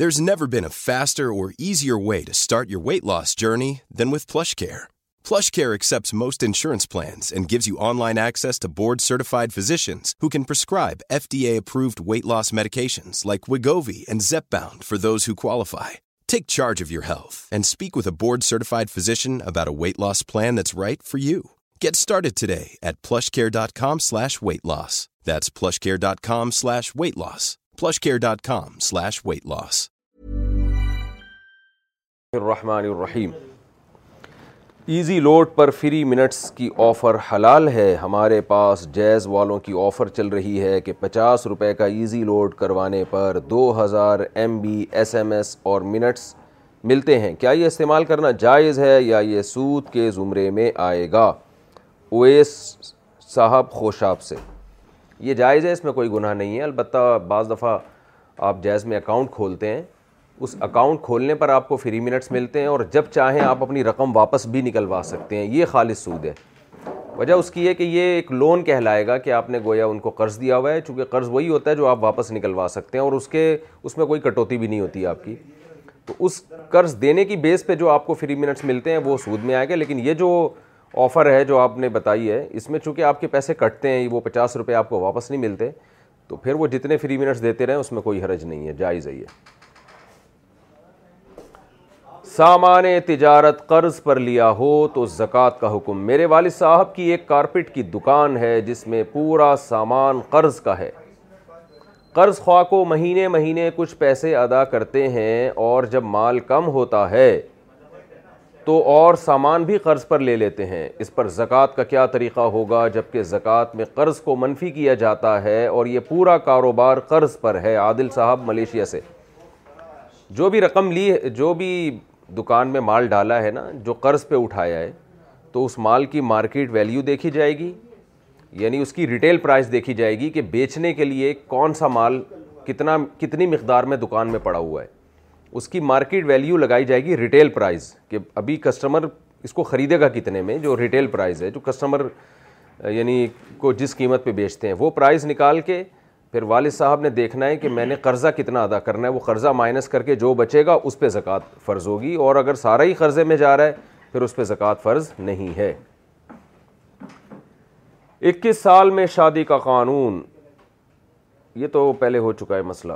There's never been a faster or easier way to start your weight loss journey than with PlushCare. PlushCare accepts most insurance plans and gives you online access to board-certified physicians who can prescribe FDA-approved weight loss medications like Wegovy and Zepbound for those who qualify. Take charge of your health and speak with a board-certified physician about a weight loss plan that's right for you. Get started today at PlushCare.com/weight-loss. That's PlushCare.com/weight-loss. plushcare.com الرحمن الرحیم easy load پر free minutes کی offer حلال ہے ہمارے پاس جیز والوں کی offer چل رہی ہے کہ پچاس روپے کا ایزی لوڈ کروانے پر دو ہزار M B S M S اور منٹس ملتے ہیں کیا یہ استعمال کرنا جائز ہے یا یہ سود کے زمرے میں آئے گا اویس صاحب خوشاب سے یہ جائز ہے اس میں کوئی گناہ نہیں ہے البتہ بعض دفعہ آپ جائز میں اکاؤنٹ کھولتے ہیں اس اکاؤنٹ کھولنے پر آپ کو فری منٹس ملتے ہیں اور جب چاہیں آپ اپنی رقم واپس بھی نکلوا سکتے ہیں یہ خالص سود ہے وجہ اس کی ہے کہ یہ ایک لون کہلائے گا کہ آپ نے گویا ان کو قرض دیا ہوا ہے چونکہ قرض وہی ہوتا ہے جو آپ واپس نکلوا سکتے ہیں اور اس کے اس میں کوئی کٹوتی بھی نہیں ہوتی آپ کی تو اس قرض دینے کی بیس پہ جو آپ کو فری منٹس ملتے ہیں وہ سود میں آئے گا لیکن یہ جو آفر ہے جو آپ نے بتائی ہے اس میں چونکہ آپ کے پیسے کٹتے ہیں وہ پچاس روپے آپ کو واپس نہیں ملتے تو پھر وہ جتنے فری منٹس دیتے رہیں اس میں کوئی حرج نہیں ہے جائز یہ سامان تجارت قرض پر لیا ہو تو زکوٰۃ کا حکم میرے والد صاحب کی ایک کارپیٹ کی دکان ہے جس میں پورا سامان قرض کا ہے قرض خواہ کو مہینے مہینے کچھ پیسے ادا کرتے ہیں اور جب مال کم ہوتا ہے تو اور سامان بھی قرض پر لے لیتے ہیں اس پر زکوٰۃ کا کیا طریقہ ہوگا جبکہ زکوٰۃ میں قرض کو منفی کیا جاتا ہے اور یہ پورا کاروبار قرض پر ہے عادل صاحب ملیشیا سے جو بھی رقم لی جو بھی دکان میں مال ڈالا ہے نا جو قرض پہ اٹھایا ہے تو اس مال کی مارکیٹ ویلیو دیکھی جائے گی یعنی اس کی ریٹیل پرائز دیکھی جائے گی کہ بیچنے کے لیے کون سا مال کتنا کتنی مقدار میں دکان میں پڑا ہوا ہے اس کی مارکیٹ ویلیو لگائی جائے گی ریٹیل پرائز کہ ابھی کسٹمر اس کو خریدے گا کتنے میں جو ریٹیل پرائز ہے جو کسٹمر یعنی کو جس قیمت پہ بیچتے ہیں وہ پرائز نکال کے پھر والد صاحب نے دیکھنا ہے کہ میں نے قرضہ کتنا ادا کرنا ہے وہ قرضہ مائنس کر کے جو بچے گا اس پہ زکوٰۃ فرض ہوگی اور اگر سارا ہی قرضے میں جا رہا ہے پھر اس پہ زکوٰۃ فرض نہیں ہے اکیس سال میں شادی کا قانون یہ تو پہلے ہو چکا ہے مسئلہ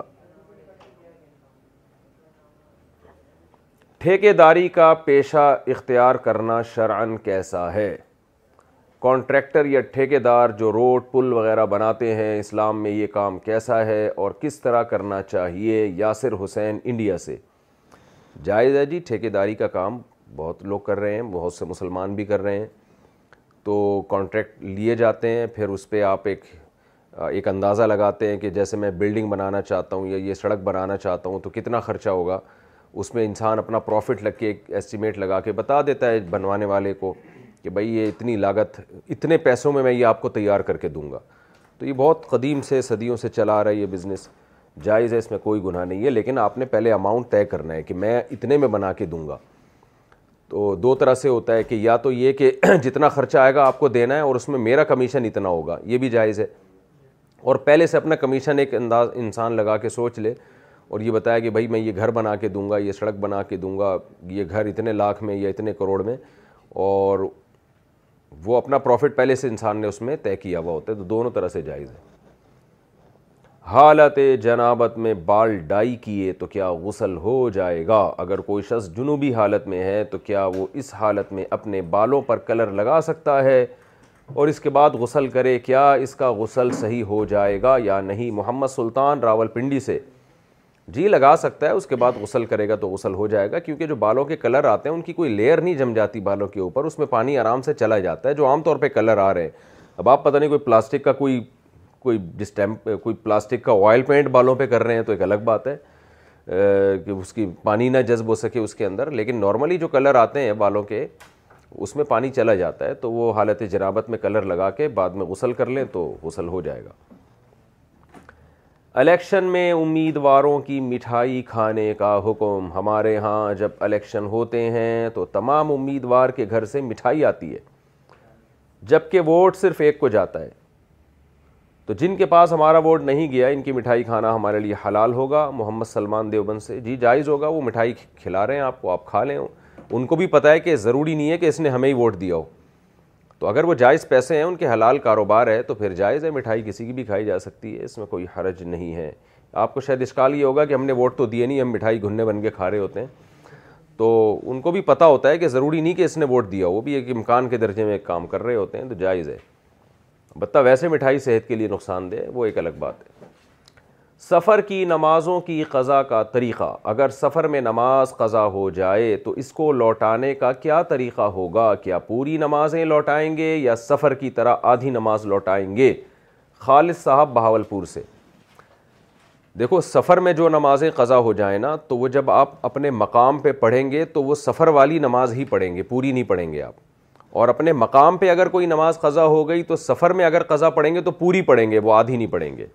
ٹھیکے داری کا پیشہ اختیار کرنا شرعن کیسا ہے کانٹریکٹر یا ٹھیکے دار جو روڈ پل وغیرہ بناتے ہیں اسلام میں یہ کام کیسا ہے اور کس طرح کرنا چاہیے یاسر حسین انڈیا سے جائز ہے جی ٹھیکے داری کا کام بہت لوگ کر رہے ہیں بہت سے مسلمان بھی کر رہے ہیں تو کانٹریکٹ لیے جاتے ہیں پھر اس پہ آپ ایک اندازہ لگاتے ہیں کہ جیسے میں بلڈنگ بنانا چاہتا ہوں یا یہ سڑک بنانا چاہتا ہوں تو کتنا خرچہ ہوگا اس میں انسان اپنا پروفٹ لگ کے ایک ایسٹیمیٹ لگا کے بتا دیتا ہے بنوانے والے کو کہ بھائی یہ اتنی لاگت اتنے پیسوں میں میں یہ آپ کو تیار کر کے دوں گا تو یہ بہت قدیم سے صدیوں سے چلا آ رہا ہے یہ بزنس جائز ہے اس میں کوئی گناہ نہیں ہے لیکن آپ نے پہلے اماؤنٹ طے کرنا ہے کہ میں اتنے میں بنا کے دوں گا تو دو طرح سے ہوتا ہے کہ یا تو یہ کہ جتنا خرچہ آئے گا آپ کو دینا ہے اور اس میں میرا کمیشن اتنا ہوگا یہ بھی جائز ہے اور پہلے سے اپنا کمیشن ایک انداز انسان لگا کے سوچ لے اور یہ بتایا کہ بھائی میں یہ گھر بنا کے دوں گا یہ سڑک بنا کے دوں گا یہ گھر اتنے لاکھ میں یا اتنے کروڑ میں اور وہ اپنا پروفٹ پہلے سے انسان نے اس میں طے کیا ہوا ہوتا ہے تو دونوں طرح سے جائز ہے حالت جنابت میں بال ڈائی کیے تو کیا غسل ہو جائے گا اگر کوئی شخص جنوبی حالت میں ہے تو کیا وہ اس حالت میں اپنے بالوں پر کلر لگا سکتا ہے اور اس کے بعد غسل کرے کیا اس کا غسل صحیح ہو جائے گا یا نہیں محمد سلطان راول پنڈی سے جی لگا سکتا ہے اس کے بعد غسل کرے گا تو غسل ہو جائے گا کیونکہ جو بالوں کے کلر آتے ہیں ان کی کوئی لیئر نہیں جم جاتی بالوں کے اوپر اس میں پانی آرام سے چلا جاتا ہے جو عام طور پہ کلر آ رہے ہیں اب آپ پتہ نہیں کوئی پلاسٹک کا کوئی کوئی ڈسٹیمپ کوئی پلاسٹک کا آئل پینٹ بالوں پہ کر رہے ہیں تو ایک الگ بات ہے کہ اس کی پانی نہ جذب ہو سکے اس کے اندر لیکن نارملی جو کلر آتے ہیں بالوں کے اس میں پانی چلا جاتا ہے تو وہ حالت جنابت میں کلر لگا کے بعد میں غسل کر لیں تو غسل ہو جائے گا الیکشن میں امیدواروں کی مٹھائی کھانے کا حکم ہمارے ہاں جب الیکشن ہوتے ہیں تو تمام امیدوار کے گھر سے مٹھائی آتی ہے جب ووٹ صرف ایک کو جاتا ہے تو جن کے پاس ہمارا ووٹ نہیں گیا ان کی مٹھائی کھانا ہمارے لیے حلال ہوگا محمد سلمان دیوبند سے جی جائز ہوگا وہ مٹھائی کھلا رہے ہیں آپ کو آپ کھا لیں ان کو بھی پتہ ہے کہ ضروری نہیں ہے کہ اس نے ہمیں ہی ووٹ دیا ہو تو اگر وہ جائز پیسے ہیں ان کے حلال کاروبار ہے تو پھر جائز ہے مٹھائی کسی کی بھی کھائی جا سکتی ہے اس میں کوئی حرج نہیں ہے آپ کو شاید اشکال یہ ہوگا کہ ہم نے ووٹ تو دیے نہیں ہم مٹھائی گھننے بن کے کھا رہے ہوتے ہیں تو ان کو بھی پتہ ہوتا ہے کہ ضروری نہیں کہ اس نے ووٹ دیا وہ بھی ایک امکان کے درجے میں ایک کام کر رہے ہوتے ہیں تو جائز ہے بتہ ویسے مٹھائی صحت کے لیے نقصان دہ وہ ایک الگ بات ہے سفر کی نمازوں کی قضا کا طریقہ اگر سفر میں نماز قضا ہو جائے تو اس کو لوٹانے کا کیا طریقہ ہوگا کیا پوری نمازیں لوٹائیں گے یا سفر کی طرح آدھی نماز لوٹائیں گے خالد صاحب بہاول پور سے دیکھو سفر میں جو نمازیں قضا ہو جائیں نا تو وہ جب آپ اپنے مقام پہ پڑھیں گے تو وہ سفر والی نماز ہی پڑھیں گے پوری نہیں پڑھیں گے آپ اور اپنے مقام پہ اگر کوئی نماز قضا ہو گئی تو سفر میں اگر قضا پڑھیں گے تو پوری پڑھیں گے وہ آدھی نہیں پڑھیں گے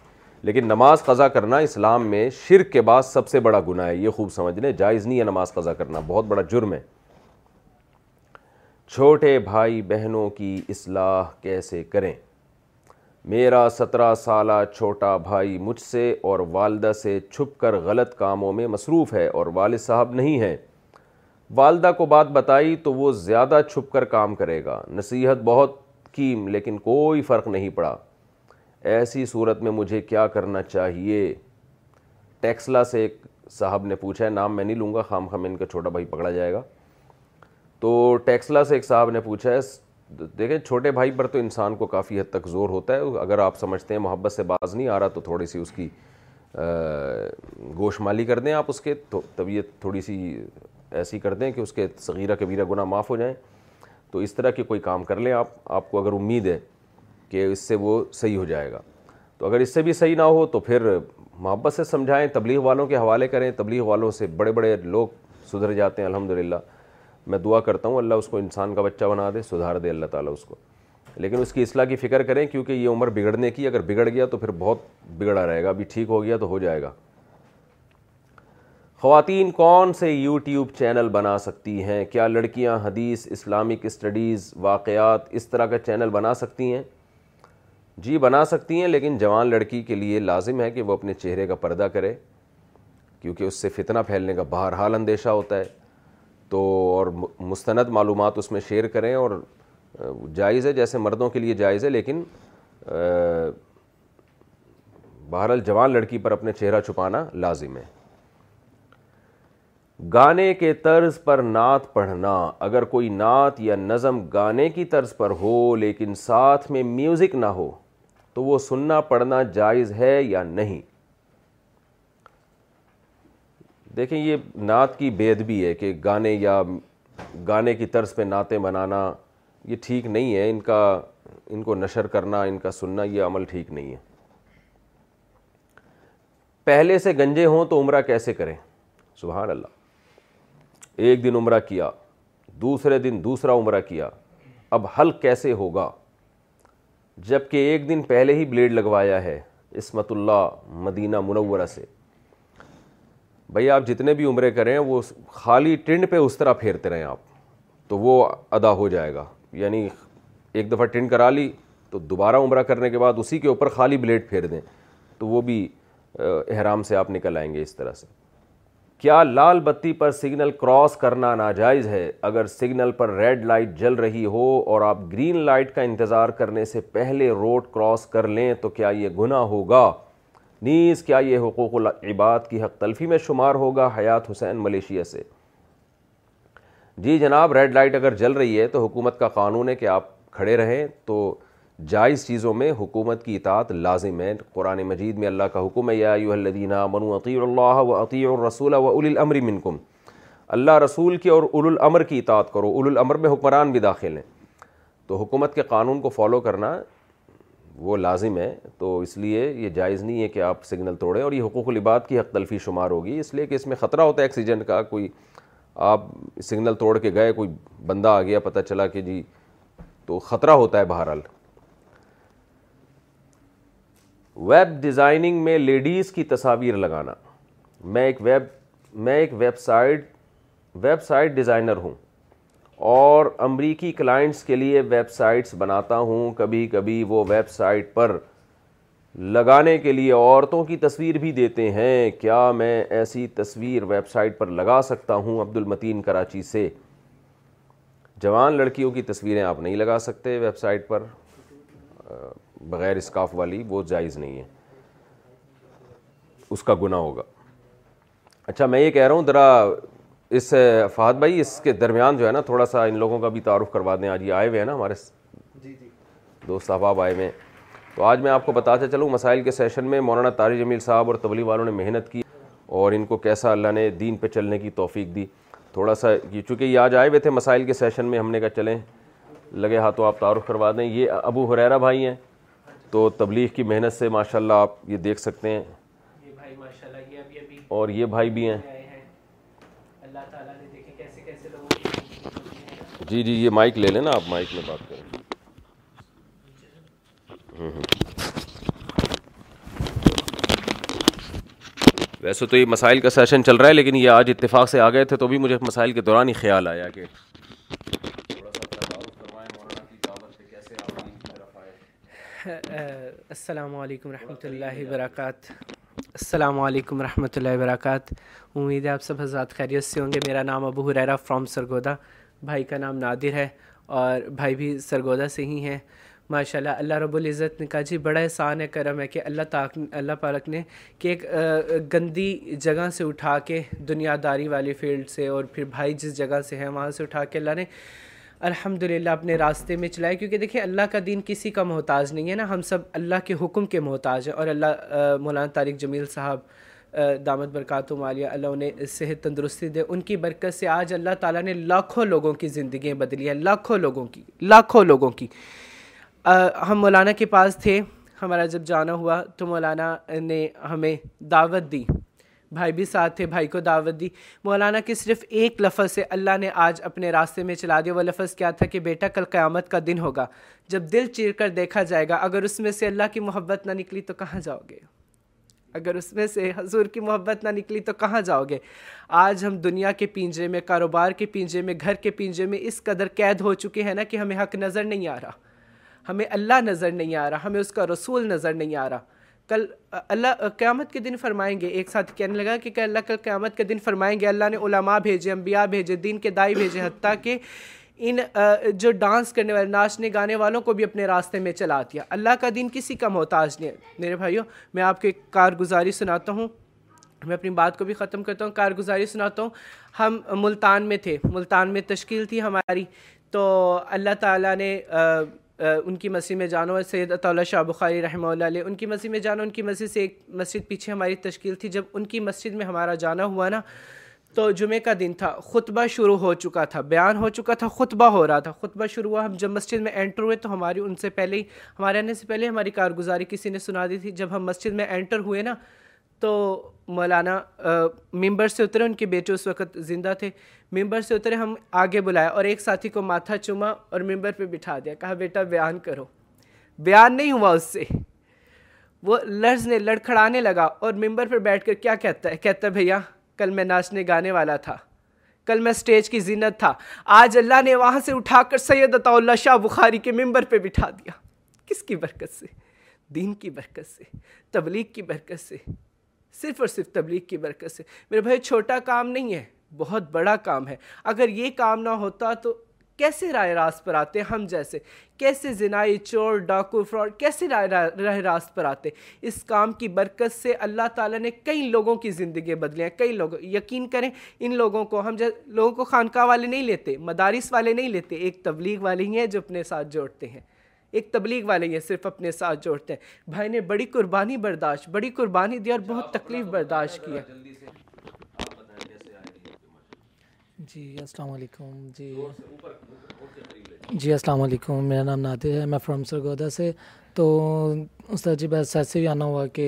لیکن نماز قضا کرنا اسلام میں شرک کے بعد سب سے بڑا گناہ ہے یہ خوب سمجھ لیں جائز نہیں ہے نماز قضا کرنا بہت بڑا جرم ہے چھوٹے بھائی بہنوں کی اصلاح کیسے کریں میرا سترہ سالہ چھوٹا بھائی مجھ سے اور والدہ سے چھپ کر غلط کاموں میں مصروف ہے اور والد صاحب نہیں ہیں والدہ کو بات بتائی تو وہ زیادہ چھپ کر کام کرے گا نصیحت بہت کیم لیکن کوئی فرق نہیں پڑا ایسی صورت میں مجھے کیا کرنا چاہیے ٹیکسلا سے ایک صاحب نے پوچھا ہے نام میں نہیں لوں گا خام خام ان کا چھوٹا بھائی پکڑا جائے گا تو ٹیکسلا سے ایک صاحب نے پوچھا ہے دیکھیں چھوٹے بھائی پر تو انسان کو کافی حد تک زور ہوتا ہے اگر آپ سمجھتے ہیں محبت سے باز نہیں آ رہا تو تھوڑی سی اس کی گوش مالی کر دیں آپ اس کے تو طبیعت تھوڑی سی ایسی کر دیں کہ اس کے صغیرہ کبیرہ گناہ معاف ہو جائیں تو اس طرح کے کوئی کام کر لیں آپ آپ کو اگر امید ہے کہ اس سے وہ صحیح ہو جائے گا تو اگر اس سے بھی صحیح نہ ہو تو پھر محبت سے سمجھائیں تبلیغ والوں کے حوالے کریں تبلیغ والوں سے بڑے بڑے لوگ سدھر جاتے ہیں الحمدللہ میں دعا کرتا ہوں اللہ اس کو انسان کا بچہ بنا دے سدھار دے اللہ تعالیٰ اس کو لیکن اس کی اصلاح کی فکر کریں کیونکہ یہ عمر بگڑنے کی اگر بگڑ گیا تو پھر بہت بگڑا رہے گا ابھی ٹھیک ہو گیا تو ہو جائے گا خواتین کون سے یوٹیوب چینل بنا سکتی ہیں کیا لڑکیاں حدیث اسلامک اسٹڈیز واقعات اس طرح کا چینل بنا سکتی ہیں جی بنا سکتی ہیں لیکن جوان لڑکی کے لیے لازم ہے کہ وہ اپنے چہرے کا پردہ کرے کیونکہ اس سے فتنہ پھیلنے کا بہرحال اندیشہ ہوتا ہے تو اور مستند معلومات اس میں شیئر کریں اور جائز ہے جیسے مردوں کے لیے جائز ہے لیکن بہرحال جوان لڑکی پر اپنے چہرہ چھپانا لازم ہے گانے کے طرز پر نعت پڑھنا اگر کوئی نعت یا نظم گانے کی طرز پر ہو لیکن ساتھ میں میوزک نہ ہو تو وہ سننا پڑھنا جائز ہے یا نہیں دیکھیں یہ نعت کی بید بھی ہے کہ گانے یا گانے کی طرز پہ نعتیں بنانا یہ ٹھیک نہیں ہے ان کا ان کو نشر کرنا ان کا سننا یہ عمل ٹھیک نہیں ہے پہلے سے گنجے ہوں تو عمرہ کیسے کریں سبحان اللہ ایک دن عمرہ کیا دوسرے دن دوسرا عمرہ کیا اب حل کیسے ہوگا جبکہ ایک دن پہلے ہی بلیڈ لگوایا ہے اسمت اللہ مدینہ منورہ سے بھائی آپ جتنے بھی عمرے کریں وہ خالی ٹنڈ پہ اس طرح پھیرتے رہیں آپ تو وہ ادا ہو جائے گا یعنی ایک دفعہ ٹنڈ کرا لی تو دوبارہ عمرہ کرنے کے بعد اسی کے اوپر خالی بلیڈ پھیر دیں تو وہ بھی احرام سے آپ نکل آئیں گے اس طرح سے کیا لال بتی پر سگنل کراس کرنا ناجائز ہے اگر سگنل پر ریڈ لائٹ جل رہی ہو اور آپ گرین لائٹ کا انتظار کرنے سے پہلے روڈ کراس کر لیں تو کیا یہ گناہ ہوگا نیز کیا یہ حقوق العباد کی حق تلفی میں شمار ہوگا حیات حسین ملیشیا سے جی جناب ریڈ لائٹ اگر جل رہی ہے تو حکومت کا قانون ہے کہ آپ کھڑے رہیں تو جائز چیزوں میں حکومت کی اطاعت لازم ہے قرآن مجید میں اللہ کا حکم ہے یا ایوہ الذین آمنوا اطیعوا اللہ و اطیعوا الرسول و الامر منکم اللہ رسول کی اور الامر کی اطاعت کرو الامر میں حکمران بھی داخل ہیں تو حکومت کے قانون کو فالو کرنا وہ لازم ہے تو اس لیے یہ جائز نہیں ہے کہ آپ سگنل توڑیں اور یہ حقوق العباد کی حق تلفی شمار ہوگی اس لیے کہ اس میں خطرہ ہوتا ہے ایکسیڈنٹ کا کوئی آپ سگنل توڑ کے گئے کوئی بندہ آ گیا پتہ چلا کہ جی تو خطرہ ہوتا ہے بہرحال ویب ڈیزائننگ میں لیڈیز کی تصاویر لگانا میں ایک ویب میں ایک website website designer ہوں اور امریکی کلائنٹس کے لیے ویب سائٹس بناتا ہوں کبھی کبھی وہ ویب سائٹ پر لگانے کے لیے عورتوں کی تصویر بھی دیتے ہیں کیا میں ایسی تصویر ویب سائٹ پر لگا سکتا ہوں عبد المتین کراچی سے جوان لڑکیوں کی تصویریں آپ نہیں لگا سکتے ویب سائٹ پر بغیر اسکاف والی وہ جائز نہیں ہے اس کا گناہ ہوگا اچھا میں یہ کہہ رہا ہوں ذرا اس فہد بھائی اس کے درمیان جو ہے نا تھوڑا سا ان لوگوں کا بھی تعارف کروا دیں آج یہ آئے ہوئے ہیں نا ہمارے جی، جی۔ دوست احباب آئے ہوئے ہیں تو آج میں آپ کو بتاتا چلوں مسائل کے سیشن میں مولانا طارق جمیل صاحب اور تبلی والوں نے محنت کی اور ان کو کیسا اللہ نے دین پہ چلنے کی توفیق دی تھوڑا سا یہ چونکہ یہ آج آئے ہوئے تھے مسائل کے سیشن میں ہم نے کہا چلیں لگے ہاتھوں آپ تعارف کروا دیں یہ ابو حریرا بھائی ہیں تو تبلیغ کی محنت سے ماشاءاللہ آپ یہ دیکھ سکتے ہیں اور یہ بھائی بھی ہیں جی جی یہ مائک لے لیں نا آپ مائک میں بات کریں ویسے تو یہ مسائل کا سیشن چل رہا ہے لیکن یہ آج اتفاق سے آ گئے تھے تو بھی مجھے مسائل کے دوران ہی خیال آیا کہ السلام علیکم رحمۃ اللہ وبرکاتہ السلام علیکم رحمۃ اللہ وبرکاتہ امید ہے آپ سب حضرات خیریت سے ہوں گے میرا نام ابو حریرہ فرام سرگودا بھائی کا نام نادر ہے اور بھائی بھی سرگودا سے ہی ہیں ماشاء اللہ اللہ رب العزت نے کہا جی بڑا احسان ہے کرم ہے کہ اللہ تاک اللہ پارک نے کہ ایک گندی جگہ سے اٹھا کے دنیا داری والی فیلڈ سے اور پھر بھائی جس جگہ سے ہیں وہاں سے اٹھا کے اللہ نے الحمدللہ اپنے راستے میں چلائے کیونکہ دیکھیں اللہ کا دین کسی کا محتاج نہیں ہے نا ہم سب اللہ کے حکم کے محتاج ہیں اور اللہ مولانا طارق جمیل صاحب دامت برکات و مالیہ اللہ انہیں صحت تندرستی دے ان کی برکت سے آج اللہ تعالیٰ نے لاکھوں لوگوں کی زندگیاں ہیں لاکھوں لوگوں کی لاکھوں لوگوں کی ہم مولانا کے پاس تھے ہمارا جب جانا ہوا تو مولانا نے ہمیں دعوت دی بھائی بھی ساتھ تھے بھائی کو دعوت دی مولانا کہ صرف ایک لفظ سے اللہ نے آج اپنے راستے میں چلا دیا وہ لفظ کیا تھا کہ بیٹا کل قیامت کا دن ہوگا جب دل چیر کر دیکھا جائے گا اگر اس میں سے اللہ کی محبت نہ نکلی تو کہاں جاؤ گے اگر اس میں سے حضور کی محبت نہ نکلی تو کہاں جاؤ گے آج ہم دنیا کے پینجے میں کاروبار کے پینجے میں گھر کے پینجے میں اس قدر قید ہو چکے ہیں نا کہ ہمیں حق نظر نہیں آ رہا ہمیں اللہ نظر نہیں آ رہا ہمیں اس کا رسول نظر نہیں آ رہا کل اللہ قیامت کے دن فرمائیں گے ایک ساتھ کہنے لگا کہ اللہ کل قیامت کے دن فرمائیں گے اللہ نے علماء بھیجے انبیاء بھیجے دین کے دائی بھیجے حتیٰ کہ ان جو ڈانس کرنے والے ناچنے گانے والوں کو بھی اپنے راستے میں چلا دیا اللہ کا دین کسی کا محتاج ہے میرے بھائیوں میں آپ کے کارگزاری سناتا ہوں میں اپنی بات کو بھی ختم کرتا ہوں کارگزاری سناتا ہوں ہم ملتان میں تھے ملتان میں تشکیل تھی ہماری تو اللہ تعالیٰ نے ان کی مسجد میں جانو سید عطا شاہ بخاری رحمہ اللہ علیہ ان کی مسجد میں جانو ان کی مسجد سے ایک مسجد پیچھے ہماری تشکیل تھی جب ان کی مسجد میں ہمارا جانا ہوا نا تو جمعہ کا دن تھا خطبہ شروع ہو چکا تھا بیان ہو چکا تھا خطبہ ہو رہا تھا خطبہ شروع ہوا ہم جب مسجد میں انٹر ہوئے تو ہماری ان سے پہلے ہی ہمارے آنے سے پہلے ہماری کارگزاری کسی نے سنا دی تھی جب ہم مسجد میں انٹر ہوئے نا تو مولانا ممبر سے اترے ان کے بیٹے اس وقت زندہ تھے ممبر سے اترے ہم آگے بلایا اور ایک ساتھی کو ماتھا چوما اور ممبر پہ بٹھا دیا کہا بیٹا بیان کرو بیان نہیں ہوا اس سے وہ لرز نے لڑکھڑانے لگا اور ممبر پہ بیٹھ کر کیا کہتا ہے کہتا ہے بھیا کل میں ناچنے گانے والا تھا کل میں سٹیج کی زینت تھا آج اللہ نے وہاں سے اٹھا کر سید عطا اللہ شاہ بخاری کے ممبر پہ بٹھا دیا کس کی برکت سے دین کی برکت سے تبلیغ کی برکت سے صرف اور صرف تبلیغ کی برکت سے میرے بھائی چھوٹا کام نہیں ہے بہت بڑا کام ہے اگر یہ کام نہ ہوتا تو کیسے رائے راست پر آتے ہم جیسے کیسے زنائی چور ڈاکو فراڈ کیسے رائے راہ راست پر آتے اس کام کی برکت سے اللہ تعالیٰ نے کئی لوگوں کی زندگیاں ہیں کئی لوگ یقین کریں ان لوگوں کو ہم لوگوں کو خانقاہ والے نہیں لیتے مدارس والے نہیں لیتے ایک تبلیغ والے ہی ہیں جو اپنے ساتھ جوڑتے ہیں ایک تبلیغ والے یہ صرف اپنے ساتھ جوڑتے ہیں بھائی نے بڑی قربانی برداشت بڑی قربانی دی اور جی، بہت تکلیف برداشت کی ہے جی السلام علیکم جی جی السلام علیکم میرا نام نادر ہے میں فرام سرگودا سے تو استاد جی بس ایسے ہی آنا ہوا کہ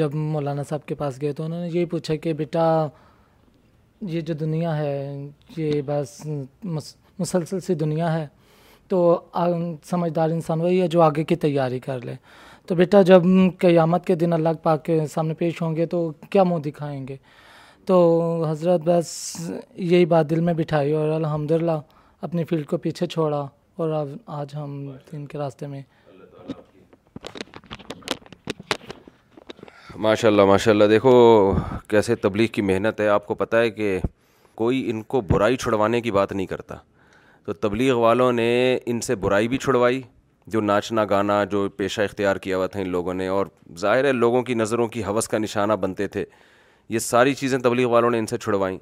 جب مولانا صاحب کے پاس گئے تو انہوں نے یہی پوچھا کہ بیٹا یہ جو دنیا ہے یہ بس مسلسل سی دنیا ہے تو سمجھدار انسان وہی ہے جو آگے کی تیاری کر لے تو بیٹا جب قیامت کے دن اللہ پاک کے سامنے پیش ہوں گے تو کیا منہ دکھائیں گے تو حضرت بس یہی بات دل میں بٹھائی اور الحمد اپنی فیلڈ کو پیچھے چھوڑا اور آج ہم ان کے راستے میں ماشاء اللہ ماشاء اللہ دیکھو کیسے تبلیغ کی محنت ہے آپ کو پتہ ہے کہ کوئی ان کو برائی چھڑوانے کی بات نہیں کرتا تو تبلیغ والوں نے ان سے برائی بھی چھڑوائی جو ناچنا گانا جو پیشہ اختیار کیا ہوا تھا ان لوگوں نے اور ظاہر ہے لوگوں کی نظروں کی حوث کا نشانہ بنتے تھے یہ ساری چیزیں تبلیغ والوں نے ان سے چھڑوائیں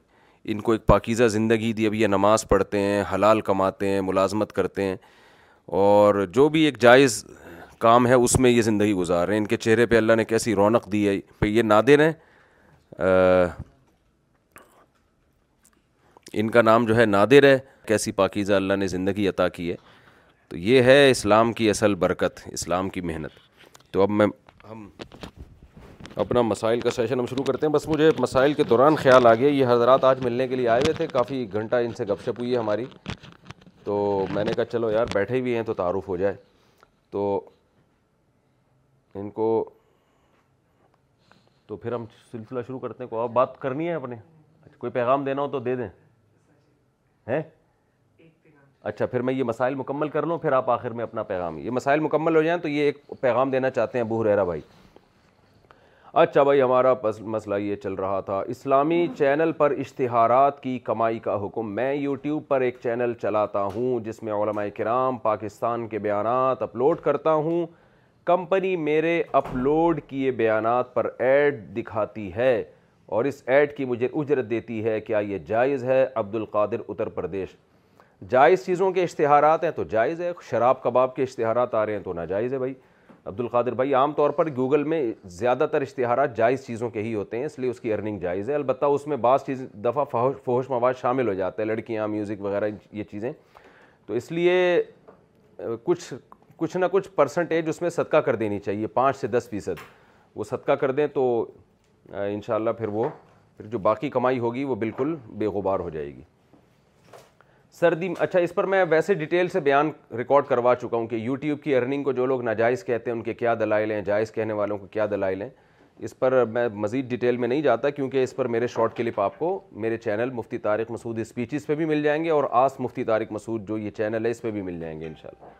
ان کو ایک پاکیزہ زندگی دی اب یہ نماز پڑھتے ہیں حلال کماتے ہیں ملازمت کرتے ہیں اور جو بھی ایک جائز کام ہے اس میں یہ زندگی گزار رہے ہیں ان کے چہرے پہ اللہ نے کیسی رونق دی ہے پہ یہ نادر ہیں ان کا نام جو ہے نادر ہے کیسی پاکیزہ اللہ نے زندگی عطا کی ہے تو یہ ہے اسلام کی اصل برکت اسلام کی محنت تو اب میں ہم اپنا مسائل کا سیشن ہم شروع کرتے ہیں بس مجھے مسائل کے دوران خیال آ گیا یہ حضرات آج ملنے کے لیے آئے ہوئے تھے کافی گھنٹہ ان سے گپ شپ ہوئی ہے ہماری تو میں نے کہا چلو یار بیٹھے ہوئے ہیں تو تعارف ہو جائے تو ان کو تو پھر ہم سلسلہ شروع کرتے ہیں کو بات کرنی ہے اپنے اچھا، کوئی پیغام دینا ہو تو دے دیں ہیں اچھا پھر میں یہ مسائل مکمل کر لوں پھر آپ آخر میں اپنا پیغام یہ مسائل مکمل ہو جائیں تو یہ ایک پیغام دینا چاہتے ہیں ابو حریرہ بھائی اچھا بھائی ہمارا مسئلہ یہ چل رہا تھا اسلامی چینل پر اشتہارات کی کمائی کا حکم میں یوٹیوب پر ایک چینل چلاتا ہوں جس میں علماء کرام پاکستان کے بیانات اپلوڈ کرتا ہوں کمپنی میرے اپلوڈ کیے بیانات پر ایڈ دکھاتی ہے اور اس ایڈ کی مجھے اجرت دیتی ہے کیا یہ جائز ہے عبدالقادر اتر پردیش جائز چیزوں کے اشتہارات ہیں تو جائز ہے شراب کباب کے اشتہارات آ رہے ہیں تو ناجائز ہے بھائی عبد القادر بھائی عام طور پر گوگل میں زیادہ تر اشتہارات جائز چیزوں کے ہی ہوتے ہیں اس لیے اس کی ارننگ جائز ہے البتہ اس میں بعض چیز دفعہ فوش مواد شامل ہو جاتا ہے لڑکیاں میوزک وغیرہ یہ چیزیں تو اس لیے کچھ کچھ نہ کچھ پرسنٹیج اس میں صدقہ کر دینی چاہیے پانچ سے دس فیصد وہ صدقہ کر دیں تو انشاءاللہ پھر وہ پھر جو باقی کمائی ہوگی وہ بالکل بے غبار ہو جائے گی سردی اچھا اس پر میں ویسے ڈیٹیل سے بیان ریکارڈ کروا چکا ہوں کہ یوٹیوب کی ارننگ کو جو لوگ ناجائز کہتے ہیں ان کے کیا دلائل ہیں جائز کہنے والوں کو کیا دلائل ہیں اس پر میں مزید ڈیٹیل میں نہیں جاتا کیونکہ اس پر میرے شارٹ کلپ آپ کو میرے چینل مفتی تارک مسعود اسپیچز پہ بھی مل جائیں گے اور آس مفتی طارق مسعود جو یہ چینل ہے اس پہ بھی مل جائیں گے انشاءاللہ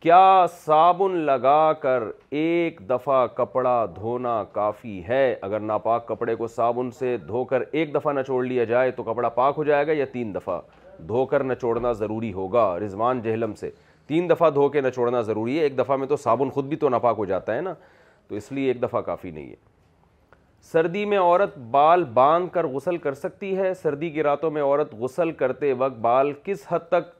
کیا صابن لگا کر ایک دفعہ کپڑا دھونا کافی ہے اگر ناپاک کپڑے کو صابن سے دھو کر ایک دفعہ نہ لیا جائے تو کپڑا پاک ہو جائے گا یا تین دفعہ دھو کر نہ ضروری ہوگا رضوان جہلم سے تین دفعہ دھو کے نہ ضروری ہے ایک دفعہ میں تو صابن خود بھی تو ناپاک ہو جاتا ہے نا تو اس لیے ایک دفعہ کافی نہیں ہے سردی میں عورت بال باندھ کر غسل کر سکتی ہے سردی کی راتوں میں عورت غسل کرتے وقت بال کس حد تک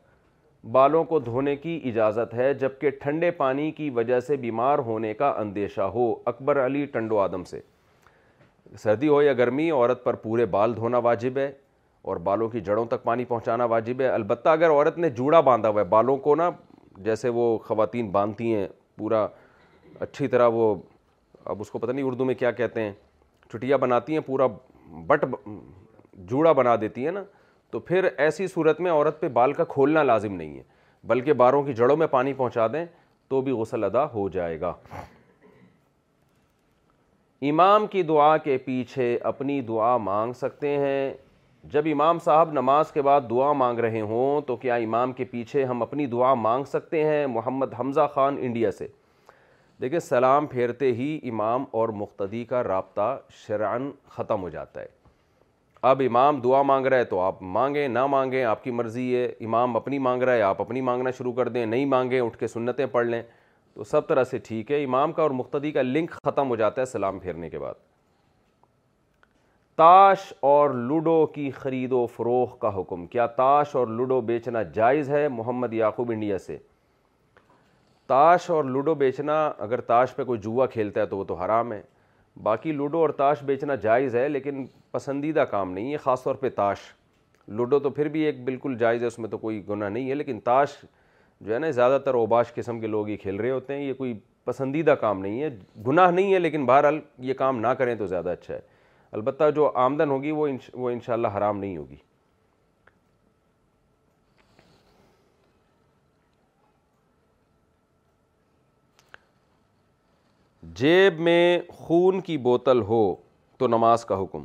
بالوں کو دھونے کی اجازت ہے جبکہ ٹھنڈے پانی کی وجہ سے بیمار ہونے کا اندیشہ ہو اکبر علی ٹنڈو آدم سے سردی ہو یا گرمی عورت پر پورے بال دھونا واجب ہے اور بالوں کی جڑوں تک پانی پہنچانا واجب ہے البتہ اگر عورت نے جوڑا باندھا ہوا ہے بالوں کو نا جیسے وہ خواتین باندھتی ہیں پورا اچھی طرح وہ اب اس کو پتہ نہیں اردو میں کیا کہتے ہیں چھٹیا بناتی ہیں پورا بٹ جوڑا بنا دیتی ہیں نا تو پھر ایسی صورت میں عورت پہ بال کا کھولنا لازم نہیں ہے بلکہ باروں کی جڑوں میں پانی پہنچا دیں تو بھی غسل ادا ہو جائے گا امام کی دعا کے پیچھے اپنی دعا مانگ سکتے ہیں جب امام صاحب نماز کے بعد دعا مانگ رہے ہوں تو کیا امام کے پیچھے ہم اپنی دعا مانگ سکتے ہیں محمد حمزہ خان انڈیا سے دیکھیں سلام پھیرتے ہی امام اور مقتدی کا رابطہ شرعن ختم ہو جاتا ہے اب امام دعا مانگ رہا ہے تو آپ مانگیں نہ مانگیں آپ کی مرضی ہے امام اپنی مانگ رہا ہے آپ اپنی مانگنا شروع کر دیں نہیں مانگیں اٹھ کے سنتیں پڑھ لیں تو سب طرح سے ٹھیک ہے امام کا اور مقتدی کا لنک ختم ہو جاتا ہے سلام پھیرنے کے بعد تاش اور لوڈو کی خرید و فروغ کا حکم کیا تاش اور لوڈو بیچنا جائز ہے محمد یعقوب انڈیا سے تاش اور لوڈو بیچنا اگر تاش پہ کوئی جوا کھیلتا ہے تو وہ تو حرام ہے باقی لوڈو اور تاش بیچنا جائز ہے لیکن پسندیدہ کام نہیں ہے خاص طور پہ تاش لوڈو تو پھر بھی ایک بالکل جائز ہے اس میں تو کوئی گناہ نہیں ہے لیکن تاش جو ہے نا زیادہ تر اوباش قسم کے لوگ ہی کھیل رہے ہوتے ہیں یہ کوئی پسندیدہ کام نہیں ہے گناہ نہیں ہے لیکن بہرحال یہ کام نہ کریں تو زیادہ اچھا ہے البتہ جو آمدن ہوگی وہ وہ انشاءاللہ حرام نہیں ہوگی جیب میں خون کی بوتل ہو تو نماز کا حکم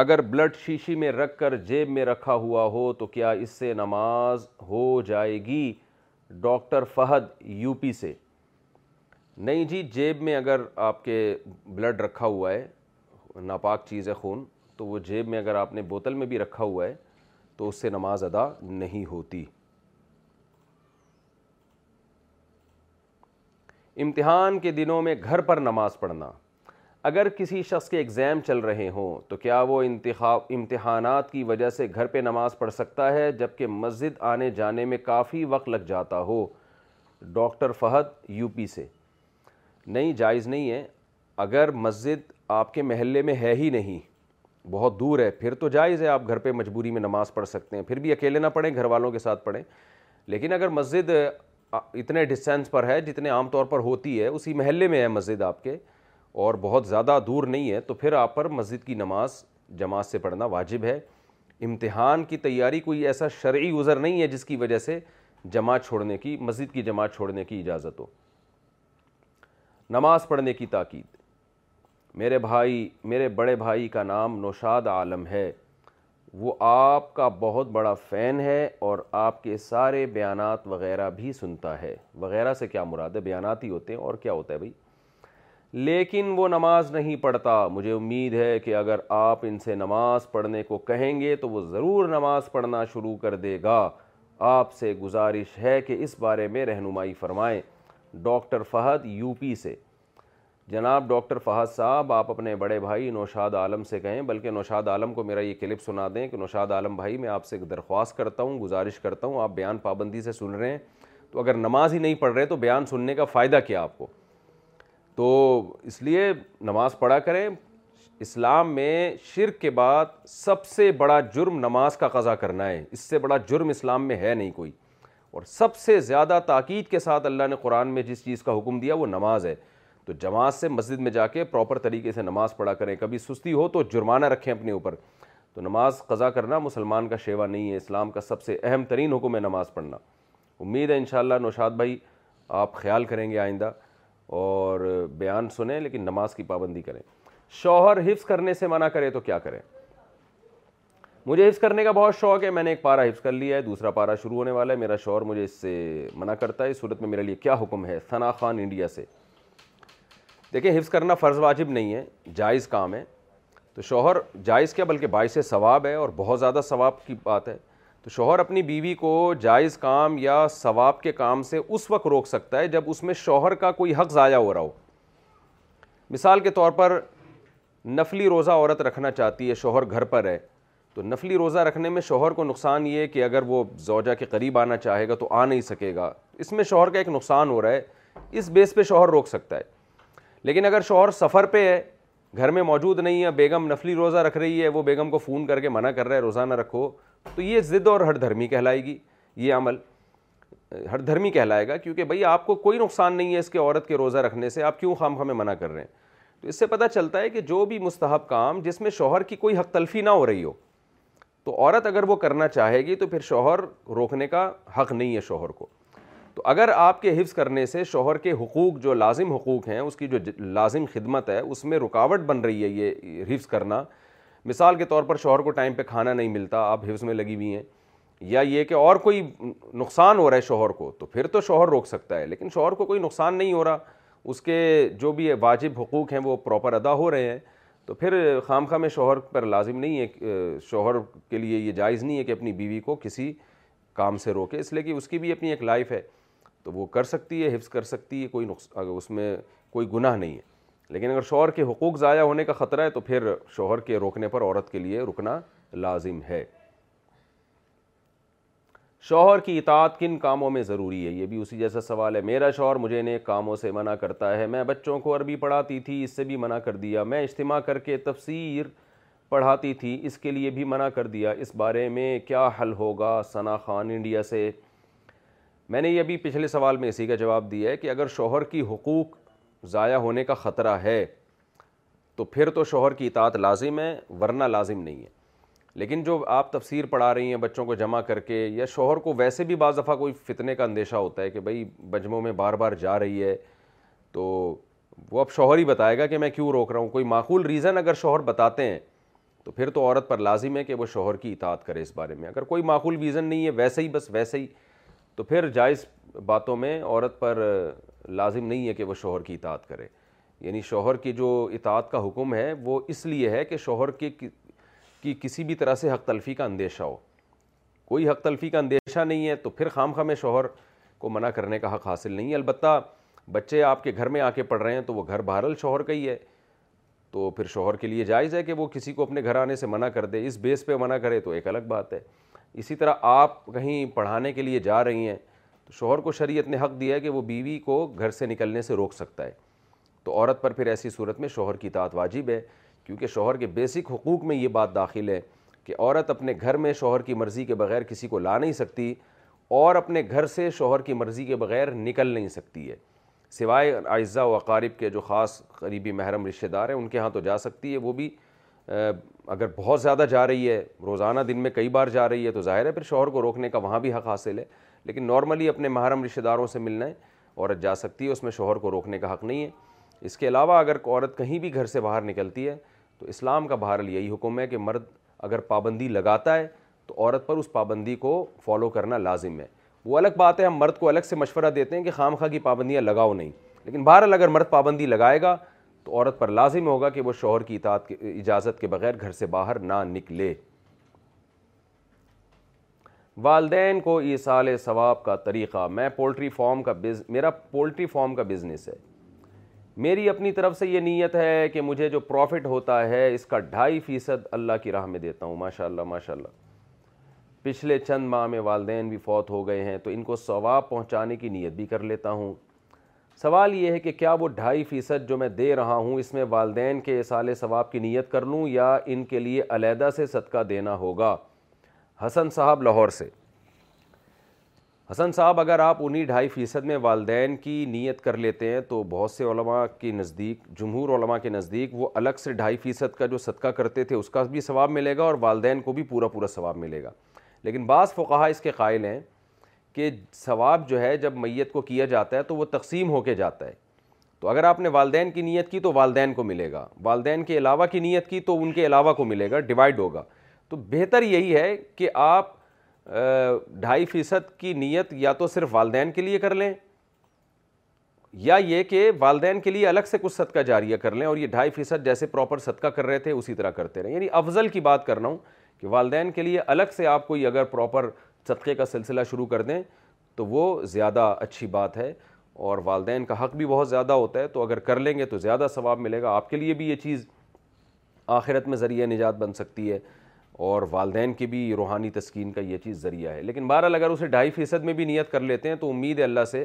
اگر بلڈ شیشی میں رکھ کر جیب میں رکھا ہوا ہو تو کیا اس سے نماز ہو جائے گی ڈاکٹر فہد یو پی سے نہیں جی جیب میں اگر آپ کے بلڈ رکھا ہوا ہے ناپاک چیز ہے خون تو وہ جیب میں اگر آپ نے بوتل میں بھی رکھا ہوا ہے تو اس سے نماز ادا نہیں ہوتی امتحان کے دنوں میں گھر پر نماز پڑھنا اگر کسی شخص کے ایگزام چل رہے ہوں تو کیا وہ انتخاب امتحانات کی وجہ سے گھر پہ نماز پڑھ سکتا ہے جبکہ مسجد آنے جانے میں کافی وقت لگ جاتا ہو ڈاکٹر فہد یو پی سے نہیں جائز نہیں ہے اگر مسجد آپ کے محلے میں ہے ہی نہیں بہت دور ہے پھر تو جائز ہے آپ گھر پہ مجبوری میں نماز پڑھ سکتے ہیں پھر بھی اکیلے نہ پڑھیں گھر والوں کے ساتھ پڑھیں لیکن اگر مسجد اتنے ڈسٹینس پر ہے جتنے عام طور پر ہوتی ہے اسی محلے میں ہے مسجد آپ کے اور بہت زیادہ دور نہیں ہے تو پھر آپ پر مسجد کی نماز جماعت سے پڑھنا واجب ہے امتحان کی تیاری کوئی ایسا شرعی عذر نہیں ہے جس کی وجہ سے جماعت چھوڑنے کی مسجد کی جماعت چھوڑنے کی اجازت ہو نماز پڑھنے کی تاکید میرے بھائی میرے بڑے بھائی کا نام نوشاد عالم ہے وہ آپ کا بہت بڑا فین ہے اور آپ کے سارے بیانات وغیرہ بھی سنتا ہے وغیرہ سے کیا مراد ہے بیانات ہی ہوتے ہیں اور کیا ہوتا ہے بھائی لیکن وہ نماز نہیں پڑھتا مجھے امید ہے کہ اگر آپ ان سے نماز پڑھنے کو کہیں گے تو وہ ضرور نماز پڑھنا شروع کر دے گا آپ سے گزارش ہے کہ اس بارے میں رہنمائی فرمائیں ڈاکٹر فہد یو پی سے جناب ڈاکٹر فہد صاحب آپ اپنے بڑے بھائی نوشاد عالم سے کہیں بلکہ نوشاد عالم کو میرا یہ کلپ سنا دیں کہ نوشاد عالم بھائی میں آپ سے ایک درخواست کرتا ہوں گزارش کرتا ہوں آپ بیان پابندی سے سن رہے ہیں تو اگر نماز ہی نہیں پڑھ رہے تو بیان سننے کا فائدہ کیا آپ کو تو اس لیے نماز پڑھا کریں اسلام میں شرک کے بعد سب سے بڑا جرم نماز کا قضا کرنا ہے اس سے بڑا جرم اسلام میں ہے نہیں کوئی اور سب سے زیادہ تاکید کے ساتھ اللہ نے قرآن میں جس چیز کا حکم دیا وہ نماز ہے تو جماعت سے مسجد میں جا کے پراپر طریقے سے نماز پڑھا کریں کبھی سستی ہو تو جرمانہ رکھیں اپنے اوپر تو نماز قضا کرنا مسلمان کا شیوا نہیں ہے اسلام کا سب سے اہم ترین حکم ہے نماز پڑھنا امید ہے انشاءاللہ نوشاد بھائی آپ خیال کریں گے آئندہ اور بیان سنیں لیکن نماز کی پابندی کریں شوہر حفظ کرنے سے منع کرے تو کیا کریں مجھے حفظ کرنے کا بہت شوق ہے میں نے ایک پارہ حفظ کر لیا ہے دوسرا پارہ شروع ہونے والا ہے میرا شوہر مجھے اس سے منع کرتا ہے اس صورت میں میرے لیے کیا حکم ہے خان انڈیا سے دیکھیں حفظ کرنا فرض واجب نہیں ہے جائز کام ہے تو شوہر جائز کیا بلکہ باعث ثواب ہے اور بہت زیادہ ثواب کی بات ہے تو شوہر اپنی بیوی کو جائز کام یا ثواب کے کام سے اس وقت روک سکتا ہے جب اس میں شوہر کا کوئی حق ضائع ہو رہا ہو مثال کے طور پر نفلی روزہ عورت رکھنا چاہتی ہے شوہر گھر پر ہے تو نفلی روزہ رکھنے میں شوہر کو نقصان یہ ہے کہ اگر وہ زوجہ کے قریب آنا چاہے گا تو آ نہیں سکے گا اس میں شوہر کا ایک نقصان ہو رہا ہے اس بیس پہ شوہر روک سکتا ہے لیکن اگر شوہر سفر پہ ہے گھر میں موجود نہیں ہے بیگم نفلی روزہ رکھ رہی ہے وہ بیگم کو فون کر کے منع کر رہا ہے روزہ نہ رکھو تو یہ ضد اور ہر دھرمی کہلائے گی یہ عمل ہر دھرمی کہلائے گا کیونکہ بھئی آپ کو کوئی نقصان نہیں ہے اس کے عورت کے روزہ رکھنے سے آپ کیوں خام خامے منع کر رہے ہیں تو اس سے پتہ چلتا ہے کہ جو بھی مستحب کام جس میں شوہر کی کوئی حق تلفی نہ ہو رہی ہو تو عورت اگر وہ کرنا چاہے گی تو پھر شوہر روکنے کا حق نہیں ہے شوہر کو تو اگر آپ کے حفظ کرنے سے شوہر کے حقوق جو لازم حقوق ہیں اس کی جو لازم خدمت ہے اس میں رکاوٹ بن رہی ہے یہ حفظ کرنا مثال کے طور پر شوہر کو ٹائم پہ کھانا نہیں ملتا آپ حفظ میں لگی ہوئی ہیں یا یہ کہ اور کوئی نقصان ہو رہا ہے شوہر کو تو پھر تو شوہر روک سکتا ہے لیکن شوہر کو کوئی نقصان نہیں ہو رہا اس کے جو بھی واجب حقوق ہیں وہ پراپر ادا ہو رہے ہیں تو پھر خام خواہ میں شوہر پر لازم نہیں ہے شوہر کے لیے یہ جائز نہیں ہے کہ اپنی بیوی کو کسی کام سے روکے اس لیے کہ اس کی بھی اپنی ایک لائف ہے تو وہ کر سکتی ہے حفظ کر سکتی ہے کوئی نقص اس میں کوئی گناہ نہیں ہے لیکن اگر شوہر کے حقوق ضائع ہونے کا خطرہ ہے تو پھر شوہر کے روکنے پر عورت کے لیے رکنا لازم ہے شوہر کی اطاعت کن کاموں میں ضروری ہے یہ بھی اسی جیسا سوال ہے میرا شوہر مجھے نیک کاموں سے منع کرتا ہے میں بچوں کو عربی پڑھاتی تھی اس سے بھی منع کر دیا میں اجتماع کر کے تفسیر پڑھاتی تھی اس کے لیے بھی منع کر دیا اس بارے میں کیا حل ہوگا ثنا خان انڈیا سے میں نے یہ بھی پچھلے سوال میں اسی کا جواب دیا ہے کہ اگر شوہر کی حقوق ضائع ہونے کا خطرہ ہے تو پھر تو شوہر کی اطاعت لازم ہے ورنہ لازم نہیں ہے لیکن جو آپ تفسیر پڑھا رہی ہیں بچوں کو جمع کر کے یا شوہر کو ویسے بھی بعض دفعہ کوئی فتنے کا اندیشہ ہوتا ہے کہ بھائی بجموں میں بار بار جا رہی ہے تو وہ اب شوہر ہی بتائے گا کہ میں کیوں روک رہا ہوں کوئی معقول ریزن اگر شوہر بتاتے ہیں تو پھر تو عورت پر لازم ہے کہ وہ شوہر کی اطاعت کرے اس بارے میں اگر کوئی معقول ریزن نہیں ہے ویسے ہی بس ویسے ہی تو پھر جائز باتوں میں عورت پر لازم نہیں ہے کہ وہ شوہر کی اطاعت کرے یعنی شوہر کی جو اطاعت کا حکم ہے وہ اس لیے ہے کہ شوہر کی کی کسی بھی طرح سے حق تلفی کا اندیشہ ہو کوئی حق تلفی کا اندیشہ نہیں ہے تو پھر خام میں شوہر کو منع کرنے کا حق حاصل نہیں ہے البتہ بچے آپ کے گھر میں آ کے پڑھ رہے ہیں تو وہ گھر بہرحال شوہر کا ہی ہے تو پھر شوہر کے لیے جائز ہے کہ وہ کسی کو اپنے گھر آنے سے منع کر دے اس بیس پہ منع کرے تو ایک الگ بات ہے اسی طرح آپ کہیں پڑھانے کے لیے جا رہی ہیں تو شوہر کو شریعت نے حق دیا ہے کہ وہ بیوی کو گھر سے نکلنے سے روک سکتا ہے تو عورت پر پھر ایسی صورت میں شوہر کی اطاعت واجب ہے کیونکہ شوہر کے بیسک حقوق میں یہ بات داخل ہے کہ عورت اپنے گھر میں شوہر کی مرضی کے بغیر کسی کو لا نہیں سکتی اور اپنے گھر سے شوہر کی مرضی کے بغیر نکل نہیں سکتی ہے سوائے اعزہ و اقارب کے جو خاص قریبی محرم رشتہ دار ہیں ان کے ہاں تو جا سکتی ہے وہ بھی اگر بہت زیادہ جا رہی ہے روزانہ دن میں کئی بار جا رہی ہے تو ظاہر ہے پھر شوہر کو روکنے کا وہاں بھی حق حاصل ہے لیکن نارملی اپنے محرم رشتہ داروں سے ملنا ہے عورت جا سکتی ہے اس میں شوہر کو روکنے کا حق نہیں ہے اس کے علاوہ اگر عورت کہیں بھی گھر سے باہر نکلتی ہے تو اسلام کا بہرحال یہی حکم ہے کہ مرد اگر پابندی لگاتا ہے تو عورت پر اس پابندی کو فالو کرنا لازم ہے وہ الگ بات ہے ہم مرد کو الگ سے مشورہ دیتے ہیں کہ خام خواہ کی پابندیاں لگاؤ نہیں لیکن بہرحال اگر مرد پابندی لگائے گا تو عورت پر لازم ہوگا کہ وہ شوہر کی اطاعت اجازت کے بغیر گھر سے باہر نہ نکلے والدین کو ایسال ثواب کا طریقہ میں پولٹری فارم کا بز میرا پولٹری فارم کا بزنس ہے میری اپنی طرف سے یہ نیت ہے کہ مجھے جو پروفٹ ہوتا ہے اس کا ڈھائی فیصد اللہ کی راہ میں دیتا ہوں ماشاء اللہ ماشاء اللہ پچھلے چند ماہ میں والدین بھی فوت ہو گئے ہیں تو ان کو ثواب پہنچانے کی نیت بھی کر لیتا ہوں سوال یہ ہے کہ کیا وہ ڈھائی فیصد جو میں دے رہا ہوں اس میں والدین کے سال ثواب کی نیت کر لوں یا ان کے لیے علیحدہ سے صدقہ دینا ہوگا حسن صاحب لاہور سے حسن صاحب اگر آپ انہی ڈھائی فیصد میں والدین کی نیت کر لیتے ہیں تو بہت سے علماء کے نزدیک جمہور علماء کے نزدیک وہ الگ سے ڈھائی فیصد کا جو صدقہ کرتے تھے اس کا بھی ثواب ملے گا اور والدین کو بھی پورا پورا ثواب ملے گا لیکن بعض فقہا اس کے قائل ہیں کہ ثواب جو ہے جب میت کو کیا جاتا ہے تو وہ تقسیم ہو کے جاتا ہے تو اگر آپ نے والدین کی نیت کی تو والدین کو ملے گا والدین کے علاوہ کی نیت کی تو ان کے علاوہ کو ملے گا ڈیوائڈ ہوگا تو بہتر یہی ہے کہ آپ ڈھائی فیصد کی نیت یا تو صرف والدین کے لیے کر لیں یا یہ کہ والدین کے لیے الگ سے کچھ صدقہ جاریہ کر لیں اور یہ ڈھائی فیصد جیسے پراپر صدقہ کر رہے تھے اسی طرح کرتے رہیں یعنی افضل کی بات کر رہا ہوں کہ والدین کے لیے الگ سے آپ کوئی اگر پراپر صدقے کا سلسلہ شروع کر دیں تو وہ زیادہ اچھی بات ہے اور والدین کا حق بھی بہت زیادہ ہوتا ہے تو اگر کر لیں گے تو زیادہ ثواب ملے گا آپ کے لیے بھی یہ چیز آخرت میں ذریعہ نجات بن سکتی ہے اور والدین کی بھی روحانی تسکین کا یہ چیز ذریعہ ہے لیکن بہرحال اگر اسے ڈھائی فیصد میں بھی نیت کر لیتے ہیں تو امید ہے اللہ سے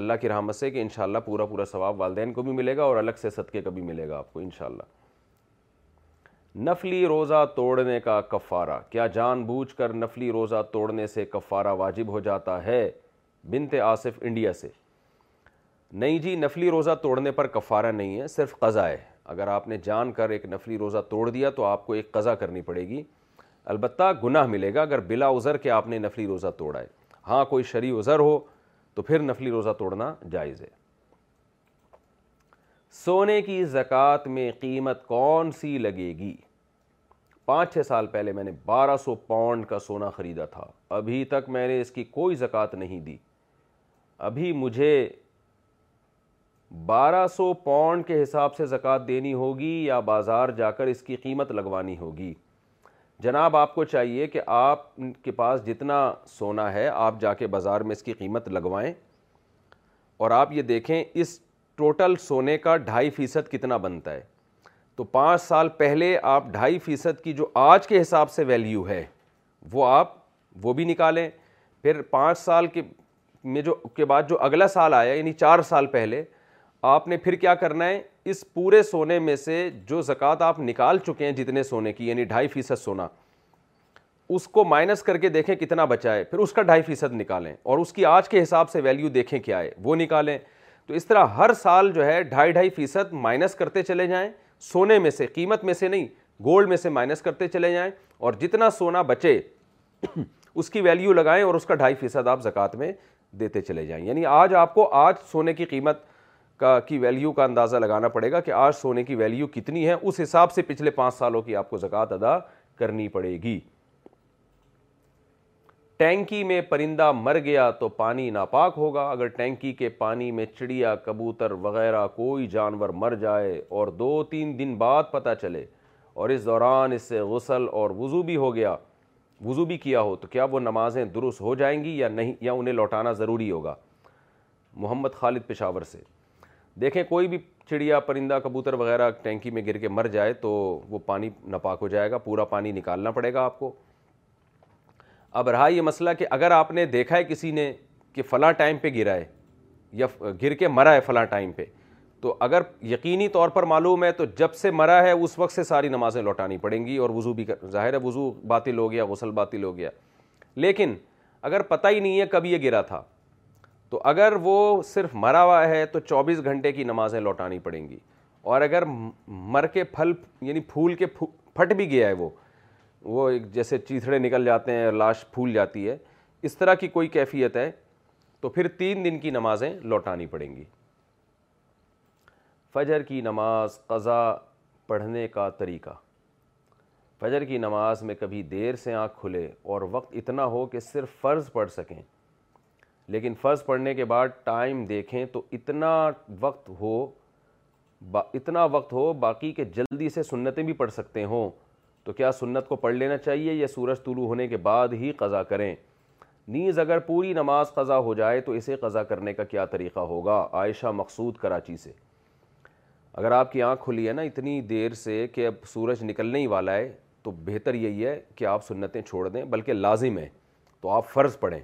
اللہ کی رحمت سے کہ انشاءاللہ پورا پورا ثواب والدین کو بھی ملے گا اور الگ سے صدقے کا بھی ملے گا آپ کو انشاءاللہ نفلی روزہ توڑنے کا کفارہ کیا جان بوجھ کر نفلی روزہ توڑنے سے کفارہ واجب ہو جاتا ہے بنت آصف انڈیا سے نہیں جی نفلی روزہ توڑنے پر کفارہ نہیں ہے صرف قضا ہے اگر آپ نے جان کر ایک نفلی روزہ توڑ دیا تو آپ کو ایک قضا کرنی پڑے گی البتہ گناہ ملے گا اگر بلا عذر کے آپ نے نفلی روزہ توڑا ہے ہاں کوئی شرعی عذر ہو تو پھر نفلی روزہ توڑنا جائز ہے سونے کی زکوٰۃ میں قیمت کون سی لگے گی پانچ چھ سال پہلے میں نے بارہ سو پاؤنڈ کا سونا خریدا تھا ابھی تک میں نے اس کی کوئی زکوٰۃ نہیں دی ابھی مجھے بارہ سو پاؤنڈ کے حساب سے زکوٰۃ دینی ہوگی یا بازار جا کر اس کی قیمت لگوانی ہوگی جناب آپ کو چاہیے کہ آپ کے پاس جتنا سونا ہے آپ جا کے بازار میں اس کی قیمت لگوائیں اور آپ یہ دیکھیں اس ٹوٹل سونے کا ڈھائی فیصد کتنا بنتا ہے تو پانچ سال پہلے آپ ڈھائی فیصد کی جو آج کے حساب سے ویلیو ہے وہ آپ وہ بھی نکالیں پھر پانچ سال کے میں جو کے بعد جو اگلا سال آیا یعنی چار سال پہلے آپ نے پھر کیا کرنا ہے اس پورے سونے میں سے جو زکوٰۃ آپ نکال چکے ہیں جتنے سونے کی یعنی ڈھائی فیصد سونا اس کو مائنس کر کے دیکھیں کتنا بچا ہے پھر اس کا ڈھائی فیصد نکالیں اور اس کی آج کے حساب سے ویلیو دیکھیں کیا ہے وہ نکالیں تو اس طرح ہر سال جو ہے ڈھائی ڈھائی فیصد مائنس کرتے چلے جائیں سونے میں سے قیمت میں سے نہیں گولڈ میں سے مائنس کرتے چلے جائیں اور جتنا سونا بچے اس کی ویلیو لگائیں اور اس کا ڈھائی فیصد آپ زکوٰۃ میں دیتے چلے جائیں یعنی آج آپ کو آج سونے کی قیمت کا کی ویلیو کا اندازہ لگانا پڑے گا کہ آج سونے کی ویلیو کتنی ہے اس حساب سے پچھلے پانچ سالوں کی آپ کو زکوٰۃ ادا کرنی پڑے گی ٹینکی میں پرندہ مر گیا تو پانی ناپاک ہوگا اگر ٹینکی کے پانی میں چڑیا کبوتر وغیرہ کوئی جانور مر جائے اور دو تین دن بعد پتہ چلے اور اس دوران اس سے غسل اور وضو بھی ہو گیا وضو بھی کیا ہو تو کیا وہ نمازیں درست ہو جائیں گی یا نہیں یا انہیں لوٹانا ضروری ہوگا محمد خالد پشاور سے دیکھیں کوئی بھی چڑیا پرندہ کبوتر وغیرہ ٹینکی میں گر کے مر جائے تو وہ پانی ناپاک ہو جائے گا پورا پانی نکالنا پڑے گا آپ کو اب رہا یہ مسئلہ کہ اگر آپ نے دیکھا ہے کسی نے کہ فلاں ٹائم پہ گرا ہے یا گر کے مرا ہے فلاں ٹائم پہ تو اگر یقینی طور پر معلوم ہے تو جب سے مرا ہے اس وقت سے ساری نمازیں لوٹانی پڑیں گی اور وضو بھی ظاہر ہے وضو باطل ہو گیا غسل باطل ہو گیا لیکن اگر پتہ ہی نہیں ہے کب یہ گرا تھا تو اگر وہ صرف مرا ہوا ہے تو چوبیس گھنٹے کی نمازیں لوٹانی پڑیں گی اور اگر مر کے پھل یعنی پھول کے پھٹ بھی گیا ہے وہ وہ ایک جیسے چیتھڑے نکل جاتے ہیں لاش پھول جاتی ہے اس طرح کی کوئی کیفیت ہے تو پھر تین دن کی نمازیں لوٹانی پڑیں گی فجر کی نماز قضا پڑھنے کا طریقہ فجر کی نماز میں کبھی دیر سے آنکھ کھلے اور وقت اتنا ہو کہ صرف فرض پڑھ سکیں لیکن فرض پڑھنے کے بعد ٹائم دیکھیں تو اتنا وقت ہو اتنا وقت ہو باقی کہ جلدی سے سنتیں بھی پڑھ سکتے ہوں تو کیا سنت کو پڑھ لینا چاہیے یا سورج طلوع ہونے کے بعد ہی قضا کریں نیز اگر پوری نماز قضا ہو جائے تو اسے قضا کرنے کا کیا طریقہ ہوگا عائشہ مقصود کراچی سے اگر آپ کی آنکھ کھلی ہے نا اتنی دیر سے کہ اب سورج نکلنے ہی والا ہے تو بہتر یہی ہے کہ آپ سنتیں چھوڑ دیں بلکہ لازم ہیں تو آپ فرض پڑھیں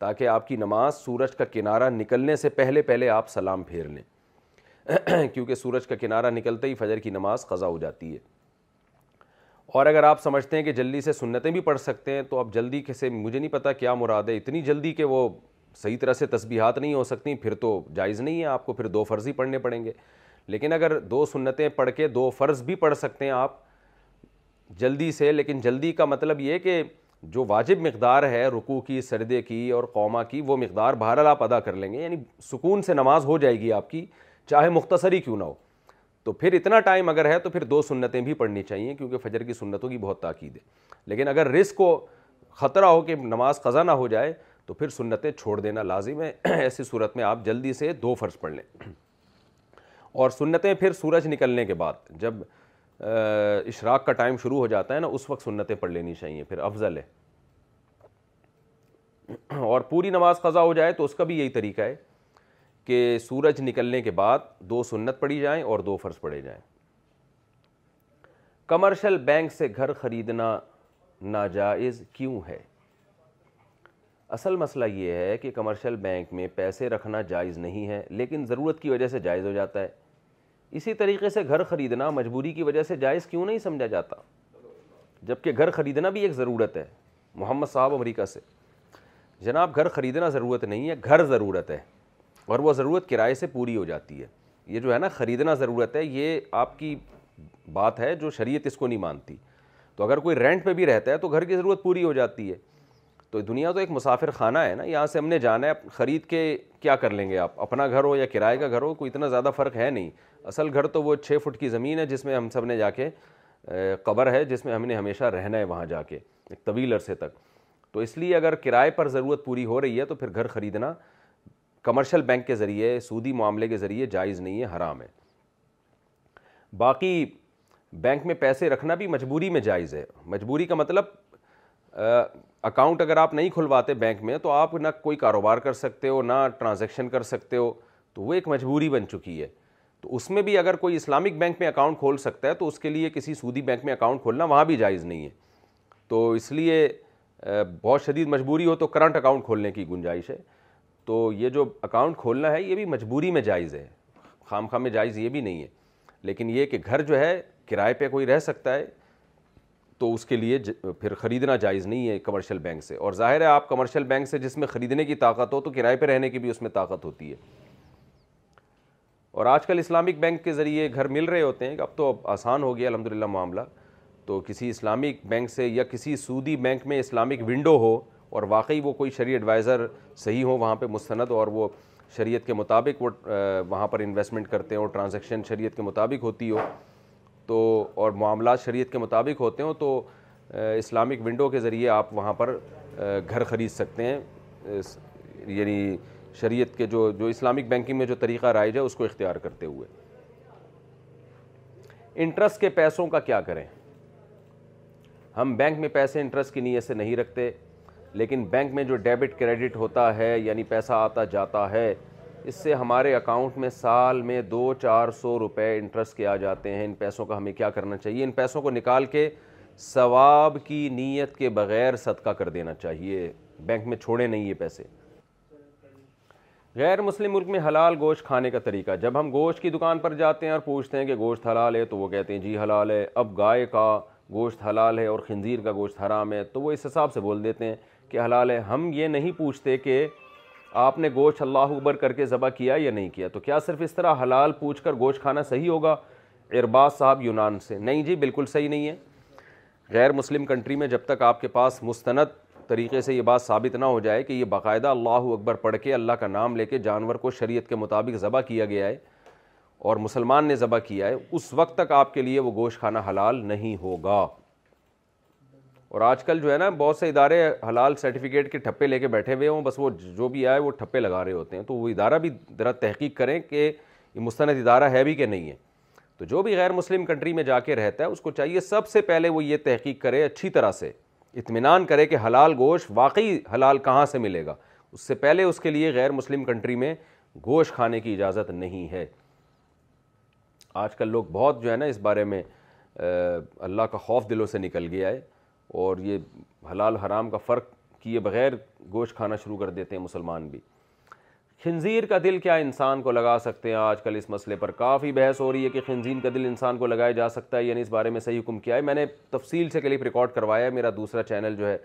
تاکہ آپ کی نماز سورج کا کنارہ نکلنے سے پہلے پہلے آپ سلام پھیر لیں کیونکہ سورج کا کنارہ نکلتے ہی فجر کی نماز قضا ہو جاتی ہے اور اگر آپ سمجھتے ہیں کہ جلدی سے سنتیں بھی پڑھ سکتے ہیں تو آپ جلدی سے مجھے نہیں پتہ کیا مراد ہے اتنی جلدی کہ وہ صحیح طرح سے تسبیحات نہیں ہو سکتی پھر تو جائز نہیں ہے آپ کو پھر دو فرض ہی پڑھنے پڑیں گے لیکن اگر دو سنتیں پڑھ کے دو فرض بھی پڑھ سکتے ہیں آپ جلدی سے لیکن جلدی کا مطلب یہ کہ جو واجب مقدار ہے رکوع کی سردے کی اور قوما کی وہ مقدار بہرحال آپ ادا کر لیں گے یعنی سکون سے نماز ہو جائے گی آپ کی چاہے مختصر ہی کیوں نہ ہو تو پھر اتنا ٹائم اگر ہے تو پھر دو سنتیں بھی پڑھنی چاہیے کیونکہ فجر کی سنتوں کی بہت تاکید ہے لیکن اگر رزق کو خطرہ ہو کہ نماز قضا نہ ہو جائے تو پھر سنتیں چھوڑ دینا لازم ہے ایسی صورت میں آپ جلدی سے دو فرض پڑھ لیں اور سنتیں پھر سورج نکلنے کے بعد جب اشراق کا ٹائم شروع ہو جاتا ہے نا اس وقت سنتیں پڑھ لینی چاہیے پھر افضل ہے اور پوری نماز قضا ہو جائے تو اس کا بھی یہی طریقہ ہے کہ سورج نکلنے کے بعد دو سنت پڑی جائیں اور دو فرض پڑے جائیں کمرشل بینک سے گھر خریدنا ناجائز کیوں ہے اصل مسئلہ یہ ہے کہ کمرشل بینک میں پیسے رکھنا جائز نہیں ہے لیکن ضرورت کی وجہ سے جائز ہو جاتا ہے اسی طریقے سے گھر خریدنا مجبوری کی وجہ سے جائز کیوں نہیں سمجھا جاتا جبکہ گھر خریدنا بھی ایک ضرورت ہے محمد صاحب امریکہ سے جناب گھر خریدنا ضرورت نہیں ہے گھر ضرورت ہے اور وہ ضرورت کرائے سے پوری ہو جاتی ہے یہ جو ہے نا خریدنا ضرورت ہے یہ آپ کی بات ہے جو شریعت اس کو نہیں مانتی تو اگر کوئی رینٹ پہ بھی رہتا ہے تو گھر کی ضرورت پوری ہو جاتی ہے تو دنیا تو ایک مسافر خانہ ہے نا یہاں سے ہم نے جانا ہے خرید کے کیا کر لیں گے آپ اپنا گھر ہو یا کرائے کا گھر ہو کوئی اتنا زیادہ فرق ہے نہیں اصل گھر تو وہ چھ فٹ کی زمین ہے جس میں ہم سب نے جا کے قبر ہے جس میں ہم نے ہمیشہ رہنا ہے وہاں جا کے ایک طویل عرصے تک تو اس لیے اگر کرائے پر ضرورت پوری ہو رہی ہے تو پھر گھر خریدنا کمرشل بینک کے ذریعے سودی معاملے کے ذریعے جائز نہیں ہے حرام ہے باقی بینک میں پیسے رکھنا بھی مجبوری میں جائز ہے مجبوری کا مطلب اکاؤنٹ اگر آپ نہیں کھلواتے بینک میں تو آپ نہ کوئی کاروبار کر سکتے ہو نہ ٹرانزیکشن کر سکتے ہو تو وہ ایک مجبوری بن چکی ہے تو اس میں بھی اگر کوئی اسلامک بینک میں اکاؤنٹ کھول سکتا ہے تو اس کے لیے کسی سودی بینک میں اکاؤنٹ کھولنا وہاں بھی جائز نہیں ہے تو اس لیے بہت شدید مجبوری ہو تو کرنٹ اکاؤنٹ کھولنے کی گنجائش ہے تو یہ جو اکاؤنٹ کھولنا ہے یہ بھی مجبوری میں جائز ہے خام خام میں جائز یہ بھی نہیں ہے لیکن یہ کہ گھر جو ہے کرائے پہ کوئی رہ سکتا ہے تو اس کے لیے پھر خریدنا جائز نہیں ہے کمرشل بینک سے اور ظاہر ہے آپ کمرشل بینک سے جس میں خریدنے کی طاقت ہو تو کرائے پہ رہنے کی بھی اس میں طاقت ہوتی ہے اور آج کل اسلامک بینک کے ذریعے گھر مل رہے ہوتے ہیں اب تو اب آسان ہو گیا الحمدللہ معاملہ تو کسی اسلامک بینک سے یا کسی سودی بینک میں اسلامک ونڈو ہو اور واقعی وہ کوئی شریع ایڈوائزر صحیح ہوں وہاں پہ مستند اور وہ شریعت کے مطابق وہ وہاں پر انویسٹمنٹ کرتے ہیں اور ٹرانزیکشن شریعت کے مطابق ہوتی ہو تو اور معاملات شریعت کے مطابق ہوتے ہوں تو اسلامک ونڈو کے ذریعے آپ وہاں پر گھر خرید سکتے ہیں یعنی شریعت کے جو جو اسلامک بینکنگ میں جو طریقہ رائج ہے اس کو اختیار کرتے ہوئے انٹرسٹ کے پیسوں کا کیا کریں ہم بینک میں پیسے انٹرسٹ کی نیت سے نہیں رکھتے لیکن بینک میں جو ڈیبٹ کریڈٹ ہوتا ہے یعنی پیسہ آتا جاتا ہے اس سے ہمارے اکاؤنٹ میں سال میں دو چار سو روپے انٹرسٹ کے آ جاتے ہیں ان پیسوں کا ہمیں کیا کرنا چاہیے ان پیسوں کو نکال کے ثواب کی نیت کے بغیر صدقہ کر دینا چاہیے بینک میں چھوڑے نہیں یہ پیسے غیر مسلم ملک میں حلال گوشت کھانے کا طریقہ جب ہم گوشت کی دکان پر جاتے ہیں اور پوچھتے ہیں کہ گوشت حلال ہے تو وہ کہتے ہیں جی حلال ہے اب گائے کا گوشت حلال ہے اور خنزیر کا گوشت حرام ہے تو وہ اس حساب سے بول دیتے ہیں کہ حلال ہے ہم یہ نہیں پوچھتے کہ آپ نے گوشت اللہ اکبر کر کے ذبح کیا یا نہیں کیا تو کیا صرف اس طرح حلال پوچھ کر گوشت کھانا صحیح ہوگا ارباز صاحب یونان سے نہیں جی بالکل صحیح نہیں ہے غیر مسلم کنٹری میں جب تک آپ کے پاس مستند طریقے سے یہ بات ثابت نہ ہو جائے کہ یہ باقاعدہ اللہ اکبر پڑھ کے اللہ کا نام لے کے جانور کو شریعت کے مطابق ذبح کیا گیا ہے اور مسلمان نے ذبح کیا ہے اس وقت تک آپ کے لیے وہ گوشت کھانا حلال نہیں ہوگا اور آج کل جو ہے نا بہت سے ادارے حلال سرٹیفکیٹ کے ٹھپے لے کے بیٹھے ہوئے ہوں بس وہ جو بھی آئے وہ ٹھپے لگا رہے ہوتے ہیں تو وہ ادارہ بھی ذرا تحقیق کریں کہ یہ مستند ادارہ ہے بھی کہ نہیں ہے تو جو بھی غیر مسلم کنٹری میں جا کے رہتا ہے اس کو چاہیے سب سے پہلے وہ یہ تحقیق کرے اچھی طرح سے اطمینان کرے کہ حلال گوشت واقعی حلال کہاں سے ملے گا اس سے پہلے اس کے لیے غیر مسلم کنٹری میں گوشت کھانے کی اجازت نہیں ہے آج کل لوگ بہت جو ہے نا اس بارے میں اللہ کا خوف دلوں سے نکل گیا ہے اور یہ حلال حرام کا فرق کیے بغیر گوشت کھانا شروع کر دیتے ہیں مسلمان بھی خنزیر کا دل کیا انسان کو لگا سکتے ہیں آج کل اس مسئلے پر کافی بحث ہو رہی ہے کہ خنزیر کا دل انسان کو لگایا جا سکتا ہے یعنی اس بارے میں صحیح حکم کیا ہے میں نے تفصیل سے کلپ ریکارڈ کروایا ہے میرا دوسرا چینل جو ہے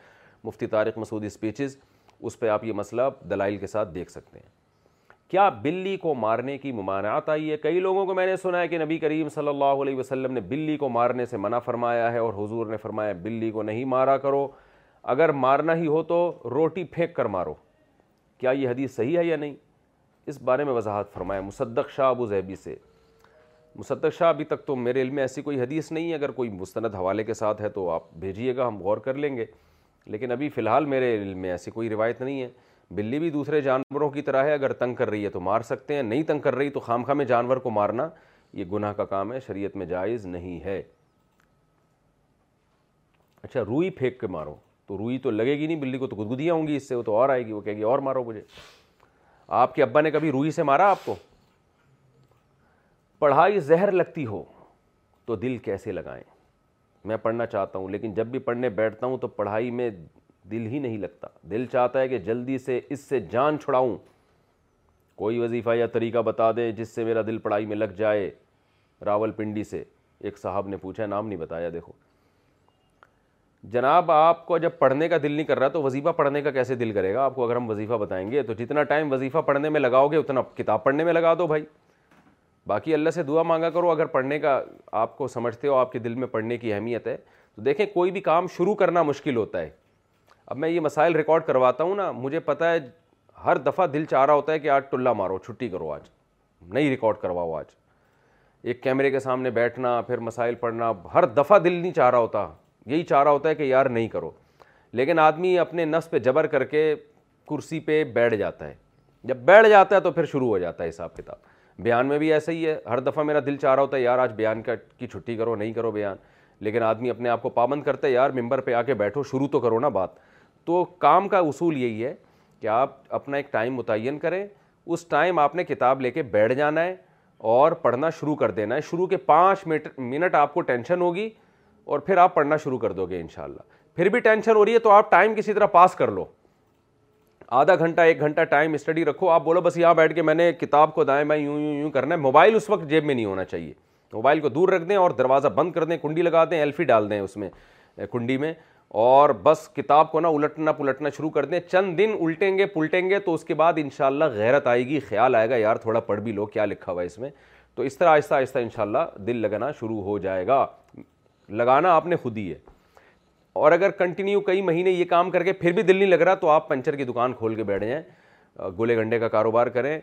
مفتی طارق مسعودی اسپیچز اس پہ آپ یہ مسئلہ دلائل کے ساتھ دیکھ سکتے ہیں کیا بلی کو مارنے کی ممانعات آئی ہے کئی لوگوں کو میں نے سنا ہے کہ نبی کریم صلی اللہ علیہ وسلم نے بلی کو مارنے سے منع فرمایا ہے اور حضور نے فرمایا بلی کو نہیں مارا کرو اگر مارنا ہی ہو تو روٹی پھینک کر مارو کیا یہ حدیث صحیح ہے یا نہیں اس بارے میں وضاحت فرمایا مصدق شاہ ابو زہبی سے مصدق شاہ ابھی تک تو میرے علم میں ایسی کوئی حدیث نہیں ہے اگر کوئی مستند حوالے کے ساتھ ہے تو آپ بھیجیے گا ہم غور کر لیں گے لیکن ابھی فی الحال میرے علم میں ایسی کوئی روایت نہیں ہے بلی بھی دوسرے جانوروں کی طرح ہے اگر تنگ کر رہی ہے تو مار سکتے ہیں نہیں تنگ کر رہی تو خام میں جانور کو مارنا یہ گناہ کا کام ہے شریعت میں جائز نہیں ہے اچھا روئی پھینک کے مارو تو روئی تو لگے گی نہیں بلی کو تو گدگدیاں ہوں گی اس سے وہ تو اور آئے گی وہ کہے گی اور مارو مجھے آپ کے ابا نے کبھی روئی سے مارا آپ کو پڑھائی زہر لگتی ہو تو دل کیسے لگائیں میں پڑھنا چاہتا ہوں لیکن جب بھی پڑھنے بیٹھتا ہوں تو پڑھائی میں دل ہی نہیں لگتا دل چاہتا ہے کہ جلدی سے اس سے جان چھڑاؤں کوئی وظیفہ یا طریقہ بتا دیں جس سے میرا دل پڑھائی میں لگ جائے راول پنڈی سے ایک صاحب نے پوچھا نام نہیں بتایا دیکھو جناب آپ کو جب پڑھنے کا دل نہیں کر رہا تو وظیفہ پڑھنے کا کیسے دل کرے گا آپ کو اگر ہم وظیفہ بتائیں گے تو جتنا ٹائم وظیفہ پڑھنے میں لگاؤ گے اتنا کتاب پڑھنے میں لگا دو بھائی باقی اللہ سے دعا مانگا کرو اگر پڑھنے کا آپ کو سمجھتے ہو آپ کے دل میں پڑھنے کی اہمیت ہے تو دیکھیں کوئی بھی کام شروع کرنا مشکل ہوتا ہے اب میں یہ مسائل ریکارڈ کرواتا ہوں نا مجھے پتا ہے ہر دفعہ دل چاہ رہا ہوتا ہے کہ آج ٹلہ مارو چھٹی کرو آج نہیں ریکارڈ کرواؤ آج ایک کیمرے کے سامنے بیٹھنا پھر مسائل پڑھنا ہر دفعہ دل نہیں چاہ رہا ہوتا یہی چاہ رہا ہوتا ہے کہ یار نہیں کرو لیکن آدمی اپنے نفس پہ جبر کر کے کرسی پہ بیٹھ جاتا ہے جب بیٹھ جاتا ہے تو پھر شروع ہو جاتا ہے حساب کتاب بیان میں بھی ایسا ہی ہے ہر دفعہ میرا دل چاہ رہا ہوتا ہے یار آج بیان کا کی چھٹی کرو نہیں کرو بیان لیکن آدمی اپنے آپ کو پابند کرتا ہے یار ممبر پہ آ کے بیٹھو شروع تو کرو نا بات تو کام کا اصول یہی ہے کہ آپ اپنا ایک ٹائم متعین کریں اس ٹائم آپ نے کتاب لے کے بیٹھ جانا ہے اور پڑھنا شروع کر دینا ہے شروع کے پانچ منٹ آپ کو ٹینشن ہوگی اور پھر آپ پڑھنا شروع کر دو گے انشاءاللہ پھر بھی ٹینشن ہو رہی ہے تو آپ ٹائم کسی طرح پاس کر لو آدھا گھنٹہ ایک گھنٹہ ٹائم اسٹڈی رکھو آپ بولو بس یہاں بیٹھ کے میں نے کتاب کو دائیں میں یوں یوں یوں کرنا ہے موبائل اس وقت جیب میں نہیں ہونا چاہیے موبائل کو دور رکھ دیں اور دروازہ بند کر دیں کنڈی لگا دیں ایلفی ڈال دیں اس میں کنڈی میں اور بس کتاب کو نہ الٹنا پلٹنا شروع کر دیں چند دن الٹیں گے پلٹیں گے تو اس کے بعد انشاءاللہ غیرت آئے گی خیال آئے گا یار تھوڑا پڑھ بھی لو کیا لکھا ہوا ہے اس میں تو اس طرح آہستہ آہستہ انشاءاللہ دل لگانا شروع ہو جائے گا لگانا آپ نے خود ہی ہے اور اگر کنٹینیو کئی مہینے یہ کام کر کے پھر بھی دل نہیں لگ رہا تو آپ پنچر کی دکان کھول کے بیٹھ جائیں گولے گنڈے کا کاروبار کریں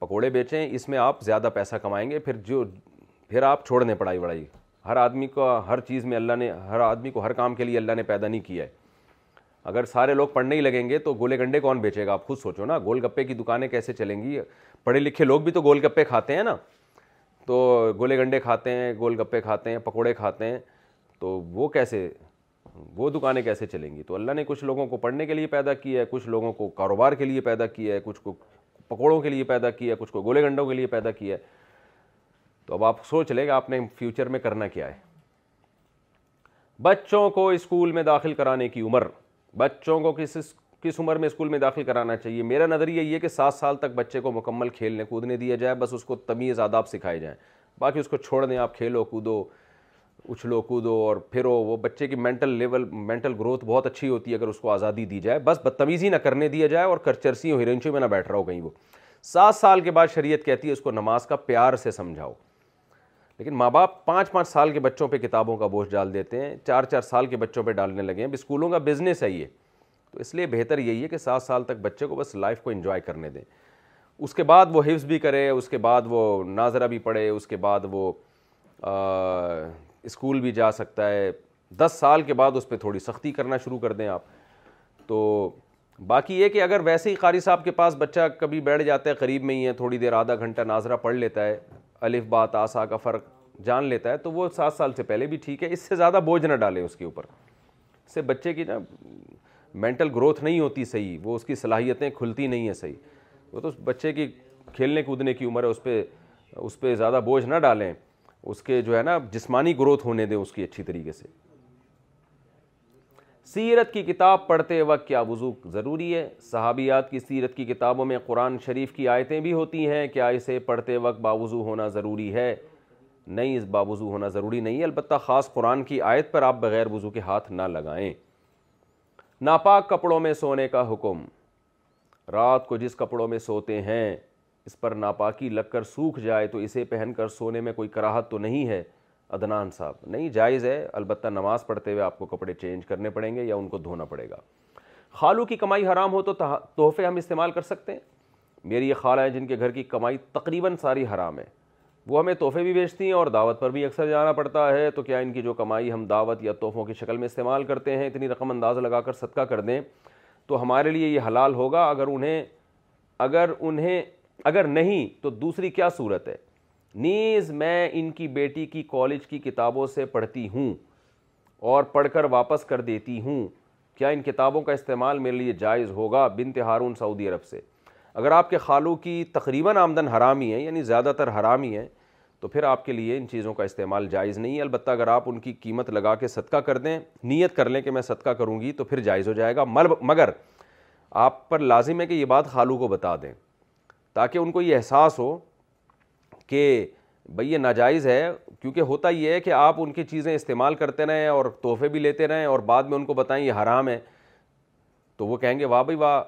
پکوڑے بیچیں اس میں آپ زیادہ پیسہ کمائیں گے پھر جو پھر آپ چھوڑ دیں پڑھائی وڑھائی ہر آدمی کو ہر چیز میں اللہ نے ہر آدمی کو ہر کام کے لیے اللہ نے پیدا نہیں کیا ہے اگر سارے لوگ پڑھنے ہی لگیں گے تو گولے گنڈے کون بیچے گا آپ خود سوچو نا گول گپے کی دکانیں کیسے چلیں گی پڑھے لکھے لوگ بھی تو گول گپے کھاتے ہیں نا تو گولے گنڈے کھاتے ہیں گول گپے کھاتے ہیں پکوڑے کھاتے ہیں تو وہ کیسے وہ دکانیں کیسے چلیں گی تو اللہ نے کچھ لوگوں کو پڑھنے کے لیے پیدا کیا ہے کچھ لوگوں کو کاروبار کے لیے پیدا کیا ہے کچھ کو پکوڑوں کے لیے پیدا کیا ہے کچھ کو گولے گنڈوں کے لیے پیدا کیا ہے تو اب آپ سوچ لیں کہ آپ نے فیوچر میں کرنا کیا ہے بچوں کو اسکول میں داخل کرانے کی عمر بچوں کو کس کس عمر میں اسکول میں داخل کرانا چاہیے میرا نظر یہ کہ سات سال تک بچے کو مکمل کھیلنے کودنے دیا جائے بس اس کو تمیز آداب سکھائے جائیں باقی اس کو چھوڑ دیں آپ کھیلو کودو اچھلو کودو اور پھرو وہ بچے کی مینٹل لیول مینٹل گروتھ بہت اچھی ہوتی ہے اگر اس کو آزادی دی جائے بس بدتمیزی نہ کرنے دیا جائے اور کرچرسی ہو ہرنچوں میں نہ بیٹھ رہا ہو کہیں وہ سات سال کے بعد شریعت کہتی ہے اس کو نماز کا پیار سے سمجھاؤ لیکن ماں باپ پانچ پانچ سال کے بچوں پہ کتابوں کا بوجھ ڈال دیتے ہیں چار چار سال کے بچوں پہ ڈالنے لگے ہیں اسکولوں کا بزنس ہے یہ تو اس لیے بہتر یہی ہے کہ سات سال تک بچے کو بس لائف کو انجوائے کرنے دیں اس کے بعد وہ حفظ بھی کرے اس کے بعد وہ ناظرہ بھی پڑھے اس کے بعد وہ اسکول بھی جا سکتا ہے دس سال کے بعد اس پہ تھوڑی سختی کرنا شروع کر دیں آپ تو باقی یہ کہ اگر ویسے ہی قاری صاحب کے پاس بچہ کبھی بیٹھ جاتا ہے قریب میں ہی ہے تھوڑی دیر آدھا گھنٹہ ناظرہ پڑھ لیتا ہے الف بات کا فرق جان لیتا ہے تو وہ سات سال سے پہلے بھی ٹھیک ہے اس سے زیادہ بوجھ نہ ڈالیں اس کے اوپر اس سے بچے کی نا مینٹل گروتھ نہیں ہوتی صحیح وہ اس کی صلاحیتیں کھلتی نہیں ہیں صحیح وہ تو بچے کی کھیلنے کودنے کی عمر ہے اس پہ اس پہ زیادہ بوجھ نہ ڈالیں اس کے جو ہے نا جسمانی گروتھ ہونے دیں اس کی اچھی طریقے سے سیرت کی کتاب پڑھتے وقت کیا وضو ضروری ہے صحابیات کی سیرت کی کتابوں میں قرآن شریف کی آیتیں بھی ہوتی ہیں کیا اسے پڑھتے وقت باوضو ہونا ضروری ہے نہیں اس باوضو ہونا ضروری نہیں ہے البتہ خاص قرآن کی آیت پر آپ بغیر وضو کے ہاتھ نہ لگائیں ناپاک کپڑوں میں سونے کا حکم رات کو جس کپڑوں میں سوتے ہیں اس پر ناپاکی لگ کر سوکھ جائے تو اسے پہن کر سونے میں کوئی کراہت تو نہیں ہے عدنان صاحب نہیں جائز ہے البتہ نماز پڑھتے ہوئے آپ کو کپڑے چینج کرنے پڑیں گے یا ان کو دھونا پڑے گا خالو کی کمائی حرام ہو تو تحفے ہم استعمال کر سکتے ہیں میری یہ خالہ ہیں جن کے گھر کی کمائی تقریباً ساری حرام ہے وہ ہمیں تحفے بھی بیچتی ہیں اور دعوت پر بھی اکثر جانا پڑتا ہے تو کیا ان کی جو کمائی ہم دعوت یا تحفوں کی شکل میں استعمال کرتے ہیں اتنی رقم اندازہ لگا کر صدقہ کر دیں تو ہمارے لیے یہ حلال ہوگا اگر انہیں اگر انہیں اگر نہیں تو دوسری کیا صورت ہے نیز میں ان کی بیٹی کی کالج کی کتابوں سے پڑھتی ہوں اور پڑھ کر واپس کر دیتی ہوں کیا ان کتابوں کا استعمال میرے لیے جائز ہوگا بنت ہارون سعودی عرب سے اگر آپ کے خالو کی تقریباً آمدن حرامی ہے یعنی زیادہ تر حرامی ہے تو پھر آپ کے لیے ان چیزوں کا استعمال جائز نہیں ہے البتہ اگر آپ ان کی قیمت لگا کے صدقہ کر دیں نیت کر لیں کہ میں صدقہ کروں گی تو پھر جائز ہو جائے گا مگر آپ پر لازم ہے کہ یہ بات خالو کو بتا دیں تاکہ ان کو یہ احساس ہو کہ بھائی یہ ناجائز ہے کیونکہ ہوتا یہ ہے کہ آپ ان کی چیزیں استعمال کرتے رہیں اور تحفے بھی لیتے رہیں اور بعد میں ان کو بتائیں یہ حرام ہے تو وہ کہیں گے واہ بھائی واہ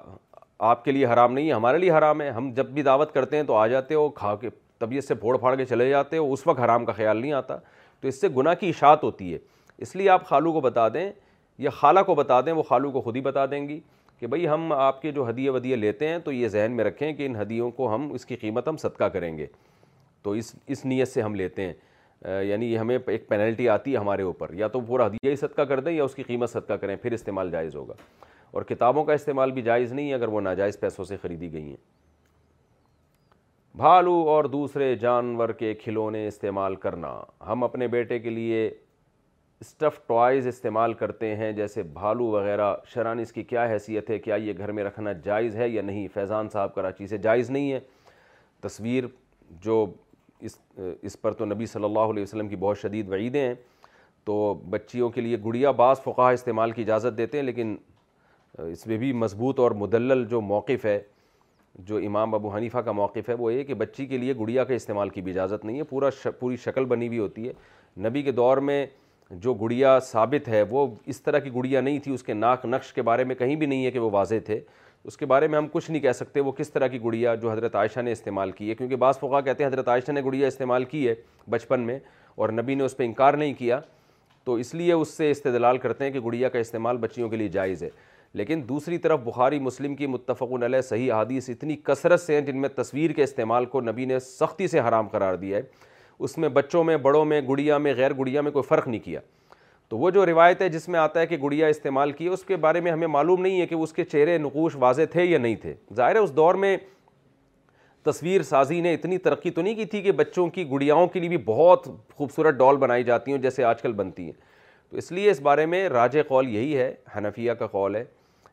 آپ کے لیے حرام نہیں ہے ہمارے لیے حرام ہے ہم جب بھی دعوت کرتے ہیں تو آ جاتے ہو کھا کے طبیعت سے پھوڑ پھاڑ کے چلے جاتے ہو اس وقت حرام کا خیال نہیں آتا تو اس سے گناہ کی اشاعت ہوتی ہے اس لیے آپ خالو کو بتا دیں یا خالہ کو بتا دیں وہ خالو کو خود ہی بتا دیں گی کہ بھائی ہم آپ کے جو ہدیے ودیے لیتے ہیں تو یہ ذہن میں رکھیں کہ ان ہدیوں کو ہم اس کی قیمت ہم صدقہ کریں گے تو اس اس نیت سے ہم لیتے ہیں یعنی ہمیں ایک پینلٹی آتی ہے ہمارے اوپر یا تو پورا حدیہ صدقہ کر دیں یا اس کی قیمت صدقہ کریں پھر استعمال جائز ہوگا اور کتابوں کا استعمال بھی جائز نہیں ہے اگر وہ ناجائز پیسوں سے خریدی گئی ہیں بھالو اور دوسرے جانور کے کھلونے استعمال کرنا ہم اپنے بیٹے کے لیے اسٹف ٹوائز استعمال کرتے ہیں جیسے بھالو وغیرہ شران اس کی کیا حیثیت ہے کیا یہ گھر میں رکھنا جائز ہے یا نہیں فیضان صاحب کراچی سے جائز نہیں ہے تصویر جو اس اس پر تو نبی صلی اللہ علیہ وسلم کی بہت شدید وعیدیں ہیں تو بچیوں کے لیے گڑیا بعض فقاہ استعمال کی اجازت دیتے ہیں لیکن اس میں بھی مضبوط اور مدلل جو موقف ہے جو امام ابو حنیفہ کا موقف ہے وہ یہ کہ بچی کے لیے گڑیا کے استعمال کی بھی اجازت نہیں ہے پورا پوری شکل بنی ہوئی ہوتی ہے نبی کے دور میں جو گڑیا ثابت ہے وہ اس طرح کی گڑیا نہیں تھی اس کے ناک نقش کے بارے میں کہیں بھی نہیں ہے کہ وہ واضح تھے اس کے بارے میں ہم کچھ نہیں کہہ سکتے وہ کس طرح کی گڑیا جو حضرت عائشہ نے استعمال کی ہے کیونکہ بعض فقہ کہتے ہیں حضرت عائشہ نے گڑیا استعمال کی ہے بچپن میں اور نبی نے اس پہ انکار نہیں کیا تو اس لیے اس سے استدلال کرتے ہیں کہ گڑیا کا استعمال بچیوں کے لیے جائز ہے لیکن دوسری طرف بخاری مسلم کی متفق علیہ صحیح حادیث اتنی کثرت سے ہیں جن میں تصویر کے استعمال کو نبی نے سختی سے حرام قرار دیا ہے اس میں بچوں میں بڑوں میں گڑیا میں غیر گڑیا میں کوئی فرق نہیں کیا تو وہ جو روایت ہے جس میں آتا ہے کہ گڑیا استعمال کی اس کے بارے میں ہمیں معلوم نہیں ہے کہ اس کے چہرے نقوش واضح تھے یا نہیں تھے ظاہر ہے اس دور میں تصویر سازی نے اتنی ترقی تو نہیں کی تھی کہ بچوں کی گڑیاؤں کے لیے بھی بہت خوبصورت ڈال بنائی جاتی ہیں جیسے آج کل بنتی ہیں تو اس لیے اس بارے میں راج قول یہی ہے حنفیہ کا قول ہے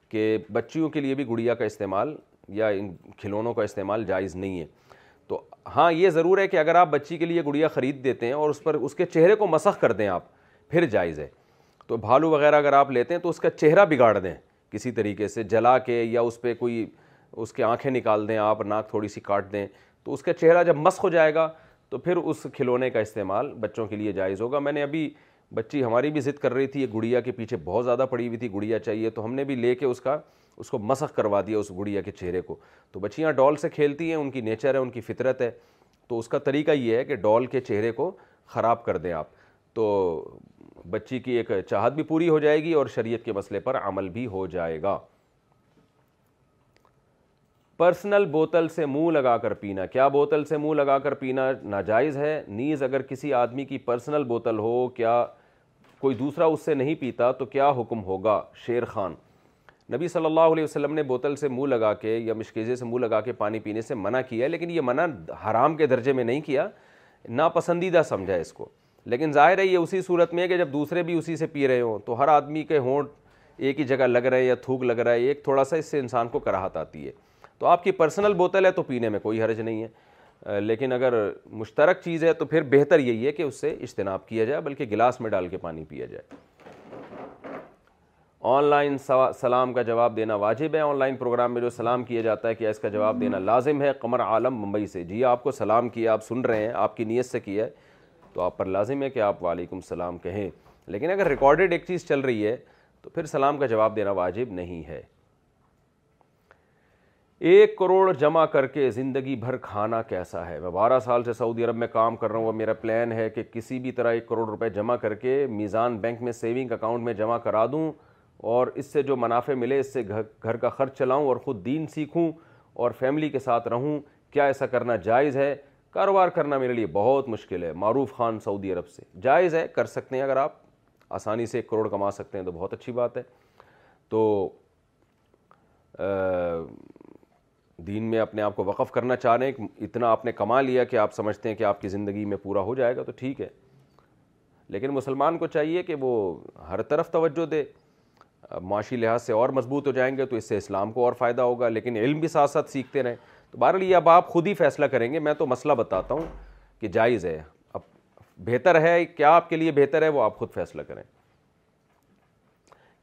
کہ بچیوں کے لیے بھی گڑیا کا استعمال یا ان کھلونوں کا استعمال جائز نہیں ہے تو ہاں یہ ضرور ہے کہ اگر آپ بچی کے لیے گڑیا خرید دیتے ہیں اور اس پر اس کے چہرے کو مسخ کر دیں آپ پھر جائز ہے تو بھالو وغیرہ اگر آپ لیتے ہیں تو اس کا چہرہ بگاڑ دیں کسی طریقے سے جلا کے یا اس پہ کوئی اس کے آنکھیں نکال دیں آپ ناک تھوڑی سی کاٹ دیں تو اس کا چہرہ جب مسخ ہو جائے گا تو پھر اس کھلونے کا استعمال بچوں کے لیے جائز ہوگا میں نے ابھی بچی ہماری بھی ضد کر رہی تھی یہ گڑیا کے پیچھے بہت زیادہ پڑی ہوئی تھی گڑیا چاہیے تو ہم نے بھی لے کے اس کا اس کو مسخ کروا دیا اس گڑیا کے چہرے کو تو بچیاں ڈال سے کھیلتی ہیں ان کی نیچر ہے ان کی فطرت ہے تو اس کا طریقہ یہ ہے کہ ڈال کے چہرے کو خراب کر دیں آپ تو بچی کی ایک چاہت بھی پوری ہو جائے گی اور شریعت کے مسئلے پر عمل بھی ہو جائے گا پرسنل بوتل سے منہ لگا کر پینا کیا بوتل سے منہ لگا کر پینا ناجائز ہے نیز اگر کسی آدمی کی پرسنل بوتل ہو کیا کوئی دوسرا اس سے نہیں پیتا تو کیا حکم ہوگا شیر خان نبی صلی اللہ علیہ وسلم نے بوتل سے منہ لگا کے یا مشکیزے سے منہ لگا کے پانی پینے سے منع کیا لیکن یہ منع حرام کے درجے میں نہیں کیا ناپسندیدہ سمجھا اس کو لیکن ظاہر ہے یہ اسی صورت میں ہے کہ جب دوسرے بھی اسی سے پی رہے ہوں تو ہر آدمی کے ہونٹ ایک ہی جگہ لگ رہے ہیں یا تھوک لگ رہا ہے ایک تھوڑا سا اس سے انسان کو کراہت آتی ہے تو آپ کی پرسنل بوتل ہے تو پینے میں کوئی حرج نہیں ہے لیکن اگر مشترک چیز ہے تو پھر بہتر یہی ہے کہ اس سے اجتناب کیا جائے بلکہ گلاس میں ڈال کے پانی پیا جائے آن لائن سلام کا جواب دینا واجب ہے آن لائن پروگرام میں جو سلام کیا جاتا ہے کہ اس کا جواب دینا لازم ہے قمر عالم ممبئی سے جی آپ کو سلام کیا آپ سن رہے ہیں آپ کی نیت سے کیا ہے تو آپ پر لازم ہے کہ آپ وعلیکم السلام کہیں لیکن اگر ریکارڈڈ ایک چیز چل رہی ہے تو پھر سلام کا جواب دینا واجب نہیں ہے ایک کروڑ جمع کر کے زندگی بھر کھانا کیسا ہے میں بارہ سال سے سعودی عرب میں کام کر رہا ہوں وہ میرا پلان ہے کہ کسی بھی طرح ایک کروڑ روپے جمع کر کے میزان بینک میں سیونگ اکاؤنٹ میں جمع کرا دوں اور اس سے جو منافع ملے اس سے گھر کا خرچ چلاؤں اور خود دین سیکھوں اور فیملی کے ساتھ رہوں کیا ایسا کرنا جائز ہے کاروبار کرنا میرے لیے بہت مشکل ہے معروف خان سعودی عرب سے جائز ہے کر سکتے ہیں اگر آپ آسانی سے ایک کروڑ کما سکتے ہیں تو بہت اچھی بات ہے تو دین میں اپنے آپ کو وقف کرنا چاہ رہے ہیں اتنا آپ نے کما لیا کہ آپ سمجھتے ہیں کہ آپ کی زندگی میں پورا ہو جائے گا تو ٹھیک ہے لیکن مسلمان کو چاہیے کہ وہ ہر طرف توجہ دے معاشی لحاظ سے اور مضبوط ہو جائیں گے تو اس سے اسلام کو اور فائدہ ہوگا لیکن علم بھی ساتھ ساتھ سیکھتے رہیں تو بہرحال یہ اب آپ خود ہی فیصلہ کریں گے میں تو مسئلہ بتاتا ہوں کہ جائز ہے اب بہتر ہے کیا آپ کے لیے بہتر ہے وہ آپ خود فیصلہ کریں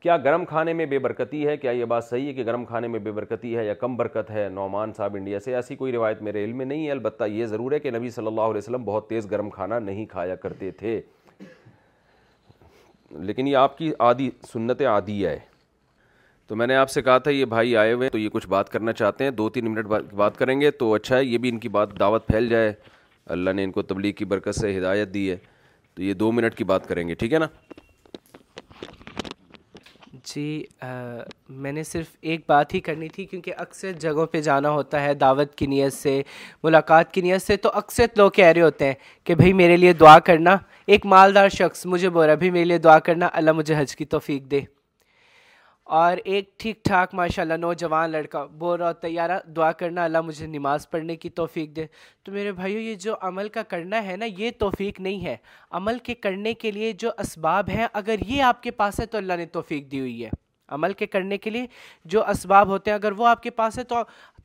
کیا گرم کھانے میں بے برکتی ہے کیا یہ بات صحیح ہے کہ گرم کھانے میں بے برکتی ہے یا کم برکت ہے نعمان صاحب انڈیا سے ایسی کوئی روایت میرے علم میں نہیں ہے البتہ یہ ضرور ہے کہ نبی صلی اللہ علیہ وسلم بہت تیز گرم کھانا نہیں کھایا کرتے تھے لیکن یہ آپ کی عادی سنت عادی ہے تو میں نے آپ سے کہا تھا یہ بھائی آئے ہوئے تو یہ کچھ بات کرنا چاہتے ہیں دو تین منٹ بات کریں گے تو اچھا ہے یہ بھی ان کی بات دعوت پھیل جائے اللہ نے ان کو تبلیغ کی برکت سے ہدایت دی ہے تو یہ دو منٹ کی بات کریں گے ٹھیک ہے نا جی میں نے صرف ایک بات ہی کرنی تھی کیونکہ اکثر جگہوں پہ جانا ہوتا ہے دعوت کی نیت سے ملاقات کی نیت سے تو اکثر لوگ کہہ رہے ہوتے ہیں کہ بھائی میرے لیے دعا کرنا ایک مالدار شخص مجھے بول رہا ہے بھائی میرے لیے دعا کرنا اللہ مجھے حج کی توفیق دے اور ایک ٹھیک ٹھاک ماشاء اللہ نوجوان لڑکا بول رہا تیارہ دعا کرنا اللہ مجھے نماز پڑھنے کی توفیق دے تو میرے بھائیو یہ جو عمل کا کرنا ہے نا یہ توفیق نہیں ہے عمل کے کرنے کے لیے جو اسباب ہیں اگر یہ آپ کے پاس ہے تو اللہ نے توفیق دی ہوئی ہے عمل کے کرنے کے لیے جو اسباب ہوتے ہیں اگر وہ آپ کے پاس ہے تو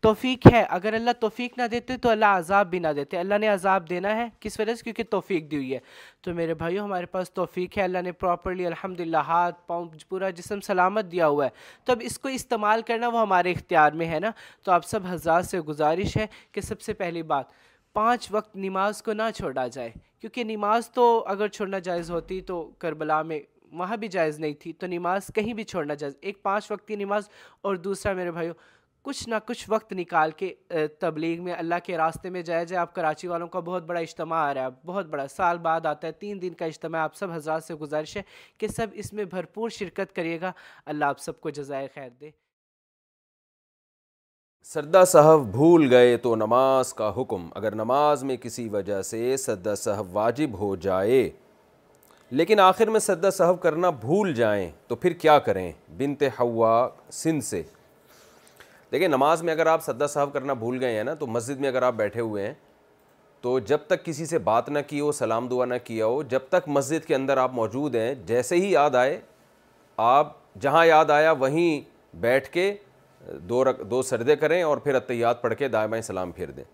توفیق ہے اگر اللہ توفیق نہ دیتے تو اللہ عذاب بھی نہ دیتے اللہ نے عذاب دینا ہے کس وجہ سے کیونکہ توفیق دی ہوئی ہے تو میرے بھائیوں ہمارے پاس توفیق ہے اللہ نے پراپرلی الحمدللہ ہاتھ پاؤں پورا جسم سلامت دیا ہوا ہے تو اب اس کو استعمال کرنا وہ ہمارے اختیار میں ہے نا تو آپ سب حضرات سے گزارش ہے کہ سب سے پہلی بات پانچ وقت نماز کو نہ چھوڑا جائے کیونکہ نماز تو اگر چھوڑنا جائز ہوتی تو کربلا میں وہاں بھی جائز نہیں تھی تو نماز کہیں بھی چھوڑنا جائز ایک پانچ وقت کی نماز اور دوسرا میرے بھائیوں کچھ نہ کچھ وقت نکال کے تبلیغ میں اللہ کے راستے میں جائے جائے آپ کراچی والوں کا بہت بڑا اجتماع آ رہا ہے بہت بڑا سال بعد آتا ہے تین دن کا اجتماع آپ سب حضرات سے گزارش ہے کہ سب اس میں بھرپور شرکت کریے گا اللہ آپ سب کو جزائے خیر دے سردا صاحب بھول گئے تو نماز کا حکم اگر نماز میں کسی وجہ سے سردا صاحب واجب ہو جائے لیکن آخر میں سردا صاحب کرنا بھول جائیں تو پھر کیا کریں بنت حوا سن سے دیکھیں نماز میں اگر آپ سدا صاحب کرنا بھول گئے ہیں نا تو مسجد میں اگر آپ بیٹھے ہوئے ہیں تو جب تک کسی سے بات نہ کی ہو سلام دعا نہ کیا ہو جب تک مسجد کے اندر آپ موجود ہیں جیسے ہی یاد آئے آپ جہاں یاد آیا وہیں بیٹھ کے دو رک دو سردے کریں اور پھر اطیات پڑھ کے بائیں سلام پھیر دیں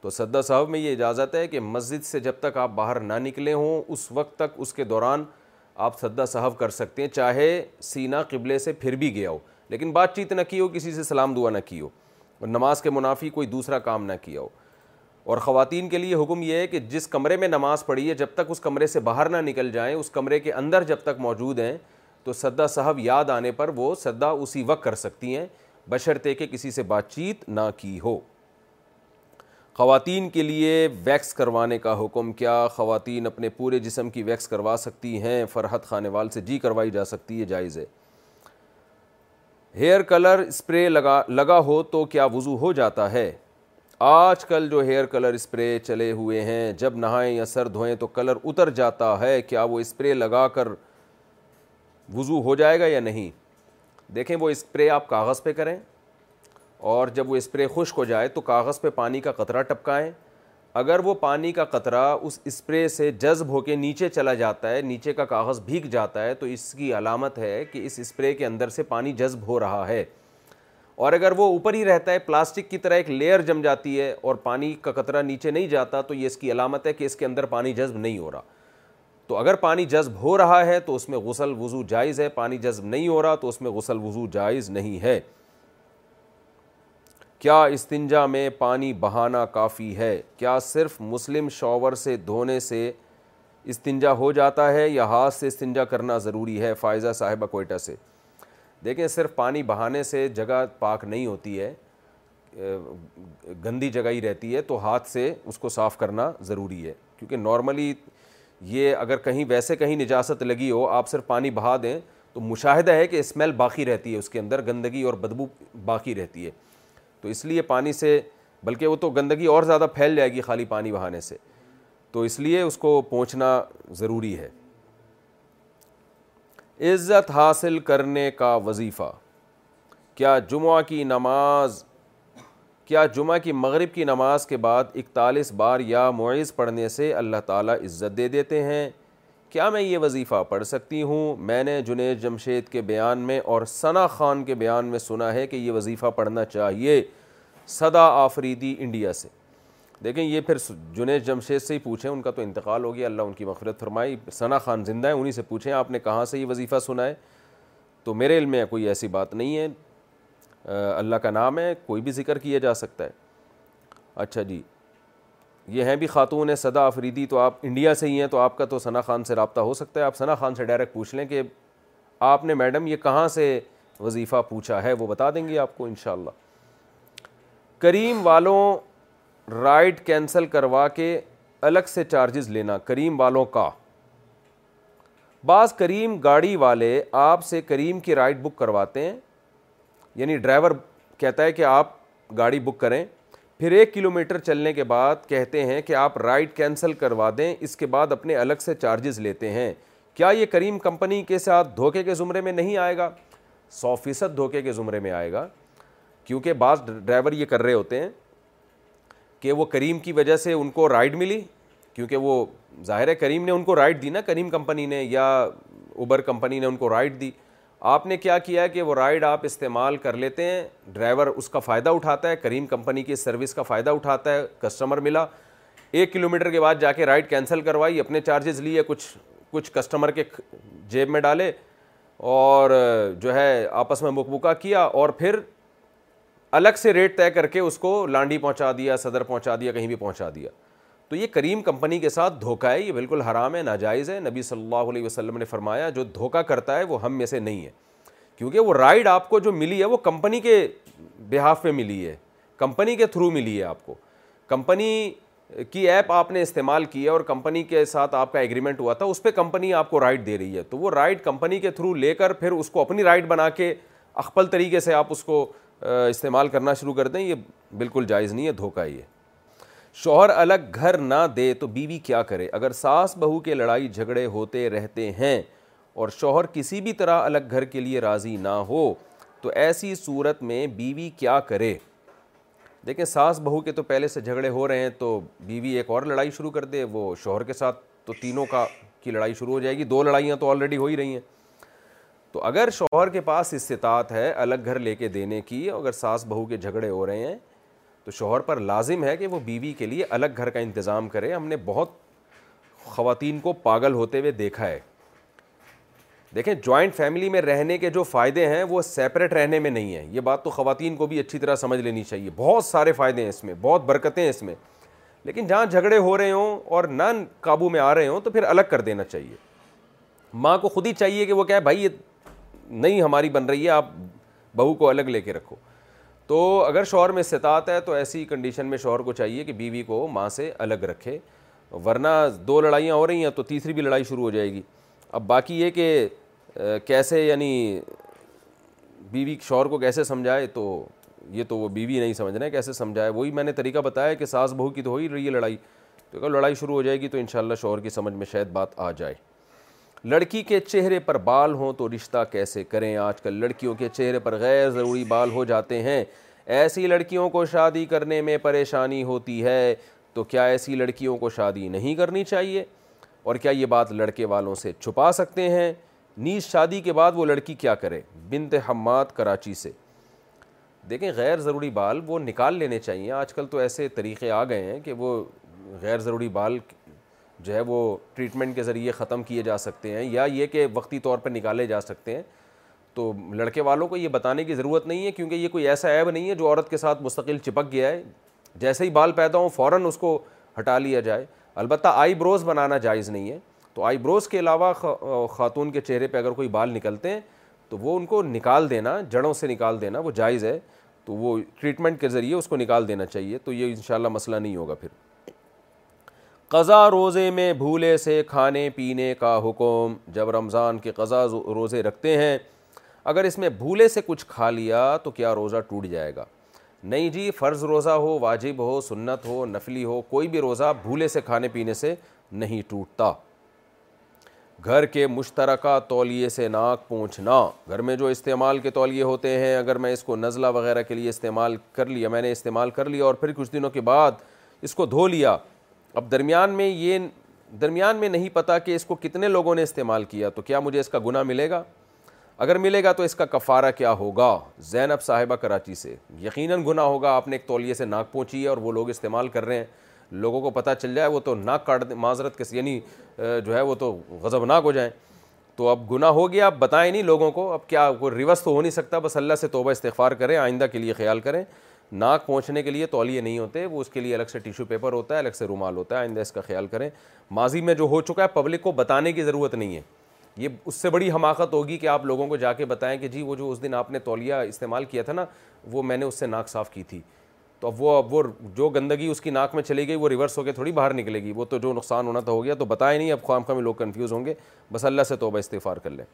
تو سدا صاحب میں یہ اجازت ہے کہ مسجد سے جب تک آپ باہر نہ نکلے ہوں اس وقت تک اس کے دوران آپ سدا صحف کر سکتے ہیں چاہے سینہ قبلے سے پھر بھی گیا ہو لیکن بات چیت نہ کی ہو کسی سے سلام دعا نہ کی ہو اور نماز کے منافی کوئی دوسرا کام نہ کیا ہو اور خواتین کے لیے حکم یہ ہے کہ جس کمرے میں نماز پڑھی ہے جب تک اس کمرے سے باہر نہ نکل جائیں اس کمرے کے اندر جب تک موجود ہیں تو سدا صاحب یاد آنے پر وہ سدا اسی وقت کر سکتی ہیں بشرطے کہ کسی سے بات چیت نہ کی ہو خواتین کے لیے ویکس کروانے کا حکم کیا خواتین اپنے پورے جسم کی ویکس کروا سکتی ہیں فرحت خانے وال سے جی کروائی جا سکتی ہے جائز ہے ہیئر کلر اسپرے لگا لگا ہو تو کیا وضو ہو جاتا ہے آج کل جو ہیئر کلر اسپرے چلے ہوئے ہیں جب نہائیں یا سر دھوئیں تو کلر اتر جاتا ہے کیا وہ اسپرے لگا کر وضو ہو جائے گا یا نہیں دیکھیں وہ اسپرے آپ کاغذ پہ کریں اور جب وہ اسپرے خشک ہو جائے تو کاغذ پہ پانی کا قطرہ ٹپکائیں اگر وہ پانی کا قطرہ اس اسپرے سے جذب ہو کے نیچے چلا جاتا ہے نیچے کا کاغذ بھیگ جاتا ہے تو اس کی علامت ہے کہ اس اسپرے کے اندر سے پانی جذب ہو رہا ہے اور اگر وہ اوپر ہی رہتا ہے پلاسٹک کی طرح ایک لیئر جم جاتی ہے اور پانی کا قطرہ نیچے نہیں جاتا تو یہ اس کی علامت ہے کہ اس کے اندر پانی جذب نہیں ہو رہا تو اگر پانی جذب ہو رہا ہے تو اس میں غسل وضو جائز ہے پانی جذب نہیں ہو رہا تو اس میں غسل وضو جائز نہیں ہے کیا استنجا میں پانی بہانا کافی ہے کیا صرف مسلم شاور سے دھونے سے استنجا ہو جاتا ہے یا ہاتھ سے استنجا کرنا ضروری ہے فائزہ صاحبہ کوئٹہ سے دیکھیں صرف پانی بہانے سے جگہ پاک نہیں ہوتی ہے گندی جگہ ہی رہتی ہے تو ہاتھ سے اس کو صاف کرنا ضروری ہے کیونکہ نارملی یہ اگر کہیں ویسے کہیں نجاست لگی ہو آپ صرف پانی بہا دیں تو مشاہدہ ہے کہ اسمیل باقی رہتی ہے اس کے اندر گندگی اور بدبو باقی رہتی ہے تو اس لیے پانی سے بلکہ وہ تو گندگی اور زیادہ پھیل جائے گی خالی پانی بہانے سے تو اس لیے اس کو پہنچنا ضروری ہے عزت حاصل کرنے کا وظیفہ کیا جمعہ کی نماز کیا جمعہ کی مغرب کی نماز کے بعد اکتالیس بار یا معیز پڑھنے سے اللہ تعالیٰ عزت دے دیتے ہیں کیا میں یہ وظیفہ پڑھ سکتی ہوں میں نے جنید جمشید کے بیان میں اور ثنا خان کے بیان میں سنا ہے کہ یہ وظیفہ پڑھنا چاہیے صدا آفریدی انڈیا سے دیکھیں یہ پھر جنید جمشید سے ہی پوچھیں ان کا تو انتقال ہو گیا اللہ ان کی مغفرت فرمائی ثنا خان زندہ ہے انہی سے پوچھیں آپ نے کہاں سے یہ وظیفہ سنا ہے تو میرے علم میں کوئی ایسی بات نہیں ہے اللہ کا نام ہے کوئی بھی ذکر کیا جا سکتا ہے اچھا جی یہ ہیں بھی خاتون ہیں صدا آفریدی تو آپ انڈیا سے ہی ہیں تو آپ کا تو ثنا خان سے رابطہ ہو سکتا ہے آپ ثنا خان سے ڈائریکٹ پوچھ لیں کہ آپ نے میڈم یہ کہاں سے وظیفہ پوچھا ہے وہ بتا دیں گے آپ کو انشاءاللہ کریم والوں رائڈ کینسل کروا کے الگ سے چارجز لینا کریم والوں کا بعض کریم گاڑی والے آپ سے کریم کی رائڈ بک کرواتے ہیں یعنی ڈرائیور کہتا ہے کہ آپ گاڑی بک کریں پھر ایک کلو میٹر چلنے کے بعد کہتے ہیں کہ آپ رائڈ کینسل کروا دیں اس کے بعد اپنے الگ سے چارجز لیتے ہیں کیا یہ کریم کمپنی کے ساتھ دھوکے کے زمرے میں نہیں آئے گا سو فیصد دھوکے کے زمرے میں آئے گا کیونکہ بعض ڈرائیور یہ کر رہے ہوتے ہیں کہ وہ کریم کی وجہ سے ان کو رائڈ ملی کیونکہ وہ ظاہر ہے کریم نے ان کو رائڈ دی نا کریم کمپنی نے یا اوبر کمپنی نے ان کو رائڈ دی آپ نے کیا کیا ہے کہ وہ رائڈ آپ استعمال کر لیتے ہیں ڈرائیور اس کا فائدہ اٹھاتا ہے کریم کمپنی کی سروس کا فائدہ اٹھاتا ہے کسٹمر ملا ایک کلو میٹر کے بعد جا کے رائڈ کینسل کروائی اپنے چارجز لیے کچھ کچھ کسٹمر کے جیب میں ڈالے اور جو ہے آپس میں مکبکا کیا اور پھر الگ سے ریٹ طے کر کے اس کو لانڈی پہنچا دیا صدر پہنچا دیا کہیں بھی پہنچا دیا تو یہ کریم کمپنی کے ساتھ دھوکہ ہے یہ بالکل حرام ہے ناجائز ہے نبی صلی اللہ علیہ وسلم نے فرمایا جو دھوکہ کرتا ہے وہ ہم میں سے نہیں ہے کیونکہ وہ رائڈ آپ کو جو ملی ہے وہ کمپنی کے بحاف پہ ملی ہے کمپنی کے تھرو ملی ہے آپ کو کمپنی کی ایپ آپ نے استعمال کی ہے اور کمپنی کے ساتھ آپ کا ایگریمنٹ ہوا تھا اس پہ کمپنی آپ کو رائڈ دے رہی ہے تو وہ رائڈ کمپنی کے تھرو لے کر پھر اس کو اپنی رائڈ بنا کے اخپل طریقے سے آپ اس کو استعمال کرنا شروع کر دیں یہ بالکل جائز نہیں ہے دھوکہ یہ شوہر الگ گھر نہ دے تو بیوی کیا کرے اگر ساس بہو کے لڑائی جھگڑے ہوتے رہتے ہیں اور شوہر کسی بھی طرح الگ گھر کے لیے راضی نہ ہو تو ایسی صورت میں بیوی کیا کرے دیکھیں ساس بہو کے تو پہلے سے جھگڑے ہو رہے ہیں تو بیوی ایک اور لڑائی شروع کر دے وہ شوہر کے ساتھ تو تینوں کا کی لڑائی شروع ہو جائے گی دو لڑائیاں تو آلریڈی ہو ہی رہی ہیں تو اگر شوہر کے پاس استطاعت ہے الگ گھر لے کے دینے کی اگر ساس بہو کے جھگڑے ہو رہے ہیں تو شوہر پر لازم ہے کہ وہ بیوی کے لیے الگ گھر کا انتظام کرے ہم نے بہت خواتین کو پاگل ہوتے ہوئے دیکھا ہے دیکھیں جوائنٹ فیملی میں رہنے کے جو فائدے ہیں وہ سیپریٹ رہنے میں نہیں ہیں یہ بات تو خواتین کو بھی اچھی طرح سمجھ لینی چاہیے بہت سارے فائدے ہیں اس میں بہت برکتیں ہیں اس میں لیکن جہاں جھگڑے ہو رہے ہوں اور نہ قابو میں آ رہے ہوں تو پھر الگ کر دینا چاہیے ماں کو خود ہی چاہیے کہ وہ کہے بھائی یہ نہیں ہماری بن رہی ہے آپ بہو کو الگ لے کے رکھو تو اگر شوہر میں استطاعت ہے تو ایسی کنڈیشن میں شوہر کو چاہیے کہ بیوی کو ماں سے الگ رکھے ورنہ دو لڑائیاں ہو رہی ہیں تو تیسری بھی لڑائی شروع ہو جائے گی اب باقی یہ کہ کیسے یعنی بیوی شوہر کو کیسے سمجھائے تو یہ تو وہ بیوی نہیں سمجھ رہے کیسے سمجھائے وہی میں نے طریقہ بتایا کہ ساس بہو کی تو ہو ہی رہی ہے لڑائی تو اگر لڑائی شروع ہو جائے گی تو انشاءاللہ شوہر کی سمجھ میں شاید بات آ جائے لڑکی کے چہرے پر بال ہوں تو رشتہ کیسے کریں آج کل لڑکیوں کے چہرے پر غیر ضروری بال ہو جاتے ہیں ایسی لڑکیوں کو شادی کرنے میں پریشانی ہوتی ہے تو کیا ایسی لڑکیوں کو شادی نہیں کرنی چاہیے اور کیا یہ بات لڑکے والوں سے چھپا سکتے ہیں نیز شادی کے بعد وہ لڑکی کیا کرے بنت حماد کراچی سے دیکھیں غیر ضروری بال وہ نکال لینے چاہیے آج کل تو ایسے طریقے آ گئے ہیں کہ وہ غیر ضروری بال جو ہے وہ ٹریٹمنٹ کے ذریعے ختم کیے جا سکتے ہیں یا یہ کہ وقتی طور پر نکالے جا سکتے ہیں تو لڑکے والوں کو یہ بتانے کی ضرورت نہیں ہے کیونکہ یہ کوئی ایسا عیب نہیں ہے جو عورت کے ساتھ مستقل چپک گیا ہے جیسے ہی بال پیدا ہوں فوراً اس کو ہٹا لیا جائے البتہ آئی بروز بنانا جائز نہیں ہے تو آئی بروز کے علاوہ خاتون کے چہرے پہ اگر کوئی بال نکلتے ہیں تو وہ ان کو نکال دینا جڑوں سے نکال دینا وہ جائز ہے تو وہ ٹریٹمنٹ کے ذریعے اس کو نکال دینا چاہیے تو یہ انشاءاللہ مسئلہ نہیں ہوگا پھر قضا روزے میں بھولے سے کھانے پینے کا حکم جب رمضان کے قضا روزے رکھتے ہیں اگر اس میں بھولے سے کچھ کھا لیا تو کیا روزہ ٹوٹ جائے گا نہیں جی فرض روزہ ہو واجب ہو سنت ہو نفلی ہو کوئی بھی روزہ بھولے سے کھانے پینے سے نہیں ٹوٹتا گھر کے مشترکہ تولیے سے ناک پہنچنا گھر میں جو استعمال کے تولیے ہوتے ہیں اگر میں اس کو نزلہ وغیرہ کے لیے استعمال کر لیا میں نے استعمال کر لیا اور پھر کچھ دنوں کے بعد اس کو دھو لیا اب درمیان میں یہ درمیان میں نہیں پتہ کہ اس کو کتنے لوگوں نے استعمال کیا تو کیا مجھے اس کا گناہ ملے گا اگر ملے گا تو اس کا کفارہ کیا ہوگا زینب صاحبہ کراچی سے یقیناً گناہ ہوگا آپ نے ایک تولیے سے ناک پہنچی ہے اور وہ لوگ استعمال کر رہے ہیں لوگوں کو پتہ چل جائے وہ تو ناک کاٹ معذرت کے یعنی جو ہے وہ تو غضب ناک ہو جائیں تو اب گناہ ہو گیا آپ بتائیں نہیں لوگوں کو اب کیا کوئی ریوس تو ہو نہیں سکتا بس اللہ سے توبہ استغفار کریں آئندہ کے لیے خیال کریں ناک پہنچنے کے لیے تولیے نہیں ہوتے وہ اس کے لیے الگ سے ٹیشو پیپر ہوتا ہے الگ سے رومال ہوتا ہے آئندہ اس کا خیال کریں ماضی میں جو ہو چکا ہے پبلک کو بتانے کی ضرورت نہیں ہے یہ اس سے بڑی حماقت ہوگی کہ آپ لوگوں کو جا کے بتائیں کہ جی وہ جو اس دن آپ نے تولیہ استعمال کیا تھا نا وہ میں نے اس سے ناک صاف کی تھی تو اب وہ اب وہ جو گندگی اس کی ناک میں چلی گئی وہ ریورس ہو کے تھوڑی باہر نکلے گی وہ تو جو نقصان ہونا تھا ہو گیا تو بتائے نہیں اب خام میں لوگ کنفیوز ہوں گے بس اللہ سے توبہ استغفار کر لیں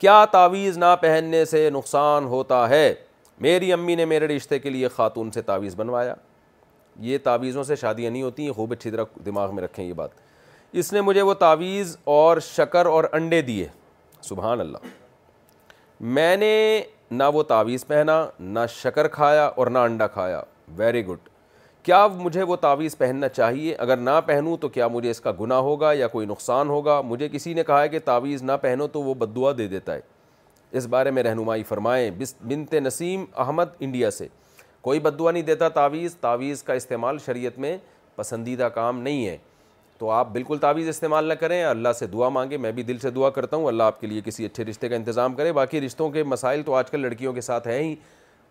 کیا تعویذ نہ پہننے سے نقصان ہوتا ہے میری امی نے میرے رشتے کے لیے خاتون سے تعویذ بنوایا یہ تعویذوں سے شادیاں نہیں ہوتی ہیں خوب اچھی طرح دماغ میں رکھیں یہ بات اس نے مجھے وہ تعویذ اور شکر اور انڈے دیے سبحان اللہ میں نے نہ وہ تعویذ پہنا نہ شکر کھایا اور نہ انڈا کھایا ویری گڈ کیا مجھے وہ تعویذ پہننا چاہیے اگر نہ پہنوں تو کیا مجھے اس کا گناہ ہوگا یا کوئی نقصان ہوگا مجھے کسی نے کہا ہے کہ تعویذ نہ پہنو تو وہ بدعا دے دیتا ہے اس بارے میں رہنمائی فرمائیں بنت نسیم احمد انڈیا سے کوئی بدعا نہیں دیتا تعویذ تعویذ کا استعمال شریعت میں پسندیدہ کام نہیں ہے تو آپ بالکل تعویذ استعمال نہ کریں اللہ سے دعا مانگیں میں بھی دل سے دعا کرتا ہوں اللہ آپ کے لیے کسی اچھے رشتے کا انتظام کرے باقی رشتوں کے مسائل تو آج کل لڑکیوں کے ساتھ ہیں ہی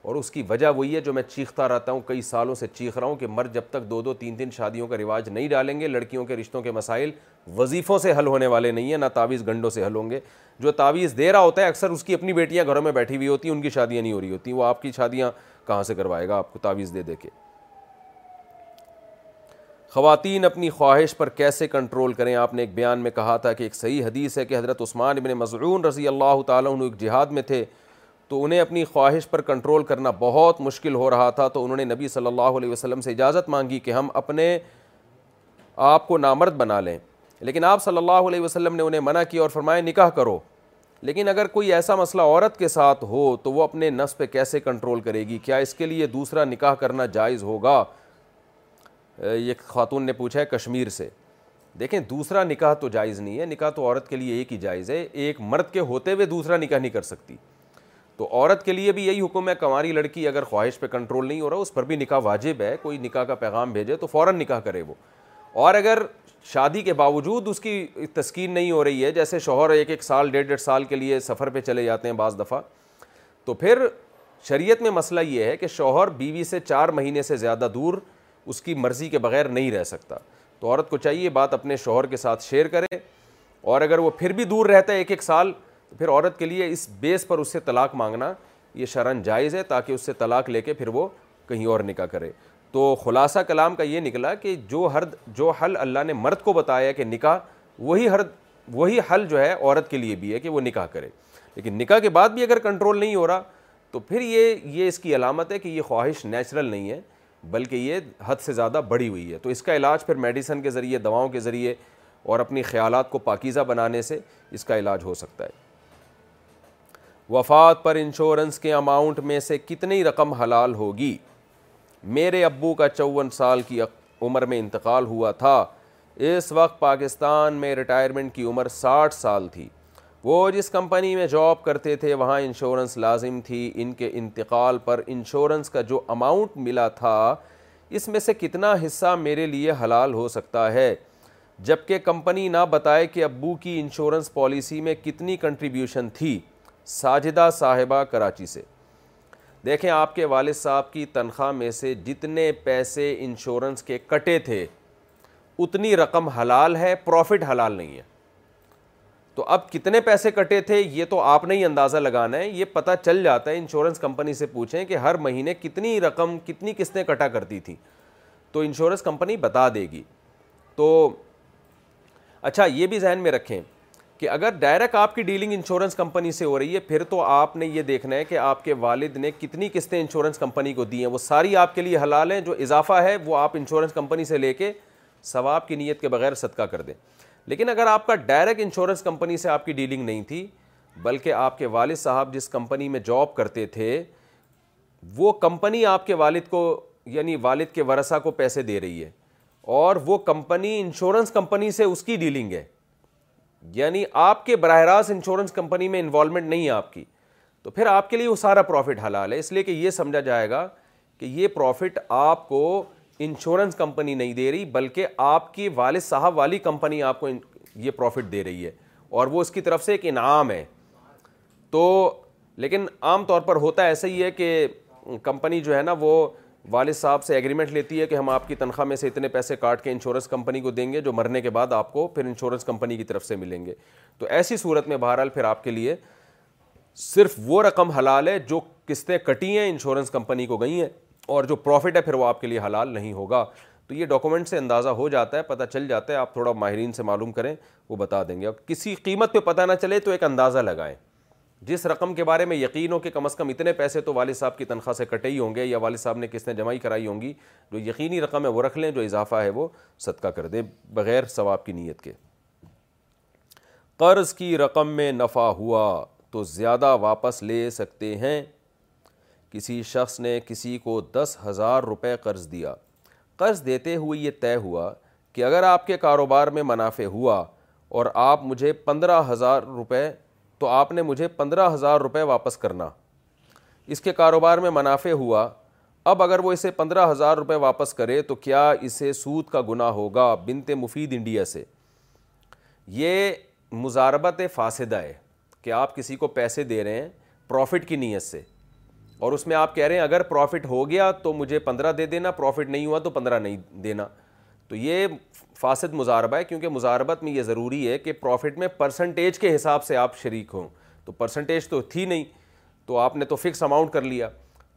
اور اس کی وجہ وہی ہے جو میں چیختا رہتا ہوں کئی سالوں سے چیخ رہا ہوں کہ مر جب تک دو دو تین تین شادیوں کا رواج نہیں ڈالیں گے لڑکیوں کے رشتوں کے مسائل وظیفوں سے حل ہونے والے نہیں ہیں نہ تعویز گنڈوں سے حل ہوں گے جو تعویذ دے رہا ہوتا ہے اکثر اس کی اپنی بیٹیاں گھروں میں بیٹھی ہوئی ہوتی ہیں ان کی شادیاں نہیں ہو رہی ہوتی ہیں وہ آپ کی شادیاں کہاں سے کروائے گا آپ کو تعویز دے دے کے خواتین اپنی خواہش پر کیسے کنٹرول کریں آپ نے ایک بیان میں کہا تھا کہ ایک صحیح حدیث ہے کہ حضرت عثمان ابن مضعون رضی اللہ تعالیٰ ایک جہاد میں تھے تو انہیں اپنی خواہش پر کنٹرول کرنا بہت مشکل ہو رہا تھا تو انہوں نے نبی صلی اللہ علیہ وسلم سے اجازت مانگی کہ ہم اپنے آپ کو نامرد بنا لیں لیکن آپ صلی اللہ علیہ وسلم نے انہیں منع کیا اور فرمائے نکاح کرو لیکن اگر کوئی ایسا مسئلہ عورت کے ساتھ ہو تو وہ اپنے نفس پہ کیسے کنٹرول کرے گی کیا اس کے لیے دوسرا نکاح کرنا جائز ہوگا یہ خاتون نے پوچھا ہے کشمیر سے دیکھیں دوسرا نکاح تو جائز نہیں ہے نکاح تو عورت کے لیے ایک ہی جائز ہے ایک مرد کے ہوتے ہوئے دوسرا نکاح نہیں کر سکتی تو عورت کے لیے بھی یہی حکم ہے کماری لڑکی اگر خواہش پہ کنٹرول نہیں ہو رہا اس پر بھی نکاح واجب ہے کوئی نکاح کا پیغام بھیجے تو فوراً نکاح کرے وہ اور اگر شادی کے باوجود اس کی تسکین نہیں ہو رہی ہے جیسے شوہر ایک ایک سال ڈیڑھ ڈیڑھ سال کے لیے سفر پہ چلے جاتے ہیں بعض دفعہ تو پھر شریعت میں مسئلہ یہ ہے کہ شوہر بیوی سے چار مہینے سے زیادہ دور اس کی مرضی کے بغیر نہیں رہ سکتا تو عورت کو چاہیے بات اپنے شوہر کے ساتھ شیئر کرے اور اگر وہ پھر بھی دور رہتا ہے ایک ایک سال تو پھر عورت کے لیے اس بیس پر اس سے طلاق مانگنا یہ شرن جائز ہے تاکہ اس سے طلاق لے کے پھر وہ کہیں اور نکاح کرے تو خلاصہ کلام کا یہ نکلا کہ جو ہر جو حل اللہ نے مرد کو بتایا کہ نکاح وہی ہر وہی حل جو ہے عورت کے لیے بھی ہے کہ وہ نکاح کرے لیکن نکاح کے بعد بھی اگر کنٹرول نہیں ہو رہا تو پھر یہ یہ اس کی علامت ہے کہ یہ خواہش نیچرل نہیں ہے بلکہ یہ حد سے زیادہ بڑی ہوئی ہے تو اس کا علاج پھر میڈیسن کے ذریعے دواؤں کے ذریعے اور اپنی خیالات کو پاکیزہ بنانے سے اس کا علاج ہو سکتا ہے وفات پر انشورنس کے اماؤنٹ میں سے کتنی رقم حلال ہوگی میرے ابو کا چون سال کی عمر میں انتقال ہوا تھا اس وقت پاکستان میں ریٹائرمنٹ کی عمر ساٹھ سال تھی وہ جس کمپنی میں جاب کرتے تھے وہاں انشورنس لازم تھی ان کے انتقال پر انشورنس کا جو اماؤنٹ ملا تھا اس میں سے کتنا حصہ میرے لیے حلال ہو سکتا ہے جبکہ کمپنی نہ بتائے کہ ابو کی انشورنس پالیسی میں کتنی کنٹریبیوشن تھی ساجدہ صاحبہ کراچی سے دیکھیں آپ کے والد صاحب کی تنخواہ میں سے جتنے پیسے انشورنس کے کٹے تھے اتنی رقم حلال ہے پروفٹ حلال نہیں ہے تو اب کتنے پیسے کٹے تھے یہ تو آپ نے ہی اندازہ لگانا ہے یہ پتہ چل جاتا ہے انشورنس کمپنی سے پوچھیں کہ ہر مہینے کتنی رقم کتنی قسطیں کٹا کرتی تھیں تو انشورنس کمپنی بتا دے گی تو اچھا یہ بھی ذہن میں رکھیں کہ اگر ڈائریکٹ آپ کی ڈیلنگ انشورنس کمپنی سے ہو رہی ہے پھر تو آپ نے یہ دیکھنا ہے کہ آپ کے والد نے کتنی قسطیں انشورنس کمپنی کو دی ہیں وہ ساری آپ کے لیے حلال ہیں جو اضافہ ہے وہ آپ انشورنس کمپنی سے لے کے ثواب کی نیت کے بغیر صدقہ کر دیں لیکن اگر آپ کا ڈائریکٹ انشورنس کمپنی سے آپ کی ڈیلنگ نہیں تھی بلکہ آپ کے والد صاحب جس کمپنی میں جاب کرتے تھے وہ کمپنی آپ کے والد کو یعنی والد کے ورثہ کو پیسے دے رہی ہے اور وہ کمپنی انشورنس کمپنی سے اس کی ڈیلنگ ہے یعنی آپ کے براہ راست انشورنس کمپنی میں انوالومنٹ نہیں ہے آپ کی تو پھر آپ کے لیے وہ سارا پروفٹ حلال ہے اس لیے کہ یہ سمجھا جائے گا کہ یہ پروفٹ آپ کو انشورنس کمپنی نہیں دے رہی بلکہ آپ کی والد صاحب والی کمپنی آپ کو یہ پروفٹ دے رہی ہے اور وہ اس کی طرف سے ایک انعام ہے تو لیکن عام طور پر ہوتا ایسا ہی ہے کہ کمپنی جو ہے نا وہ والد صاحب سے ایگریمنٹ لیتی ہے کہ ہم آپ کی تنخواہ میں سے اتنے پیسے کاٹ کے انشورنس کمپنی کو دیں گے جو مرنے کے بعد آپ کو پھر انشورنس کمپنی کی طرف سے ملیں گے تو ایسی صورت میں بہرحال پھر آپ کے لیے صرف وہ رقم حلال ہے جو قسطیں کٹی ہیں انشورنس کمپنی کو گئی ہیں اور جو پروفٹ ہے پھر وہ آپ کے لیے حلال نہیں ہوگا تو یہ ڈاکومنٹ سے اندازہ ہو جاتا ہے پتہ چل جاتا ہے آپ تھوڑا ماہرین سے معلوم کریں وہ بتا دیں گے اور کسی قیمت پہ پتہ نہ چلے تو ایک اندازہ لگائیں جس رقم کے بارے میں یقین ہو کہ کم از کم اتنے پیسے تو والد صاحب کی تنخواہ سے کٹے ہی ہوں گے یا والد صاحب نے کس نے جمع کرائی ہوں گی جو یقینی رقم ہے وہ رکھ لیں جو اضافہ ہے وہ صدقہ کر دیں بغیر ثواب کی نیت کے قرض کی رقم میں نفع ہوا تو زیادہ واپس لے سکتے ہیں کسی شخص نے کسی کو دس ہزار روپے قرض دیا قرض دیتے ہوئے یہ طے ہوا کہ اگر آپ کے کاروبار میں منافع ہوا اور آپ مجھے پندرہ ہزار روپے تو آپ نے مجھے پندرہ ہزار روپے واپس کرنا اس کے کاروبار میں منافع ہوا اب اگر وہ اسے پندرہ ہزار روپے واپس کرے تو کیا اسے سود کا گناہ ہوگا بنت مفید انڈیا سے یہ مزاربت فاسدہ ہے کہ آپ کسی کو پیسے دے رہے ہیں پروفٹ کی نیت سے اور اس میں آپ کہہ رہے ہیں اگر پروفٹ ہو گیا تو مجھے پندرہ دے دینا پروفٹ نہیں ہوا تو پندرہ نہیں دینا تو یہ فاسد مزاربہ ہے کیونکہ مزاربت میں یہ ضروری ہے کہ پروفٹ میں پرسنٹیج کے حساب سے آپ شریک ہوں تو پرسنٹیج تو تھی نہیں تو آپ نے تو فکس اماؤنٹ کر لیا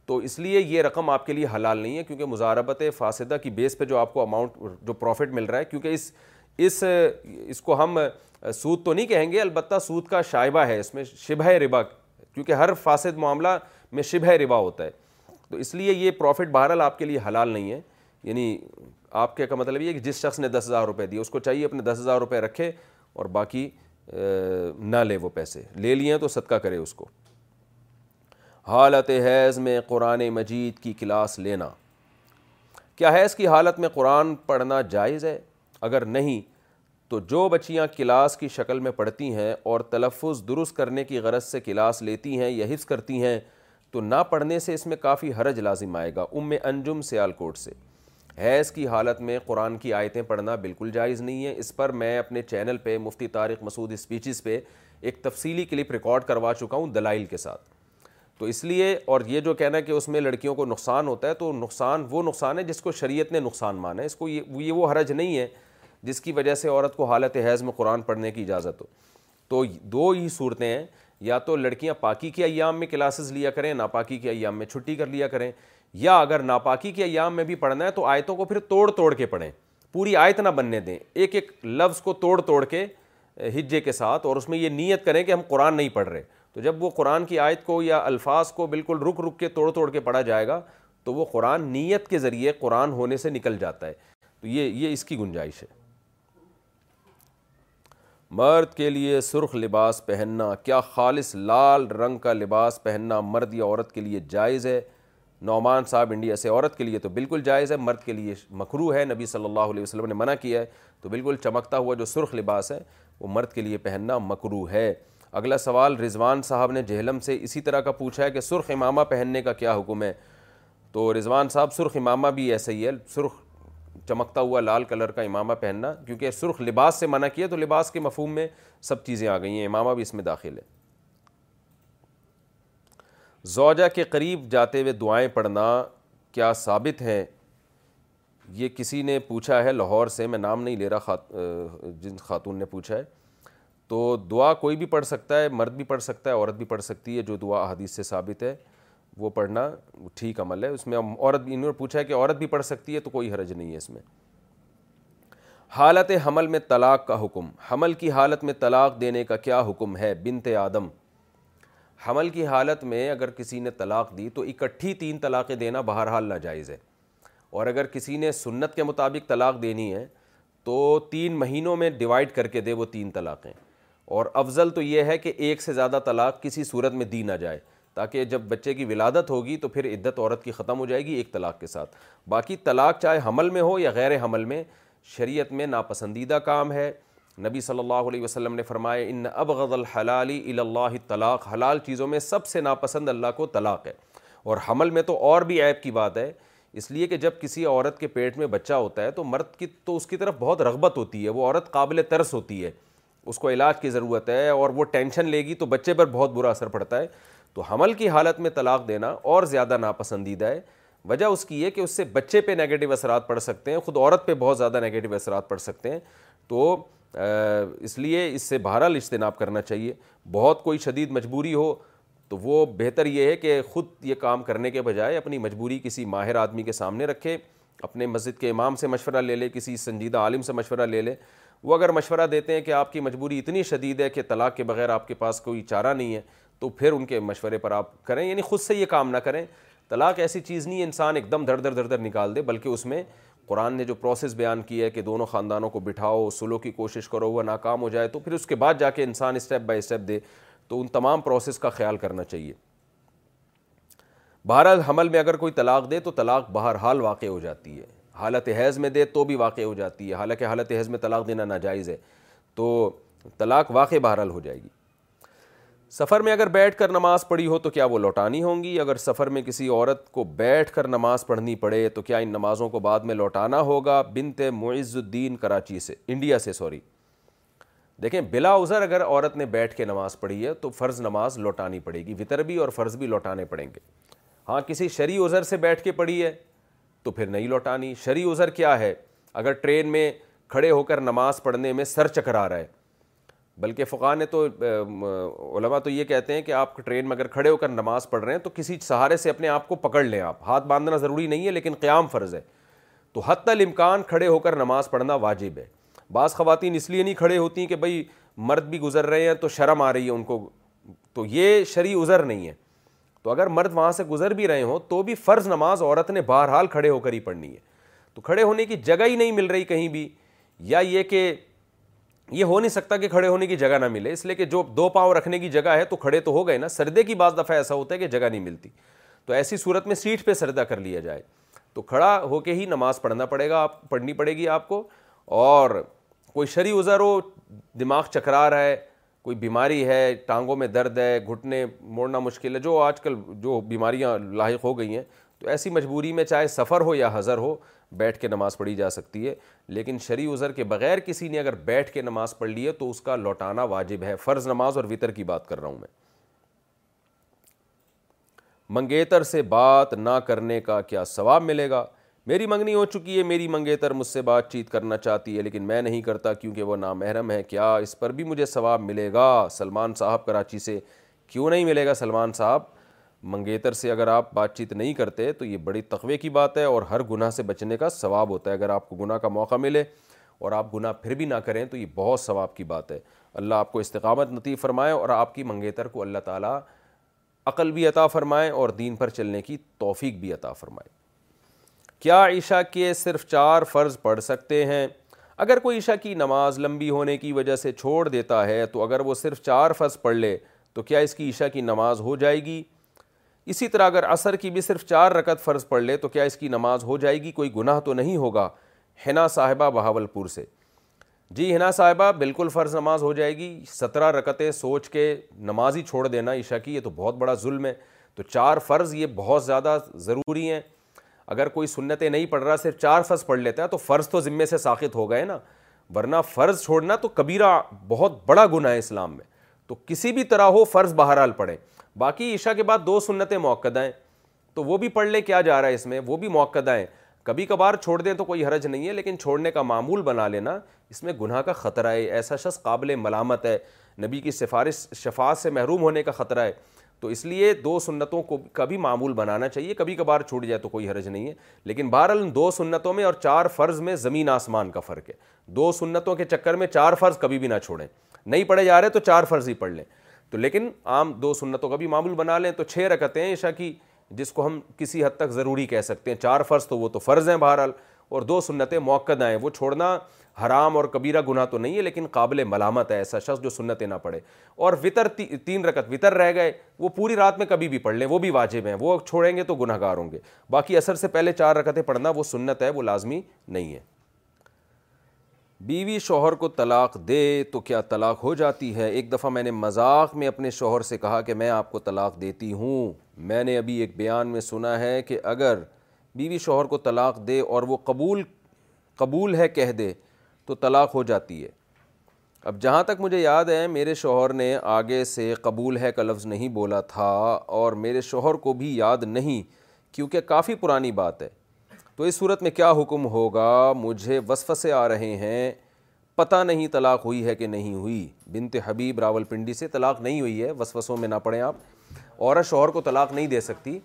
تو اس لیے یہ رقم آپ کے لیے حلال نہیں ہے کیونکہ مزاربت فاسدہ کی بیس پہ جو آپ کو اماؤنٹ جو پروفٹ مل رہا ہے کیونکہ اس اس اس کو ہم سود تو نہیں کہیں گے البتہ سود کا شائبہ ہے اس میں شبہ ربا کیونکہ ہر فاسد معاملہ میں شبہ ربا ہوتا ہے تو اس لیے یہ پروفٹ بہرحال آپ کے لیے حلال نہیں ہے یعنی آپ کے کا مطلب یہ کہ جس شخص نے دس ہزار روپے دیے اس کو چاہیے اپنے دس ہزار روپے رکھے اور باقی نہ لے وہ پیسے لے لیے تو صدقہ کرے اس کو حالت حیض میں قرآن مجید کی کلاس لینا کیا حیض کی حالت میں قرآن پڑھنا جائز ہے اگر نہیں تو جو بچیاں کلاس کی شکل میں پڑھتی ہیں اور تلفظ درست کرنے کی غرض سے کلاس لیتی ہیں یا حفظ کرتی ہیں تو نہ پڑھنے سے اس میں کافی حرج لازم آئے گا ام انجم سیال کوٹ سے حیض کی حالت میں قرآن کی آیتیں پڑھنا بالکل جائز نہیں ہے اس پر میں اپنے چینل پہ مفتی طارق مسعود اسپیچز پہ ایک تفصیلی کلپ ریکارڈ کروا چکا ہوں دلائل کے ساتھ تو اس لیے اور یہ جو کہنا ہے کہ اس میں لڑکیوں کو نقصان ہوتا ہے تو نقصان وہ نقصان ہے جس کو شریعت نے نقصان مانا ہے اس کو یہ وہ حرج نہیں ہے جس کی وجہ سے عورت کو حالت حیض میں قرآن پڑھنے کی اجازت ہو تو دو ہی صورتیں ہیں یا تو لڑکیاں پاکی کے ایام میں کلاسز لیا کریں ناپاکی کے ایام میں چھٹی کر لیا کریں یا اگر ناپاکی کے ایام میں بھی پڑھنا ہے تو آیتوں کو پھر توڑ توڑ کے پڑھیں پوری آیت نہ بننے دیں ایک ایک لفظ کو توڑ توڑ کے ہجے کے ساتھ اور اس میں یہ نیت کریں کہ ہم قرآن نہیں پڑھ رہے تو جب وہ قرآن کی آیت کو یا الفاظ کو بالکل رک رک کے توڑ توڑ کے پڑھا جائے گا تو وہ قرآن نیت کے ذریعے قرآن ہونے سے نکل جاتا ہے تو یہ یہ اس کی گنجائش ہے مرد کے لیے سرخ لباس پہننا کیا خالص لال رنگ کا لباس پہننا مرد یا عورت کے لیے جائز ہے نعمان صاحب انڈیا سے عورت کے لیے تو بالکل جائز ہے مرد کے لیے مکرو ہے نبی صلی اللہ علیہ وسلم نے منع کیا ہے تو بالکل چمکتا ہوا جو سرخ لباس ہے وہ مرد کے لیے پہننا مکرو ہے اگلا سوال رضوان صاحب نے جہلم سے اسی طرح کا پوچھا ہے کہ سرخ امامہ پہننے کا کیا حکم ہے تو رضوان صاحب سرخ امامہ بھی ایسا ہی ہے سرخ چمکتا ہوا لال کلر کا امامہ پہننا کیونکہ سرخ لباس سے منع کیا تو لباس کے مفہوم میں سب چیزیں آ گئی ہیں امامہ بھی اس میں داخل ہے زوجہ کے قریب جاتے ہوئے دعائیں پڑھنا کیا ثابت ہیں یہ کسی نے پوچھا ہے لاہور سے میں نام نہیں لے رہا جن خاتون نے پوچھا ہے تو دعا کوئی بھی پڑھ سکتا ہے مرد بھی پڑھ سکتا ہے عورت بھی پڑھ سکتی ہے جو دعا حدیث سے ثابت ہے وہ پڑھنا ٹھیک عمل ہے اس میں عورت بھی انہوں نے پوچھا ہے کہ عورت بھی پڑھ سکتی ہے تو کوئی حرج نہیں ہے اس میں حالت حمل میں طلاق کا حکم حمل کی حالت میں طلاق دینے کا کیا حکم ہے بنت آدم حمل کی حالت میں اگر کسی نے طلاق دی تو اکٹھی تین طلاقیں دینا بہرحال ناجائز ہے اور اگر کسی نے سنت کے مطابق طلاق دینی ہے تو تین مہینوں میں ڈیوائڈ کر کے دے وہ تین طلاقیں اور افضل تو یہ ہے کہ ایک سے زیادہ طلاق کسی صورت میں دی نہ جائے تاکہ جب بچے کی ولادت ہوگی تو پھر عدت عورت کی ختم ہو جائے گی ایک طلاق کے ساتھ باقی طلاق چاہے حمل میں ہو یا غیر حمل میں شریعت میں ناپسندیدہ کام ہے نبی صلی اللہ علیہ وسلم نے فرمایا ان ابغض الحلال حلال اللہ طلاق حلال چیزوں میں سب سے ناپسند اللہ کو طلاق ہے اور حمل میں تو اور بھی عیب کی بات ہے اس لیے کہ جب کسی عورت کے پیٹ میں بچہ ہوتا ہے تو مرد کی تو اس کی طرف بہت رغبت ہوتی ہے وہ عورت قابل ترس ہوتی ہے اس کو علاج کی ضرورت ہے اور وہ ٹینشن لے گی تو بچے پر بہت برا اثر پڑتا ہے تو حمل کی حالت میں طلاق دینا اور زیادہ ناپسندیدہ ہے وجہ اس کی ہے کہ اس سے بچے پہ نگیٹو اثرات پڑ سکتے ہیں خود عورت پہ بہت زیادہ نگیٹو اثرات پڑ سکتے ہیں تو اس لیے اس سے بہرحال اجتناب کرنا چاہیے بہت کوئی شدید مجبوری ہو تو وہ بہتر یہ ہے کہ خود یہ کام کرنے کے بجائے اپنی مجبوری کسی ماہر آدمی کے سامنے رکھے اپنے مسجد کے امام سے مشورہ لے لے کسی سنجیدہ عالم سے مشورہ لے لے وہ اگر مشورہ دیتے ہیں کہ آپ کی مجبوری اتنی شدید ہے کہ طلاق کے بغیر آپ کے پاس کوئی چارہ نہیں ہے تو پھر ان کے مشورے پر آپ کریں یعنی خود سے یہ کام نہ کریں طلاق ایسی چیز نہیں انسان ایک دم دھر در دھڑ دھر نکال دے بلکہ اس میں قرآن نے جو پروسیس بیان کی ہے کہ دونوں خاندانوں کو بٹھاؤ سلو کی کوشش کرو وہ ناکام ہو جائے تو پھر اس کے بعد جا کے انسان اسٹیپ بائی اسٹیپ دے تو ان تمام پروسیس کا خیال کرنا چاہیے بہرحال حمل میں اگر کوئی طلاق دے تو طلاق بہرحال واقع ہو جاتی ہے حالت حیض میں دے تو بھی واقع ہو جاتی ہے حالانکہ حالت حیض میں طلاق دینا ناجائز ہے تو طلاق واقع بہرحال ہو جائے گی سفر میں اگر بیٹھ کر نماز پڑھی ہو تو کیا وہ لوٹانی ہوں گی اگر سفر میں کسی عورت کو بیٹھ کر نماز پڑھنی پڑے تو کیا ان نمازوں کو بعد میں لوٹانا ہوگا بنت معز الدین کراچی سے انڈیا سے سوری دیکھیں بلا عذر اگر عورت نے بیٹھ کے نماز پڑھی ہے تو فرض نماز لوٹانی پڑے گی وطر بھی اور فرض بھی لوٹانے پڑیں گے ہاں کسی شرعی عذر سے بیٹھ کے پڑھی ہے تو پھر نہیں لوٹانی شرعی عذر کیا ہے اگر ٹرین میں کھڑے ہو کر نماز پڑھنے میں سر چکرا رہا ہے بلکہ فقہ نے تو علماء تو یہ کہتے ہیں کہ آپ ٹرین میں اگر کھڑے ہو کر نماز پڑھ رہے ہیں تو کسی سہارے سے اپنے آپ کو پکڑ لیں آپ ہاتھ باندھنا ضروری نہیں ہے لیکن قیام فرض ہے تو حتی الامکان کھڑے ہو کر نماز پڑھنا واجب ہے بعض خواتین اس لیے نہیں کھڑے ہوتی ہیں کہ بھائی مرد بھی گزر رہے ہیں تو شرم آ رہی ہے ان کو تو یہ شرعی عذر نہیں ہے تو اگر مرد وہاں سے گزر بھی رہے ہوں تو بھی فرض نماز عورت نے بہرحال کھڑے ہو کر ہی پڑھنی ہے تو کھڑے ہونے کی جگہ ہی نہیں مل رہی کہیں بھی یا یہ کہ یہ ہو نہیں سکتا کہ کھڑے ہونے کی جگہ نہ ملے اس لیے کہ جو دو پاؤں رکھنے کی جگہ ہے تو کھڑے تو ہو گئے نا سردے کی بعض دفعہ ایسا ہوتا ہے کہ جگہ نہیں ملتی تو ایسی صورت میں سیٹ پہ سردہ کر لیا جائے تو کھڑا ہو کے ہی نماز پڑھنا پڑے گا آپ پڑھنی پڑے گی آپ کو اور کوئی عذر ہو دماغ چکرا رہا ہے کوئی بیماری ہے ٹانگوں میں درد ہے گھٹنے موڑنا مشکل ہے جو آج کل جو بیماریاں لاحق ہو گئی ہیں تو ایسی مجبوری میں چاہے سفر ہو یا حضر ہو بیٹھ کے نماز پڑھی جا سکتی ہے لیکن شریع عذر کے بغیر کسی نے اگر بیٹھ کے نماز پڑھ لی ہے تو اس کا لوٹانا واجب ہے فرض نماز اور وطر کی بات کر رہا ہوں میں منگیتر سے بات نہ کرنے کا کیا ثواب ملے گا میری منگنی ہو چکی ہے میری منگیتر مجھ سے بات چیت کرنا چاہتی ہے لیکن میں نہیں کرتا کیونکہ وہ نامحرم ہے کیا اس پر بھی مجھے ثواب ملے گا سلمان صاحب کراچی سے کیوں نہیں ملے گا سلمان صاحب منگیتر سے اگر آپ بات چیت نہیں کرتے تو یہ بڑی تقوی کی بات ہے اور ہر گناہ سے بچنے کا ثواب ہوتا ہے اگر آپ کو گناہ کا موقع ملے اور آپ گناہ پھر بھی نہ کریں تو یہ بہت ثواب کی بات ہے اللہ آپ کو استقامت نتیب فرمائے اور آپ کی منگیتر کو اللہ تعالیٰ عقل بھی عطا فرمائے اور دین پر چلنے کی توفیق بھی عطا فرمائے کیا عشاء کے صرف چار فرض پڑھ سکتے ہیں اگر کوئی عشاء کی نماز لمبی ہونے کی وجہ سے چھوڑ دیتا ہے تو اگر وہ صرف چار فرض پڑھ لے تو کیا اس کی عشاء کی نماز ہو جائے گی اسی طرح اگر عصر کی بھی صرف چار رکعت فرض پڑھ لے تو کیا اس کی نماز ہو جائے گی کوئی گناہ تو نہیں ہوگا حنا صاحبہ بہاول پور سے جی حنا صاحبہ بالکل فرض نماز ہو جائے گی سترہ رکتیں سوچ کے نماز ہی چھوڑ دینا عشاء کی یہ تو بہت بڑا ظلم ہے تو چار فرض یہ بہت زیادہ ضروری ہیں اگر کوئی سنتیں نہیں پڑھ رہا صرف چار فرض پڑھ لیتا ہے تو فرض تو ذمے سے ساخت ہو گئے نا ورنہ فرض چھوڑنا تو کبیرہ بہت بڑا گناہ ہے اسلام میں تو کسی بھی طرح ہو فرض بہرحال پڑھیں باقی عشاء کے بعد دو سنتیں موقع ہیں تو وہ بھی پڑھ لے کیا جا رہا ہے اس میں وہ بھی موقع ہیں کبھی کبھار چھوڑ دیں تو کوئی حرج نہیں ہے لیکن چھوڑنے کا معمول بنا لینا اس میں گناہ کا خطرہ ہے ایسا شخص قابل ملامت ہے نبی کی سفارش شفاعت سے محروم ہونے کا خطرہ ہے تو اس لیے دو سنتوں کو کبھی معمول بنانا چاہیے کبھی کبھار چھوٹ جائے تو کوئی حرج نہیں ہے لیکن بہرحال دو سنتوں میں اور چار فرض میں زمین آسمان کا فرق ہے دو سنتوں کے چکر میں چار فرض کبھی بھی نہ چھوڑیں نہیں پڑھے جا رہے تو چار فرض ہی پڑھ لیں تو لیکن عام دو سنتوں کا بھی معمول بنا لیں تو چھ رکتیں عشاء کی جس کو ہم کسی حد تک ضروری کہہ سکتے ہیں چار فرض تو وہ تو فرض ہیں بہرحال اور دو سنتیں موقع آئیں وہ چھوڑنا حرام اور کبیرہ گناہ تو نہیں ہے لیکن قابل ملامت ہے ایسا شخص جو سنتیں نہ پڑھے اور وطر تین رکت وطر رہ گئے وہ پوری رات میں کبھی بھی پڑھ لیں وہ بھی واجب ہیں وہ چھوڑیں گے تو گناہ گار ہوں گے باقی اثر سے پہلے چار رکتیں پڑھنا وہ سنت ہے وہ لازمی نہیں ہے بیوی شوہر کو طلاق دے تو کیا طلاق ہو جاتی ہے ایک دفعہ میں نے مذاق میں اپنے شوہر سے کہا کہ میں آپ کو طلاق دیتی ہوں میں نے ابھی ایک بیان میں سنا ہے کہ اگر بیوی شوہر کو طلاق دے اور وہ قبول قبول ہے کہہ دے تو طلاق ہو جاتی ہے اب جہاں تک مجھے یاد ہے میرے شوہر نے آگے سے قبول ہے کا لفظ نہیں بولا تھا اور میرے شوہر کو بھی یاد نہیں کیونکہ کافی پرانی بات ہے تو اس صورت میں کیا حکم ہوگا مجھے سے آ رہے ہیں پتہ نہیں طلاق ہوئی ہے کہ نہیں ہوئی بنت حبیب راول پنڈی سے طلاق نہیں ہوئی ہے وسوسوں میں نہ پڑیں آپ عورت شوہر کو طلاق نہیں دے سکتی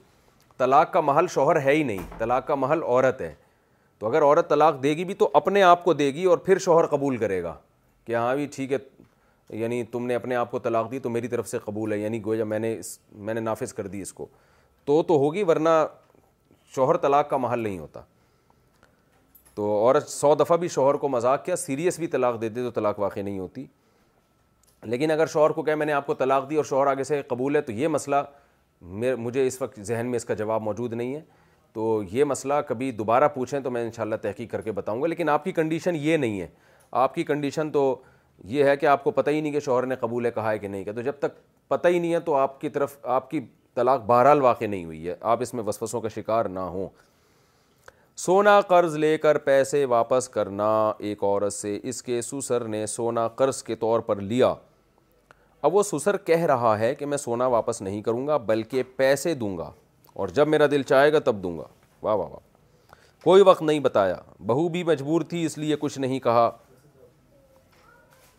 طلاق کا محل شوہر ہے ہی نہیں طلاق کا محل عورت ہے تو اگر عورت طلاق دے گی بھی تو اپنے آپ کو دے گی اور پھر شوہر قبول کرے گا کہ ہاں بھی ٹھیک ہے یعنی تم نے اپنے آپ کو طلاق دی تو میری طرف سے قبول ہے یعنی گویا میں نے اس میں نے نافذ کر دی اس کو تو تو ہوگی ورنہ شوہر طلاق کا محل نہیں ہوتا تو عورت سو دفعہ بھی شوہر کو مذاق کیا سیریس بھی طلاق دیتے تو طلاق واقع نہیں ہوتی لیکن اگر شوہر کو کہے میں نے آپ کو طلاق دی اور شوہر آگے سے قبول ہے تو یہ مسئلہ مجھے اس وقت ذہن میں اس کا جواب موجود نہیں ہے تو یہ مسئلہ کبھی دوبارہ پوچھیں تو میں انشاءاللہ تحقیق کر کے بتاؤں گا لیکن آپ کی کنڈیشن یہ نہیں ہے آپ کی کنڈیشن تو یہ ہے کہ آپ کو پتہ ہی نہیں کہ شوہر نے قبول ہے کہا ہے کہ نہیں کہا تو جب تک پتہ ہی نہیں ہے تو آپ کی طرف آپ کی طلاق بہرحال واقع نہیں ہوئی ہے آپ اس میں وسوسوں کا شکار نہ ہوں سونا قرض لے کر پیسے واپس کرنا ایک عورت سے اس کے سسر نے سونا قرض کے طور پر لیا اب وہ سسر کہہ رہا ہے کہ میں سونا واپس نہیں کروں گا بلکہ پیسے دوں گا اور جب میرا دل چاہے گا تب دوں گا واہ واہ واہ کوئی وقت نہیں بتایا بہو بھی مجبور تھی اس لیے کچھ نہیں کہا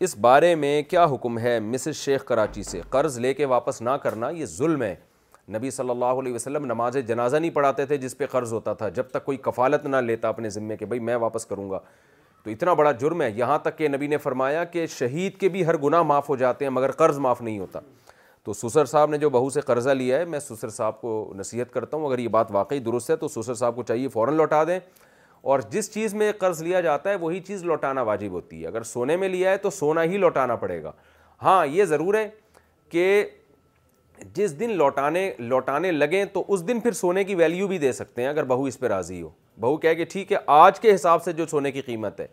اس بارے میں کیا حکم ہے مسز شیخ کراچی سے قرض لے کے واپس نہ کرنا یہ ظلم ہے نبی صلی اللہ علیہ وسلم نماز جنازہ نہیں پڑھاتے تھے جس پہ قرض ہوتا تھا جب تک کوئی کفالت نہ لیتا اپنے ذمے کے بھائی میں واپس کروں گا تو اتنا بڑا جرم ہے یہاں تک کہ نبی نے فرمایا کہ شہید کے بھی ہر گناہ معاف ہو جاتے ہیں مگر قرض معاف نہیں ہوتا تو سسر صاحب نے جو بہو سے قرضہ لیا ہے میں سسر صاحب کو نصیحت کرتا ہوں اگر یہ بات واقعی درست ہے تو سسر صاحب کو چاہیے فوراً لوٹا دیں اور جس چیز میں قرض لیا جاتا ہے وہی چیز لوٹانا واجب ہوتی ہے اگر سونے میں لیا ہے تو سونا ہی لوٹانا پڑے گا ہاں یہ ضرور ہے کہ جس دن لوٹانے لوٹانے لگیں تو اس دن پھر سونے کی ویلیو بھی دے سکتے ہیں اگر بہو اس پہ راضی ہو بہو کہہ کہ ٹھیک ہے آج کے حساب سے جو سونے کی قیمت ہے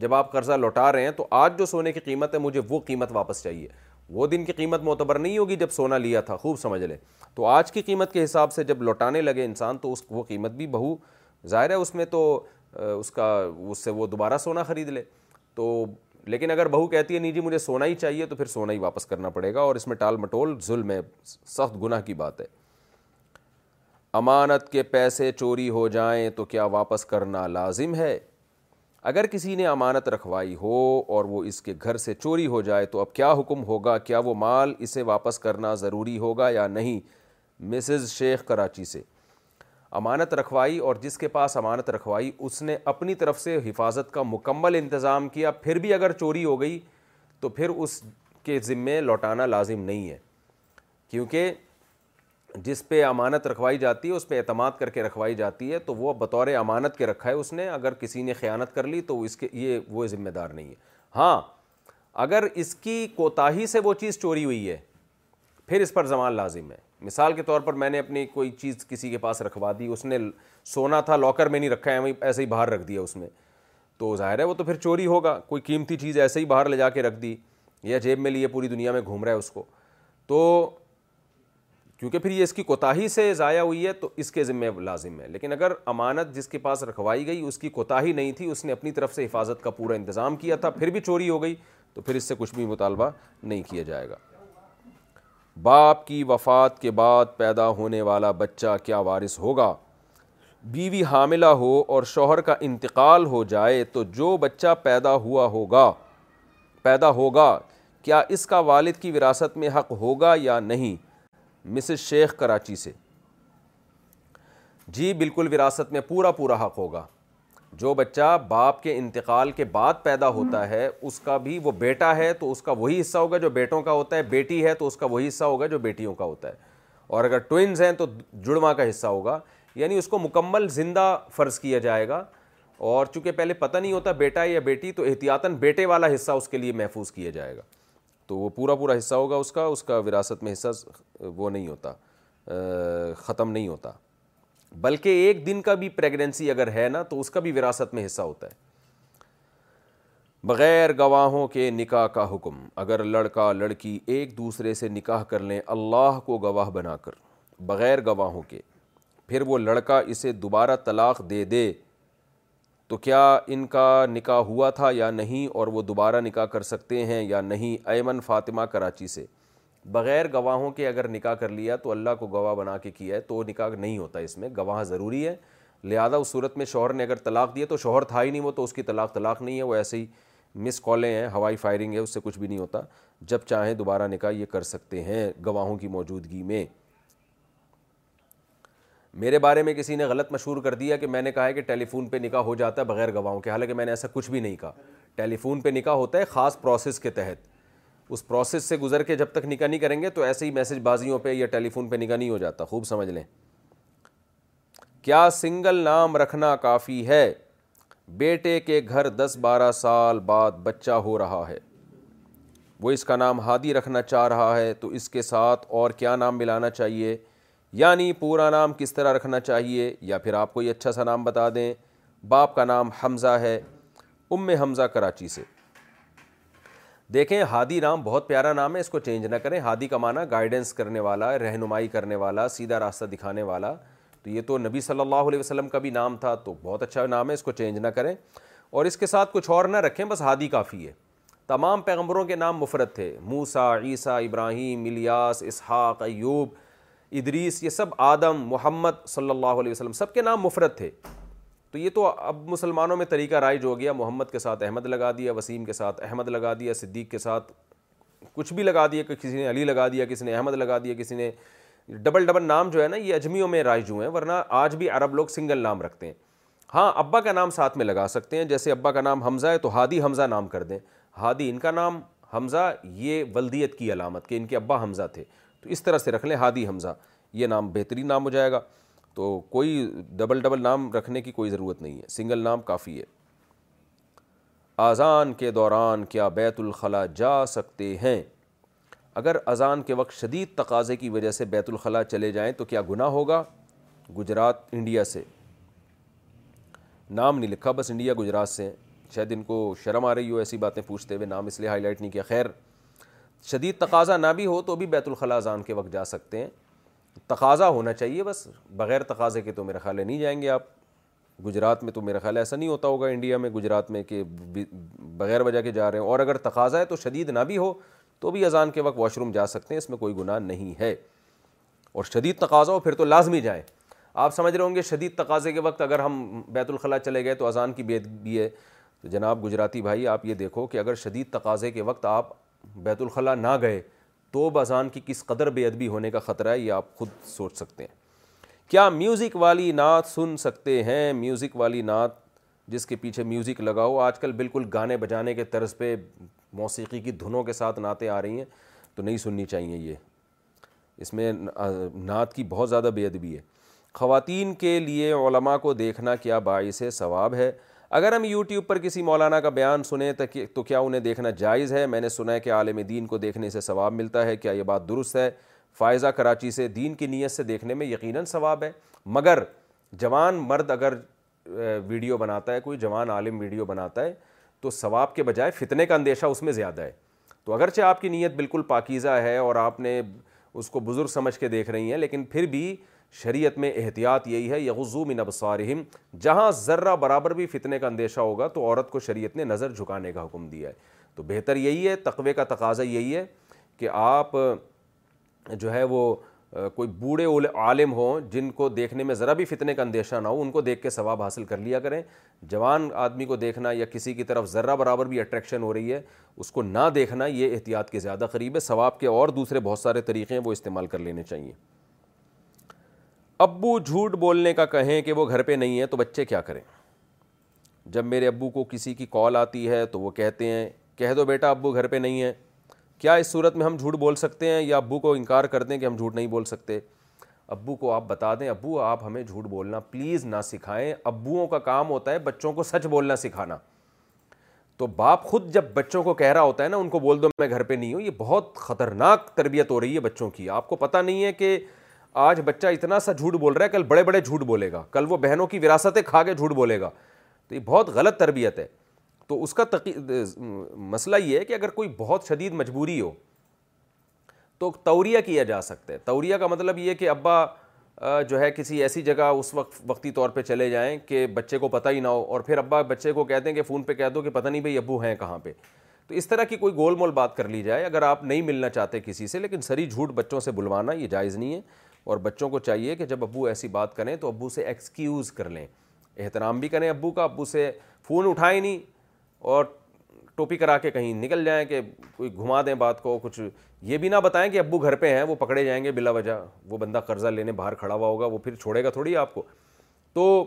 جب آپ قرضہ لوٹا رہے ہیں تو آج جو سونے کی قیمت ہے مجھے وہ قیمت واپس چاہیے وہ دن کی قیمت معتبر نہیں ہوگی جب سونا لیا تھا خوب سمجھ لیں تو آج کی قیمت کے حساب سے جب لوٹانے لگے انسان تو اس وہ قیمت بھی بہو ظاہر ہے اس میں تو اس کا اس سے وہ دوبارہ سونا خرید لے تو لیکن اگر بہو کہتی ہے نہیں جی مجھے سونا ہی چاہیے تو پھر سونا ہی واپس کرنا پڑے گا اور اس میں ٹال مٹول ظلم ہے سخت گناہ کی بات ہے امانت کے پیسے چوری ہو جائیں تو کیا واپس کرنا لازم ہے اگر کسی نے امانت رکھوائی ہو اور وہ اس کے گھر سے چوری ہو جائے تو اب کیا حکم ہوگا کیا وہ مال اسے واپس کرنا ضروری ہوگا یا نہیں مسز شیخ کراچی سے امانت رکھوائی اور جس کے پاس امانت رکھوائی اس نے اپنی طرف سے حفاظت کا مکمل انتظام کیا پھر بھی اگر چوری ہو گئی تو پھر اس کے ذمے لوٹانا لازم نہیں ہے کیونکہ جس پہ امانت رکھوائی جاتی ہے اس پہ اعتماد کر کے رکھوائی جاتی ہے تو وہ بطور امانت کے رکھا ہے اس نے اگر کسی نے خیانت کر لی تو اس کے یہ وہ ذمہ دار نہیں ہے ہاں اگر اس کی کوتاہی سے وہ چیز چوری ہوئی ہے پھر اس پر زمان لازم ہے مثال کے طور پر میں نے اپنی کوئی چیز کسی کے پاس رکھوا دی اس نے سونا تھا لاکر میں نہیں رکھا ہے ایسے ہی باہر رکھ دیا اس میں تو ظاہر ہے وہ تو پھر چوری ہوگا کوئی قیمتی چیز ایسے ہی باہر لے جا کے رکھ دی یا جیب میں لیے پوری دنیا میں گھوم رہا ہے اس کو تو کیونکہ پھر یہ اس کی کوتاہی سے ضائع ہوئی ہے تو اس کے ذمے لازم ہے لیکن اگر امانت جس کے پاس رکھوائی گئی اس کی کوتاہی نہیں تھی اس نے اپنی طرف سے حفاظت کا پورا انتظام کیا تھا پھر بھی چوری ہو گئی تو پھر اس سے کچھ بھی مطالبہ نہیں کیا جائے گا باپ کی وفات کے بعد پیدا ہونے والا بچہ کیا وارث ہوگا بیوی حاملہ ہو اور شوہر کا انتقال ہو جائے تو جو بچہ پیدا ہوا ہوگا پیدا ہوگا کیا اس کا والد کی وراثت میں حق ہوگا یا نہیں مسز شیخ کراچی سے جی بالکل وراثت میں پورا پورا حق ہوگا جو بچہ باپ کے انتقال کے بعد پیدا ہوتا ہے اس کا بھی وہ بیٹا ہے تو اس کا وہی حصہ ہوگا جو بیٹوں کا ہوتا ہے بیٹی ہے تو اس کا وہی حصہ ہوگا جو بیٹیوں کا ہوتا ہے اور اگر ٹوئنز ہیں تو جڑواں کا حصہ ہوگا یعنی اس کو مکمل زندہ فرض کیا جائے گا اور چونکہ پہلے پتہ نہیں ہوتا بیٹا یا بیٹی تو احتیاطاً بیٹے والا حصہ اس کے لیے محفوظ کیا جائے گا تو وہ پورا پورا حصہ ہوگا اس کا اس کا وراثت میں حصہ وہ نہیں ہوتا ختم نہیں ہوتا بلکہ ایک دن کا بھی پریگنینسی اگر ہے نا تو اس کا بھی وراثت میں حصہ ہوتا ہے بغیر گواہوں کے نکاح کا حکم اگر لڑکا لڑکی ایک دوسرے سے نکاح کر لیں اللہ کو گواہ بنا کر بغیر گواہوں کے پھر وہ لڑکا اسے دوبارہ طلاق دے دے تو کیا ان کا نکاح ہوا تھا یا نہیں اور وہ دوبارہ نکاح کر سکتے ہیں یا نہیں ایمن فاطمہ کراچی سے بغیر گواہوں کے اگر نکاح کر لیا تو اللہ کو گواہ بنا کے کیا ہے تو نکاح نہیں ہوتا اس میں گواہ ضروری ہے لہذا اس صورت میں شوہر نے اگر طلاق دیا تو شوہر تھا ہی نہیں وہ تو اس کی طلاق طلاق نہیں ہے وہ ایسے ہی مس کالیں ہیں ہوائی فائرنگ ہے اس سے کچھ بھی نہیں ہوتا جب چاہیں دوبارہ نکاح یہ کر سکتے ہیں گواہوں کی موجودگی میں میرے بارے میں کسی نے غلط مشہور کر دیا کہ میں نے کہا ہے کہ ٹیلی فون پہ نکاح ہو جاتا ہے بغیر گواہوں کے حالانکہ میں نے ایسا کچھ بھی نہیں کہا ٹیلی فون پہ نکاح ہوتا ہے خاص پروسیس کے تحت اس پروسیس سے گزر کے جب تک نکاح نہیں کریں گے تو ایسے ہی میسج بازیوں پہ یا ٹیلی فون پہ نکاح نہیں ہو جاتا خوب سمجھ لیں کیا سنگل نام رکھنا کافی ہے بیٹے کے گھر دس بارہ سال بعد بچہ ہو رہا ہے وہ اس کا نام ہادی رکھنا چاہ رہا ہے تو اس کے ساتھ اور کیا نام ملانا چاہیے یعنی پورا نام کس طرح رکھنا چاہیے یا پھر آپ کوئی اچھا سا نام بتا دیں باپ کا نام حمزہ ہے ام حمزہ کراچی سے دیکھیں ہادی رام بہت پیارا نام ہے اس کو چینج نہ کریں ہادی کا معنی گائیڈنس کرنے والا رہنمائی کرنے والا سیدھا راستہ دکھانے والا تو یہ تو نبی صلی اللہ علیہ وسلم کا بھی نام تھا تو بہت اچھا نام ہے اس کو چینج نہ کریں اور اس کے ساتھ کچھ اور نہ رکھیں بس ہادی کافی ہے تمام پیغمبروں کے نام مفرد تھے موسیٰ عیسیٰ ابراہیم ملیاس اسحاق ایوب ادریس یہ سب آدم محمد صلی اللہ علیہ وسلم سب کے نام مفرد تھے تو یہ تو اب مسلمانوں میں طریقہ رائج ہو گیا محمد کے ساتھ احمد لگا دیا وسیم کے ساتھ احمد لگا دیا صدیق کے ساتھ کچھ بھی لگا دیا کہ کسی نے علی لگا دیا کسی نے احمد لگا دیا کسی نے ڈبل ڈبل نام جو ہے نا یہ اجمیوں میں رائج ہوئے ہیں ورنہ آج بھی عرب لوگ سنگل نام رکھتے ہیں ہاں ابا کا نام ساتھ میں لگا سکتے ہیں جیسے ابا کا نام حمزہ ہے تو ہادی حمزہ نام کر دیں ہادی ان کا نام حمزہ یہ ولدیت کی علامت کہ ان کے ابا حمزہ تھے تو اس طرح سے رکھ لیں ہادی حمزہ یہ نام بہترین نام ہو جائے گا تو کوئی ڈبل ڈبل نام رکھنے کی کوئی ضرورت نہیں ہے سنگل نام کافی ہے اذان کے دوران کیا بیت الخلاء جا سکتے ہیں اگر اذان کے وقت شدید تقاضے کی وجہ سے بیت الخلاء چلے جائیں تو کیا گناہ ہوگا گجرات انڈیا سے نام نہیں لکھا بس انڈیا گجرات سے شاید ان کو شرم آ رہی ہو ایسی باتیں پوچھتے ہوئے نام اس لیے ہائی لائٹ نہیں کیا خیر شدید تقاضا نہ بھی ہو تو بھی بیت الخلاء اذان کے وقت جا سکتے ہیں تقاضا ہونا چاہیے بس بغیر تقاضے کے تو میرا خیال ہے نہیں جائیں گے آپ گجرات میں تو میرا خیال ہے ایسا نہیں ہوتا ہوگا انڈیا میں گجرات میں کہ بغیر وجہ کے جا رہے ہیں اور اگر تقاضا ہے تو شدید نہ بھی ہو تو بھی اذان کے وقت واش روم جا سکتے ہیں اس میں کوئی گناہ نہیں ہے اور شدید تقاضا ہو پھر تو لازمی جائیں آپ سمجھ رہے ہوں گے شدید تقاضے کے وقت اگر ہم بیت الخلاء چلے گئے تو اذان کی بھی ہے تو جناب گجراتی بھائی آپ یہ دیکھو کہ اگر شدید تقاضے کے وقت آپ بیت الخلاء نہ گئے تو بازان کی کس قدر بے ادبی ہونے کا خطرہ ہے یہ آپ خود سوچ سکتے ہیں کیا میوزک والی نعت سن سکتے ہیں میوزک والی نعت جس کے پیچھے میوزک لگاؤ آج کل بالکل گانے بجانے کے طرز پہ موسیقی کی دھنوں کے ساتھ نعتیں آ رہی ہیں تو نہیں سننی چاہیے یہ اس میں نعت کی بہت زیادہ بے ادبی ہے خواتین کے لیے علماء کو دیکھنا کیا باعث ثواب ہے اگر ہم یوٹیوب پر کسی مولانا کا بیان سنیں تو کیا انہیں دیکھنا جائز ہے میں نے سنا ہے کہ عالم دین کو دیکھنے سے ثواب ملتا ہے کیا یہ بات درست ہے فائزہ کراچی سے دین کی نیت سے دیکھنے میں یقیناً ثواب ہے مگر جوان مرد اگر ویڈیو بناتا ہے کوئی جوان عالم ویڈیو بناتا ہے تو ثواب کے بجائے فتنے کا اندیشہ اس میں زیادہ ہے تو اگرچہ آپ کی نیت بالکل پاکیزہ ہے اور آپ نے اس کو بزرگ سمجھ کے دیکھ رہی ہیں لیکن پھر بھی شریعت میں احتیاط یہی ہے یغزو من ابصارہم جہاں ذرہ برابر بھی فتنے کا اندیشہ ہوگا تو عورت کو شریعت نے نظر جھکانے کا حکم دیا ہے تو بہتر یہی ہے تقوی کا تقاضا یہی ہے کہ آپ جو ہے وہ کوئی بوڑھے عالم ہوں جن کو دیکھنے میں ذرا بھی فتنے کا اندیشہ نہ ہو ان کو دیکھ کے ثواب حاصل کر لیا کریں جوان آدمی کو دیکھنا یا کسی کی طرف ذرہ برابر بھی اٹریکشن ہو رہی ہے اس کو نہ دیکھنا یہ احتیاط کے زیادہ قریب ہے ثواب کے اور دوسرے بہت سارے طریقے ہیں وہ استعمال کر لینے چاہیے ابو جھوٹ بولنے کا کہیں کہ وہ گھر پہ نہیں ہے تو بچے کیا کریں جب میرے ابو کو کسی کی کال آتی ہے تو وہ کہتے ہیں کہہ دو بیٹا ابو گھر پہ نہیں ہے کیا اس صورت میں ہم جھوٹ بول سکتے ہیں یا ابو کو انکار کر دیں کہ ہم جھوٹ نہیں بول سکتے ابو کو آپ بتا دیں ابو آپ ہمیں جھوٹ بولنا پلیز نہ سکھائیں ابوؤں کا کام ہوتا ہے بچوں کو سچ بولنا سکھانا تو باپ خود جب بچوں کو کہہ رہا ہوتا ہے نا ان کو بول دو میں گھر پہ نہیں ہوں یہ بہت خطرناک تربیت ہو رہی ہے بچوں کی آپ کو پتہ نہیں ہے کہ آج بچہ اتنا سا جھوٹ بول رہا ہے کل بڑے بڑے جھوٹ بولے گا کل وہ بہنوں کی وراثتیں کھا کے جھوٹ بولے گا تو یہ بہت غلط تربیت ہے تو اس کا تقی مسئلہ یہ ہے کہ اگر کوئی بہت شدید مجبوری ہو تو توریہ کیا جا سکتا ہے توریہ کا مطلب یہ کہ ابا جو ہے کسی ایسی جگہ اس وقت وقتی طور پہ چلے جائیں کہ بچے کو پتہ ہی نہ ہو اور پھر ابا بچے کو کہتے دیں کہ فون پہ کہہ دو کہ پتہ نہیں بھائی ابو ہیں کہاں پہ تو اس طرح کی کوئی گول مول بات کر لی جائے اگر آپ نہیں ملنا چاہتے کسی سے لیکن سری جھوٹ بچوں سے بلوانا یہ جائز نہیں ہے اور بچوں کو چاہیے کہ جب ابو ایسی بات کریں تو ابو سے ایکسکیوز کر لیں احترام بھی کریں ابو کا ابو سے فون اٹھائیں نہیں اور ٹوپی کرا کے کہیں نکل جائیں کہ کوئی گھما دیں بات کو کچھ یہ بھی نہ بتائیں کہ ابو گھر پہ ہیں وہ پکڑے جائیں گے بلا وجہ وہ بندہ قرضہ لینے باہر کھڑا ہوا ہوگا وہ پھر چھوڑے گا تھوڑی آپ کو تو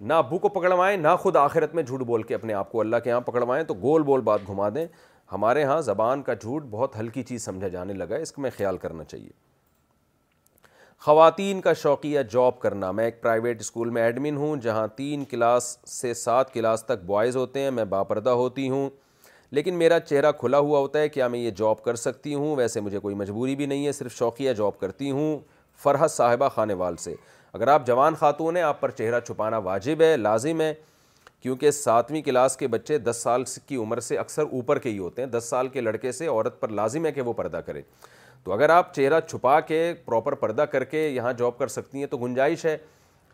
نہ ابو کو پکڑوائیں نہ خود آخرت میں جھوٹ بول کے اپنے آپ کو اللہ کے یہاں پکڑوائیں تو گول بول بات گھما دیں ہمارے ہاں زبان کا جھوٹ بہت ہلکی چیز سمجھا جانے لگا ہے اس کو میں خیال کرنا چاہیے خواتین کا شوقیہ جاب کرنا میں ایک پرائیویٹ اسکول میں ایڈمن ہوں جہاں تین کلاس سے سات کلاس تک بوائز ہوتے ہیں میں باپردہ ہوتی ہوں لیکن میرا چہرہ کھلا ہوا ہوتا ہے کیا میں یہ جاب کر سکتی ہوں ویسے مجھے کوئی مجبوری بھی نہیں ہے صرف شوقیہ جاب کرتی ہوں فرحت صاحبہ خانے وال سے اگر آپ جوان خاتون ہیں آپ پر چہرہ چھپانا واجب ہے لازم ہے کیونکہ ساتویں کلاس کے بچے دس سال کی عمر سے اکثر اوپر کے ہی ہوتے ہیں دس سال کے لڑکے سے عورت پر لازم ہے کہ وہ پردہ کرے تو اگر آپ چہرہ چھپا کے پراپر پردہ کر کے یہاں جاب کر سکتی ہیں تو گنجائش ہے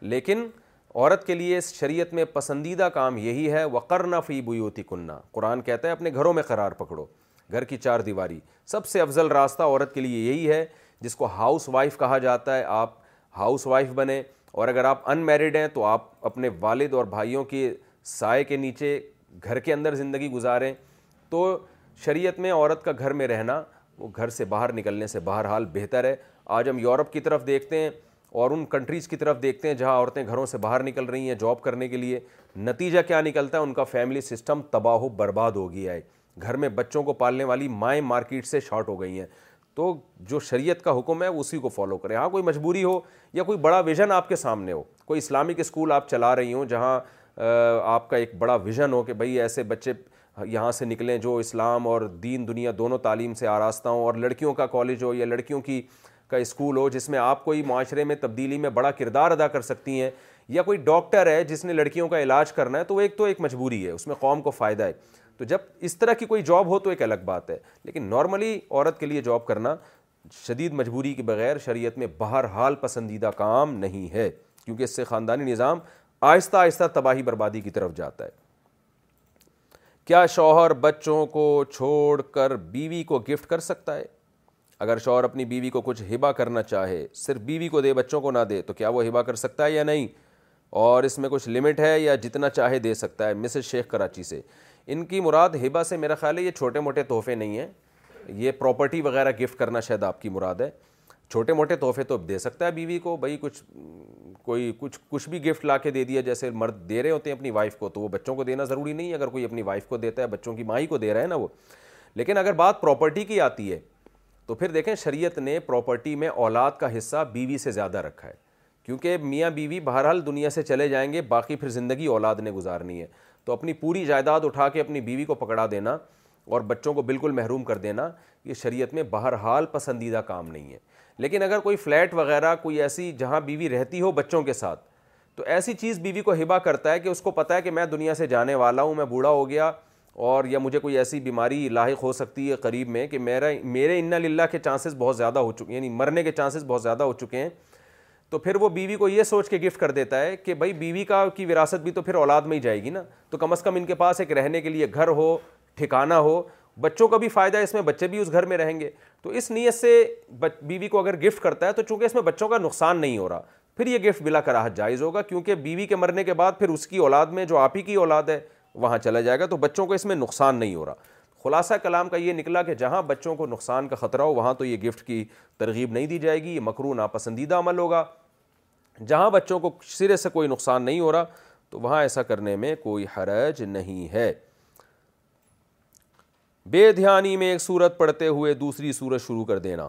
لیکن عورت کے لیے شریعت میں پسندیدہ کام یہی ہے وکرنا فیب ہوئی ہوتی کننا قرآن کہتا ہے اپنے گھروں میں قرار پکڑو گھر کی چار دیواری سب سے افضل راستہ عورت کے لیے یہی ہے جس کو ہاؤس وائف کہا جاتا ہے آپ ہاؤس وائف بنیں اور اگر آپ ان میریڈ ہیں تو آپ اپنے والد اور بھائیوں کی سائے کے نیچے گھر کے اندر زندگی گزاریں تو شریعت میں عورت کا گھر میں رہنا وہ گھر سے باہر نکلنے سے بہرحال بہتر ہے آج ہم یورپ کی طرف دیکھتے ہیں اور ان کنٹریز کی طرف دیکھتے ہیں جہاں عورتیں گھروں سے باہر نکل رہی ہیں جاب کرنے کے لیے نتیجہ کیا نکلتا ہے ان کا فیملی سسٹم تباہ و برباد ہو گیا ہے گھر میں بچوں کو پالنے والی مائیں مارکیٹ سے شارٹ ہو گئی ہیں تو جو شریعت کا حکم ہے اسی کو فالو کریں ہاں کوئی مجبوری ہو یا کوئی بڑا ویژن آپ کے سامنے ہو کوئی اسلامک اسکول آپ چلا رہی ہوں جہاں آپ کا ایک بڑا ویژن ہو کہ بھائی ایسے بچے یہاں سے نکلیں جو اسلام اور دین دنیا دونوں تعلیم سے آراستہ ہوں اور لڑکیوں کا کالج ہو یا لڑکیوں کی کا اسکول ہو جس میں آپ کوئی معاشرے میں تبدیلی میں بڑا کردار ادا کر سکتی ہیں یا کوئی ڈاکٹر ہے جس نے لڑکیوں کا علاج کرنا ہے تو ایک تو ایک مجبوری ہے اس میں قوم کو فائدہ ہے تو جب اس طرح کی کوئی جاب ہو تو ایک الگ بات ہے لیکن نارملی عورت کے لیے جاب کرنا شدید مجبوری کے بغیر شریعت میں بہرحال پسندیدہ کام نہیں ہے کیونکہ اس سے خاندانی نظام آہستہ آہستہ تباہی بربادی کی طرف جاتا ہے کیا شوہر بچوں کو چھوڑ کر بیوی کو گفٹ کر سکتا ہے اگر شوہر اپنی بیوی کو کچھ ہبا کرنا چاہے صرف بیوی کو دے بچوں کو نہ دے تو کیا وہ ہبا کر سکتا ہے یا نہیں اور اس میں کچھ لمٹ ہے یا جتنا چاہے دے سکتا ہے مسز شیخ کراچی سے ان کی مراد ہبا سے میرا خیال ہے یہ چھوٹے موٹے تحفے نہیں ہیں یہ پراپرٹی وغیرہ گفٹ کرنا شاید آپ کی مراد ہے چھوٹے موٹے تحفے تو دے سکتا ہے بیوی کو بھائی کچھ کوئی کچھ کچھ بھی گفٹ لا کے دے دیا جیسے مرد دے رہے ہوتے ہیں اپنی وائف کو تو وہ بچوں کو دینا ضروری نہیں ہے اگر کوئی اپنی وائف کو دیتا ہے بچوں کی ماں ہی کو دے رہا ہے نا وہ لیکن اگر بات پراپرٹی کی آتی ہے تو پھر دیکھیں شریعت نے پراپرٹی میں اولاد کا حصہ بیوی سے زیادہ رکھا ہے کیونکہ میاں بیوی بہرحال دنیا سے چلے جائیں گے باقی پھر زندگی اولاد نے گزارنی ہے تو اپنی پوری جائیداد اٹھا کے اپنی بیوی کو پکڑا دینا اور بچوں کو بالکل محروم کر دینا یہ شریعت میں بہرحال پسندیدہ کام نہیں ہے لیکن اگر کوئی فلیٹ وغیرہ کوئی ایسی جہاں بیوی رہتی ہو بچوں کے ساتھ تو ایسی چیز بیوی کو ہبا کرتا ہے کہ اس کو پتہ ہے کہ میں دنیا سے جانے والا ہوں میں بوڑھا ہو گیا اور یا مجھے کوئی ایسی بیماری لاحق ہو سکتی ہے قریب میں کہ میرا میرے ان للہ کے چانسز بہت زیادہ ہو ہیں یعنی مرنے کے چانسز بہت زیادہ ہو چکے ہیں تو پھر وہ بیوی کو یہ سوچ کے گفٹ کر دیتا ہے کہ بھائی بیوی کا کی وراثت بھی تو پھر اولاد میں ہی جائے گی نا تو کم از کم ان کے پاس ایک رہنے کے لیے گھر ہو ٹھکانہ ہو بچوں کا بھی فائدہ ہے اس میں بچے بھی اس گھر میں رہیں گے تو اس نیت سے بیوی کو اگر گفٹ کرتا ہے تو چونکہ اس میں بچوں کا نقصان نہیں ہو رہا پھر یہ گفٹ بلا کراہت جائز ہوگا کیونکہ بیوی کے مرنے کے بعد پھر اس کی اولاد میں جو آپ ہی کی اولاد ہے وہاں چلا جائے گا تو بچوں کو اس میں نقصان نہیں ہو رہا خلاصہ کلام کا یہ نکلا کہ جہاں بچوں کو نقصان کا خطرہ ہو وہاں تو یہ گفٹ کی ترغیب نہیں دی جائے گی یہ مکرو ناپسندیدہ عمل ہوگا جہاں بچوں کو سرے سے کوئی نقصان نہیں ہو رہا تو وہاں ایسا کرنے میں کوئی حرج نہیں ہے بے دھیانی میں ایک صورت پڑھتے ہوئے دوسری صورت شروع کر دینا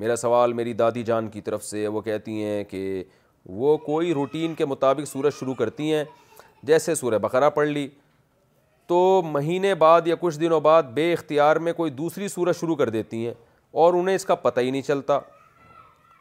میرا سوال میری دادی جان کی طرف سے وہ کہتی ہیں کہ وہ کوئی روٹین کے مطابق صورت شروع کرتی ہیں جیسے سورہ بقرہ پڑھ لی تو مہینے بعد یا کچھ دنوں بعد بے اختیار میں کوئی دوسری صورت شروع کر دیتی ہیں اور انہیں اس کا پتہ ہی نہیں چلتا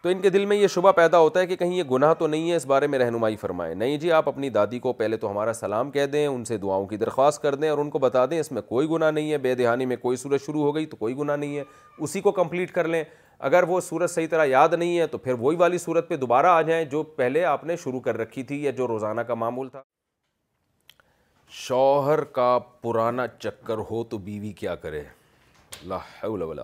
تو ان کے دل میں یہ شبہ پیدا ہوتا ہے کہ کہیں یہ گناہ تو نہیں ہے اس بارے میں رہنمائی فرمائیں نہیں جی آپ اپنی دادی کو پہلے تو ہمارا سلام کہہ دیں ان سے دعاؤں کی درخواست کر دیں اور ان کو بتا دیں اس میں کوئی گناہ نہیں ہے بے دہانی میں کوئی صورت شروع ہو گئی تو کوئی گناہ نہیں ہے اسی کو کمپلیٹ کر لیں اگر وہ صورت صحیح طرح یاد نہیں ہے تو پھر وہی والی صورت پہ دوبارہ آ جائیں جو پہلے آپ نے شروع کر رکھی تھی یا جو روزانہ کا معمول تھا شوہر کا پرانا چکر ہو تو بیوی کیا کرے اللہ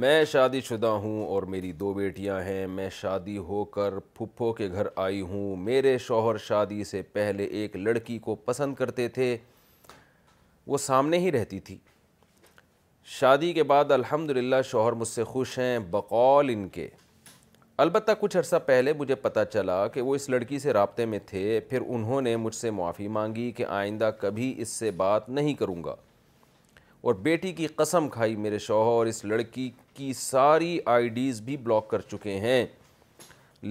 میں شادی شدہ ہوں اور میری دو بیٹیاں ہیں میں شادی ہو کر پھپھو کے گھر آئی ہوں میرے شوہر شادی سے پہلے ایک لڑکی کو پسند کرتے تھے وہ سامنے ہی رہتی تھی شادی کے بعد الحمدللہ شوہر مجھ سے خوش ہیں بقول ان کے البتہ کچھ عرصہ پہلے مجھے پتہ چلا کہ وہ اس لڑکی سے رابطے میں تھے پھر انہوں نے مجھ سے معافی مانگی کہ آئندہ کبھی اس سے بات نہیں کروں گا اور بیٹی کی قسم کھائی میرے شوہر اور اس لڑکی کی ساری آئی ڈیز بھی بلاک کر چکے ہیں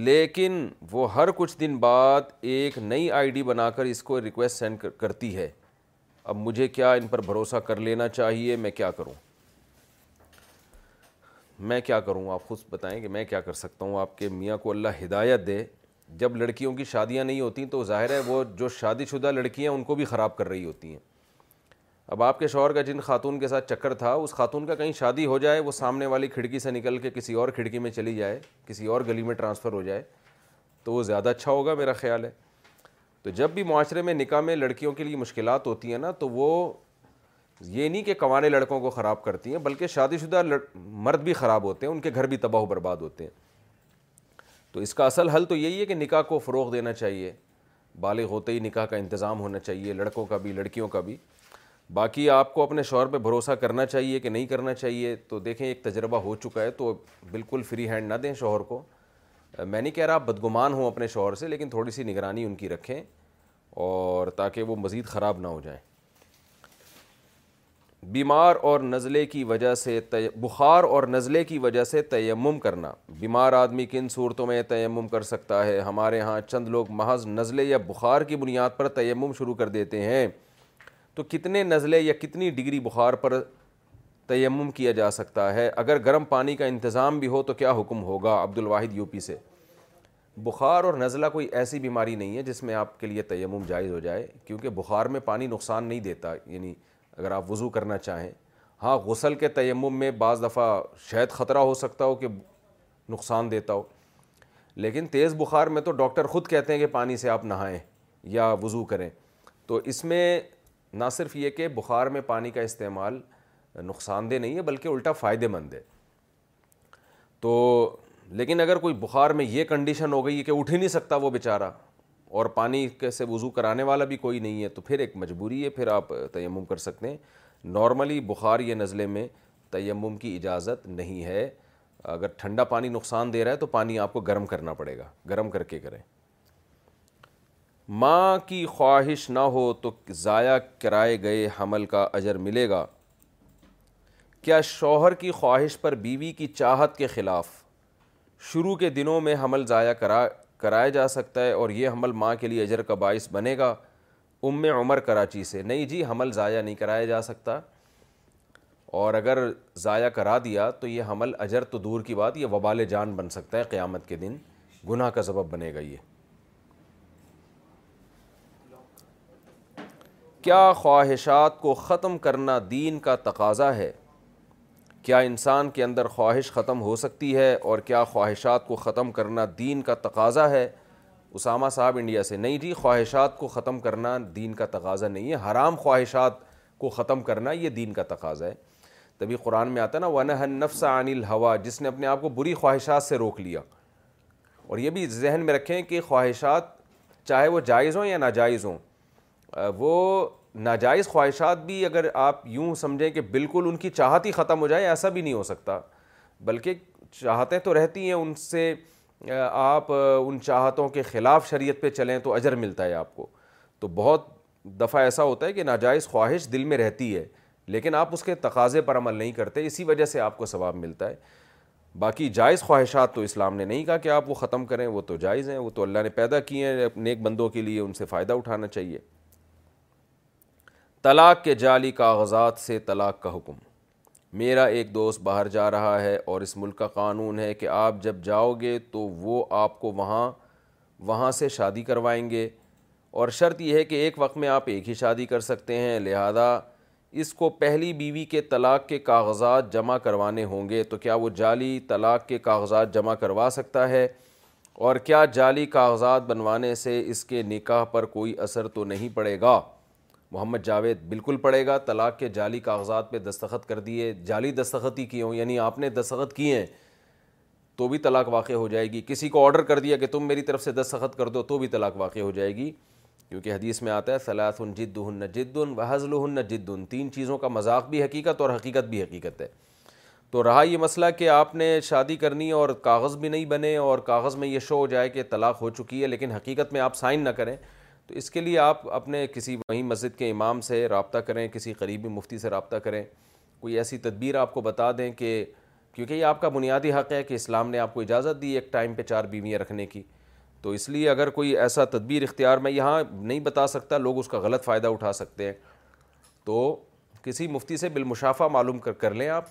لیکن وہ ہر کچھ دن بعد ایک نئی آئی ڈی بنا کر اس کو ریکویسٹ سینڈ کرتی ہے اب مجھے کیا ان پر بھروسہ کر لینا چاہیے میں کیا کروں میں کیا کروں آپ خود بتائیں کہ میں کیا کر سکتا ہوں آپ کے میاں کو اللہ ہدایت دے جب لڑکیوں کی شادیاں نہیں ہوتی تو ظاہر ہے وہ جو شادی شدہ لڑکی ہیں ان کو بھی خراب کر رہی ہوتی ہیں اب آپ کے شوہر کا جن خاتون کے ساتھ چکر تھا اس خاتون کا کہیں شادی ہو جائے وہ سامنے والی کھڑکی سے نکل کے کسی اور کھڑکی میں چلی جائے کسی اور گلی میں ٹرانسفر ہو جائے تو وہ زیادہ اچھا ہوگا میرا خیال ہے تو جب بھی معاشرے میں نکاح میں لڑکیوں کے لیے مشکلات ہوتی ہیں نا تو وہ یہ نہیں کہ کمانے لڑکوں کو خراب کرتی ہیں بلکہ شادی شدہ مرد بھی خراب ہوتے ہیں ان کے گھر بھی تباہ و برباد ہوتے ہیں تو اس کا اصل حل تو یہی ہے کہ نکاح کو فروغ دینا چاہیے بالغ ہوتے ہی نکاح کا انتظام ہونا چاہیے لڑکوں کا بھی لڑکیوں کا بھی باقی آپ کو اپنے شوہر پہ بھروسہ کرنا چاہیے کہ نہیں کرنا چاہیے تو دیکھیں ایک تجربہ ہو چکا ہے تو بالکل فری ہینڈ نہ دیں شوہر کو میں نہیں کہہ رہا آپ بدگمان ہوں اپنے شوہر سے لیکن تھوڑی سی نگرانی ان کی رکھیں اور تاکہ وہ مزید خراب نہ ہو جائیں بیمار اور نزلے کی وجہ سے بخار اور نزلے کی وجہ سے تیمم کرنا بیمار آدمی کن صورتوں میں تیمم کر سکتا ہے ہمارے ہاں چند لوگ محض نزلے یا بخار کی بنیاد پر تیمم شروع کر دیتے ہیں تو کتنے نزلے یا کتنی ڈگری بخار پر تیمم کیا جا سکتا ہے اگر گرم پانی کا انتظام بھی ہو تو کیا حکم ہوگا عبد الواحد یو پی سے بخار اور نزلہ کوئی ایسی بیماری نہیں ہے جس میں آپ کے لیے تیمم جائز ہو جائے کیونکہ بخار میں پانی نقصان نہیں دیتا یعنی اگر آپ وضو کرنا چاہیں ہاں غسل کے تیمم میں بعض دفعہ شاید خطرہ ہو سکتا ہو کہ نقصان دیتا ہو لیکن تیز بخار میں تو ڈاکٹر خود کہتے ہیں کہ پانی سے آپ نہائیں یا وضو کریں تو اس میں نہ صرف یہ کہ بخار میں پانی کا استعمال نقصان دہ نہیں ہے بلکہ الٹا فائدے مند ہے تو لیکن اگر کوئی بخار میں یہ کنڈیشن ہو گئی کہ اٹھ ہی نہیں سکتا وہ بیچارہ اور پانی سے وضو کرانے والا بھی کوئی نہیں ہے تو پھر ایک مجبوری ہے پھر آپ تیمم کر سکتے ہیں نارملی بخار یا نزلے میں تیمم کی اجازت نہیں ہے اگر ٹھنڈا پانی نقصان دے رہا ہے تو پانی آپ کو گرم کرنا پڑے گا گرم کر کے کریں ماں کی خواہش نہ ہو تو ضائع کرائے گئے حمل کا اجر ملے گا کیا شوہر کی خواہش پر بیوی کی چاہت کے خلاف شروع کے دنوں میں حمل ضائع کرا کرایا جا سکتا ہے اور یہ حمل ماں کے لیے اجر کا باعث بنے گا ام عمر کراچی سے نہیں جی حمل ضائع نہیں کرایا جا سکتا اور اگر ضائع کرا دیا تو یہ حمل اجر تو دور کی بات یہ وبال جان بن سکتا ہے قیامت کے دن گناہ کا سبب بنے گا یہ کیا خواہشات کو ختم کرنا دین کا تقاضا ہے کیا انسان کے اندر خواہش ختم ہو سکتی ہے اور کیا خواہشات کو ختم کرنا دین کا تقاضا ہے اسامہ صاحب انڈیا سے نہیں جی خواہشات کو ختم کرنا دین کا تقاضا نہیں ہے حرام خواہشات کو ختم کرنا یہ دین کا تقاضا ہے تبھی قرآن میں آتا ہے نا ون ہن نفس عن الحوا جس نے اپنے آپ کو بری خواہشات سے روک لیا اور یہ بھی ذہن میں رکھیں کہ خواہشات چاہے وہ جائز ہوں یا ناجائز ہوں وہ ناجائز خواہشات بھی اگر آپ یوں سمجھیں کہ بالکل ان کی چاہت ہی ختم ہو جائے ایسا بھی نہیں ہو سکتا بلکہ چاہتیں تو رہتی ہیں ان سے آپ ان چاہتوں کے خلاف شریعت پہ چلیں تو اجر ملتا ہے آپ کو تو بہت دفعہ ایسا ہوتا ہے کہ ناجائز خواہش دل میں رہتی ہے لیکن آپ اس کے تقاضے پر عمل نہیں کرتے اسی وجہ سے آپ کو ثواب ملتا ہے باقی جائز خواہشات تو اسلام نے نہیں کہا کہ آپ وہ ختم کریں وہ تو جائز ہیں وہ تو اللہ نے پیدا کی ہیں نیک بندوں کے لیے ان سے فائدہ اٹھانا چاہیے طلاق کے جعلی کاغذات سے طلاق کا حکم میرا ایک دوست باہر جا رہا ہے اور اس ملک کا قانون ہے کہ آپ جب جاؤ گے تو وہ آپ کو وہاں وہاں سے شادی کروائیں گے اور شرط یہ ہے کہ ایک وقت میں آپ ایک ہی شادی کر سکتے ہیں لہذا اس کو پہلی بیوی کے طلاق کے کاغذات جمع کروانے ہوں گے تو کیا وہ جعلی طلاق کے کاغذات جمع کروا سکتا ہے اور کیا جعلی کاغذات بنوانے سے اس کے نکاح پر کوئی اثر تو نہیں پڑے گا محمد جاوید بالکل پڑے گا طلاق کے جعلی کاغذات پہ دستخط کر دیے جعلی دستخط ہی کی ہوں یعنی آپ نے دستخط کیے ہیں تو بھی طلاق واقع ہو جائے گی کسی کو آرڈر کر دیا کہ تم میری طرف سے دستخط کر دو تو بھی طلاق واقع ہو جائے گی کیونکہ حدیث میں آتا ہے صلاح جد ال جدّن جدل ون جد تین چیزوں کا مذاق بھی حقیقت اور حقیقت بھی حقیقت ہے تو رہا یہ مسئلہ کہ آپ نے شادی کرنی اور کاغذ بھی نہیں بنے اور کاغذ میں یہ شو ہو جائے کہ طلاق ہو چکی ہے لیکن حقیقت میں آپ سائن نہ کریں تو اس کے لیے آپ اپنے کسی وہیں مسجد کے امام سے رابطہ کریں کسی قریبی مفتی سے رابطہ کریں کوئی ایسی تدبیر آپ کو بتا دیں کہ کیونکہ یہ آپ کا بنیادی حق ہے کہ اسلام نے آپ کو اجازت دی ایک ٹائم پہ چار بیویاں رکھنے کی تو اس لیے اگر کوئی ایسا تدبیر اختیار میں یہاں نہیں بتا سکتا لوگ اس کا غلط فائدہ اٹھا سکتے ہیں تو کسی مفتی سے بالمشافہ معلوم کر کر لیں آپ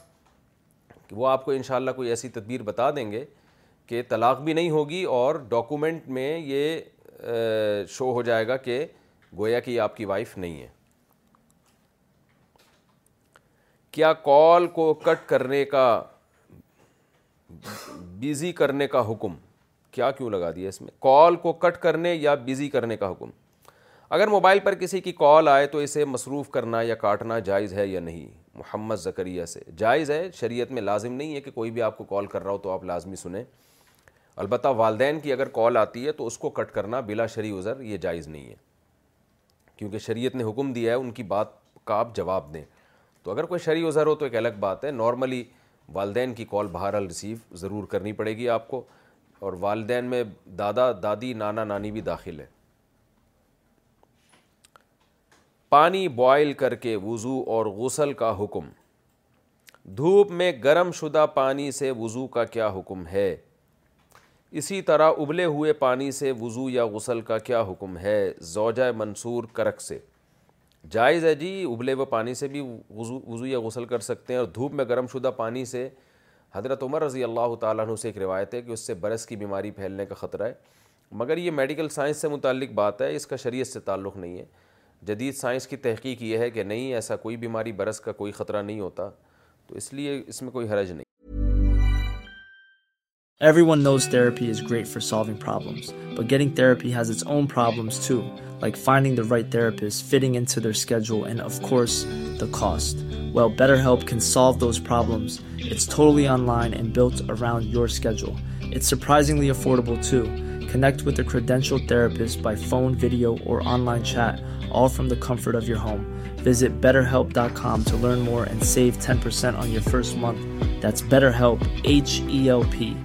کہ وہ آپ کو انشاءاللہ کوئی ایسی تدبیر بتا دیں گے کہ طلاق بھی نہیں ہوگی اور ڈاکومنٹ میں یہ شو ہو جائے گا کہ گویا کہ آپ کی وائف نہیں ہے کیا کال کو کٹ کرنے کا بیزی کرنے کا حکم کیا کیوں لگا دیا اس میں کال کو کٹ کرنے یا بیزی کرنے کا حکم اگر موبائل پر کسی کی کال آئے تو اسے مصروف کرنا یا کاٹنا جائز ہے یا نہیں محمد زکریہ سے جائز ہے شریعت میں لازم نہیں ہے کہ کوئی بھی آپ کو کال کر رہا ہو تو آپ لازمی سنیں البتہ والدین کی اگر کال آتی ہے تو اس کو کٹ کرنا بلا عذر یہ جائز نہیں ہے کیونکہ شریعت نے حکم دیا ہے ان کی بات کا آپ جواب دیں تو اگر کوئی شریع عذر ہو تو ایک الگ بات ہے نارملی والدین کی کال بہرحال ریسیو ضرور کرنی پڑے گی آپ کو اور والدین میں دادا دادی نانا نانی بھی داخل ہے پانی بوائل کر کے وضو اور غسل کا حکم دھوپ میں گرم شدہ پانی سے وضو کا کیا حکم ہے اسی طرح ابلے ہوئے پانی سے وضو یا غسل کا کیا حکم ہے زوجہ منصور کرک سے جائز ہے جی ابلے ہوئے پانی سے بھی وضو یا غسل کر سکتے ہیں اور دھوپ میں گرم شدہ پانی سے حضرت عمر رضی اللہ تعالیٰ عنہ سے ایک روایت ہے کہ اس سے برس کی بیماری پھیلنے کا خطرہ ہے مگر یہ میڈیکل سائنس سے متعلق بات ہے اس کا شریعت سے تعلق نہیں ہے جدید سائنس کی تحقیق یہ ہے کہ نہیں ایسا کوئی بیماری برس کا کوئی خطرہ نہیں ہوتا تو اس لیے اس میں کوئی حرج نہیں Everyone knows therapy is great for solving problems, but getting therapy has its own problems too, like finding the right therapist, fitting into their schedule, and of course, the cost. Well, BetterHelp can solve those problems. It's totally online and built around your schedule. It's surprisingly affordable too. Connect with a credentialed therapist by phone, video, or online chat, all from the comfort of your home. Visit BetterHelp.com to learn more and save 10% on your first month. That's BetterHelp, H-E-L-P.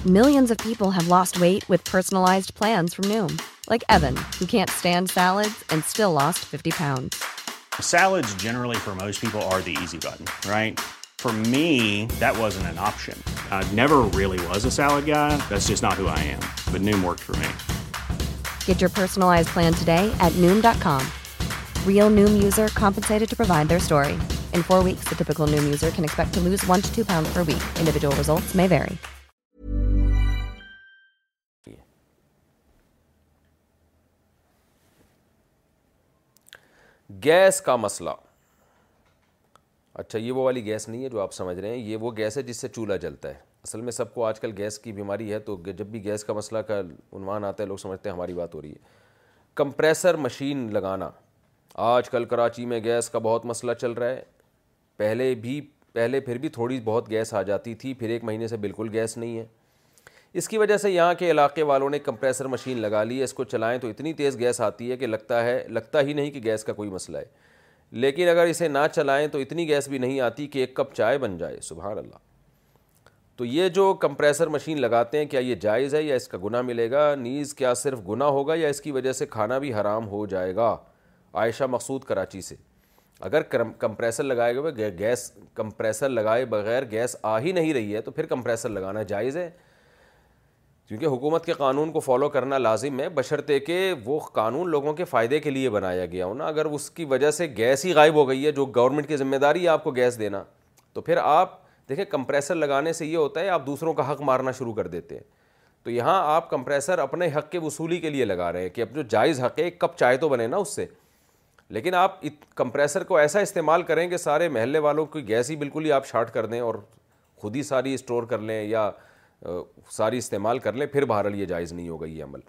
People way wait پھر gas کا مسئلہ اچھا یہ وہ والی gas نہیں ہے جو آپ سمجھ رہے ہیں یہ وہ گیس ہے جس سے چولہا جلتا ہے اصل میں سب کو آج کل گیس کی بیماری ہے تو جب بھی گیس کا مسئلہ کا عنوان آتا ہے لوگ سمجھتے ہیں ہماری بات ہو رہی ہے کمپریسر مشین لگانا آج کل کراچی میں گیس کا بہت مسئلہ چل رہا ہے پہلے بھی پہلے پھر بھی تھوڑی بہت گیس آ جاتی تھی پھر ایک مہینے سے بالکل گیس نہیں ہے اس کی وجہ سے یہاں کے علاقے والوں نے کمپریسر مشین لگا لی ہے اس کو چلائیں تو اتنی تیز گیس آتی ہے کہ لگتا ہے لگتا ہی نہیں کہ گیس کا کوئی مسئلہ ہے لیکن اگر اسے نہ چلائیں تو اتنی گیس بھی نہیں آتی کہ ایک کپ چائے بن جائے سبحان اللہ تو یہ جو کمپریسر مشین لگاتے ہیں کیا یہ جائز ہے یا اس کا گناہ ملے گا نیز کیا صرف گناہ ہوگا یا اس کی وجہ سے کھانا بھی حرام ہو جائے گا عائشہ مقصود کراچی سے اگر کمپریسر لگائے ہوئے گیس کمپریسر لگائے بغیر گیس آ ہی نہیں رہی ہے تو پھر کمپریسر لگانا جائز ہے کیونکہ حکومت کے قانون کو فالو کرنا لازم ہے کہ وہ قانون لوگوں کے فائدے کے لیے بنایا گیا ہو نا اگر اس کی وجہ سے گیس ہی غائب ہو گئی ہے جو گورنمنٹ کی ذمہ داری ہے آپ کو گیس دینا تو پھر آپ دیکھیں کمپریسر لگانے سے یہ ہوتا ہے آپ دوسروں کا حق مارنا شروع کر دیتے ہیں تو یہاں آپ کمپریسر اپنے حق کے وصولی کے لیے لگا رہے ہیں کہ اب جو جائز حق ہے ایک کپ چائے تو بنے نا اس سے لیکن آپ کمپریسر کو ایسا استعمال کریں کہ سارے محلے والوں کی گیس ہی بالکل ہی آپ شارٹ کر دیں اور خود ہی ساری اسٹور کر لیں یا ساری استعمال کر لیں پھر بہرحال یہ جائز نہیں ہوگا یہ عمل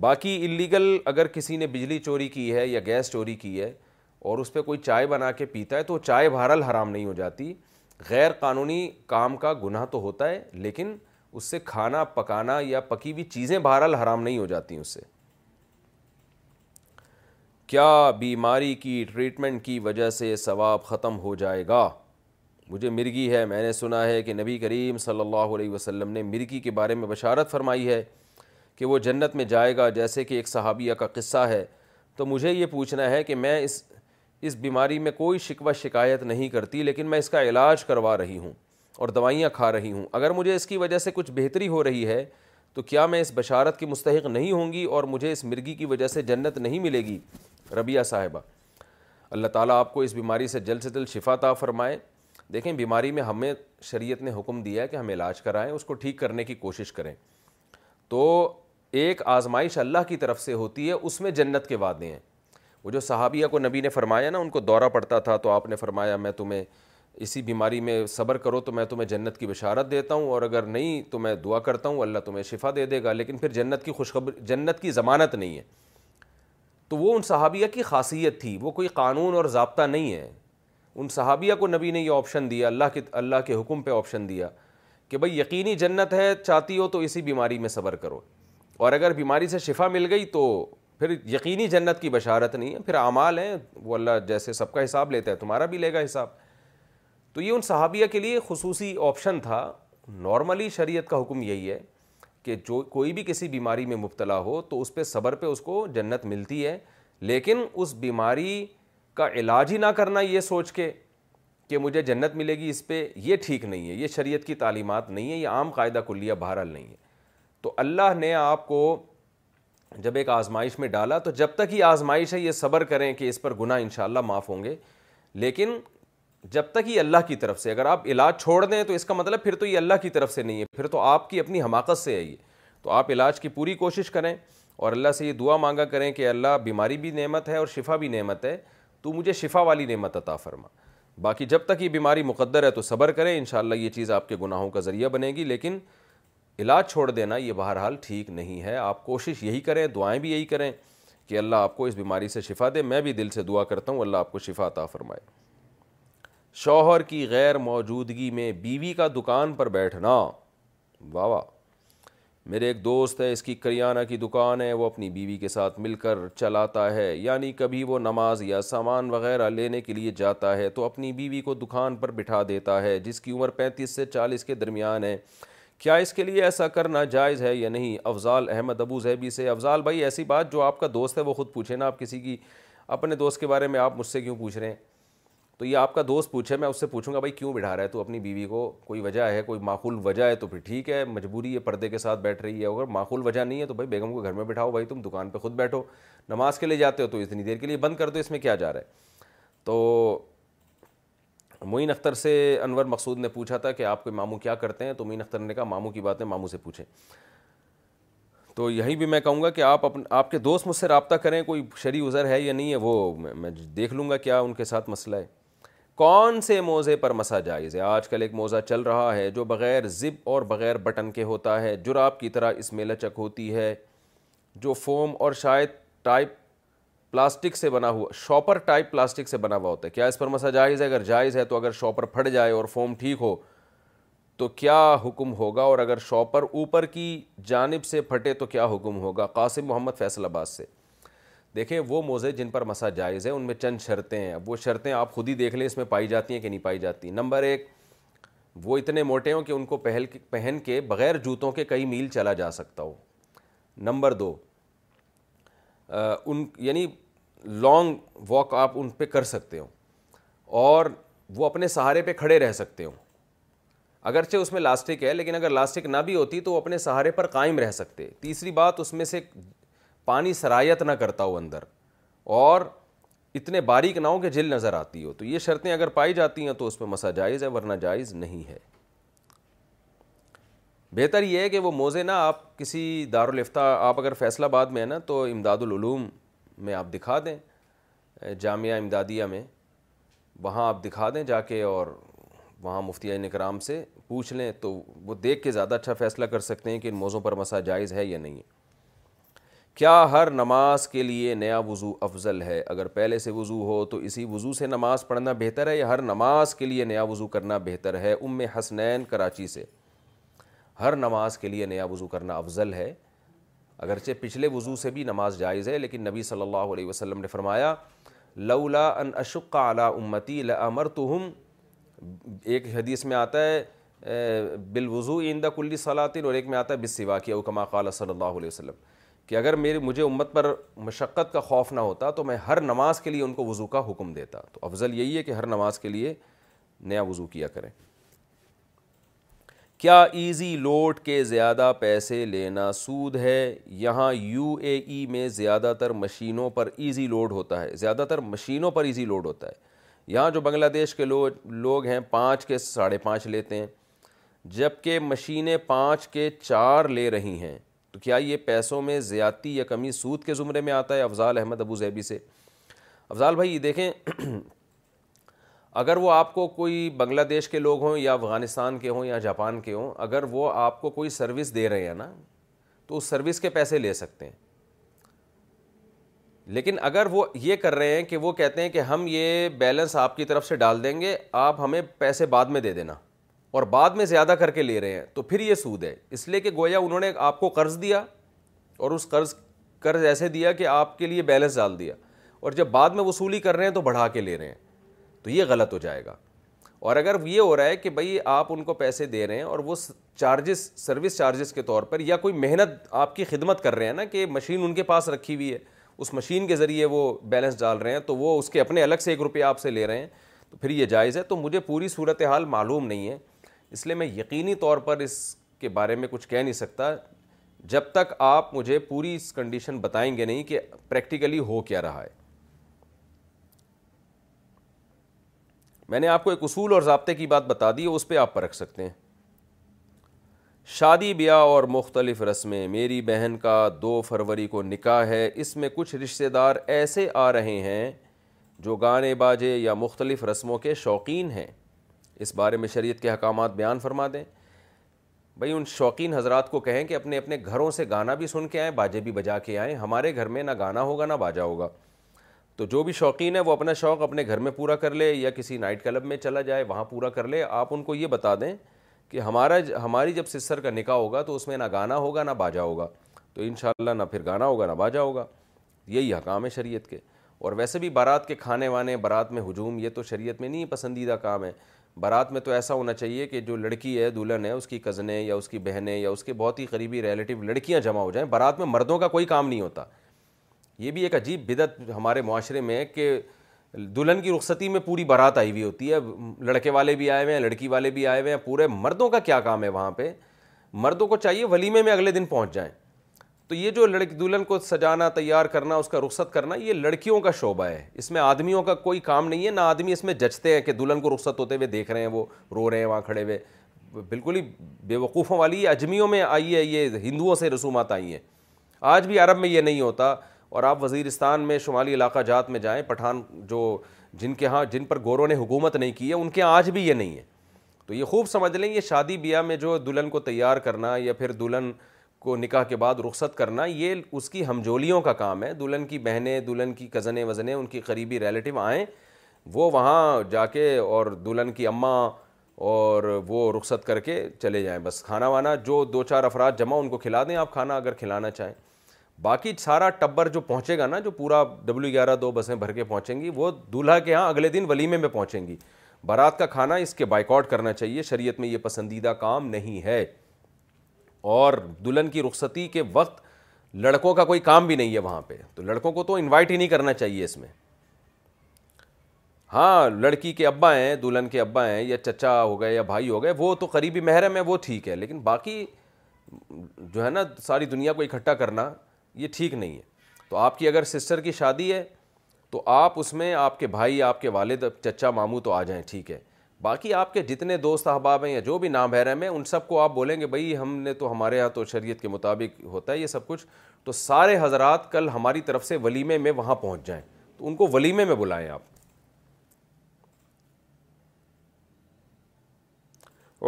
باقی اللیگل اگر کسی نے بجلی چوری کی ہے یا گیس چوری کی ہے اور اس پہ کوئی چائے بنا کے پیتا ہے تو چائے بہرحال حرام نہیں ہو جاتی غیر قانونی کام کا گناہ تو ہوتا ہے لیکن اس سے کھانا پکانا یا پکی ہوئی چیزیں بہرحال حرام نہیں ہو جاتی اس سے کیا بیماری کی ٹریٹمنٹ کی وجہ سے ثواب ختم ہو جائے گا مجھے مرگی ہے میں نے سنا ہے کہ نبی کریم صلی اللہ علیہ وسلم نے مرگی کے بارے میں بشارت فرمائی ہے کہ وہ جنت میں جائے گا جیسے کہ ایک صحابیہ کا قصہ ہے تو مجھے یہ پوچھنا ہے کہ میں اس اس بیماری میں کوئی شکوہ شکایت نہیں کرتی لیکن میں اس کا علاج کروا رہی ہوں اور دوائیاں کھا رہی ہوں اگر مجھے اس کی وجہ سے کچھ بہتری ہو رہی ہے تو کیا میں اس بشارت کی مستحق نہیں ہوں گی اور مجھے اس مرگی کی وجہ سے جنت نہیں ملے گی ربیہ صاحبہ اللہ تعالیٰ آپ کو اس بیماری سے جلد سے جلد تا فرمائے دیکھیں بیماری میں ہمیں شریعت نے حکم دیا ہے کہ ہم علاج کرائیں اس کو ٹھیک کرنے کی کوشش کریں تو ایک آزمائش اللہ کی طرف سے ہوتی ہے اس میں جنت کے وعدے ہیں وہ جو صحابیہ کو نبی نے فرمایا نا ان کو دورہ پڑتا تھا تو آپ نے فرمایا میں تمہیں اسی بیماری میں صبر کرو تو میں تمہیں جنت کی بشارت دیتا ہوں اور اگر نہیں تو میں دعا کرتا ہوں اللہ تمہیں شفا دے دے گا لیکن پھر جنت کی خوشخبری جنت کی ضمانت نہیں ہے تو وہ ان صحابیہ کی خاصیت تھی وہ کوئی قانون اور ضابطہ نہیں ہے ان صحابیہ کو نبی نے یہ آپشن دیا اللہ کے اللہ کے حکم پہ آپشن دیا کہ بھائی یقینی جنت ہے چاہتی ہو تو اسی بیماری میں صبر کرو اور اگر بیماری سے شفا مل گئی تو پھر یقینی جنت کی بشارت نہیں ہے پھر اعمال ہیں وہ اللہ جیسے سب کا حساب لیتا ہے تمہارا بھی لے گا حساب تو یہ ان صحابیہ کے لیے خصوصی آپشن تھا نارملی شریعت کا حکم یہی ہے کہ جو کوئی بھی کسی بیماری میں مبتلا ہو تو اس پہ صبر پہ اس کو جنت ملتی ہے لیکن اس بیماری کا علاج ہی نہ کرنا یہ سوچ کے کہ مجھے جنت ملے گی اس پہ یہ ٹھیک نہیں ہے یہ شریعت کی تعلیمات نہیں ہے یہ عام قاعدہ کلیہ بہرحال نہیں ہے تو اللہ نے آپ کو جب ایک آزمائش میں ڈالا تو جب تک یہ آزمائش ہے یہ صبر کریں کہ اس پر گناہ ان شاء اللہ معاف ہوں گے لیکن جب تک یہ اللہ کی طرف سے اگر آپ علاج چھوڑ دیں تو اس کا مطلب پھر تو یہ اللہ کی طرف سے نہیں ہے پھر تو آپ کی اپنی حماقت سے ہے یہ تو آپ علاج کی پوری کوشش کریں اور اللہ سے یہ دعا مانگا کریں کہ اللہ بیماری بھی نعمت ہے اور شفا بھی نعمت ہے تو مجھے شفا والی نعمت عطا فرما باقی جب تک یہ بیماری مقدر ہے تو صبر کریں انشاءاللہ یہ چیز آپ کے گناہوں کا ذریعہ بنے گی لیکن علاج چھوڑ دینا یہ بہرحال ٹھیک نہیں ہے آپ کوشش یہی کریں دعائیں بھی یہی کریں کہ اللہ آپ کو اس بیماری سے شفا دے میں بھی دل سے دعا کرتا ہوں اللہ آپ کو شفا عطا فرمائے شوہر کی غیر موجودگی میں بیوی کا دکان پر بیٹھنا واوا میرے ایک دوست ہے اس کی کریانہ کی دکان ہے وہ اپنی بیوی کے ساتھ مل کر چلاتا ہے یعنی کبھی وہ نماز یا سامان وغیرہ لینے کے لیے جاتا ہے تو اپنی بیوی کو دکان پر بٹھا دیتا ہے جس کی عمر پینتیس سے چالیس کے درمیان ہے کیا اس کے لیے ایسا کرنا جائز ہے یا نہیں افضال احمد ابو زہبی سے افضال بھائی ایسی بات جو آپ کا دوست ہے وہ خود پوچھیں نا آپ کسی کی اپنے دوست کے بارے میں آپ مجھ سے کیوں پوچھ رہے ہیں تو یہ آپ کا دوست پوچھے میں اس سے پوچھوں گا بھائی کیوں بٹھا رہا ہے تو اپنی بیوی کو کوئی وجہ ہے کوئی معقول وجہ ہے تو پھر ٹھیک ہے مجبوری ہے پردے کے ساتھ بیٹھ رہی ہے اگر معقول وجہ نہیں ہے تو بھائی بیگم کو گھر میں بٹھاؤ بھائی تم دکان پہ خود بیٹھو نماز کے لیے جاتے ہو تو اتنی دیر کے لیے بند کر دو اس میں کیا جا رہا ہے تو معین اختر سے انور مقصود نے پوچھا تھا کہ آپ کے ماموں کیا کرتے ہیں تو معین اختر نے کہا ماموں کی باتیں ماموں سے پوچھیں تو یہیں بھی میں کہوں گا کہ آپ اپنے آپ کے دوست مجھ سے رابطہ کریں کوئی شرعی عذر ہے یا نہیں ہے وہ میں دیکھ لوں گا کیا ان کے ساتھ مسئلہ ہے کون سے موزے پر مسا جائز ہے آج کل ایک موزہ چل رہا ہے جو بغیر زب اور بغیر بٹن کے ہوتا ہے جراب کی طرح اس میں لچک ہوتی ہے جو فوم اور شاید ٹائپ پلاسٹک سے بنا ہوا شاپر ٹائپ پلاسٹک سے بنا ہوا ہوتا ہے کیا اس پر مسا جائز ہے اگر جائز ہے تو اگر شاپر پھٹ جائے اور فوم ٹھیک ہو تو کیا حکم ہوگا اور اگر شاپر اوپر کی جانب سے پھٹے تو کیا حکم ہوگا قاسم محمد فیصل عباس سے دیکھیں وہ موزے جن پر مسا جائز ہے ان میں چند شرطیں ہیں وہ شرطیں آپ خود ہی دیکھ لیں اس میں پائی جاتی ہیں کہ نہیں پائی جاتی نمبر ایک وہ اتنے موٹے ہوں کہ ان کو پہل پہن کے بغیر جوتوں کے کئی میل چلا جا سکتا ہو نمبر دو ان یعنی لانگ واک آپ ان پہ کر سکتے ہو اور وہ اپنے سہارے پہ کھڑے رہ سکتے ہوں اگرچہ اس میں لاسٹک ہے لیکن اگر لاسٹک نہ بھی ہوتی تو وہ اپنے سہارے پر قائم رہ سکتے تیسری بات اس میں سے پانی سرایت نہ کرتا ہو اندر اور اتنے باریک نہ ہو کہ جل نظر آتی ہو تو یہ شرطیں اگر پائی جاتی ہیں تو اس پہ مسا جائز ہے ورنہ جائز نہیں ہے بہتر یہ ہے کہ وہ موزے نہ آپ کسی دارالفتہ آپ اگر فیصلہ آباد میں ہیں نا تو امداد العلوم میں آپ دکھا دیں جامعہ امدادیہ میں وہاں آپ دکھا دیں جا کے اور وہاں مفتی نکرام سے پوچھ لیں تو وہ دیکھ کے زیادہ اچھا فیصلہ کر سکتے ہیں کہ ان موزوں پر مسا جائز ہے یا نہیں ہے کیا ہر نماز کے لیے نیا وضو افضل ہے اگر پہلے سے وضو ہو تو اسی وضو سے نماز پڑھنا بہتر ہے یا ہر نماز کے لیے نیا وضو کرنا بہتر ہے ام حسنین کراچی سے ہر نماز کے لیے نیا وضو کرنا افضل ہے اگرچہ پچھلے وضو سے بھی نماز جائز ہے لیکن نبی صلی اللہ علیہ وسلم نے فرمایا لولا ان اشق علی امتی لمر ایک حدیث میں آتا ہے بالوضو عند ایندہ کلی صلاطن اور ایک میں آتا ہے بس سواقیہ اوکما قال صلی اللہ علیہ وسلم کہ اگر میری مجھے امت پر مشقت کا خوف نہ ہوتا تو میں ہر نماز کے لیے ان کو وضو کا حکم دیتا تو افضل یہی ہے کہ ہر نماز کے لیے نیا وضو کیا کریں کیا ایزی لوڈ کے زیادہ پیسے لینا سود ہے یہاں یو اے ای میں زیادہ تر مشینوں پر ایزی لوڈ ہوتا ہے زیادہ تر مشینوں پر ایزی لوڈ ہوتا ہے یہاں جو بنگلہ دیش کے لو لوگ ہیں پانچ کے ساڑھے پانچ لیتے ہیں جب کہ مشینیں پانچ کے چار لے رہی ہیں تو کیا یہ پیسوں میں زیادتی یا کمی سود کے زمرے میں آتا ہے افضال احمد ابو زیبی سے افضال بھائی یہ دیکھیں اگر وہ آپ کو کوئی بنگلہ دیش کے لوگ ہوں یا افغانستان کے ہوں یا جاپان کے ہوں اگر وہ آپ کو کوئی سروس دے رہے ہیں نا تو اس سروس کے پیسے لے سکتے ہیں لیکن اگر وہ یہ کر رہے ہیں کہ وہ کہتے ہیں کہ ہم یہ بیلنس آپ کی طرف سے ڈال دیں گے آپ ہمیں پیسے بعد میں دے دینا اور بعد میں زیادہ کر کے لے رہے ہیں تو پھر یہ سود ہے اس لیے کہ گویا انہوں نے آپ کو قرض دیا اور اس قرض قرض ایسے دیا کہ آپ کے لیے بیلنس ڈال دیا اور جب بعد میں وصولی کر رہے ہیں تو بڑھا کے لے رہے ہیں تو یہ غلط ہو جائے گا اور اگر یہ ہو رہا ہے کہ بھائی آپ ان کو پیسے دے رہے ہیں اور وہ چارجز سروس چارجز کے طور پر یا کوئی محنت آپ کی خدمت کر رہے ہیں نا کہ مشین ان کے پاس رکھی ہوئی ہے اس مشین کے ذریعے وہ بیلنس ڈال رہے ہیں تو وہ اس کے اپنے الگ سے ایک روپیہ آپ سے لے رہے ہیں تو پھر یہ جائز ہے تو مجھے پوری صورت حال معلوم نہیں ہے اس لیے میں یقینی طور پر اس کے بارے میں کچھ کہہ نہیں سکتا جب تک آپ مجھے پوری اس کنڈیشن بتائیں گے نہیں کہ پریکٹیکلی ہو کیا رہا ہے میں نے آپ کو ایک اصول اور ضابطے کی بات بتا دی ہے اس پہ آپ پرکھ سکتے ہیں شادی بیاہ اور مختلف رسمیں میری بہن کا دو فروری کو نکاح ہے اس میں کچھ رشتہ دار ایسے آ رہے ہیں جو گانے باجے یا مختلف رسموں کے شوقین ہیں اس بارے میں شریعت کے حکامات بیان فرما دیں بھائی ان شوقین حضرات کو کہیں کہ اپنے اپنے گھروں سے گانا بھی سن کے آئیں باجے بھی بجا کے آئیں ہمارے گھر میں نہ گانا ہوگا نہ باجا ہوگا تو جو بھی شوقین ہے وہ اپنا شوق اپنے گھر میں پورا کر لے یا کسی نائٹ کلب میں چلا جائے وہاں پورا کر لے آپ ان کو یہ بتا دیں کہ ہمارا ہماری جب سسر کا نکاح ہوگا تو اس میں نہ گانا ہوگا نہ باجا ہوگا تو انشاءاللہ نہ پھر گانا ہوگا نہ باجا ہوگا یہی حکام ہے شریعت کے اور ویسے بھی بارات کے کھانے وانے بارات میں ہجوم یہ تو شریعت میں نہیں پسندیدہ کام ہے بارات میں تو ایسا ہونا چاہیے کہ جو لڑکی ہے دلہن ہے اس کی کزنیں یا اس کی بہنیں یا اس کے بہت ہی قریبی ریلیٹیو لڑکیاں جمع ہو جائیں بارات میں مردوں کا کوئی کام نہیں ہوتا یہ بھی ایک عجیب بدت ہمارے معاشرے میں ہے کہ دلہن کی رخصتی میں پوری بارات آئی ہوئی ہوتی ہے لڑکے والے بھی آئے ہوئے ہیں لڑکی والے بھی آئے ہوئے ہیں پورے مردوں کا کیا کام ہے وہاں پہ مردوں کو چاہیے ولیمے میں اگلے دن پہنچ جائیں تو یہ جو لڑکی دلہن کو سجانا تیار کرنا اس کا رخصت کرنا یہ لڑکیوں کا شعبہ ہے اس میں آدمیوں کا کوئی کام نہیں ہے نہ آدمی اس میں جچتے ہیں کہ دلہن کو رخصت ہوتے ہوئے دیکھ رہے ہیں وہ رو رہے ہیں وہاں کھڑے ہوئے بالکل ہی بے وقوفوں والی اجمیوں میں آئی ہے یہ ہندوؤں سے رسومات آئی ہیں آج بھی عرب میں یہ نہیں ہوتا اور آپ وزیرستان میں شمالی علاقہ جات میں جائیں پٹھان جو جن کے ہاں جن پر گوروں نے حکومت نہیں کی ہے ان کے آج بھی یہ نہیں ہے تو یہ خوب سمجھ لیں یہ شادی بیاہ میں جو دلہن کو تیار کرنا یا پھر دلہن کو نکاح کے بعد رخصت کرنا یہ اس کی ہمجولیوں کا کام ہے دلہن کی بہنیں دلہن کی کزنیں وزنیں ان کی قریبی ریلیٹیو آئیں وہ وہاں جا کے اور دلہن کی اماں اور وہ رخصت کر کے چلے جائیں بس کھانا وانا جو دو چار افراد جمع ان کو کھلا دیں آپ کھانا اگر کھلانا چاہیں باقی سارا ٹبر جو پہنچے گا نا جو پورا ڈبلیو گیارہ دو بسیں بھر کے پہنچیں گی وہ دولہا کے ہاں اگلے دن ولیمے میں پہنچیں گی بارات کا کھانا اس کے بائیکاٹ کرنا چاہیے شریعت میں یہ پسندیدہ کام نہیں ہے اور دلہن کی رخصتی کے وقت لڑکوں کا کوئی کام بھی نہیں ہے وہاں پہ تو لڑکوں کو تو انوائٹ ہی نہیں کرنا چاہیے اس میں ہاں لڑکی کے ابا ہیں دلہن کے ابا ہیں یا چچا ہو گئے یا بھائی ہو گئے وہ تو قریبی محرم ہے وہ ٹھیک ہے لیکن باقی جو ہے نا ساری دنیا کو اکٹھا کرنا یہ ٹھیک نہیں ہے تو آپ کی اگر سسٹر کی شادی ہے تو آپ اس میں آپ کے بھائی آپ کے والد چچا ماموں تو آ جائیں ٹھیک ہے باقی آپ کے جتنے دوست احباب ہیں یا جو بھی نام ہے ہیں ان سب کو آپ بولیں گے بھائی ہم نے تو ہمارے یہاں تو شریعت کے مطابق ہوتا ہے یہ سب کچھ تو سارے حضرات کل ہماری طرف سے ولیمے میں وہاں پہنچ جائیں تو ان کو ولیمے میں بلائیں آپ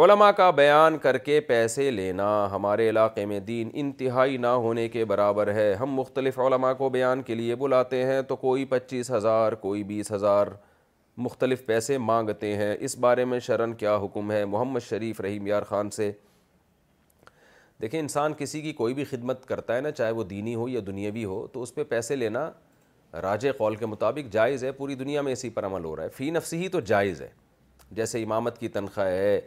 علماء کا بیان کر کے پیسے لینا ہمارے علاقے میں دین انتہائی نہ ہونے کے برابر ہے ہم مختلف علماء کو بیان کے لیے بلاتے ہیں تو کوئی پچیس ہزار کوئی بیس ہزار مختلف پیسے مانگتے ہیں اس بارے میں شرن کیا حکم ہے محمد شریف رحیم یار خان سے دیکھیں انسان کسی کی کوئی بھی خدمت کرتا ہے نا چاہے وہ دینی ہو یا دنیاوی ہو تو اس پہ پیسے لینا راج قول کے مطابق جائز ہے پوری دنیا میں اسی پر عمل ہو رہا ہے فی نفسی ہی تو جائز ہے جیسے امامت کی تنخواہ ہے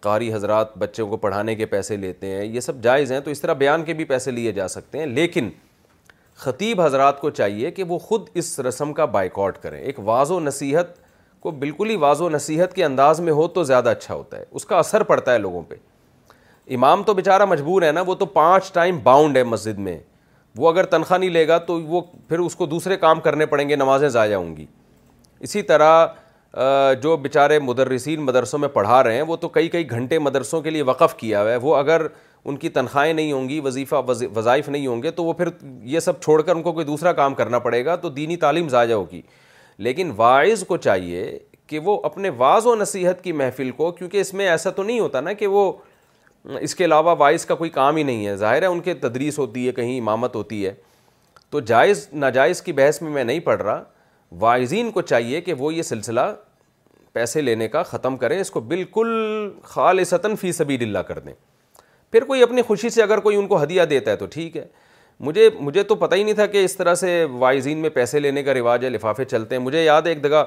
قاری حضرات بچوں کو پڑھانے کے پیسے لیتے ہیں یہ سب جائز ہیں تو اس طرح بیان کے بھی پیسے لیے جا سکتے ہیں لیکن خطیب حضرات کو چاہیے کہ وہ خود اس رسم کا بائیکاٹ کریں ایک واض و نصیحت کو بالکل ہی واض و نصیحت کے انداز میں ہو تو زیادہ اچھا ہوتا ہے اس کا اثر پڑتا ہے لوگوں پہ امام تو بیچارہ مجبور ہے نا وہ تو پانچ ٹائم باؤنڈ ہے مسجد میں وہ اگر تنخواہ نہیں لے گا تو وہ پھر اس کو دوسرے کام کرنے پڑیں گے نمازیں ضائع ہوں گی اسی طرح جو بیچارے مدرسین مدرسوں میں پڑھا رہے ہیں وہ تو کئی کئی گھنٹے مدرسوں کے لیے وقف کیا ہوا ہے وہ اگر ان کی تنخواہیں نہیں ہوں گی وظیفہ وظائف نہیں ہوں گے تو وہ پھر یہ سب چھوڑ کر ان کو کوئی دوسرا کام کرنا پڑے گا تو دینی تعلیم ضائع ہوگی لیکن واعض کو چاہیے کہ وہ اپنے واض و نصیحت کی محفل کو کیونکہ اس میں ایسا تو نہیں ہوتا نا کہ وہ اس کے علاوہ وائض کا کوئی کام ہی نہیں ہے ظاہر ہے ان کے تدریس ہوتی ہے کہیں امامت ہوتی ہے تو جائز ناجائز کی بحث میں میں نہیں پڑھ رہا وائزین کو چاہیے کہ وہ یہ سلسلہ پیسے لینے کا ختم کریں اس کو بالکل خالصتاً فی سبیل اللہ کر دیں پھر کوئی اپنی خوشی سے اگر کوئی ان کو ہدیہ دیتا ہے تو ٹھیک ہے مجھے مجھے تو پتہ ہی نہیں تھا کہ اس طرح سے وائزین میں پیسے لینے کا رواج ہے لفافے چلتے ہیں مجھے یاد ہے ایک جگہ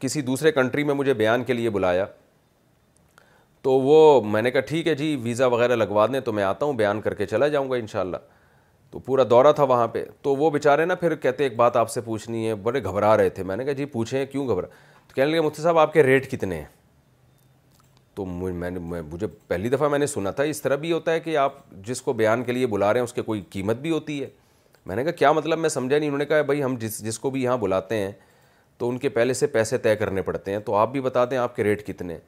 کسی دوسرے کنٹری میں مجھے بیان کے لیے بلایا تو وہ میں نے کہا ٹھیک ہے جی ویزا وغیرہ لگوا دیں تو میں آتا ہوں بیان کر کے چلا جاؤں گا انشاءاللہ تو پورا دورہ تھا وہاں پہ تو وہ بیچارے نا پھر کہتے ایک بات آپ سے پوچھنی ہے بڑے گھبرا رہے تھے میں نے کہا جی پوچھیں کیوں گھبرا تو کہنے لگے مفتی صاحب آپ کے ریٹ کتنے ہیں تو میں نے مجھے پہلی دفعہ میں نے سنا تھا اس طرح بھی ہوتا ہے کہ آپ جس کو بیان کے لیے بلا رہے ہیں اس کے کوئی قیمت بھی ہوتی ہے میں نے کہا کیا مطلب میں سمجھا نہیں انہوں نے کہا بھائی ہم جس جس کو بھی یہاں بلاتے ہیں تو ان کے پہلے سے پیسے طے کرنے پڑتے ہیں تو آپ بھی بتا دیں آپ کے ریٹ کتنے ہیں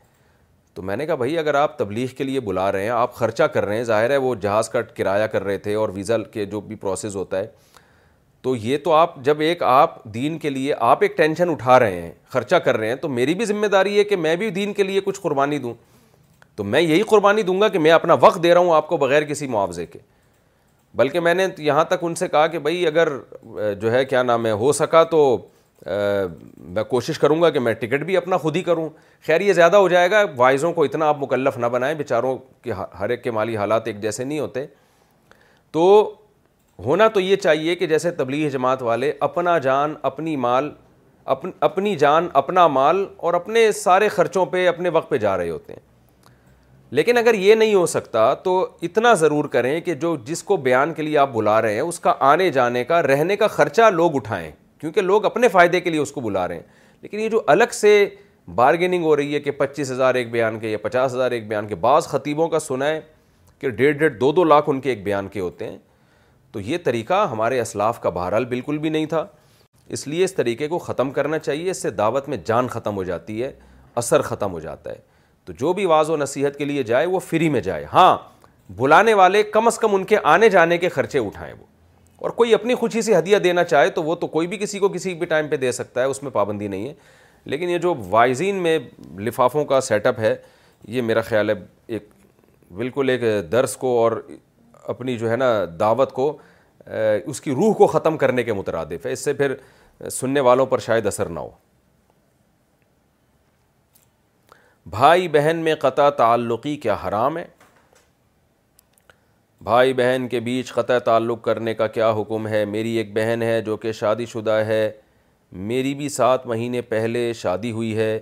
تو میں نے کہا بھائی اگر آپ تبلیغ کے لیے بلا رہے ہیں آپ خرچہ کر رہے ہیں ظاہر ہے وہ جہاز کا کرایہ کر رہے تھے اور ویزا کے جو بھی پروسیس ہوتا ہے تو یہ تو آپ جب ایک آپ دین کے لیے آپ ایک ٹینشن اٹھا رہے ہیں خرچہ کر رہے ہیں تو میری بھی ذمہ داری ہے کہ میں بھی دین کے لیے کچھ قربانی دوں تو میں یہی قربانی دوں گا کہ میں اپنا وقت دے رہا ہوں آپ کو بغیر کسی معاوضے کے بلکہ میں نے یہاں تک ان سے کہا کہ بھائی اگر جو ہے کیا نام ہے ہو سکا تو میں کوشش کروں گا کہ میں ٹکٹ بھی اپنا خود ہی کروں خیر یہ زیادہ ہو جائے گا وائزوں کو اتنا آپ مکلف نہ بنائیں بیچاروں کے ہر ایک کے مالی حالات ایک جیسے نہیں ہوتے تو ہونا تو یہ چاہیے کہ جیسے تبلیغ جماعت والے اپنا جان اپنی مال اپن اپنی جان اپنا مال اور اپنے سارے خرچوں پہ اپنے وقت پہ جا رہے ہوتے ہیں لیکن اگر یہ نہیں ہو سکتا تو اتنا ضرور کریں کہ جو جس کو بیان کے لیے آپ بلا رہے ہیں اس کا آنے جانے کا رہنے کا خرچہ لوگ اٹھائیں کیونکہ لوگ اپنے فائدے کے لیے اس کو بلا رہے ہیں لیکن یہ جو الگ سے بارگیننگ ہو رہی ہے کہ پچیس ہزار ایک بیان کے یا پچاس ہزار ایک بیان کے بعض خطیبوں کا سنا ہے کہ ڈیڑھ ڈیڑھ دو دو لاکھ ان کے ایک بیان کے ہوتے ہیں تو یہ طریقہ ہمارے اسلاف کا بہرحال بالکل بھی نہیں تھا اس لیے اس طریقے کو ختم کرنا چاہیے اس سے دعوت میں جان ختم ہو جاتی ہے اثر ختم ہو جاتا ہے تو جو بھی واض و نصیحت کے لیے جائے وہ فری میں جائے ہاں بلانے والے کم از کم ان کے آنے جانے کے خرچے اٹھائیں وہ اور کوئی اپنی خوشی سے ہدیہ دینا چاہے تو وہ تو کوئی بھی کسی کو کسی بھی ٹائم پہ دے سکتا ہے اس میں پابندی نہیں ہے لیکن یہ جو وائزین میں لفافوں کا سیٹ اپ ہے یہ میرا خیال ہے ایک بالکل ایک درس کو اور اپنی جو ہے نا دعوت کو اس کی روح کو ختم کرنے کے مترادف ہے اس سے پھر سننے والوں پر شاید اثر نہ ہو بھائی بہن میں قطع تعلقی کیا حرام ہے بھائی بہن کے بیچ قطع تعلق کرنے کا کیا حکم ہے میری ایک بہن ہے جو کہ شادی شدہ ہے میری بھی سات مہینے پہلے شادی ہوئی ہے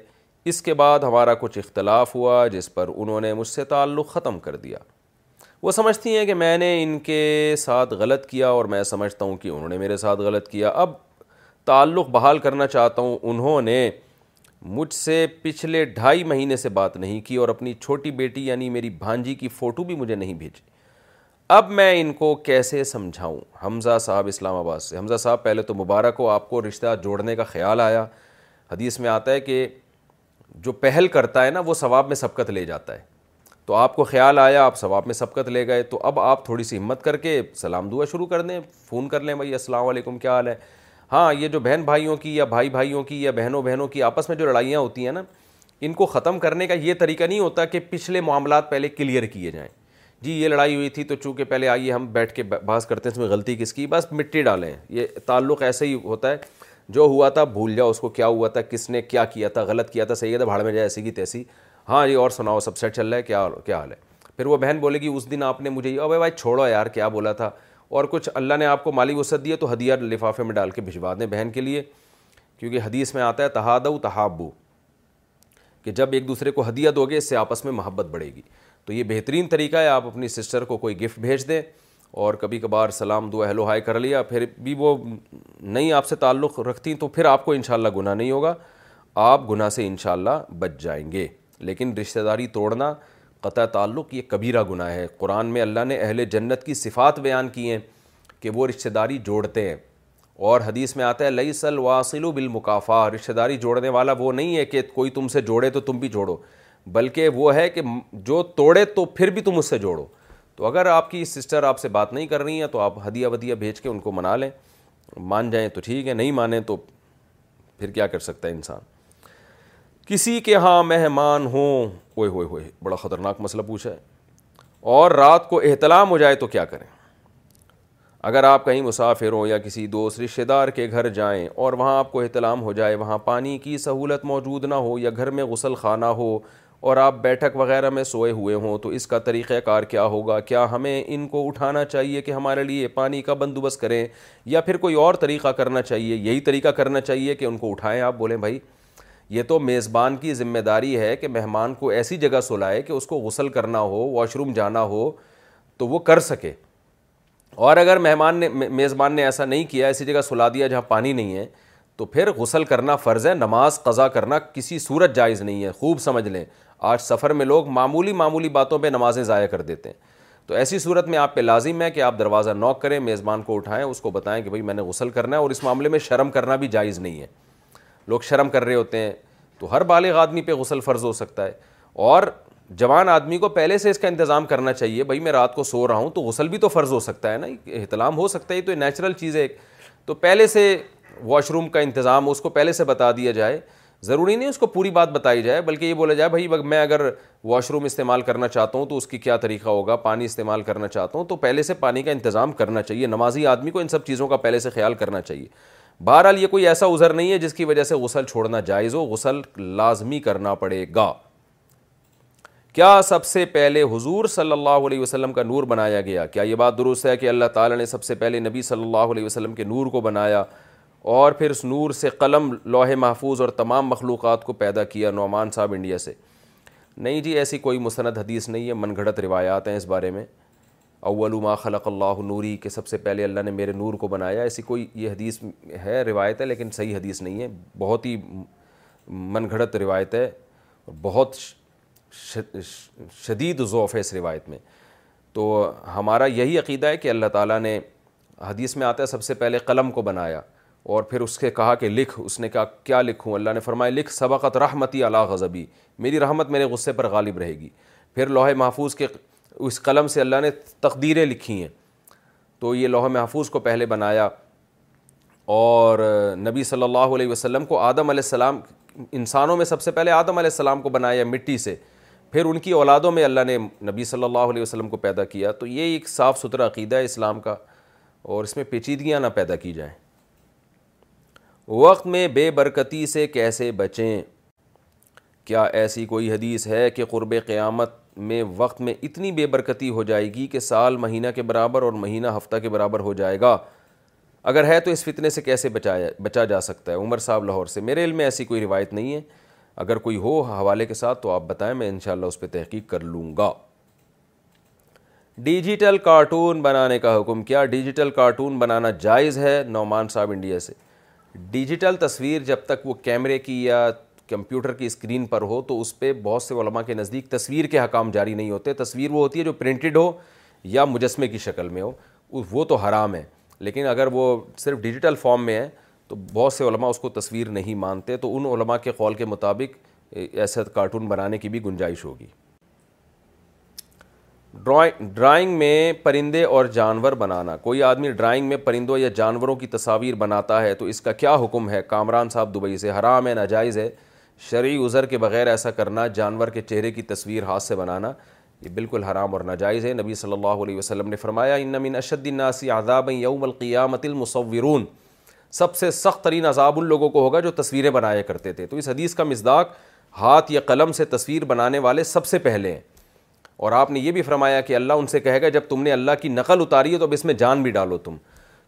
اس کے بعد ہمارا کچھ اختلاف ہوا جس پر انہوں نے مجھ سے تعلق ختم کر دیا وہ سمجھتی ہیں کہ میں نے ان کے ساتھ غلط کیا اور میں سمجھتا ہوں کہ انہوں نے میرے ساتھ غلط کیا اب تعلق بحال کرنا چاہتا ہوں انہوں نے مجھ سے پچھلے ڈھائی مہینے سے بات نہیں کی اور اپنی چھوٹی بیٹی یعنی میری بھانجی کی فوٹو بھی مجھے نہیں بھیجی اب میں ان کو کیسے سمجھاؤں حمزہ صاحب اسلام آباد سے حمزہ صاحب پہلے تو مبارک ہو آپ کو رشتہ جوڑنے کا خیال آیا حدیث میں آتا ہے کہ جو پہل کرتا ہے نا وہ ثواب میں سبقت لے جاتا ہے تو آپ کو خیال آیا آپ ثواب میں سبقت لے گئے تو اب آپ تھوڑی سی ہمت کر کے سلام دعا شروع کر دیں فون کر لیں بھائی السلام علیکم کیا حال ہے ہاں یہ جو بہن بھائیوں کی یا بھائی بھائیوں کی یا بہنوں بہنوں کی آپس میں جو لڑائیاں ہوتی ہیں نا ان کو ختم کرنے کا یہ طریقہ نہیں ہوتا کہ پچھلے معاملات پہلے کلیئر کیے جائیں جی یہ لڑائی ہوئی تھی تو چونکہ پہلے آئیے ہم بیٹھ کے بحث کرتے ہیں اس میں غلطی کس کی بس مٹی ڈالیں یہ تعلق ایسے ہی ہوتا ہے جو ہوا تھا بھول جاؤ اس کو کیا ہوا تھا کس نے کیا کیا تھا غلط کیا تھا صحیح تھا بھاڑ میں جائے ایسی کی تیسی ہاں جی اور سناؤ سب سیٹ چل رہا ہے کیا کیا حال ہے پھر وہ بہن بولے گی اس دن آپ نے مجھے یہ ابھی بھائی چھوڑو یار کیا بولا تھا اور کچھ اللہ نے آپ کو مالی وسعت دیا تو ہدیہ لفافے میں ڈال کے بھجوا دیں بہن کے لیے کیونکہ حدیث میں آتا ہے تحاد و تحابو کہ جب ایک دوسرے کو ہدیہ دو گے اس سے آپس میں محبت بڑھے گی تو یہ بہترین طریقہ ہے آپ اپنی سسٹر کو کوئی گفٹ بھیج دیں اور کبھی کبھار سلام دعا و ہائی کر لیا پھر بھی وہ نہیں آپ سے تعلق رکھتی تو پھر آپ کو انشاءاللہ گناہ نہیں ہوگا آپ گناہ سے انشاءاللہ بچ جائیں گے لیکن رشتہ داری توڑنا قطع تعلق یہ کبیرہ گناہ ہے قرآن میں اللہ نے اہل جنت کی صفات بیان کی ہیں کہ وہ رشتہ داری جوڑتے ہیں اور حدیث میں آتا ہے لئی سل واصل و بالمکافا رشتہ داری جوڑنے والا وہ نہیں ہے کہ کوئی تم سے جوڑے تو تم بھی جوڑو بلکہ وہ ہے کہ جو توڑے تو پھر بھی تم اس سے جوڑو تو اگر آپ کی سسٹر آپ سے بات نہیں کر رہی ہیں تو آپ ہدیہ ودیہ بھیج کے ان کو منا لیں مان جائیں تو ٹھیک ہے نہیں مانیں تو پھر کیا کر سکتا ہے انسان کسی کے ہاں مہمان ہوں اوئے ہوئے ہوئے بڑا خطرناک مسئلہ پوچھا ہے اور رات کو احتلام ہو جائے تو کیا کریں اگر آپ کہیں مسافر ہوں یا کسی دوست رشتہ دار کے گھر جائیں اور وہاں آپ کو احتلام ہو جائے وہاں پانی کی سہولت موجود نہ ہو یا گھر میں غسل خانہ ہو اور آپ بیٹھک وغیرہ میں سوئے ہوئے ہوں تو اس کا طریقہ کار کیا ہوگا کیا ہمیں ان کو اٹھانا چاہیے کہ ہمارے لیے پانی کا بندوبست کریں یا پھر کوئی اور طریقہ کرنا چاہیے یہی طریقہ کرنا چاہیے کہ ان کو اٹھائیں آپ بولیں بھائی یہ تو میزبان کی ذمہ داری ہے کہ مہمان کو ایسی جگہ سلائے کہ اس کو غسل کرنا ہو واش روم جانا ہو تو وہ کر سکے اور اگر مہمان نے میزبان نے ایسا نہیں کیا ایسی جگہ سلا دیا جہاں پانی نہیں ہے تو پھر غسل کرنا فرض ہے نماز قضا کرنا کسی صورت جائز نہیں ہے خوب سمجھ لیں آج سفر میں لوگ معمولی معمولی باتوں پہ نمازیں ضائع کر دیتے ہیں تو ایسی صورت میں آپ پہ لازم ہے کہ آپ دروازہ نوک کریں میزبان کو اٹھائیں اس کو بتائیں کہ بھائی میں نے غسل کرنا ہے اور اس معاملے میں شرم کرنا بھی جائز نہیں ہے لوگ شرم کر رہے ہوتے ہیں تو ہر بالغ آدمی پہ غسل فرض ہو سکتا ہے اور جوان آدمی کو پہلے سے اس کا انتظام کرنا چاہیے بھائی میں رات کو سو رہا ہوں تو غسل بھی تو فرض ہو سکتا ہے نا احتلام ہو سکتا ہے یہ تو نیچرل چیز ہے ایک تو پہلے سے واش روم کا انتظام اس کو پہلے سے بتا دیا جائے ضروری نہیں اس کو پوری بات بتائی جائے بلکہ یہ بولا جائے بھائی میں اگر واش روم استعمال کرنا چاہتا ہوں تو اس کی کیا طریقہ ہوگا پانی استعمال کرنا چاہتا ہوں تو پہلے سے پانی کا انتظام کرنا چاہیے نمازی آدمی کو ان سب چیزوں کا پہلے سے خیال کرنا چاہیے بہرحال یہ کوئی ایسا عذر نہیں ہے جس کی وجہ سے غسل چھوڑنا جائز ہو غسل لازمی کرنا پڑے گا کیا سب سے پہلے حضور صلی اللہ علیہ وسلم کا نور بنایا گیا کیا یہ بات درست ہے کہ اللہ تعالیٰ نے سب سے پہلے نبی صلی اللہ علیہ وسلم کے نور کو بنایا اور پھر اس نور سے قلم لوہے محفوظ اور تمام مخلوقات کو پیدا کیا نعمان صاحب انڈیا سے نہیں جی ایسی کوئی مستند حدیث نہیں ہے من گھڑت روایات ہیں اس بارے میں اول ما خلق اللہ نوری کے سب سے پہلے اللہ نے میرے نور کو بنایا ایسی کوئی یہ حدیث ہے روایت ہے لیکن صحیح حدیث نہیں ہے بہت ہی من گھڑت روایت ہے بہت شدید ذوف ہے اس روایت میں تو ہمارا یہی عقیدہ ہے کہ اللہ تعالیٰ نے حدیث میں آتا ہے سب سے پہلے قلم کو بنایا اور پھر اس کے کہا کہ لکھ اس نے کہا کیا لکھوں اللہ نے فرمایا لکھ سبقت رحمتی علی غضبی میری رحمت میرے غصے پر غالب رہے گی پھر لوہے محفوظ کے اس قلم سے اللہ نے تقدیریں لکھی ہیں تو یہ لوہ محفوظ کو پہلے بنایا اور نبی صلی اللہ علیہ وسلم کو آدم علیہ السلام انسانوں میں سب سے پہلے آدم علیہ السلام کو بنایا مٹی سے پھر ان کی اولادوں میں اللہ نے نبی صلی اللہ علیہ وسلم کو پیدا کیا تو یہ ایک صاف ستھرا عقیدہ ہے اسلام کا اور اس میں پیچیدگیاں نہ پیدا کی جائیں وقت میں بے برکتی سے کیسے بچیں کیا ایسی کوئی حدیث ہے کہ قرب قیامت میں وقت میں اتنی بے برکتی ہو جائے گی کہ سال مہینہ کے برابر اور مہینہ ہفتہ کے برابر ہو جائے گا اگر ہے تو اس فتنے سے کیسے بچا جا سکتا ہے عمر صاحب لاہور سے میرے علم میں ایسی کوئی روایت نہیں ہے اگر کوئی ہو حوالے کے ساتھ تو آپ بتائیں میں انشاءاللہ اس پہ تحقیق کر لوں گا ڈیجیٹل کارٹون بنانے کا حکم کیا ڈیجیٹل کارٹون بنانا جائز ہے نعمان صاحب انڈیا سے ڈیجیٹل تصویر جب تک وہ کیمرے کی یا کمپیوٹر کی اسکرین پر ہو تو اس پہ بہت سے علماء کے نزدیک تصویر کے حکام جاری نہیں ہوتے تصویر وہ ہوتی ہے جو پرنٹڈ ہو یا مجسمے کی شکل میں ہو وہ تو حرام ہے لیکن اگر وہ صرف ڈیجیٹل فارم میں ہے تو بہت سے علماء اس کو تصویر نہیں مانتے تو ان علماء کے قول کے مطابق ایسا کارٹون بنانے کی بھی گنجائش ہوگی ڈرائنگ میں پرندے اور جانور بنانا کوئی آدمی ڈرائنگ میں پرندوں یا جانوروں کی تصاویر بناتا ہے تو اس کا کیا حکم ہے کامران صاحب دبئی سے حرام ہے ناجائز ہے شرعی عذر کے بغیر ایسا کرنا جانور کے چہرے کی تصویر ہاتھ سے بنانا یہ بالکل حرام اور ناجائز ہے نبی صلی اللہ علیہ وسلم نے فرمایا ان من اشد الناس عذاب یوم القیامت المصورون سب سے سخت ترین عذاب ان لوگوں کو ہوگا جو تصویریں بنایا کرتے تھے تو اس حدیث کا مزداق ہاتھ یا قلم سے تصویر بنانے والے سب سے پہلے ہیں اور آپ نے یہ بھی فرمایا کہ اللہ ان سے کہے گا جب تم نے اللہ کی نقل اتاری ہے تو اب اس میں جان بھی ڈالو تم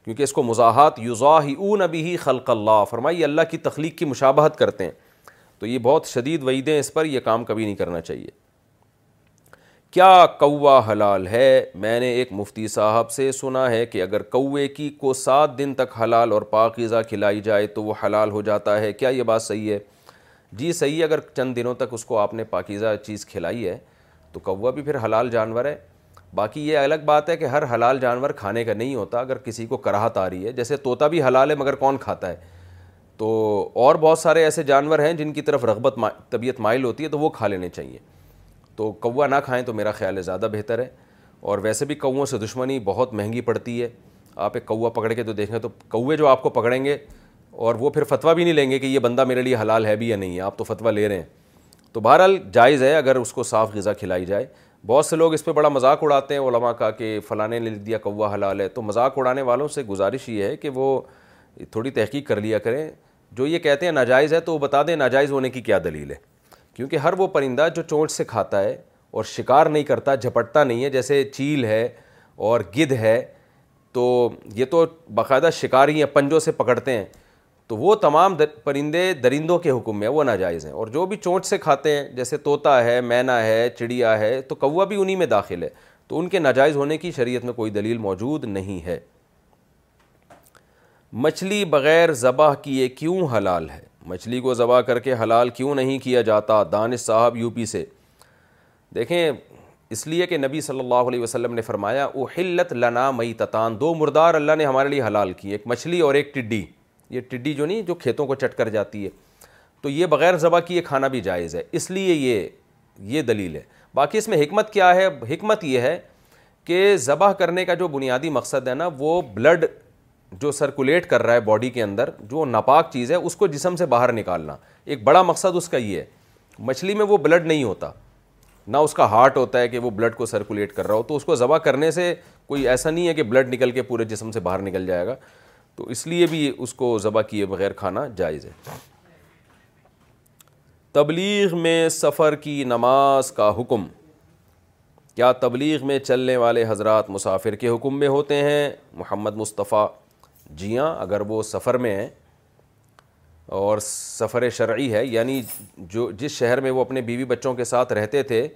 کیونکہ اس کو مزاحت یوزا ہی اون ابھی ہی خلق اللہ فرمائی اللہ کی تخلیق کی مشابہت کرتے ہیں تو یہ بہت شدید وعیدیں اس پر یہ کام کبھی نہیں کرنا چاہیے کیا کوا حلال ہے میں نے ایک مفتی صاحب سے سنا ہے کہ اگر کوے کی کو سات دن تک حلال اور پاکیزہ کھلائی جائے تو وہ حلال ہو جاتا ہے کیا یہ بات صحیح ہے جی صحیح ہے اگر چند دنوں تک اس کو آپ نے پاکیزہ چیز کھلائی ہے تو کوا بھی پھر حلال جانور ہے باقی یہ الگ بات ہے کہ ہر حلال جانور کھانے کا نہیں ہوتا اگر کسی کو کراہت آ رہی ہے جیسے طوطا بھی حلال ہے مگر کون کھاتا ہے تو اور بہت سارے ایسے جانور ہیں جن کی طرف رغبت طبیعت مائل ہوتی ہے تو وہ کھا لینے چاہیے تو کوا نہ کھائیں تو میرا خیال ہے زیادہ بہتر ہے اور ویسے بھی کوؤں سے دشمنی بہت مہنگی پڑتی ہے آپ ایک کوا پکڑ کے تو دیکھیں تو کوے جو آپ کو پکڑیں گے اور وہ پھر فتویٰ بھی نہیں لیں گے کہ یہ بندہ میرے لیے حلال ہے بھی یا نہیں ہے آپ تو فتویٰ لے رہے ہیں تو بہرحال جائز ہے اگر اس کو صاف غذا کھلائی جائے بہت سے لوگ اس پہ بڑا مذاق اڑاتے ہیں علماء کا کہ فلاں نے لکھ دیا کوا حلال ہے تو مذاق اڑانے والوں سے گزارش یہ ہے کہ وہ تھوڑی تحقیق کر لیا کریں جو یہ کہتے ہیں ناجائز ہے تو وہ بتا دیں ناجائز ہونے کی کیا دلیل ہے کیونکہ ہر وہ پرندہ جو چونچ سے کھاتا ہے اور شکار نہیں کرتا جھپٹتا نہیں ہے جیسے چیل ہے اور گدھ ہے تو یہ تو باقاعدہ شکار ہی پنجوں سے پکڑتے ہیں تو وہ تمام در پرندے درندوں کے حکم میں وہ ناجائز ہیں اور جو بھی چونٹ سے کھاتے ہیں جیسے طوطا ہے مینا ہے چڑیا ہے تو کوا بھی انہی میں داخل ہے تو ان کے ناجائز ہونے کی شریعت میں کوئی دلیل موجود نہیں ہے مچھلی بغیر ذبح کیے کیوں حلال ہے مچھلی کو ذبح کر کے حلال کیوں نہیں کیا جاتا دانش صاحب یو پی سے دیکھیں اس لیے کہ نبی صلی اللہ علیہ وسلم نے فرمایا او حلت لنا مئی تتان دو مردار اللہ نے ہمارے لیے حلال کی ایک مچھلی اور ایک ٹڈی یہ ٹڈی جو نہیں جو کھیتوں کو چٹ کر جاتی ہے تو یہ بغیر ذبح کیے کھانا بھی جائز ہے اس لیے یہ یہ دلیل ہے باقی اس میں حکمت کیا ہے حکمت یہ ہے کہ ذبح کرنے کا جو بنیادی مقصد ہے نا وہ بلڈ جو سرکولیٹ کر رہا ہے باڈی کے اندر جو ناپاک چیز ہے اس کو جسم سے باہر نکالنا ایک بڑا مقصد اس کا یہ ہے مچھلی میں وہ بلڈ نہیں ہوتا نہ اس کا ہارٹ ہوتا ہے کہ وہ بلڈ کو سرکولیٹ کر رہا ہو تو اس کو ذبح کرنے سے کوئی ایسا نہیں ہے کہ بلڈ نکل کے پورے جسم سے باہر نکل جائے گا تو اس لیے بھی اس کو ذبح کیے بغیر کھانا جائز ہے تبلیغ میں سفر کی نماز کا حکم کیا تبلیغ میں چلنے والے حضرات مسافر کے حکم میں ہوتے ہیں محمد مصطفیٰ جی ہاں اگر وہ سفر میں ہیں اور سفر شرعی ہے یعنی جو جس شہر میں وہ اپنے بیوی بچوں کے ساتھ رہتے تھے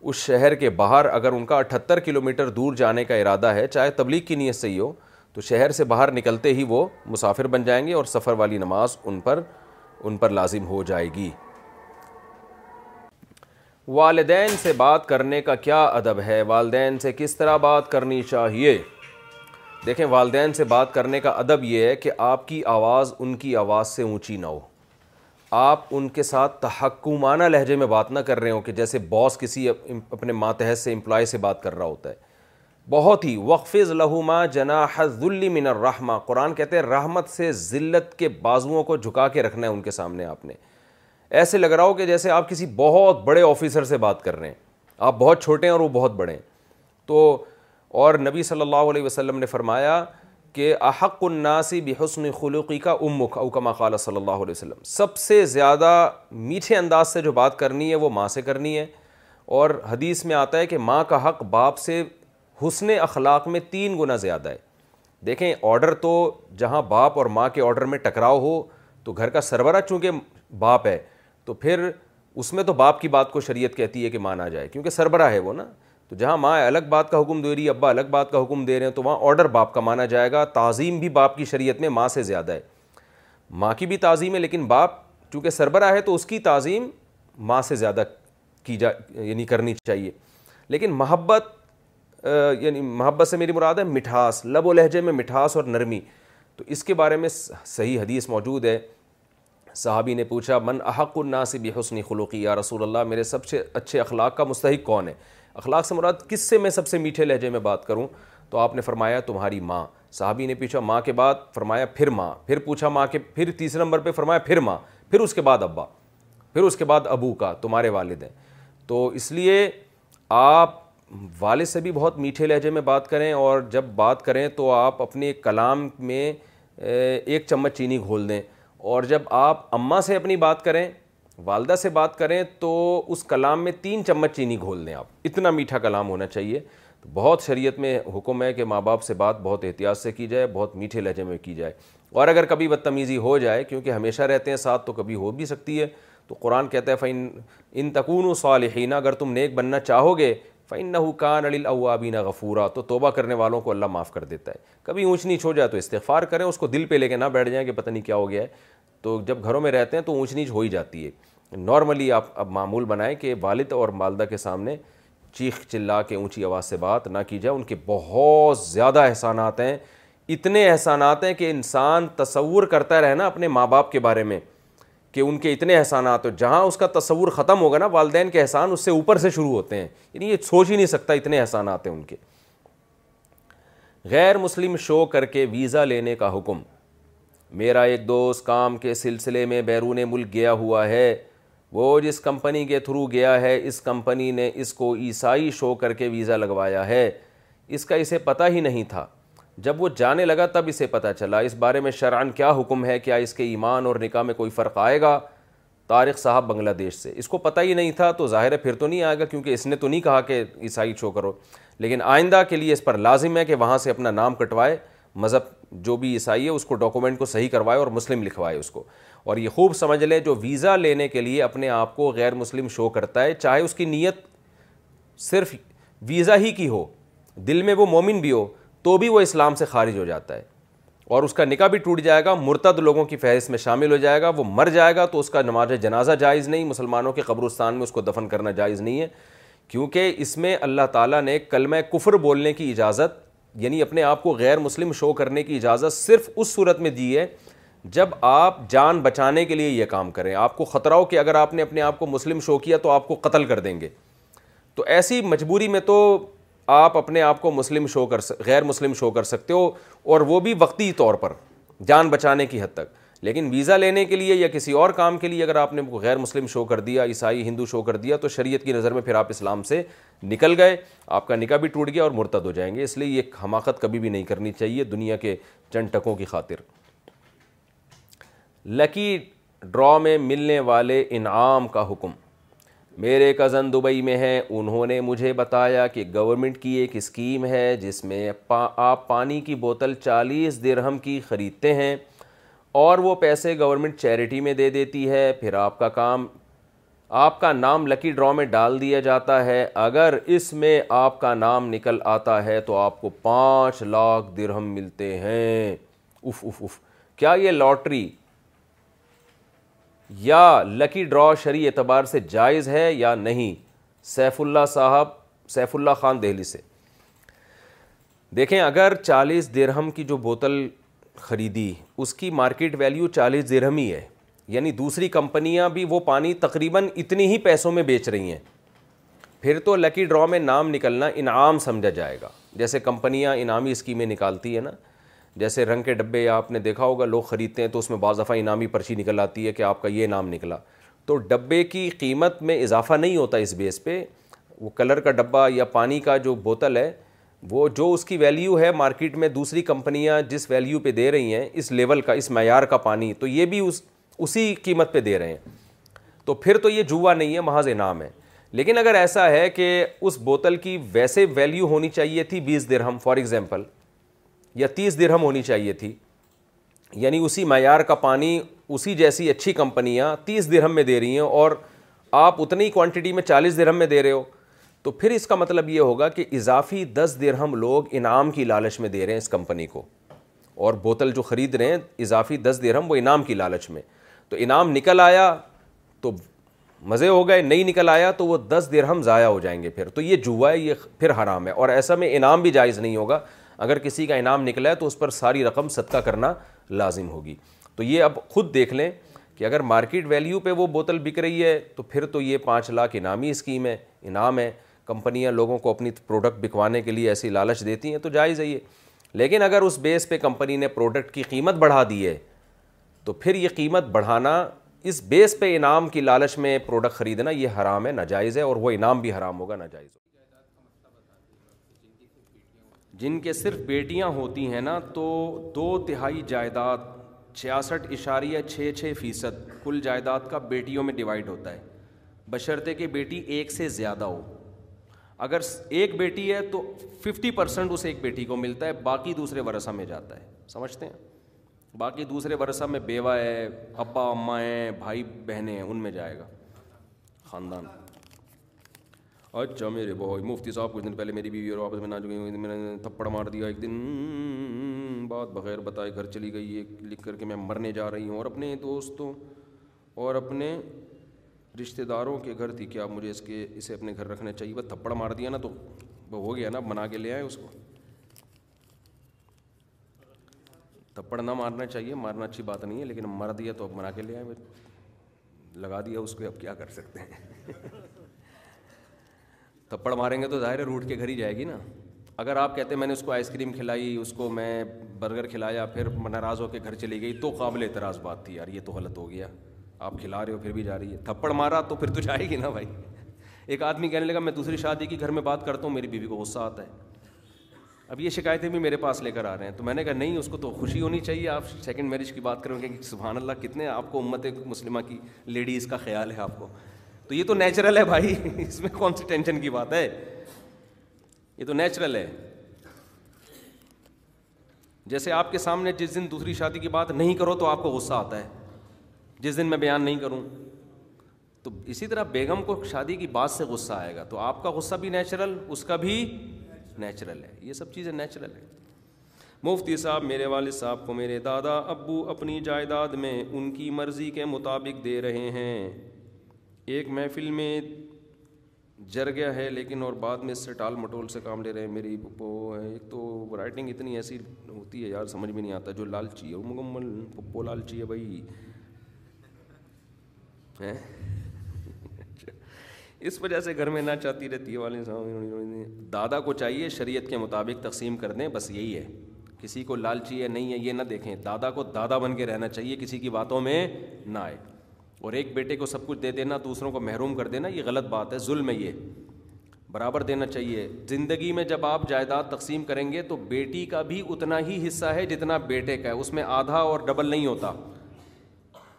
اس شہر کے باہر اگر ان کا اٹھتر کلومیٹر دور جانے کا ارادہ ہے چاہے تبلیغ کی نیت سے ہی ہو تو شہر سے باہر نکلتے ہی وہ مسافر بن جائیں گے اور سفر والی نماز ان پر ان پر لازم ہو جائے گی والدین سے بات کرنے کا کیا ادب ہے والدین سے کس طرح بات کرنی چاہیے دیکھیں والدین سے بات کرنے کا ادب یہ ہے کہ آپ کی آواز ان کی آواز سے اونچی نہ ہو آپ ان کے ساتھ تحکمانہ لہجے میں بات نہ کر رہے ہوں کہ جیسے باس کسی اپنے ماتحت سے امپلائی سے بات کر رہا ہوتا ہے بہت ہی وقفظ لہما جنا ذلی من الرحمہ قرآن کہتے ہیں رحمت سے ذلت کے بازوؤں کو جھکا کے رکھنا ہے ان کے سامنے آپ نے ایسے لگ رہا ہو کہ جیسے آپ کسی بہت بڑے آفیسر سے بات کر رہے ہیں آپ بہت چھوٹے ہیں اور وہ بہت بڑے ہیں تو اور نبی صلی اللہ علیہ وسلم نے فرمایا کہ احق الناسی بحسن خلوقی کا او اوکما قال صلی اللہ علیہ وسلم سب سے زیادہ میٹھے انداز سے جو بات کرنی ہے وہ ماں سے کرنی ہے اور حدیث میں آتا ہے کہ ماں کا حق باپ سے حسن اخلاق میں تین گنا زیادہ ہے دیکھیں آرڈر تو جہاں باپ اور ماں کے آرڈر میں ٹکراؤ ہو تو گھر کا سربراہ چونکہ باپ ہے تو پھر اس میں تو باپ کی بات کو شریعت کہتی ہے کہ مانا جائے کیونکہ سربراہ ہے وہ نا تو جہاں ماں الگ بات کا حکم دے رہی ہے ابا الگ بات کا حکم دے رہے ہیں تو وہاں آرڈر باپ کا مانا جائے گا تعظیم بھی باپ کی شریعت میں ماں سے زیادہ ہے ماں کی بھی تعظیم ہے لیکن باپ چونکہ سربراہ ہے تو اس کی تعظیم ماں سے زیادہ کی جا یعنی کرنی چاہیے لیکن محبت یعنی محبت سے میری مراد ہے مٹھاس لب و لہجے میں مٹھاس اور نرمی تو اس کے بارے میں صحیح حدیث موجود ہے صحابی نے پوچھا من احق الناس بحسن خلوقی یا رسول اللہ میرے سب سے اچھے اخلاق کا مستحق کون ہے اخلاق سے مراد کس سے میں سب سے میٹھے لہجے میں بات کروں تو آپ نے فرمایا تمہاری ماں صحابی نے پوچھا ماں کے بعد فرمایا پھر ماں پھر پوچھا ماں کے پھر تیسرے نمبر پہ فرمایا پھر ماں پھر اس کے بعد ابا پھر اس کے بعد ابو کا تمہارے والد ہیں تو اس لیے آپ والد سے بھی بہت میٹھے لہجے میں بات کریں اور جب بات کریں تو آپ اپنے کلام میں ایک چمچ چینی گھول دیں اور جب آپ اماں سے اپنی بات کریں والدہ سے بات کریں تو اس کلام میں تین چمچ چینی گھول دیں آپ اتنا میٹھا کلام ہونا چاہیے بہت شریعت میں حکم ہے کہ ماں باپ سے بات بہت احتیاط سے کی جائے بہت میٹھے لہجے میں کی جائے اور اگر کبھی بدتمیزی ہو جائے کیونکہ ہمیشہ رہتے ہیں ساتھ تو کبھی ہو بھی سکتی ہے تو قرآن کہتا ہے فائن ان تکون صالحینہ اگر تم نیک بننا چاہو گے فائن نہ علی الابینہ غفورہ تو توبہ کرنے والوں کو اللہ معاف کر دیتا ہے کبھی اونچ نیچ ہو جائے تو استغفار کریں اس کو دل پہ لے کے نہ بیٹھ جائیں کہ پتہ نہیں کیا ہو گیا ہے تو جب گھروں میں رہتے ہیں تو اونچ نیچ ہو ہی جاتی ہے نارملی آپ اب معمول بنائیں کہ والد اور مالدہ کے سامنے چیخ چلا کے اونچی آواز سے بات نہ کی جائے ان کے بہت زیادہ احسانات ہیں اتنے احسانات ہیں کہ انسان تصور کرتا رہے نا اپنے ماں باپ کے بارے میں کہ ان کے اتنے احسانات ہو جہاں اس کا تصور ختم ہوگا نا والدین کے احسان اس سے اوپر سے شروع ہوتے ہیں یعنی یہ سوچ ہی نہیں سکتا اتنے احسانات ہیں ان کے غیر مسلم شو کر کے ویزا لینے کا حکم میرا ایک دوست کام کے سلسلے میں بیرون ملک گیا ہوا ہے وہ جس کمپنی کے تھرو گیا ہے اس کمپنی نے اس کو عیسائی شو کر کے ویزا لگوایا ہے اس کا اسے پتہ ہی نہیں تھا جب وہ جانے لگا تب اسے پتہ چلا اس بارے میں شرعن کیا حکم ہے کیا اس کے ایمان اور نکاح میں کوئی فرق آئے گا طارق صاحب بنگلہ دیش سے اس کو پتہ ہی نہیں تھا تو ظاہر ہے پھر تو نہیں آئے گا کیونکہ اس نے تو نہیں کہا کہ عیسائی شو کرو لیکن آئندہ کے لیے اس پر لازم ہے کہ وہاں سے اپنا نام کٹوائے مذہب جو بھی عیسائی ہے اس کو ڈاکومنٹ کو صحیح کروائے اور مسلم لکھوائے اس کو اور یہ خوب سمجھ لے جو ویزا لینے کے لیے اپنے آپ کو غیر مسلم شو کرتا ہے چاہے اس کی نیت صرف ویزا ہی کی ہو دل میں وہ مومن بھی ہو تو بھی وہ اسلام سے خارج ہو جاتا ہے اور اس کا نکاح بھی ٹوٹ جائے گا مرتد لوگوں کی فہرست میں شامل ہو جائے گا وہ مر جائے گا تو اس کا نماز جنازہ جائز نہیں مسلمانوں کے قبرستان میں اس کو دفن کرنا جائز نہیں ہے کیونکہ اس میں اللہ تعالیٰ نے کلمہ کفر بولنے کی اجازت یعنی اپنے آپ کو غیر مسلم شو کرنے کی اجازت صرف اس صورت میں دی ہے جب آپ جان بچانے کے لیے یہ کام کریں آپ کو خطرہ ہو کہ اگر آپ نے اپنے آپ کو مسلم شو کیا تو آپ کو قتل کر دیں گے تو ایسی مجبوری میں تو آپ اپنے آپ کو مسلم شو کر غیر مسلم شو کر سکتے ہو اور وہ بھی وقتی طور پر جان بچانے کی حد تک لیکن ویزا لینے کے لیے یا کسی اور کام کے لیے اگر آپ نے غیر مسلم شو کر دیا عیسائی ہندو شو کر دیا تو شریعت کی نظر میں پھر آپ اسلام سے نکل گئے آپ کا نکاح بھی ٹوٹ گیا اور مرتد ہو جائیں گے اس لیے یہ حماقت کبھی بھی نہیں کرنی چاہیے دنیا کے چند ٹکوں کی خاطر لکی ڈرا میں ملنے والے انعام کا حکم میرے کزن دبئی میں ہیں انہوں نے مجھے بتایا کہ گورنمنٹ کی ایک اسکیم ہے جس میں پا آپ پانی کی بوتل چالیس درہم کی خریدتے ہیں اور وہ پیسے گورنمنٹ چیریٹی میں دے دیتی ہے پھر آپ کا کام آپ کا نام لکی ڈرا میں ڈال دیا جاتا ہے اگر اس میں آپ کا نام نکل آتا ہے تو آپ کو پانچ لاکھ درہم ملتے ہیں اف اف اف کیا یہ لاٹری یا لکی ڈرا شرع اعتبار سے جائز ہے یا نہیں سیف اللہ صاحب سیف اللہ خان دہلی سے دیکھیں اگر چالیس درہم کی جو بوتل خریدی اس کی مارکیٹ ویلیو چالیس ہی ہے یعنی دوسری کمپنیاں بھی وہ پانی تقریباً اتنی ہی پیسوں میں بیچ رہی ہیں پھر تو لکی ڈرا میں نام نکلنا انعام سمجھا جائے گا جیسے کمپنیاں انعامی اسکیمیں نکالتی ہیں نا جیسے رنگ کے ڈبے آپ نے دیکھا ہوگا لوگ خریدتے ہیں تو اس میں بعض دفعہ انعامی پرچی نکل آتی ہے کہ آپ کا یہ نام نکلا تو ڈبے کی قیمت میں اضافہ نہیں ہوتا اس بیس پہ وہ کلر کا ڈبہ یا پانی کا جو بوتل ہے وہ جو اس کی ویلیو ہے مارکیٹ میں دوسری کمپنیاں جس ویلیو پہ دے رہی ہیں اس لیول کا اس معیار کا پانی تو یہ بھی اس اسی قیمت پہ دے رہے ہیں تو پھر تو یہ جوا نہیں ہے محض انعام ہے لیکن اگر ایسا ہے کہ اس بوتل کی ویسے ویلیو ہونی چاہیے تھی بیس درہم فار ایگزامپل یا تیس درہم ہونی چاہیے تھی یعنی اسی معیار کا پانی اسی جیسی اچھی کمپنیاں تیس درہم میں دے رہی ہیں اور آپ اتنی کوانٹٹی میں چالیس درہم میں دے رہے ہو تو پھر اس کا مطلب یہ ہوگا کہ اضافی دس دیر ہم لوگ انعام کی لالچ میں دے رہے ہیں اس کمپنی کو اور بوتل جو خرید رہے ہیں اضافی دس دیر ہم وہ انعام کی لالچ میں تو انعام نکل آیا تو مزے ہو گئے نہیں نکل آیا تو وہ دس دیر ہم ضائع ہو جائیں گے پھر تو یہ جوا ہے یہ پھر حرام ہے اور ایسا میں انعام بھی جائز نہیں ہوگا اگر کسی کا انعام نکلا ہے تو اس پر ساری رقم صدقہ کرنا لازم ہوگی تو یہ اب خود دیکھ لیں کہ اگر مارکیٹ ویلیو پہ وہ بوتل بک رہی ہے تو پھر تو یہ پانچ لاکھ انعامی اسکیم ہے انعام ہے کمپنیاں لوگوں کو اپنی پروڈکٹ بکوانے کے لیے ایسی لالچ دیتی ہیں تو جائز ہے یہ لیکن اگر اس بیس پہ کمپنی نے پروڈکٹ کی قیمت بڑھا دی ہے تو پھر یہ قیمت بڑھانا اس بیس پہ انعام کی لالچ میں پروڈکٹ خریدنا یہ حرام ہے ناجائز ہے اور وہ انعام بھی حرام ہوگا ناجائز ہوگا جن کے صرف بیٹیاں ہوتی ہیں نا تو دو تہائی جائیداد چھیاسٹھ اشاریہ چھ چھ فیصد کل جائیداد کا بیٹیوں میں ڈیوائڈ ہوتا ہے بشرطے کہ بیٹی ایک سے زیادہ ہو اگر ایک بیٹی ہے تو ففٹی پرسینٹ اسے ایک بیٹی کو ملتا ہے باقی دوسرے ورثہ میں جاتا ہے سمجھتے ہیں باقی دوسرے ورثہ میں بیوہ ہے ابا اماں ہیں بھائی بہنیں ہیں ان میں جائے گا خاندان اچھا میرے بھائی مفتی صاحب کچھ دن پہلے میری بیوی اور واپس میں نہ چکی میں نے تھپڑ مار دیا ایک دن بات بغیر بتائے گھر چلی گئی ہے لکھ کر کے میں مرنے جا رہی ہوں اور اپنے دوستوں اور اپنے رشتہ داروں کے گھر تھی کیا مجھے اس کے اسے اپنے گھر رکھنا چاہیے بس تھپڑ مار دیا نا تو وہ ہو گیا نا بنا کے لے آئے اس کو تھپڑ نہ مارنا چاہیے مارنا اچھی بات نہیں ہے لیکن مار دیا تو اب بنا کے لے بھائی لگا دیا اس کو اب کیا کر سکتے ہیں تھپڑ ماریں گے تو ظاہر روٹ کے گھر ہی جائے گی نا اگر آپ کہتے ہیں میں نے اس کو آئس کریم کھلائی اس کو میں برگر کھلایا پھر ناراض ہو کے گھر چلی گئی تو قابل اعتراض بات تھی یار یہ تو غلط ہو گیا آپ کھلا رہے ہو پھر بھی جا رہی ہے تھپڑ مارا تو پھر تو جائے گی نا بھائی ایک آدمی کہنے لگا میں دوسری شادی کی گھر میں بات کرتا ہوں میری بیوی کو غصہ آتا ہے اب یہ شکایتیں بھی میرے پاس لے کر آ رہے ہیں تو میں نے کہا نہیں اس کو تو خوشی ہونی چاہیے آپ سیکنڈ میرج کی بات کریں گے کہ سبحان اللہ کتنے آپ کو امت مسلمہ کی لیڈیز کا خیال ہے آپ کو تو یہ تو نیچرل ہے بھائی اس میں کون سی ٹینشن کی بات ہے یہ تو نیچرل ہے جیسے آپ کے سامنے جس دن دوسری شادی کی بات نہیں کرو تو آپ کو غصہ آتا ہے جس دن میں بیان نہیں کروں تو اسی طرح بیگم کو شادی کی بات سے غصہ آئے گا تو آپ کا غصہ بھی نیچرل اس کا بھی نیچرل ہے یہ سب چیزیں نیچرل ہیں مفتی صاحب میرے والد صاحب کو میرے دادا ابو اپنی جائیداد میں ان کی مرضی کے مطابق دے رہے ہیں ایک محفل میں جر گیا ہے لیکن اور بعد میں اس سے ٹال مٹول سے کام لے رہے ہیں میری پپو ہے ایک تو رائٹنگ اتنی ایسی ہوتی ہے یار سمجھ میں نہیں آتا جو لالچی ہے وہ مکمل پپو لالچی ہے بھائی اس وجہ سے گھر میں نہ چاہتی رہتی ہے والے دادا کو چاہیے شریعت کے مطابق تقسیم کر دیں بس یہی ہے کسی کو لالچی ہے نہیں ہے یہ نہ دیکھیں دادا کو دادا بن کے رہنا چاہیے کسی کی باتوں میں نہ آئے اور ایک بیٹے کو سب کچھ دے دینا دوسروں کو محروم کر دینا یہ غلط بات ہے ظلم ہے یہ برابر دینا چاہیے زندگی میں جب آپ جائیداد تقسیم کریں گے تو بیٹی کا بھی اتنا ہی حصہ ہے جتنا بیٹے کا ہے اس میں آدھا اور ڈبل نہیں ہوتا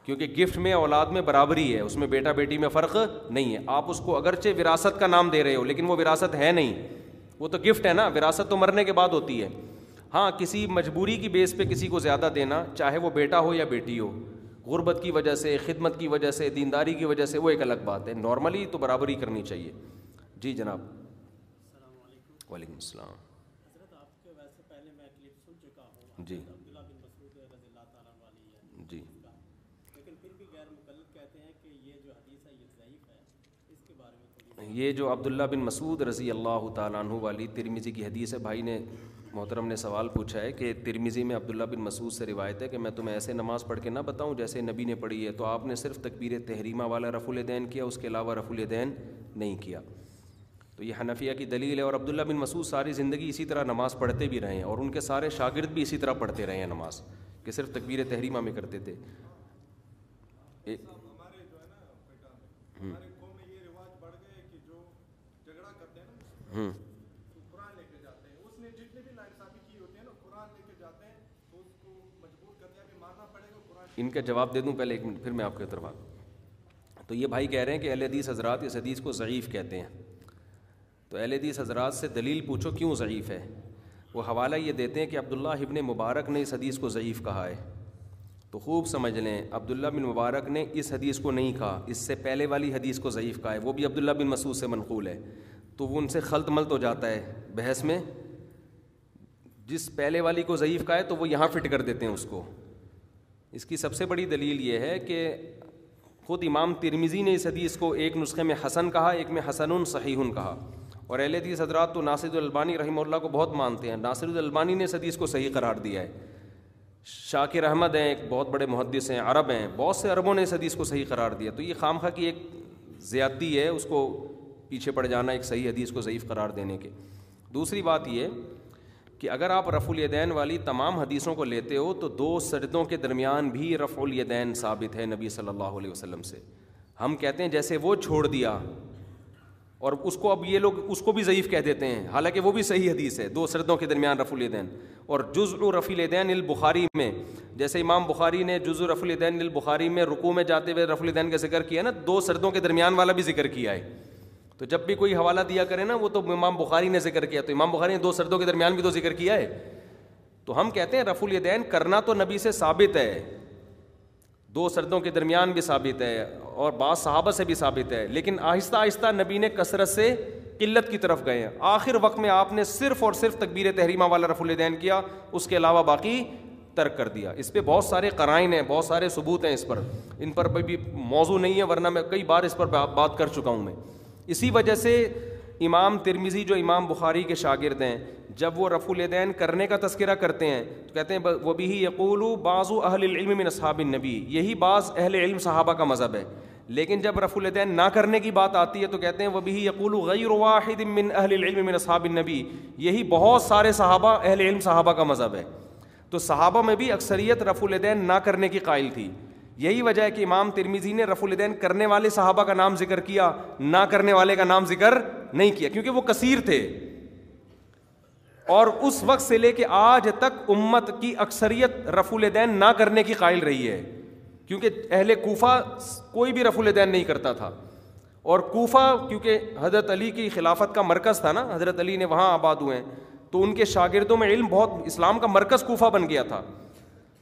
کیونکہ گفٹ میں اولاد میں برابری ہے اس میں بیٹا بیٹی میں فرق نہیں ہے آپ اس کو اگرچہ وراثت کا نام دے رہے ہو لیکن وہ وراثت ہے نہیں وہ تو گفٹ ہے نا وراثت تو مرنے کے بعد ہوتی ہے ہاں کسی مجبوری کی بیس پہ کسی کو زیادہ دینا چاہے وہ بیٹا ہو یا بیٹی ہو غربت کی وجہ سے خدمت کی وجہ سے دینداری کی وجہ سے وہ ایک الگ بات ہے نارملی تو برابری کرنی چاہیے جی جناب السلام علیکم وعلیکم السلام جی یہ جو عبداللہ بن مسعود رضی اللہ تعالیٰ عنہ والی ترمیزی کی حدیث ہے بھائی نے محترم نے سوال پوچھا ہے کہ ترمیزی میں عبداللہ بن مسعود سے روایت ہے کہ میں تمہیں ایسے نماز پڑھ کے نہ بتاؤں جیسے نبی نے پڑھی ہے تو آپ نے صرف تکبیر تحریمہ والا رف الدین کیا اس کے علاوہ رف الدین نہیں کیا تو یہ حنفیہ کی دلیل ہے اور عبداللہ بن مسعود ساری زندگی اسی طرح نماز پڑھتے بھی رہے ہیں اور ان کے سارے شاگرد بھی اسی طرح پڑھتے رہے ہیں نماز کہ صرف تقبیر تحریمہ میں کرتے تھے ان کا جواب دے دوں پہلے ایک منٹ پھر میں آپ کے اعتراف تو یہ بھائی کہہ رہے ہیں کہ اہل حدیث حضرات اس حدیث کو ضعیف کہتے ہیں تو اہل حدیث حضرات سے دلیل پوچھو کیوں ضعیف ہے وہ حوالہ یہ دیتے ہیں کہ عبداللہ ابن مبارک نے اس حدیث کو ضعیف کہا ہے تو خوب سمجھ لیں عبداللہ بن مبارک نے اس حدیث کو نہیں کہا اس سے پہلے والی حدیث کو ضعیف کہا ہے وہ بھی عبداللہ بن مسعود سے منقول ہے تو وہ ان سے خلط ملت ہو جاتا ہے بحث میں جس پہلے والی کو ضعیف کا ہے تو وہ یہاں فٹ کر دیتے ہیں اس کو اس کی سب سے بڑی دلیل یہ ہے کہ خود امام ترمیزی نے اس حدیث کو ایک نسخے میں حسن کہا ایک میں حسن صحیح کہا اور اہل حدیث حضرات تو ناصر البانی رحمہ اللہ کو بہت مانتے ہیں ناصر البانی نے اس حدیث کو صحیح قرار دیا ہے شاکر احمد ہیں ایک بہت بڑے محدث ہیں عرب ہیں بہت سے عربوں نے اس حدیث کو صحیح قرار دیا تو یہ خامخہ کی ایک زیادتی ہے اس کو پیچھے پڑ جانا ایک صحیح حدیث کو ضعیف قرار دینے کے دوسری بات یہ کہ اگر آپ رف الدین والی تمام حدیثوں کو لیتے ہو تو دو سردوں کے درمیان بھی رف الدین ثابت ہے نبی صلی اللہ علیہ وسلم سے ہم کہتے ہیں جیسے وہ چھوڑ دیا اور اس کو اب یہ لوگ اس کو بھی ضعیف کہہ دیتے ہیں حالانکہ وہ بھی صحیح حدیث ہے دو سردوں کے درمیان رف الدین اور جز الرف الدین البخاری میں جیسے امام بخاری نے جز الرف الدین البخاری میں رکو میں جاتے ہوئے رف الدین کا ذکر کیا نا دو سردوں کے درمیان والا بھی ذکر کیا ہے تو جب بھی کوئی حوالہ دیا کرے نا وہ تو امام بخاری نے ذکر کیا تو امام بخاری نے دو سردوں کے درمیان بھی تو ذکر کیا ہے تو ہم کہتے ہیں رف الدین کرنا تو نبی سے ثابت ہے دو سردوں کے درمیان بھی ثابت ہے اور بعض صحابہ سے بھی ثابت ہے لیکن آہستہ آہستہ نبی نے کثرت سے قلت کی طرف گئے ہیں آخر وقت میں آپ نے صرف اور صرف تقبیر تحریمہ والا رف الدین کیا اس کے علاوہ باقی ترک کر دیا اس پہ بہت سارے قرائن ہیں بہت سارے ثبوت ہیں اس پر ان پر بھی موضوع نہیں ہے ورنہ میں کئی بار اس پر بات کر چکا ہوں میں اسی وجہ سے امام ترمیزی جو امام بخاری کے شاگرد ہیں جب وہ رفع الدین کرنے کا تذکرہ کرتے ہیں تو کہتے ہیں وہ بھی یقول بعض اہل العلم من اصحاب النبی یہی بعض اہل علم صحابہ کا مذہب ہے لیکن جب رفع الدین نہ کرنے کی بات آتی ہے تو کہتے ہیں وہ بھی یقول غیر واحد من اہل من اصحاب النبی یہی بہت سارے صحابہ اہل علم صحابہ کا مذہب ہے تو صحابہ میں بھی اکثریت رفع الدین نہ کرنے کی قائل تھی یہی وجہ ہے کہ امام ترمیزی نے رف الدین کرنے والے صحابہ کا نام ذکر کیا نہ کرنے والے کا نام ذکر نہیں کیا کیونکہ وہ کثیر تھے اور اس وقت سے لے کے آج تک امت کی اکثریت رف الدین نہ کرنے کی قائل رہی ہے کیونکہ اہل کوفہ کوئی بھی رف الدین نہیں کرتا تھا اور کوفہ کیونکہ حضرت علی کی خلافت کا مرکز تھا نا حضرت علی نے وہاں آباد ہوئے ہیں تو ان کے شاگردوں میں علم بہت اسلام کا مرکز کوفہ بن گیا تھا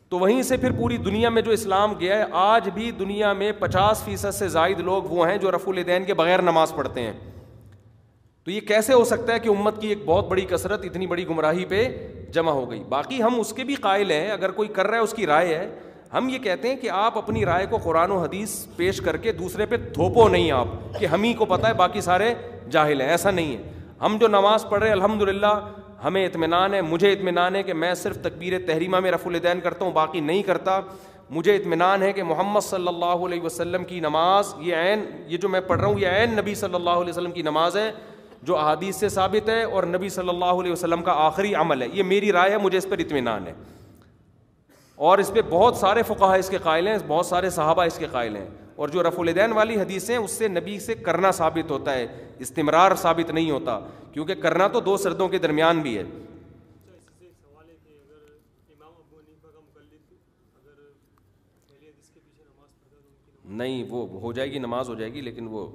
تو وہیں سے پھر پوری دنیا میں جو اسلام گیا ہے آج بھی دنیا میں پچاس فیصد سے زائد لوگ وہ ہیں جو رف الدین کے بغیر نماز پڑھتے ہیں تو یہ کیسے ہو سکتا ہے کہ امت کی ایک بہت بڑی کثرت اتنی بڑی گمراہی پہ جمع ہو گئی باقی ہم اس کے بھی قائل ہیں اگر کوئی کر رہا ہے اس کی رائے ہے ہم یہ کہتے ہیں کہ آپ اپنی رائے کو قرآن و حدیث پیش کر کے دوسرے پہ تھوپو نہیں آپ کہ ہم ہی کو پتہ ہے باقی سارے جاہل ہیں ایسا نہیں ہے ہم جو نماز پڑھ رہے الحمد للہ ہمیں اطمینان ہے مجھے اطمینان ہے کہ میں صرف تقبیر تحریمہ میں رف الدین کرتا ہوں باقی نہیں کرتا مجھے اطمینان ہے کہ محمد صلی اللہ علیہ وسلم کی نماز یہ عین یہ جو میں پڑھ رہا ہوں یہ عین نبی صلی اللہ علیہ وسلم کی نماز ہے جو احادیث سے ثابت ہے اور نبی صلی اللہ علیہ وسلم کا آخری عمل ہے یہ میری رائے ہے مجھے اس پر اطمینان ہے اور اس پہ بہت سارے فقاہ اس کے قائل ہیں بہت سارے صحابہ اس کے قائل ہیں اور جو رف الدین نبی حدیث کرنا ثابت ہوتا ہے استمرار ثابت نہیں ہوتا کیونکہ کرنا تو دو سردوں کے درمیان بھی ہے نہیں وہ ہو جائے گی نماز ہو جائے گی لیکن وہ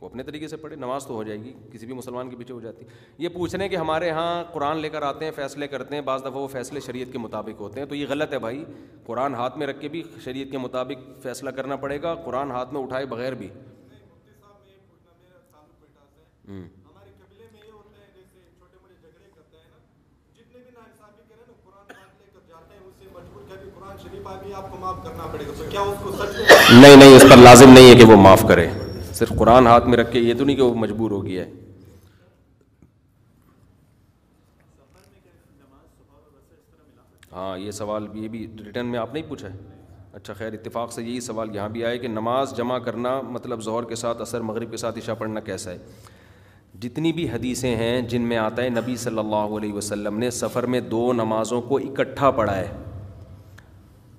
وہ اپنے طریقے سے پڑھے نماز تو ہو جائے گی کسی بھی مسلمان کے پیچھے ہو جاتی یہ پوچھنے کہ ہمارے ہاں قرآن لے کر آتے ہیں فیصلے کرتے ہیں بعض دفعہ وہ فیصلے شریعت کے مطابق ہوتے ہیں تو یہ غلط ہے بھائی قرآن ہاتھ میں رکھ کے بھی شریعت کے مطابق فیصلہ کرنا پڑے گا قرآن ہاتھ میں اٹھائے بغیر بھی نہیں نہیں اس پر لازم نہیں ہے کہ وہ معاف کرے صرف قرآن ہاتھ میں رکھ کے یہ تو نہیں کہ وہ مجبور ہو گیا ہے ہاں یہ سوال یہ بھی ریٹرن میں آپ نے پوچھا ہے اچھا خیر اتفاق سے یہی سوال یہاں بھی آئے کہ نماز جمع کرنا مطلب ظہر کے ساتھ اثر مغرب کے ساتھ عشاء پڑھنا کیسا ہے جتنی بھی حدیثیں ہیں جن میں آتا ہے نبی صلی اللہ علیہ وسلم نے سفر میں دو نمازوں کو اکٹھا پڑھا ہے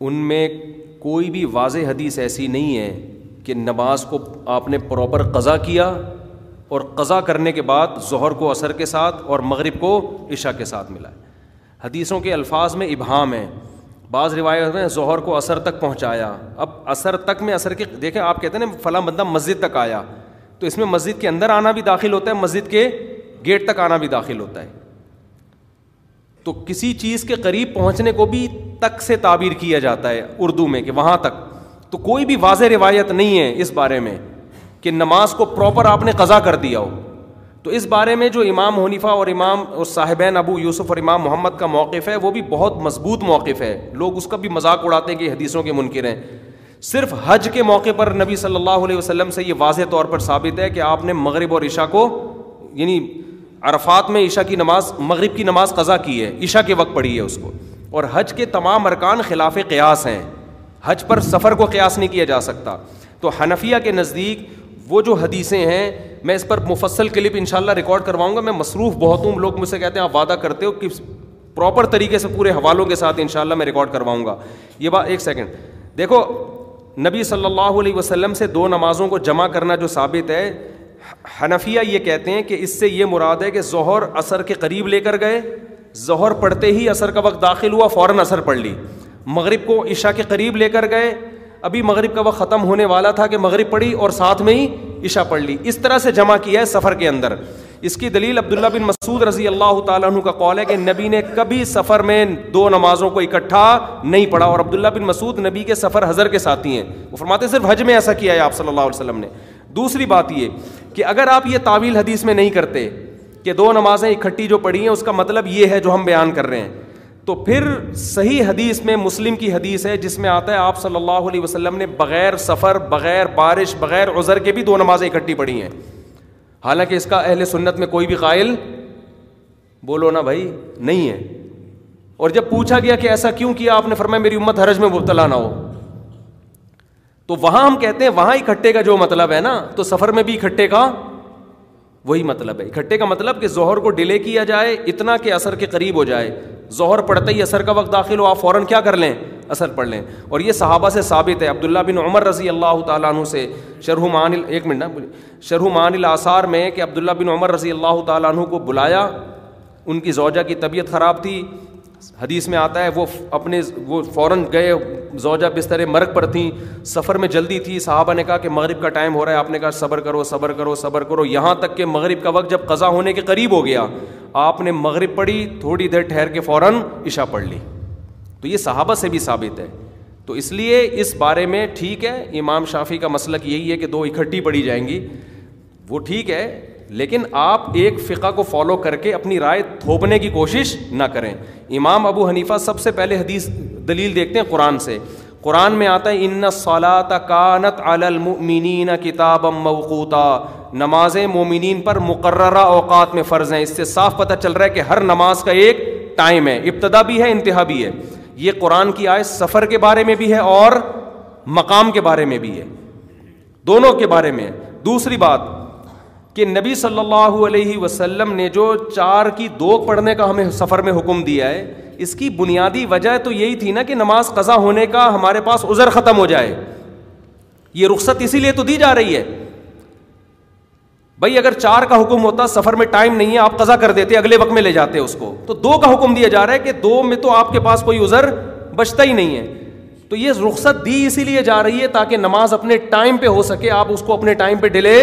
ان میں کوئی بھی واضح حدیث ایسی نہیں ہے کہ نماز کو آپ نے پراپر قضا کیا اور قضا کرنے کے بعد ظہر کو عصر کے ساتھ اور مغرب کو عشاء کے ساتھ ملا ہے حدیثوں کے الفاظ میں ابہام ہیں بعض روایت میں ظہر کو عصر تک پہنچایا اب عصر تک میں عصر کے دیکھیں آپ کہتے ہیں نا فلاں بندہ مسجد تک آیا تو اس میں مسجد کے اندر آنا بھی داخل ہوتا ہے مسجد کے گیٹ تک آنا بھی داخل ہوتا ہے تو کسی چیز کے قریب پہنچنے کو بھی تک سے تعبیر کیا جاتا ہے اردو میں کہ وہاں تک تو کوئی بھی واضح روایت نہیں ہے اس بارے میں کہ نماز کو پراپر آپ نے قضا کر دیا ہو تو اس بارے میں جو امام حنیفہ اور امام اور صاحبین ابو یوسف اور امام محمد کا موقف ہے وہ بھی بہت مضبوط موقف ہے لوگ اس کا بھی مذاق اڑاتے ہیں کہ حدیثوں کے منکر ہیں صرف حج کے موقع پر نبی صلی اللہ علیہ وسلم سے یہ واضح طور پر ثابت ہے کہ آپ نے مغرب اور عشاء کو یعنی عرفات میں عشاء کی نماز مغرب کی نماز قضا کی ہے عشاء کے وقت پڑھی ہے اس کو اور حج کے تمام ارکان خلاف قیاس ہیں حج پر سفر کو قیاس نہیں کیا جا سکتا تو حنفیہ کے نزدیک وہ جو حدیثیں ہیں میں اس پر مفصل کلپ ان شاء اللہ ریکارڈ کرواؤں گا میں مصروف بہت ہوں لوگ مجھ سے کہتے ہیں آپ وعدہ کرتے ہو کہ پراپر طریقے سے پورے حوالوں کے ساتھ ان شاء اللہ میں ریکارڈ کرواؤں گا یہ بات ایک سیکنڈ دیکھو نبی صلی اللہ علیہ وسلم سے دو نمازوں کو جمع کرنا جو ثابت ہے حنفیہ یہ کہتے ہیں کہ اس سے یہ مراد ہے کہ ظہر عصر کے قریب لے کر گئے ظہر پڑھتے ہی اثر کا وقت داخل ہوا فوراً اثر پڑھ لی مغرب کو عشاء کے قریب لے کر گئے ابھی مغرب کا وقت ختم ہونے والا تھا کہ مغرب پڑھی اور ساتھ میں ہی عشاء پڑھ لی اس طرح سے جمع کیا ہے سفر کے اندر اس کی دلیل عبداللہ بن مسعود رضی اللہ تعالیٰ عنہ کا قول ہے کہ نبی نے کبھی سفر میں دو نمازوں کو اکٹھا نہیں پڑھا اور عبداللہ بن مسعود نبی کے سفر حضر کے وہ فرماتے ہیں صرف حج میں ایسا کیا ہے آپ صلی اللہ علیہ وسلم نے دوسری بات یہ کہ اگر آپ یہ تعویل حدیث میں نہیں کرتے کہ دو نمازیں اکٹھی جو پڑھی ہیں اس کا مطلب یہ ہے جو ہم بیان کر رہے ہیں تو پھر صحیح حدیث میں مسلم کی حدیث ہے جس میں آتا ہے آپ صلی اللہ علیہ وسلم نے بغیر سفر بغیر بارش بغیر عذر کے بھی دو نمازیں اکٹھی پڑھی ہیں حالانکہ اس کا اہل سنت میں کوئی بھی قائل بولو نا بھائی نہیں ہے اور جب پوچھا گیا کہ ایسا کیوں کیا آپ نے فرمایا میری امت حرج میں مبتلا نہ ہو تو وہاں ہم کہتے ہیں وہاں اکٹھے کا جو مطلب ہے نا تو سفر میں بھی اکٹھے کا وہی مطلب ہے اکٹھے کا مطلب کہ زہر کو ڈیلے کیا جائے اتنا کہ اثر کے قریب ہو جائے ظہر پڑھتے ہی اثر کا وقت داخل ہو آپ فوراً کیا کر لیں اثر پڑھ لیں اور یہ صحابہ سے ثابت ہے عبداللہ بن عمر رضی اللہ تعالیٰ عنہ سے شرح مان ایک منٹ نا شرح مان الآثار میں کہ عبداللہ بن عمر رضی اللہ تعالیٰ عنہ کو بلایا ان کی زوجہ کی طبیعت خراب تھی حدیث میں آتا ہے وہ اپنے وہ فوراً گئے زوجہ بسترے مرگ پر تھیں سفر میں جلدی تھی صحابہ نے کہا کہ مغرب کا ٹائم ہو رہا ہے آپ نے کہا صبر کرو صبر کرو صبر کرو یہاں تک کہ مغرب کا وقت جب قضا ہونے کے قریب ہو گیا آپ نے مغرب پڑھی تھوڑی دیر ٹھہر کے فوراً عشاء پڑھ لی تو یہ صحابہ سے بھی ثابت ہے تو اس لیے اس بارے میں ٹھیک ہے امام شافی کا مسلک یہی ہے کہ دو اکٹھی پڑھی جائیں گی وہ ٹھیک ہے لیکن آپ ایک فقہ کو فالو کر کے اپنی رائے تھوپنے کی کوشش نہ کریں امام ابو حنیفہ سب سے پہلے حدیث دلیل دیکھتے ہیں قرآن سے قرآن میں آتا ہے ان نہ کانت المؤمنین کتاب موقوتا نماز مومنین پر مقررہ اوقات میں فرض ہیں اس سے صاف پتہ چل رہا ہے کہ ہر نماز کا ایک ٹائم ہے ابتدا بھی ہے انتہا بھی ہے یہ قرآن کی آئے سفر کے بارے میں بھی ہے اور مقام کے بارے میں بھی ہے دونوں کے بارے میں دوسری بات کہ نبی صلی اللہ علیہ وسلم نے جو چار کی دو پڑھنے کا ہمیں سفر میں حکم دیا ہے اس کی بنیادی وجہ تو یہی تھی نا کہ نماز قضا ہونے کا ہمارے پاس عذر ختم ہو جائے یہ رخصت اسی لیے تو دی جا رہی ہے بھائی اگر چار کا حکم ہوتا سفر میں ٹائم نہیں ہے آپ قضا کر دیتے اگلے وقت میں لے جاتے اس کو تو دو کا حکم دیا جا رہا ہے کہ دو میں تو آپ کے پاس کوئی عذر بچتا ہی نہیں ہے تو یہ رخصت دی اسی لیے جا رہی ہے تاکہ نماز اپنے ٹائم پہ ہو سکے آپ اس کو اپنے ٹائم پہ ڈیلے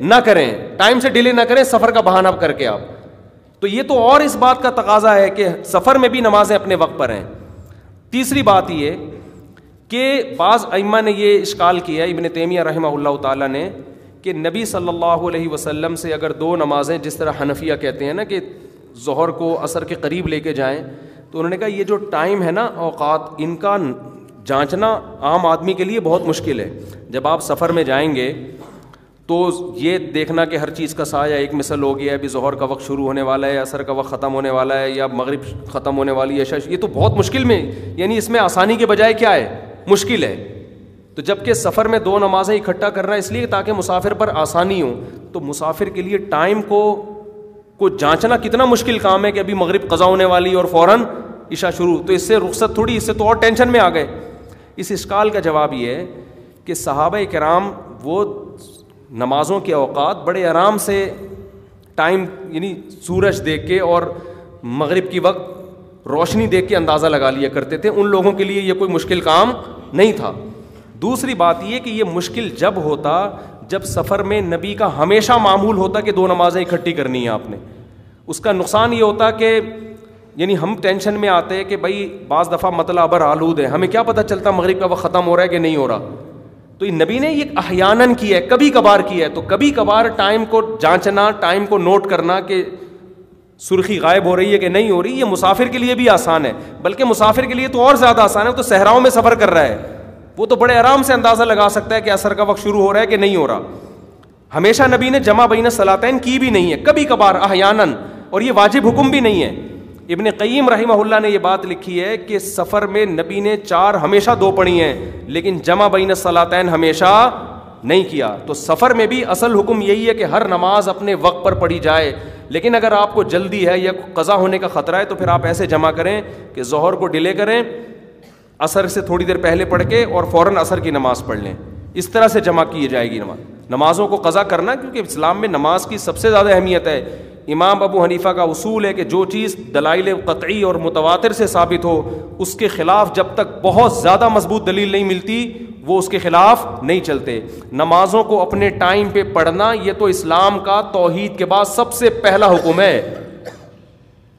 نہ کریں ٹائم سے ڈیلے نہ کریں سفر کا بہانہ کر کے آپ تو یہ تو اور اس بات کا تقاضا ہے کہ سفر میں بھی نمازیں اپنے وقت پر ہیں تیسری بات یہ کہ بعض ائمہ نے یہ اشکال کیا ابن تیمیہ رحمہ اللہ تعالیٰ نے کہ نبی صلی اللہ علیہ وسلم سے اگر دو نمازیں جس طرح حنفیہ کہتے ہیں نا کہ ظہر کو عصر کے قریب لے کے جائیں تو انہوں نے کہا یہ جو ٹائم ہے نا اوقات ان کا جانچنا عام آدمی کے لیے بہت مشکل ہے جب آپ سفر میں جائیں گے تو یہ دیکھنا کہ ہر چیز کا سا یا ایک مثل ہو گیا ہے ابھی ظہر کا وقت شروع ہونے والا ہے یا عصر کا وقت ختم ہونے والا ہے یا مغرب ختم ہونے والی ہے شش یہ تو بہت مشکل میں یعنی اس میں آسانی کے بجائے کیا ہے مشکل ہے تو جب کہ سفر میں دو نمازیں اکٹھا کرنا اس لیے تاکہ مسافر پر آسانی ہو تو مسافر کے لیے ٹائم کو کو جانچنا کتنا مشکل کام ہے کہ ابھی مغرب قضا ہونے والی اور فوراً عشا شروع تو اس سے رخصت تھوڑی اس سے تو اور ٹینشن میں آ گئے اس اشکال کا جواب یہ ہے کہ صحابہ کرام وہ نمازوں کے اوقات بڑے آرام سے ٹائم یعنی سورج دیکھ کے اور مغرب کی وقت روشنی دیکھ کے اندازہ لگا لیا کرتے تھے ان لوگوں کے لیے یہ کوئی مشکل کام نہیں تھا دوسری بات یہ کہ یہ مشکل جب ہوتا جب سفر میں نبی کا ہمیشہ معمول ہوتا کہ دو نمازیں اکٹھی کرنی ہیں آپ نے اس کا نقصان یہ ہوتا کہ یعنی ہم ٹینشن میں آتے ہیں کہ بھائی بعض دفعہ مطلب ابر آلود ہے ہمیں کیا پتہ چلتا مغرب کا وقت ختم ہو رہا ہے کہ نہیں ہو رہا تو یہ نبی نے یہ احیانن کیا ہے کبھی کبھار کیا ہے تو کبھی کبھار ٹائم کو جانچنا ٹائم کو نوٹ کرنا کہ سرخی غائب ہو رہی ہے کہ نہیں ہو رہی یہ مسافر کے لیے بھی آسان ہے بلکہ مسافر کے لیے تو اور زیادہ آسان ہے تو صحراؤں میں سفر کر رہا ہے وہ تو بڑے آرام سے اندازہ لگا سکتا ہے کہ اثر کا وقت شروع ہو رہا ہے کہ نہیں ہو رہا ہمیشہ نبی نے جمع بین صلاطین کی بھی نہیں ہے کبھی کبھار احیانن اور یہ واجب حکم بھی نہیں ہے ابن قیم رحمہ اللہ نے یہ بات لکھی ہے کہ سفر میں نبی نے چار ہمیشہ دو پڑھی ہیں لیکن جمع بین سلاطین ہمیشہ نہیں کیا تو سفر میں بھی اصل حکم یہی ہے کہ ہر نماز اپنے وقت پر پڑھی جائے لیکن اگر آپ کو جلدی ہے یا قضا ہونے کا خطرہ ہے تو پھر آپ ایسے جمع کریں کہ ظہر کو ڈیلے کریں اثر سے تھوڑی دیر پہلے پڑھ کے اور فوراً اثر کی نماز پڑھ لیں اس طرح سے جمع کی جائے گی نماز نمازوں کو قضا کرنا کیونکہ اسلام میں نماز کی سب سے زیادہ اہمیت ہے امام ابو حنیفہ کا اصول ہے کہ جو چیز دلائل قطعی اور متواتر سے ثابت ہو اس کے خلاف جب تک بہت زیادہ مضبوط دلیل نہیں ملتی وہ اس کے خلاف نہیں چلتے نمازوں کو اپنے ٹائم پہ پڑھنا یہ تو اسلام کا توحید کے بعد سب سے پہلا حکم ہے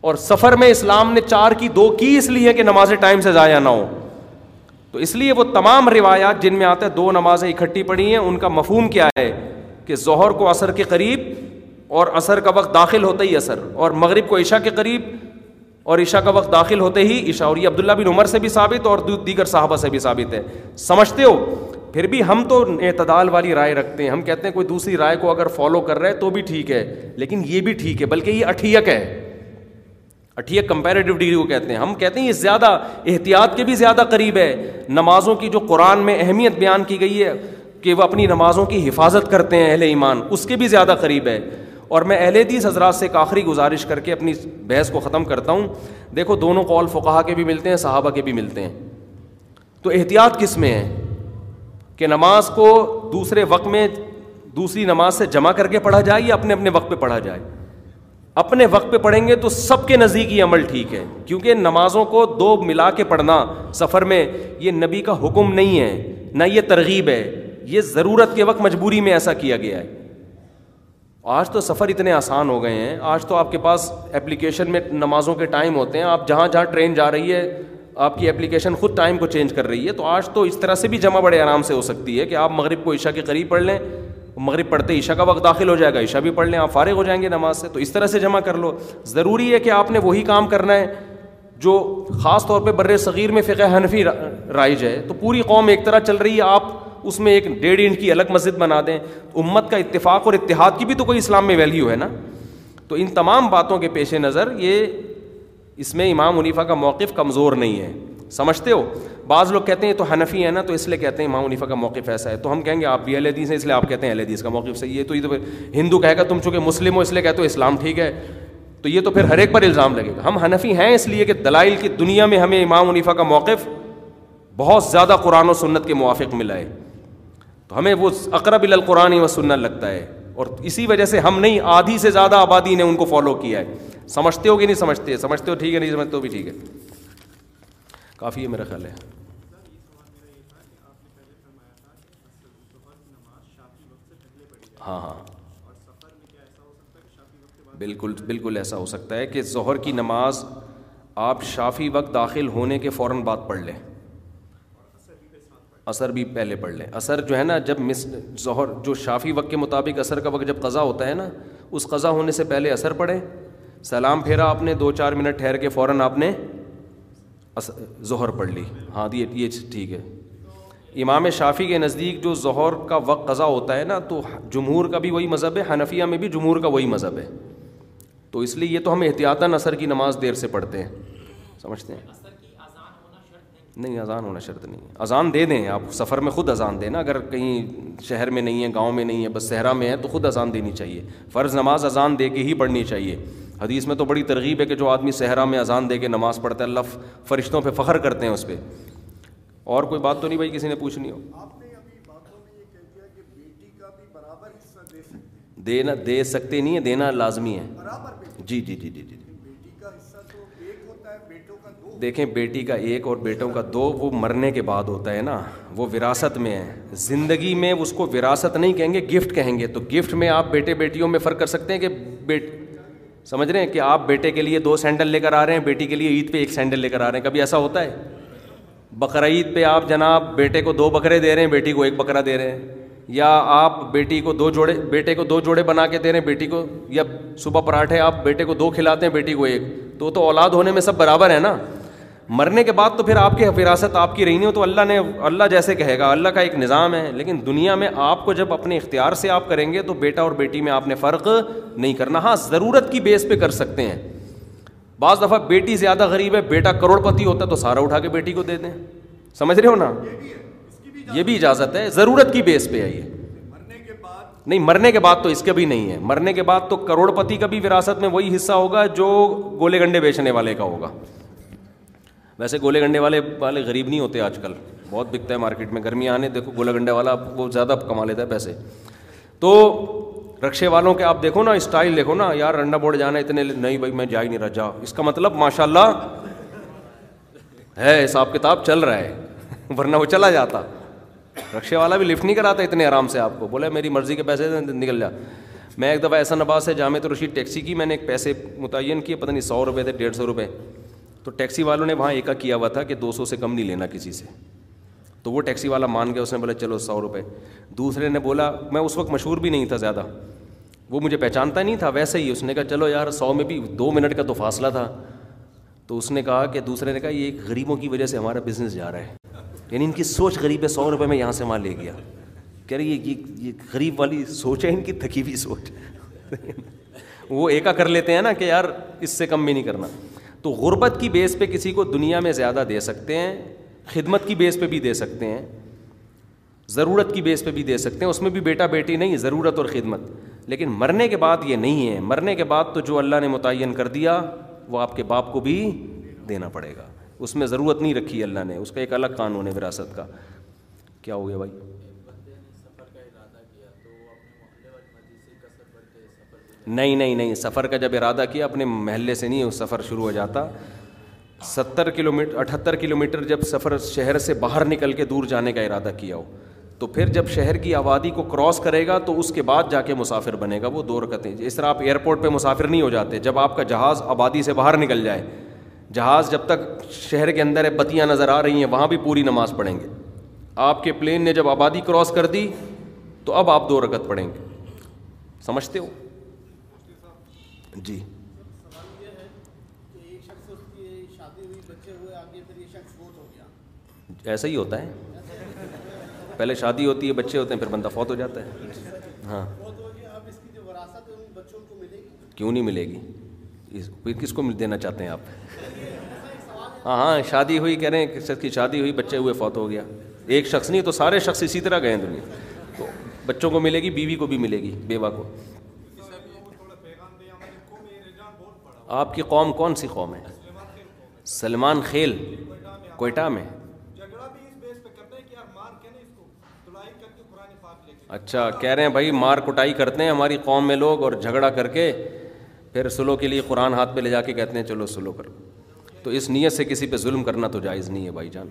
اور سفر میں اسلام نے چار کی دو کی اس لیے کہ نمازیں ٹائم سے ضائع نہ ہوں تو اس لیے وہ تمام روایات جن میں آتے ہیں دو نمازیں اکٹھی پڑی ہیں ان کا مفہوم کیا ہے کہ ظہر کو عصر کے قریب اور عصر کا وقت داخل ہوتے ہی عصر اور مغرب کو عشاء کے قریب اور عشاء کا وقت داخل ہوتے ہی عشاء اور یہ عبداللہ بن عمر سے بھی ثابت اور دیگر صحابہ سے بھی ثابت ہے سمجھتے ہو پھر بھی ہم تو اعتدال والی رائے رکھتے ہیں ہم کہتے ہیں کوئی دوسری رائے کو اگر فالو کر رہا ہے تو بھی ٹھیک ہے لیکن یہ بھی ٹھیک ہے بلکہ یہ اٹھیک ہے اٹھیک کمپیریٹیو ڈگری کو کہتے ہیں ہم کہتے ہیں یہ زیادہ احتیاط کے بھی زیادہ قریب ہے نمازوں کی جو قرآن میں اہمیت بیان کی گئی ہے کہ وہ اپنی نمازوں کی حفاظت کرتے ہیں اہل ایمان اس کے بھی زیادہ قریب ہے اور میں اہل حدیث حضرات سے ایک آخری گزارش کر کے اپنی بحث کو ختم کرتا ہوں دیکھو دونوں قول فقہ کے بھی ملتے ہیں صحابہ کے بھی ملتے ہیں تو احتیاط کس میں ہے کہ نماز کو دوسرے وقت میں دوسری نماز سے جمع کر کے پڑھا جائے یا اپنے اپنے وقت پہ پڑھا جائے اپنے وقت پہ پڑھیں گے تو سب کے نزدیک یہ عمل ٹھیک ہے کیونکہ نمازوں کو دو ملا کے پڑھنا سفر میں یہ نبی کا حکم نہیں ہے نہ یہ ترغیب ہے یہ ضرورت کے وقت مجبوری میں ایسا کیا گیا ہے آج تو سفر اتنے آسان ہو گئے ہیں آج تو آپ کے پاس اپلیکیشن میں نمازوں کے ٹائم ہوتے ہیں آپ جہاں جہاں ٹرین جا رہی ہے آپ کی اپلیکیشن خود ٹائم کو چینج کر رہی ہے تو آج تو اس طرح سے بھی جمع بڑے آرام سے ہو سکتی ہے کہ آپ مغرب کو عشاء کے قریب پڑھ لیں مغرب پڑھتے عشاء کا وقت داخل ہو جائے گا عشاء بھی پڑھ لیں آپ فارغ ہو جائیں گے نماز سے تو اس طرح سے جمع کر لو ضروری ہے کہ آپ نے وہی کام کرنا ہے جو خاص طور پہ بر صغیر میں فقہ حنفی رائج ہے تو پوری قوم ایک طرح چل رہی ہے آپ اس میں ایک ڈیڑھ انٹ کی الگ مسجد بنا دیں امت کا اتفاق اور اتحاد کی بھی تو کوئی اسلام میں ویلیو ہے نا تو ان تمام باتوں کے پیش نظر یہ اس میں امام منیفا کا موقف کمزور نہیں ہے سمجھتے ہو بعض لوگ کہتے ہیں تو حنفی ہے نا تو اس لیے کہتے ہیں امام منیفا کا موقف ایسا ہے تو ہم کہیں گے آپ بھی حدیث ہیں اس لیے آپ کہتے ہیں حدیث کا موقف صحیح ہے تو یہ تو پھر ہندو کہے گا تم چونکہ مسلم ہو اس لیے کہتے ہو اسلام ٹھیک ہے تو یہ تو پھر ہر ایک پر الزام لگے گا ہم حنفی ہیں اس لیے کہ دلائل کی دنیا میں ہمیں امام منیفا کا موقف بہت زیادہ قرآن و سنت کے موافق ملا ہے تو ہمیں وہ اقرب القرآن و سننا لگتا ہے اور اسی وجہ سے ہم نہیں آدھی سے زیادہ آبادی نے ان کو فالو کیا ہے سمجھتے ہو کہ نہیں سمجھتے سمجھتے ہو ٹھیک ہے نہیں سمجھتے ہو بھی ٹھیک ہے کافی ہے میرا خیال ہے ہاں ہاں بالکل بالکل ایسا ہو سکتا ہے کہ ظہر کی نماز آپ شافی وقت داخل ہونے کے فوراً بعد پڑھ لیں اثر بھی پہلے پڑھ لیں اثر جو ہے نا جب مس ظہر جو شافی وقت کے مطابق اثر کا وقت جب قضا ہوتا ہے نا اس قضا ہونے سے پہلے اثر پڑھیں سلام پھیرا آپ نے دو چار منٹ ٹھہر کے فوراً آپ نے ظہر پڑھ لی ہاں یہ یہ ٹھیک ہے امام شافی کے نزدیک جو ظہر کا وقت قضا ہوتا ہے نا تو جمہور کا بھی وہی مذہب ہے حنفیہ میں بھی جمہور کا وہی مذہب ہے تو اس لیے یہ تو ہم احتیاطاً اثر کی نماز دیر سے پڑھتے ہیں سمجھتے ہیں نہیں اذان ہونا شرط نہیں ہے اذان دے دیں آپ سفر میں خود اذان دیں نا اگر کہیں شہر میں نہیں ہے گاؤں میں نہیں ہے بس صحرا میں ہے تو خود اذان دینی چاہیے فرض نماز اذان دے کے ہی پڑھنی چاہیے حدیث میں تو بڑی ترغیب ہے کہ جو آدمی صحرا میں اذان دے کے نماز پڑھتا ہے اللہ فرشتوں پہ فخر کرتے ہیں اس پہ اور کوئی بات تو نہیں بھائی کسی نے پوچھنی دینا دے سکتے نہیں ہے دینا لازمی ہے جی جی جی جی جی, جی۔ دیکھیں بیٹی کا ایک اور بیٹوں کا دو وہ مرنے کے بعد ہوتا ہے نا وہ وراثت میں ہے زندگی میں اس کو وراثت نہیں کہیں گے گفٹ کہیں گے تو گفٹ میں آپ بیٹے بیٹیوں میں فرق کر سکتے ہیں کہ بیٹ سمجھ رہے ہیں کہ آپ بیٹے کے لیے دو سینڈل لے کر آ رہے ہیں بیٹی کے لیے عید پہ ایک سینڈل لے کر آ رہے ہیں کبھی ایسا ہوتا ہے بقر عید پہ آپ جناب بیٹے کو دو بکرے دے رہے ہیں بیٹی کو ایک بکرا دے رہے ہیں یا آپ بیٹی کو دو جوڑے بیٹے کو دو جوڑے بنا کے دے رہے ہیں بیٹی کو یا صبح پراٹھے آپ بیٹے کو دو کھلاتے ہیں بیٹی کو ایک تو تو اولاد ہونے میں سب برابر ہے نا مرنے کے بعد تو پھر آپ کی وراثت آپ کی رہی نہیں ہو تو اللہ نے اللہ جیسے کہے گا اللہ کا ایک نظام ہے لیکن دنیا میں آپ کو جب اپنے اختیار سے آپ کریں گے تو بیٹا اور بیٹی میں آپ نے فرق نہیں کرنا ہاں ضرورت کی بیس پہ کر سکتے ہیں بعض دفعہ بیٹی زیادہ غریب ہے بیٹا کروڑ پتی ہوتا ہے تو سارا اٹھا کے بیٹی کو دے دیں سمجھ رہے ہو نا یہ بھی اجازت ہے ضرورت کی بیس پہ آئیے نہیں مرنے کے بعد تو اس کا بھی نہیں ہے مرنے کے بعد تو کروڑ پتی کا بھی وراثت میں وہی حصہ ہوگا جو گولے گنڈے بیچنے والے کا ہوگا ویسے گولے گنڈے والے والے غریب نہیں ہوتے آج کل بہت بکتا ہے مارکیٹ میں گرمیاں آنے دیکھو گولے گنڈے والا آپ وہ زیادہ کما لیتا ہے پیسے تو رکشے والوں کے آپ دیکھو نا اسٹائل دیکھو نا یار رنڈا بورڈ جانا اتنے نہیں بھائی میں جا ہی نہیں رہا جا اس کا مطلب ماشاء اللہ ہے حساب کتاب چل رہا ہے ورنہ وہ چلا جاتا رکشے والا بھی لفٹ نہیں کراتا اتنے آرام سے آپ کو بولے میری مرضی کے پیسے نکل جا میں ایک دفعہ ایسا نباس ہے جامع تو رشید ٹیکسی کی میں نے ایک پیسے متعین کیے پتہ نہیں سو روپئے تھے ڈیڑھ سو روپئے تو ٹیکسی والوں نے وہاں ایک ہوا تھا کہ دو سو سے کم نہیں لینا کسی سے تو وہ ٹیکسی والا مان گیا اس نے بولا چلو سو روپئے دوسرے نے بولا میں اس وقت مشہور بھی نہیں تھا زیادہ وہ مجھے پہچانتا نہیں تھا ویسے ہی اس نے کہا چلو یار سو میں بھی دو منٹ کا تو فاصلہ تھا تو اس نے کہا کہ دوسرے نے کہا یہ غریبوں کی وجہ سے ہمارا بزنس جا رہا ہے یعنی ان کی سوچ غریب ہے سو روپئے میں یہاں سے وہاں لے گیا کہہ رہی یہ یہ غریب والی سوچ ہے ان کی تھکی ہوئی سوچ وہ ایکا کر لیتے ہیں نا کہ یار اس سے کم بھی نہیں کرنا تو غربت کی بیس پہ کسی کو دنیا میں زیادہ دے سکتے ہیں خدمت کی بیس پہ بھی دے سکتے ہیں ضرورت کی بیس پہ بھی دے سکتے ہیں اس میں بھی بیٹا بیٹی نہیں ضرورت اور خدمت لیکن مرنے کے بعد یہ نہیں ہے مرنے کے بعد تو جو اللہ نے متعین کر دیا وہ آپ کے باپ کو بھی دینا پڑے گا اس میں ضرورت نہیں رکھی اللہ نے اس کا ایک الگ قانون ہے وراثت کا کیا ہو گیا بھائی نہیں نہیں نہیں سفر کا جب ارادہ کیا اپنے محلے سے نہیں سفر شروع ہو جاتا ستر کلو میٹر اٹھتر کلو میٹر جب سفر شہر سے باہر نکل کے دور جانے کا ارادہ کیا ہو تو پھر جب شہر کی آبادی کو کراس کرے گا تو اس کے بعد جا کے مسافر بنے گا وہ دو رکتیں اس طرح آپ ایئرپورٹ پہ مسافر نہیں ہو جاتے جب آپ کا جہاز آبادی سے باہر نکل جائے جہاز جب تک شہر کے اندر بتیاں نظر آ رہی ہیں وہاں بھی پوری نماز پڑھیں گے آپ کے پلین نے جب آبادی کراس کر دی تو اب آپ دو رکت پڑھیں گے سمجھتے ہو جی ایسا ہی ہوتا ہے پہلے شادی ہوتی ہے بچے ہوتے ہیں پھر بندہ فوت ہو جاتا ہے ہاں کیوں نہیں ملے گی پھر کس کو دینا چاہتے ہیں آپ ہاں ہاں شادی ہوئی کہہ رہے ہیں کی شادی ہوئی بچے ہوئے فوت ہو گیا ایک شخص نہیں تو سارے شخص اسی طرح گئے ہیں دنیا تو بچوں کو ملے گی بیوی کو بھی ملے گی بیوہ کو آپ کی قوم کون سی قوم ہے سلمان خیل کوئٹہ میں اچھا کہہ رہے ہیں بھائی مار کٹائی کرتے ہیں ہماری قوم میں لوگ اور جھگڑا کر کے پھر سلو کے لیے قرآن ہاتھ پہ لے جا کے کہتے ہیں چلو سلو کر تو اس نیت سے کسی پہ ظلم کرنا تو جائز نہیں ہے بھائی جان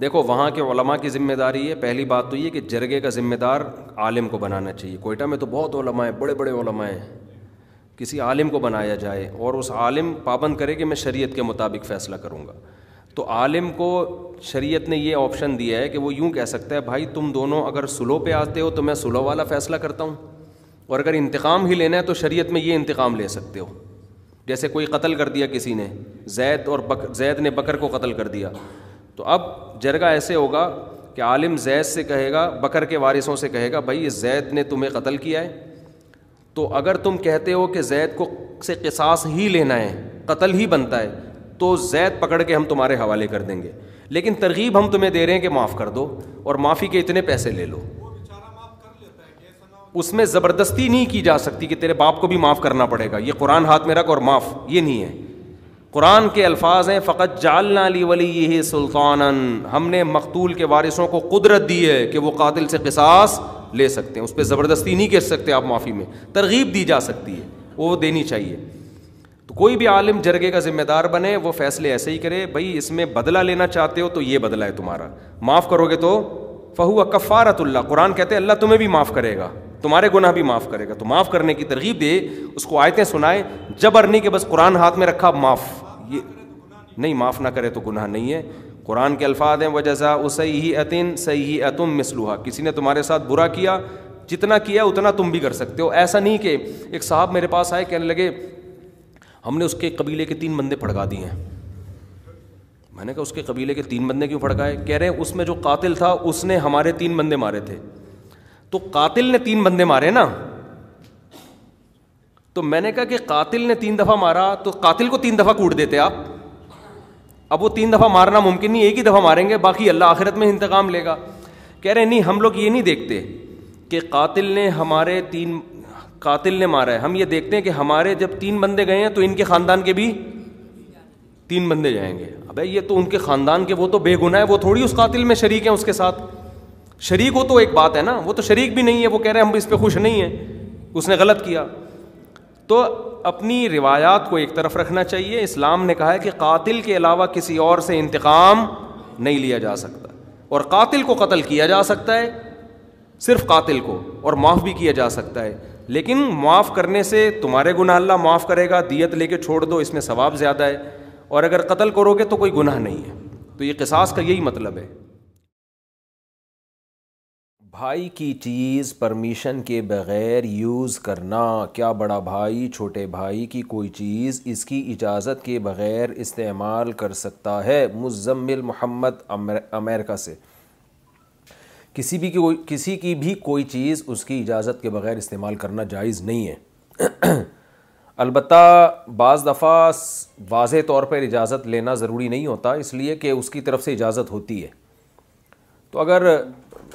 دیکھو وہاں کے علماء کی ذمہ داری ہے پہلی بات تو یہ کہ جرگے کا ذمہ دار عالم کو بنانا چاہیے کوئٹہ میں تو بہت علماء ہیں بڑے بڑے علماء ہیں کسی عالم کو بنایا جائے اور اس عالم پابند کرے کہ میں شریعت کے مطابق فیصلہ کروں گا تو عالم کو شریعت نے یہ آپشن دیا ہے کہ وہ یوں کہہ سکتا ہے بھائی تم دونوں اگر سلو پہ آتے ہو تو میں سلو والا فیصلہ کرتا ہوں اور اگر انتقام ہی لینا ہے تو شریعت میں یہ انتقام لے سکتے ہو جیسے کوئی قتل کر دیا کسی نے زید اور بک زید نے بکر کو قتل کر دیا تو اب جرگہ ایسے ہوگا کہ عالم زید سے کہے گا بکر کے وارثوں سے کہے گا بھائی زید نے تمہیں قتل کیا ہے تو اگر تم کہتے ہو کہ زید کو سے قصاص ہی لینا ہے قتل ہی بنتا ہے تو زید پکڑ کے ہم تمہارے حوالے کر دیں گے لیکن ترغیب ہم تمہیں دے رہے ہیں کہ معاف کر دو اور معافی کے اتنے پیسے لے لو اس میں زبردستی نہیں کی جا سکتی کہ تیرے باپ کو بھی معاف کرنا پڑے گا یہ قرآن ہاتھ میں رکھ اور معاف یہ نہیں ہے قرآن کے الفاظ ہیں فقط جالنا علی ولی یہ سلطان ہم نے مقتول کے وارثوں کو قدرت دی ہے کہ وہ قاتل سے قصاص لے سکتے ہیں اس پہ زبردستی نہیں کہہ سکتے آپ معافی میں ترغیب دی جا سکتی ہے وہ دینی چاہیے تو کوئی بھی عالم جرگے کا ذمہ دار بنے وہ فیصلے ایسے ہی کرے بھائی اس میں بدلہ لینا چاہتے ہو تو یہ بدلہ ہے تمہارا معاف کرو گے تو فہو کفارت اللہ قرآن کہتے ہیں اللہ تمہیں بھی معاف کرے گا تمہارے گناہ بھی معاف کرے گا تو معاف کرنے کی ترغیب دے اس کو آیتیں سنائے جبر نہیں کہ بس قرآن ہاتھ میں رکھا معاف یہ نہیں معاف نہ کرے تو گناہ نہیں ہے قرآن کے الفاظ ہیں وہ اسی وہ سی ہی صحیح ہی تم کسی نے تمہارے ساتھ برا کیا جتنا کیا اتنا تم بھی کر سکتے ہو ایسا نہیں کہ ایک صاحب میرے پاس آئے کہنے لگے ہم نے اس کے قبیلے کے تین بندے پھڑکا دیے ہیں میں نے کہا اس کے قبیلے کے تین بندے کیوں پھڑکائے کہہ رہے ہیں اس میں جو قاتل تھا اس نے ہمارے تین بندے مارے تھے تو قاتل نے تین بندے مارے نا تو میں نے کہا کہ قاتل نے تین دفعہ مارا تو قاتل کو تین دفعہ کوٹ دیتے آپ اب وہ تین دفعہ مارنا ممکن نہیں ایک ہی دفعہ ماریں گے باقی اللہ آخرت میں انتقام لے گا کہہ رہے نہیں ہم لوگ یہ نہیں دیکھتے کہ قاتل نے ہمارے تین قاتل نے مارا ہے ہم یہ دیکھتے ہیں کہ ہمارے جب تین بندے گئے ہیں تو ان کے خاندان کے بھی تین بندے جائیں گے ابھی یہ تو ان کے خاندان کے وہ تو بے گناہ ہے وہ تھوڑی اس قاتل میں شریک ہیں اس کے ساتھ شریک ہو تو ایک بات ہے نا وہ تو شریک بھی نہیں ہے وہ کہہ رہے ہیں ہم اس پہ خوش نہیں ہیں اس نے غلط کیا تو اپنی روایات کو ایک طرف رکھنا چاہیے اسلام نے کہا ہے کہ قاتل کے علاوہ کسی اور سے انتقام نہیں لیا جا سکتا اور قاتل کو قتل کیا جا سکتا ہے صرف قاتل کو اور معاف بھی کیا جا سکتا ہے لیکن معاف کرنے سے تمہارے گناہ اللہ معاف کرے گا دیت لے کے چھوڑ دو اس میں ثواب زیادہ ہے اور اگر قتل کرو گے تو کوئی گناہ نہیں ہے تو یہ قصاص کا یہی مطلب ہے بھائی کی چیز پرمیشن کے بغیر یوز کرنا کیا بڑا بھائی چھوٹے بھائی کی کوئی چیز اس کی اجازت کے بغیر استعمال کر سکتا ہے مزمل محمد امریکہ سے کسی بھی کسی کی بھی کوئی چیز اس کی اجازت کے بغیر استعمال کرنا جائز نہیں ہے البتہ بعض دفعہ واضح طور پر اجازت لینا ضروری نہیں ہوتا اس لیے کہ اس کی طرف سے اجازت ہوتی ہے تو اگر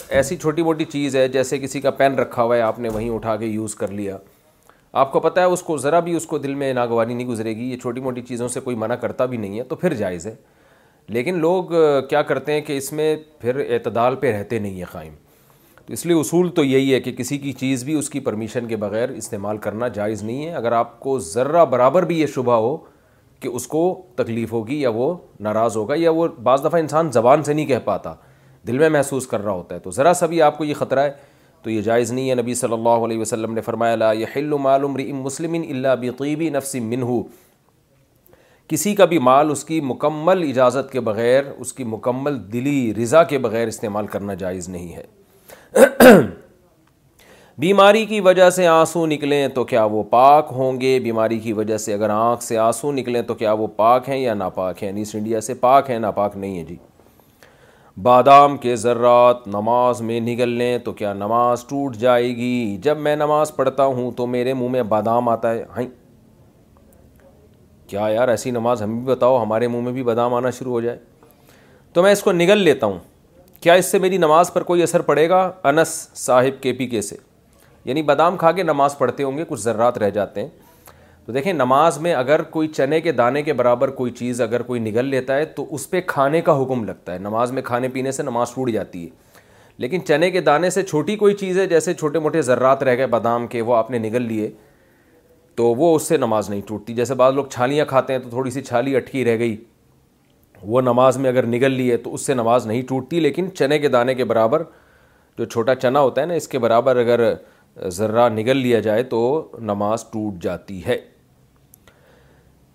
ایسی چھوٹی موٹی چیز ہے جیسے کسی کا پین رکھا ہوا ہے آپ نے وہیں اٹھا کے یوز کر لیا آپ کو پتہ ہے اس کو ذرا بھی اس کو دل میں ناگواری نہیں گزرے گی یہ چھوٹی موٹی چیزوں سے کوئی منع کرتا بھی نہیں ہے تو پھر جائز ہے لیکن لوگ کیا کرتے ہیں کہ اس میں پھر اعتدال پہ رہتے نہیں ہیں قائم تو اس لیے اصول تو یہی ہے کہ کسی کی چیز بھی اس کی پرمیشن کے بغیر استعمال کرنا جائز نہیں ہے اگر آپ کو ذرہ برابر بھی یہ شبہ ہو کہ اس کو تکلیف ہوگی یا وہ ناراض ہوگا یا وہ بعض دفعہ انسان زبان سے نہیں کہہ پاتا دل میں محسوس کر رہا ہوتا ہے تو ذرا سا بھی آپ کو یہ خطرہ ہے تو یہ جائز نہیں ہے نبی صلی اللہ علیہ وسلم نے فرمایا لا مال امرئ مسلم الا بطیب نفس منہ کسی کا بھی مال اس کی مکمل اجازت کے بغیر اس کی مکمل دلی رضا کے بغیر استعمال کرنا جائز نہیں ہے بیماری کی وجہ سے آنسو نکلیں تو کیا وہ پاک ہوں گے بیماری کی وجہ سے اگر آنکھ سے آنسو نکلیں تو کیا وہ پاک ہیں یا ناپاک ہیں نیس انڈیا سے پاک ہیں ناپاک نہیں ہیں جی بادام کے ذرات نماز میں نگل لیں تو کیا نماز ٹوٹ جائے گی جب میں نماز پڑھتا ہوں تو میرے منہ میں بادام آتا ہے ہائیں کیا یار ایسی نماز ہم بھی بتاؤ ہمارے منہ میں بھی بادام آنا شروع ہو جائے تو میں اس کو نگل لیتا ہوں کیا اس سے میری نماز پر کوئی اثر پڑے گا انس صاحب کے پی کے سے یعنی بادام کھا کے نماز پڑھتے ہوں گے کچھ ذرات رہ جاتے ہیں تو دیکھیں نماز میں اگر کوئی چنے کے دانے کے برابر کوئی چیز اگر کوئی نگل لیتا ہے تو اس پہ کھانے کا حکم لگتا ہے نماز میں کھانے پینے سے نماز ٹوٹ جاتی ہے لیکن چنے کے دانے سے چھوٹی کوئی چیز ہے جیسے چھوٹے موٹے ذرات رہ گئے بادام کے وہ آپ نے نگل لیے تو وہ اس سے نماز نہیں ٹوٹتی جیسے بعض لوگ چھالیاں کھاتے ہیں تو تھوڑی سی چھالی اٹکی رہ گئی وہ نماز میں اگر نگل لیے تو اس سے نماز نہیں ٹوٹتی لیکن چنے کے دانے کے برابر جو چھوٹا چنا ہوتا ہے نا اس کے برابر اگر ذرہ نگل لیا جائے تو نماز ٹوٹ جاتی ہے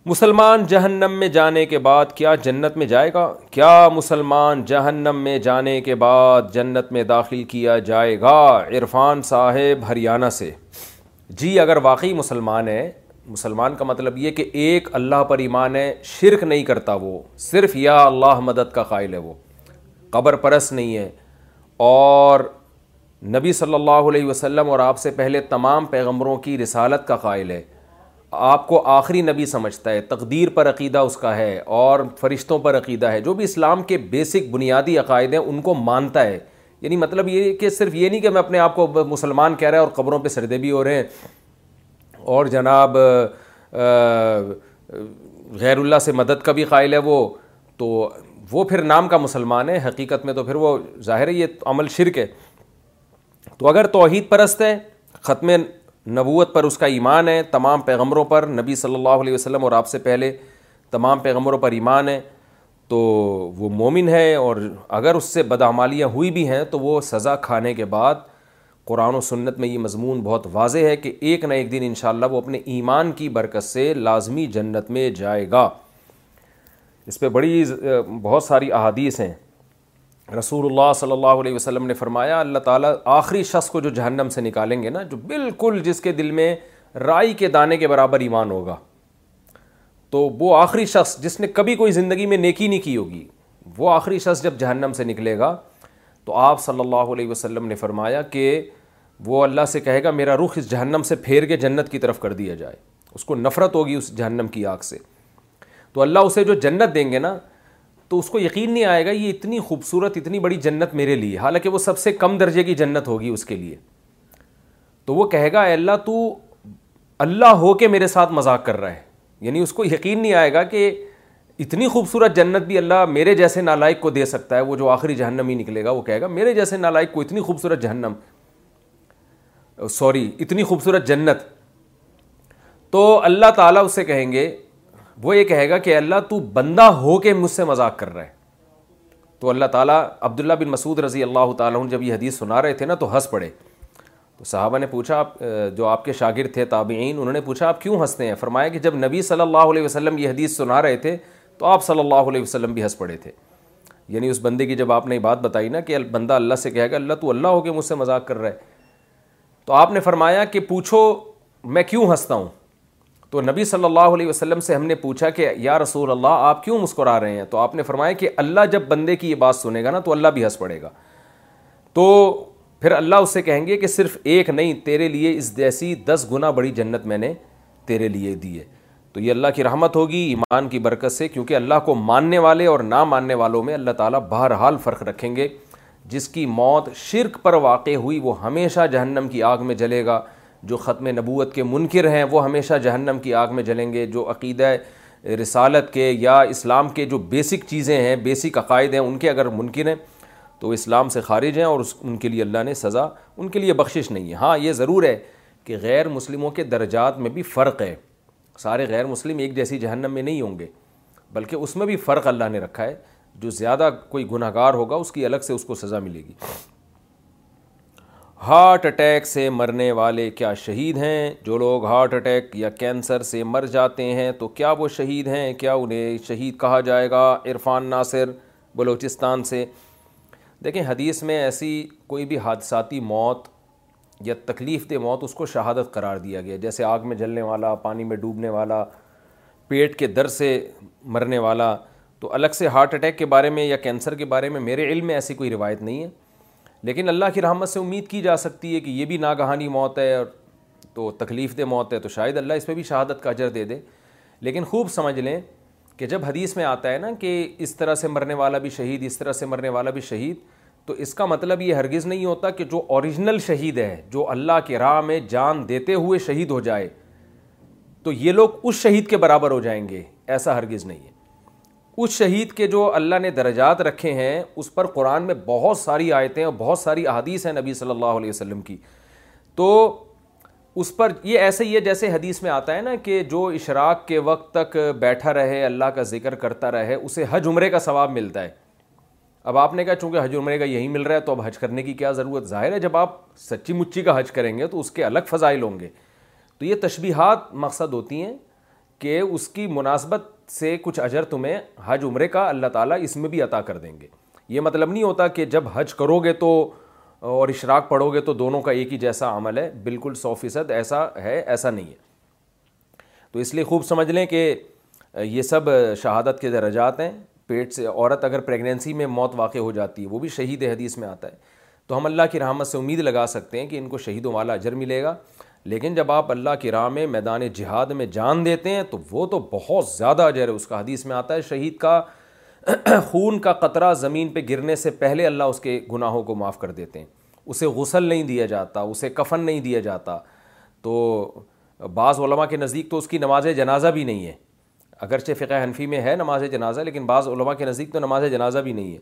مسلمان جہنم میں جانے کے بعد کیا جنت میں جائے گا کیا مسلمان جہنم میں جانے کے بعد جنت میں داخل کیا جائے گا عرفان صاحب ہریانہ سے جی اگر واقعی مسلمان ہے مسلمان کا مطلب یہ کہ ایک اللہ پر ایمان ہے شرک نہیں کرتا وہ صرف یا اللہ مدد کا قائل ہے وہ قبر پرست نہیں ہے اور نبی صلی اللہ علیہ وسلم اور آپ سے پہلے تمام پیغمبروں کی رسالت کا قائل ہے آپ کو آخری نبی سمجھتا ہے تقدیر پر عقیدہ اس کا ہے اور فرشتوں پر عقیدہ ہے جو بھی اسلام کے بیسک بنیادی عقائد ہیں ان کو مانتا ہے یعنی مطلب یہ کہ صرف یہ نہیں کہ میں اپنے آپ کو مسلمان کہہ رہا ہے اور قبروں پہ سردے بھی ہو رہے ہیں اور جناب غیر اللہ سے مدد کا بھی قائل ہے وہ تو وہ پھر نام کا مسلمان ہے حقیقت میں تو پھر وہ ظاہر ہے یہ عمل شرک ہے تو اگر توحید پرست ہے ختم نبوت پر اس کا ایمان ہے تمام پیغمبروں پر نبی صلی اللہ علیہ وسلم اور آپ سے پہلے تمام پیغمبروں پر ایمان ہے تو وہ مومن ہے اور اگر اس سے بدعمالیاں ہوئی بھی ہیں تو وہ سزا کھانے کے بعد قرآن و سنت میں یہ مضمون بہت واضح ہے کہ ایک نہ ایک دن انشاءاللہ وہ اپنے ایمان کی برکت سے لازمی جنت میں جائے گا اس پہ بڑی بہت ساری احادیث ہیں رسول اللہ صلی اللہ علیہ وسلم نے فرمایا اللہ تعالیٰ آخری شخص کو جو جہنم سے نکالیں گے نا جو بالکل جس کے دل میں رائی کے دانے کے برابر ایمان ہوگا تو وہ آخری شخص جس نے کبھی کوئی زندگی میں نیکی نہیں کی ہوگی وہ آخری شخص جب جہنم سے نکلے گا تو آپ صلی اللہ علیہ وسلم نے فرمایا کہ وہ اللہ سے کہے گا میرا رخ اس جہنم سے پھیر کے جنت کی طرف کر دیا جائے اس کو نفرت ہوگی اس جہنم کی آگ سے تو اللہ اسے جو جنت دیں گے نا تو اس کو یقین نہیں آئے گا یہ اتنی خوبصورت اتنی بڑی جنت میرے لیے حالانکہ وہ سب سے کم درجے کی جنت ہوگی اس کے لیے تو وہ کہے گا اے اللہ تو اللہ ہو کے میرے ساتھ مذاق کر رہا ہے یعنی اس کو یقین نہیں آئے گا کہ اتنی خوبصورت جنت بھی اللہ میرے جیسے نالائق کو دے سکتا ہے وہ جو آخری جہنم ہی نکلے گا وہ کہے گا میرے جیسے نالائق کو اتنی خوبصورت جہنم سوری اتنی خوبصورت جنت تو اللہ تعالیٰ اس سے کہیں گے وہ یہ کہے گا کہ اللہ تو بندہ ہو کے مجھ سے مذاق کر رہا ہے تو اللہ تعالیٰ عبداللہ بن مسعود رضی اللہ تعالیٰ جب یہ حدیث سنا رہے تھے نا تو ہنس پڑے تو صحابہ نے پوچھا آپ جو آپ کے شاگر تھے تابعین انہوں نے پوچھا آپ کیوں ہنستے ہیں فرمایا کہ جب نبی صلی اللہ علیہ وسلم یہ حدیث سنا رہے تھے تو آپ صلی اللہ علیہ وسلم بھی ہنس پڑے تھے یعنی اس بندے کی جب آپ نے بات بتائی نا کہ بندہ اللہ سے کہے گا اللہ تو اللہ ہو کے مجھ سے مذاق کر رہا ہے تو آپ نے فرمایا کہ پوچھو میں کیوں ہنستا ہوں تو نبی صلی اللہ علیہ وسلم سے ہم نے پوچھا کہ یا رسول اللہ آپ کیوں مسکرا رہے ہیں تو آپ نے فرمایا کہ اللہ جب بندے کی یہ بات سنے گا نا تو اللہ بھی ہنس پڑے گا تو پھر اللہ اس سے کہیں گے کہ صرف ایک نہیں تیرے لیے اس جیسی دس گنا بڑی جنت میں نے تیرے لیے دی ہے تو یہ اللہ کی رحمت ہوگی ایمان کی برکت سے کیونکہ اللہ کو ماننے والے اور نہ ماننے والوں میں اللہ تعالیٰ بہرحال فرق رکھیں گے جس کی موت شرک پر واقع ہوئی وہ ہمیشہ جہنم کی آگ میں جلے گا جو ختم نبوت کے منکر ہیں وہ ہمیشہ جہنم کی آگ میں جلیں گے جو عقیدہ رسالت کے یا اسلام کے جو بیسک چیزیں ہیں بیسک عقائد ہیں ان کے اگر منکر ہیں تو اسلام سے خارج ہیں اور اس ان کے لیے اللہ نے سزا ان کے لیے بخشش نہیں ہے ہاں یہ ضرور ہے کہ غیر مسلموں کے درجات میں بھی فرق ہے سارے غیر مسلم ایک جیسی جہنم میں نہیں ہوں گے بلکہ اس میں بھی فرق اللہ نے رکھا ہے جو زیادہ کوئی گناہ گار ہوگا اس کی الگ سے اس کو سزا ملے گی ہارٹ اٹیک سے مرنے والے کیا شہید ہیں جو لوگ ہارٹ اٹیک یا کینسر سے مر جاتے ہیں تو کیا وہ شہید ہیں کیا انہیں شہید کہا جائے گا عرفان ناصر بلوچستان سے دیکھیں حدیث میں ایسی کوئی بھی حادثاتی موت یا تکلیف دہ موت اس کو شہادت قرار دیا گیا جیسے آگ میں جلنے والا پانی میں ڈوبنے والا پیٹ کے در سے مرنے والا تو الگ سے ہارٹ اٹیک کے بارے میں یا کینسر کے بارے میں میرے علم میں ایسی کوئی روایت نہیں ہے لیکن اللہ کی رحمت سے امید کی جا سکتی ہے کہ یہ بھی ناگہانی موت ہے اور تو تکلیف دہ موت ہے تو شاید اللہ اس پہ بھی شہادت کا اجر دے دے لیکن خوب سمجھ لیں کہ جب حدیث میں آتا ہے نا کہ اس طرح سے مرنے والا بھی شہید اس طرح سے مرنے والا بھی شہید تو اس کا مطلب یہ ہرگز نہیں ہوتا کہ جو اوریجنل شہید ہے جو اللہ کے راہ میں جان دیتے ہوئے شہید ہو جائے تو یہ لوگ اس شہید کے برابر ہو جائیں گے ایسا ہرگز نہیں ہے اس شہید کے جو اللہ نے درجات رکھے ہیں اس پر قرآن میں بہت ساری آیتیں اور بہت ساری احادیث ہیں نبی صلی اللہ علیہ وسلم کی تو اس پر یہ ایسے ہی ہے جیسے حدیث میں آتا ہے نا کہ جو اشراق کے وقت تک بیٹھا رہے اللہ کا ذکر کرتا رہے اسے حج عمرے کا ثواب ملتا ہے اب آپ نے کہا چونکہ حج عمرے کا یہی مل رہا ہے تو اب حج کرنے کی کیا ضرورت ظاہر ہے جب آپ سچی مچی کا حج کریں گے تو اس کے الگ فضائل ہوں گے تو یہ تشبیہات مقصد ہوتی ہیں کہ اس کی مناسبت سے کچھ اجر تمہیں حج عمرے کا اللہ تعالیٰ اس میں بھی عطا کر دیں گے یہ مطلب نہیں ہوتا کہ جب حج کرو گے تو اور اشراک پڑھو گے تو دونوں کا ایک ہی جیسا عمل ہے بالکل سو فیصد ایسا ہے ایسا نہیں ہے تو اس لیے خوب سمجھ لیں کہ یہ سب شہادت کے درجات ہیں پیٹ سے عورت اگر پریگنینسی میں موت واقع ہو جاتی ہے وہ بھی شہید حدیث میں آتا ہے تو ہم اللہ کی رحمت سے امید لگا سکتے ہیں کہ ان کو شہیدوں والا اجر ملے گا لیکن جب آپ اللہ کی راہ میں میدان جہاد میں جان دیتے ہیں تو وہ تو بہت زیادہ اجر ہے اس کا حدیث میں آتا ہے شہید کا خون کا قطرہ زمین پہ گرنے سے پہلے اللہ اس کے گناہوں کو معاف کر دیتے ہیں اسے غسل نہیں دیا جاتا اسے کفن نہیں دیا جاتا تو بعض علماء کے نزدیک تو اس کی نماز جنازہ بھی نہیں ہے اگرچہ فقہ حنفی میں ہے نماز جنازہ لیکن بعض علماء کے نزدیک تو نماز جنازہ بھی نہیں ہے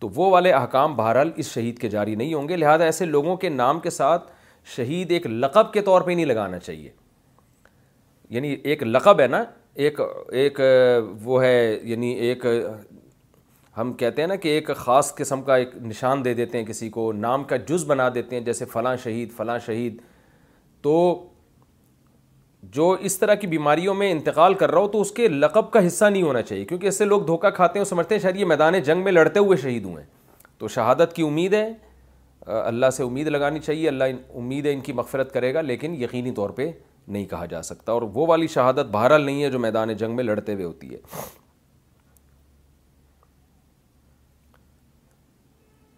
تو وہ والے احکام بہرحال اس شہید کے جاری نہیں ہوں گے لہٰذا ایسے لوگوں کے نام کے ساتھ شہید ایک لقب کے طور پہ نہیں لگانا چاہیے یعنی ایک لقب ہے نا ایک ایک وہ ہے یعنی ایک ہم کہتے ہیں نا کہ ایک خاص قسم کا ایک نشان دے دیتے ہیں کسی کو نام کا جز بنا دیتے ہیں جیسے فلاں شہید فلاں شہید تو جو اس طرح کی بیماریوں میں انتقال کر رہا ہو تو اس کے لقب کا حصہ نہیں ہونا چاہیے کیونکہ اس سے لوگ دھوکہ کھاتے ہیں اور سمجھتے ہیں شاید یہ میدان جنگ میں لڑتے ہوئے شہید ہوئے ہیں تو شہادت کی امید ہے اللہ سے امید لگانی چاہیے اللہ ہے ان کی مغفرت کرے گا لیکن یقینی طور پہ نہیں کہا جا سکتا اور وہ والی شہادت بہرحال نہیں ہے جو میدان جنگ میں لڑتے ہوئے ہوتی ہے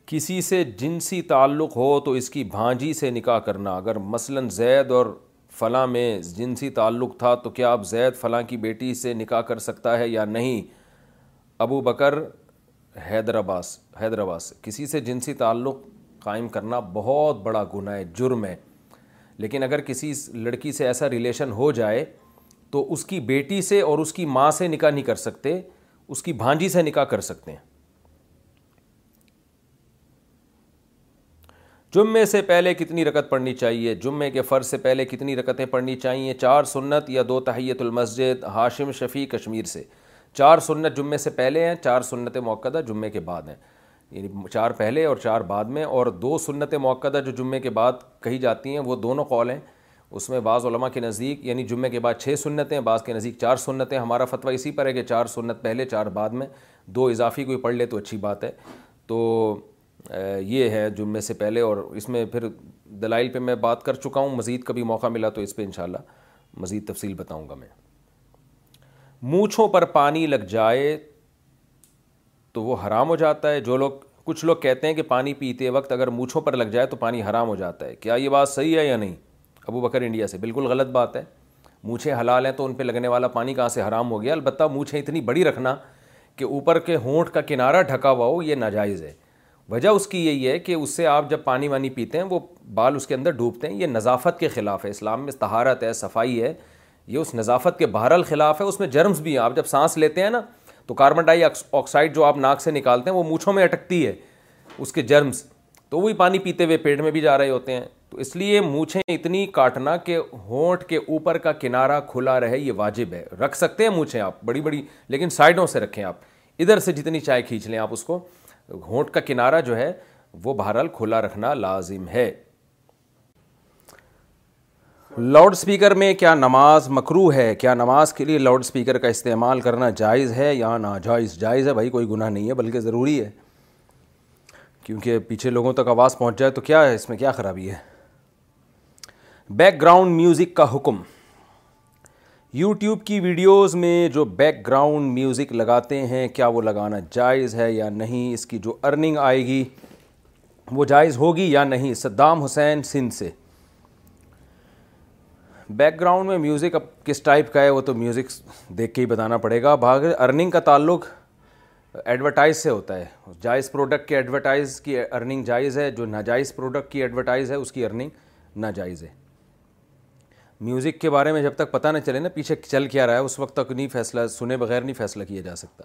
کسی سے جنسی تعلق ہو تو اس کی بھانجی سے نکاح کرنا اگر مثلا زید اور فلاں میں جنسی تعلق تھا تو کیا آپ زید فلاں کی بیٹی سے نکاح کر سکتا ہے یا نہیں ابو بکر حیدرآباد حیدرآباد سے کسی سے جنسی تعلق قائم کرنا بہت بڑا گناہ ہے جرم ہے لیکن اگر کسی لڑکی سے ایسا ریلیشن ہو جائے تو اس کی بیٹی سے اور اس کی ماں سے نکاح نہیں کر سکتے اس کی بھانجی سے نکاح کر سکتے ہیں جمعے سے پہلے کتنی رکت پڑھنی چاہیے جمعے کے فرض سے پہلے کتنی رکتیں پڑھنی چاہیے چار سنت یا دو تحیت المسجد ہاشم شفیع کشمیر سے چار سنت جمعے سے پہلے ہیں چار سنت موقع جمعے کے بعد ہیں یعنی چار پہلے اور چار بعد میں اور دو سنت موقع جو جمعے کے بعد کہی جاتی ہیں وہ دونوں قول ہیں اس میں بعض علماء کے نزدیک یعنی جمعے کے بعد چھ سنتیں بعض کے نزدیک چار سنتیں ہمارا فتویٰ اسی پر ہے کہ چار سنت پہلے چار بعد میں دو اضافی کوئی پڑھ لے تو اچھی بات ہے تو یہ ہے جمعے سے پہلے اور اس میں پھر دلائل پہ میں بات کر چکا ہوں مزید کبھی موقع ملا تو اس پہ انشاءاللہ مزید تفصیل بتاؤں گا میں مونچھوں پر پانی لگ جائے تو وہ حرام ہو جاتا ہے جو لوگ کچھ لوگ کہتے ہیں کہ پانی پیتے وقت اگر مونچھوں پر لگ جائے تو پانی حرام ہو جاتا ہے کیا یہ بات صحیح ہے یا نہیں ابو بکر انڈیا سے بالکل غلط بات ہے مونچھیں حلال ہیں تو ان پہ لگنے والا پانی کہاں سے حرام ہو گیا البتہ مونچھیں اتنی بڑی رکھنا کہ اوپر کے ہونٹ کا کنارہ ڈھکا ہوا ہو یہ ناجائز ہے وجہ اس کی یہی ہے کہ اس سے آپ جب پانی وانی پیتے ہیں وہ بال اس کے اندر ڈوبتے ہیں یہ نظافت کے خلاف ہے اسلام میں تہارت ہے صفائی ہے یہ اس نظافت کے بہرحال خلاف ہے اس میں جرمس بھی ہیں آپ جب سانس لیتے ہیں نا تو کاربن ڈائی آکسائڈ جو آپ ناک سے نکالتے ہیں وہ مونچھوں میں اٹکتی ہے اس کے جرمس تو وہی پانی پیتے ہوئے پیٹ میں بھی جا رہے ہوتے ہیں تو اس لیے مونچھیں اتنی کاٹنا کہ ہونٹ کے اوپر کا کنارہ کھلا رہے یہ واجب ہے رکھ سکتے ہیں مونچھیں آپ بڑی بڑی لیکن سائڈوں سے رکھیں آپ ادھر سے جتنی چائے کھینچ لیں آپ اس کو ہونٹ کا کنارہ جو ہے وہ بہرحال کھلا رکھنا لازم ہے لاؤڈ اسپیکر میں کیا نماز مکرو ہے کیا نماز کے لیے لاؤڈ اسپیکر کا استعمال کرنا جائز ہے یا ناجائز جائز ہے بھائی کوئی گناہ نہیں ہے بلکہ ضروری ہے کیونکہ پیچھے لوگوں تک آواز پہنچ جائے تو کیا ہے اس میں کیا خرابی ہے بیک گراؤنڈ میوزک کا حکم یوٹیوب کی ویڈیوز میں جو بیک گراؤنڈ میوزک لگاتے ہیں کیا وہ لگانا جائز ہے یا نہیں اس کی جو ارننگ آئے گی وہ جائز ہوگی یا نہیں صدام حسین سندھ سے بیک گراؤنڈ میں میوزک اب کس ٹائپ کا ہے وہ تو میوزک دیکھ کے ہی بتانا پڑے گا بھاگ ارننگ کا تعلق ایڈورٹائز سے ہوتا ہے جائز پروڈکٹ کی ایڈورٹائز کی ارننگ جائز ہے جو ناجائز پروڈکٹ کی ایڈورٹائز ہے اس کی ارننگ ناجائز ہے میوزک کے بارے میں جب تک پتہ نہ چلے نا پیچھے چل کیا رہا ہے اس وقت تک نہیں فیصلہ سنے بغیر نہیں فیصلہ کیا جا سکتا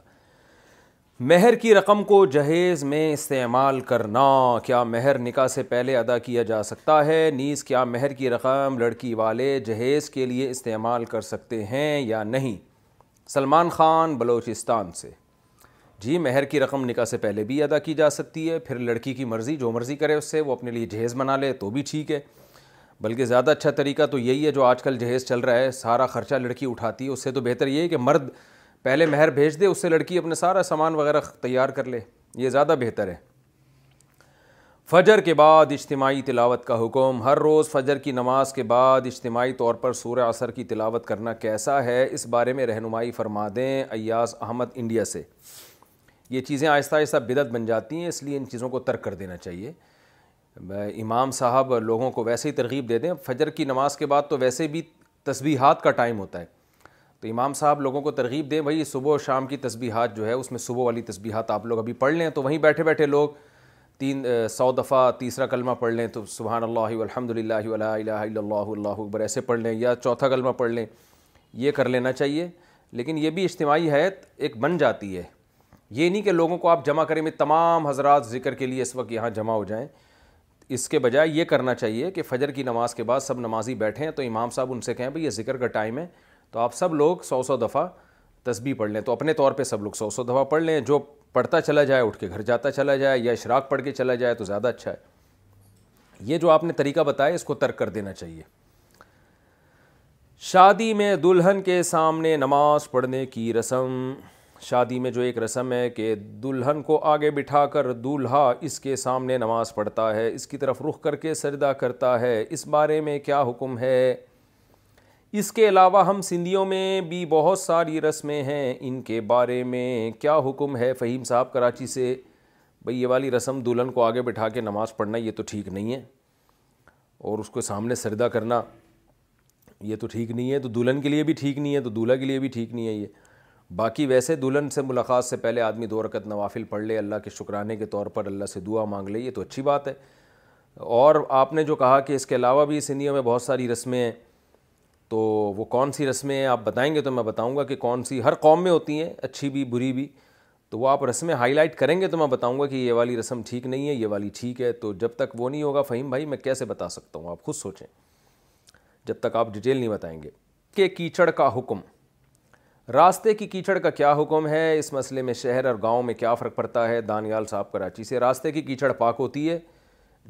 مہر کی رقم کو جہیز میں استعمال کرنا کیا مہر نکاح سے پہلے ادا کیا جا سکتا ہے نیز کیا مہر کی رقم لڑکی والے جہیز کے لیے استعمال کر سکتے ہیں یا نہیں سلمان خان بلوچستان سے جی مہر کی رقم نکاح سے پہلے بھی ادا کی جا سکتی ہے پھر لڑکی کی مرضی جو مرضی کرے اس سے وہ اپنے لیے جہیز بنا لے تو بھی ٹھیک ہے بلکہ زیادہ اچھا طریقہ تو یہی ہے جو آج کل جہیز چل رہا ہے سارا خرچہ لڑکی اٹھاتی ہے اس سے تو بہتر یہ ہے کہ مرد پہلے مہر بھیج دے اس سے لڑکی اپنا سارا سامان وغیرہ تیار کر لے یہ زیادہ بہتر ہے فجر کے بعد اجتماعی تلاوت کا حکم ہر روز فجر کی نماز کے بعد اجتماعی طور پر سورہ اثر کی تلاوت کرنا کیسا ہے اس بارے میں رہنمائی فرما دیں ایاز احمد انڈیا سے یہ چیزیں آہستہ آہستہ بدعت بن جاتی ہیں اس لیے ان چیزوں کو ترک کر دینا چاہیے امام صاحب لوگوں کو ویسے ہی ترغیب دے دیں فجر کی نماز کے بعد تو ویسے بھی تسبیحات کا ٹائم ہوتا ہے تو امام صاحب لوگوں کو ترغیب دیں بھائی صبح و شام کی تسبیحات جو ہے اس میں صبح والی تسبیحات آپ لوگ ابھی پڑھ لیں تو وہیں بیٹھے بیٹھے لوگ تین سو دفعہ تیسرا کلمہ پڑھ لیں تو سبحان اللہ الحمد للہ اکبر ایسے پڑھ لیں یا چوتھا کلمہ پڑھ لیں یہ کر لینا چاہیے لیکن یہ بھی اجتماعی حیت ایک بن جاتی ہے یہ نہیں کہ لوگوں کو آپ جمع کریں میں تمام حضرات ذکر کے لیے اس وقت یہاں جمع ہو جائیں اس کے بجائے یہ کرنا چاہیے کہ فجر کی نماز کے بعد سب نمازی بیٹھیں تو امام صاحب ان سے کہیں بھائی یہ ذکر کا ٹائم ہے تو آپ سب لوگ سو سو دفعہ تسبیح پڑھ لیں تو اپنے طور پہ سب لوگ سو سو دفعہ پڑھ لیں جو پڑھتا چلا جائے اٹھ کے گھر جاتا چلا جائے یا اشراق پڑھ کے چلا جائے تو زیادہ اچھا ہے یہ جو آپ نے طریقہ بتایا اس کو ترک کر دینا چاہیے شادی میں دلہن کے سامنے نماز پڑھنے کی رسم شادی میں جو ایک رسم ہے کہ دلہن کو آگے بٹھا کر دولہا اس کے سامنے نماز پڑھتا ہے اس کی طرف رخ کر کے سجدہ کرتا ہے اس بارے میں کیا حکم ہے اس کے علاوہ ہم سندھیوں میں بھی بہت ساری رسمیں ہیں ان کے بارے میں کیا حکم ہے فہیم صاحب کراچی سے بھئی یہ والی رسم دلہن کو آگے بٹھا کے نماز پڑھنا یہ تو ٹھیک نہیں ہے اور اس کو سامنے سردہ کرنا یہ تو ٹھیک نہیں ہے تو دلہن کے لیے بھی ٹھیک نہیں ہے تو دولہا کے لیے بھی ٹھیک نہیں ہے یہ باقی ویسے دلہن سے ملاقات سے پہلے آدمی دو رکت نوافل پڑھ لے اللہ کے شکرانے کے طور پر اللہ سے دعا مانگ لے یہ تو اچھی بات ہے اور آپ نے جو کہا کہ اس کے علاوہ بھی سندھیوں میں بہت ساری رسمیں ہیں تو وہ کون سی رسمیں آپ بتائیں گے تو میں بتاؤں گا کہ کون سی ہر قوم میں ہوتی ہیں اچھی بھی بری بھی تو وہ آپ رسمیں ہائی لائٹ کریں گے تو میں بتاؤں گا کہ یہ والی رسم ٹھیک نہیں ہے یہ والی ٹھیک ہے تو جب تک وہ نہیں ہوگا فہیم بھائی میں کیسے بتا سکتا ہوں آپ خود سوچیں جب تک آپ ڈیٹیل نہیں بتائیں گے کہ کیچڑ کا حکم راستے کی کیچڑ کا کیا حکم ہے اس مسئلے میں شہر اور گاؤں میں کیا فرق پڑتا ہے دانیال صاحب کراچی سے راستے کی کیچڑ پاک ہوتی ہے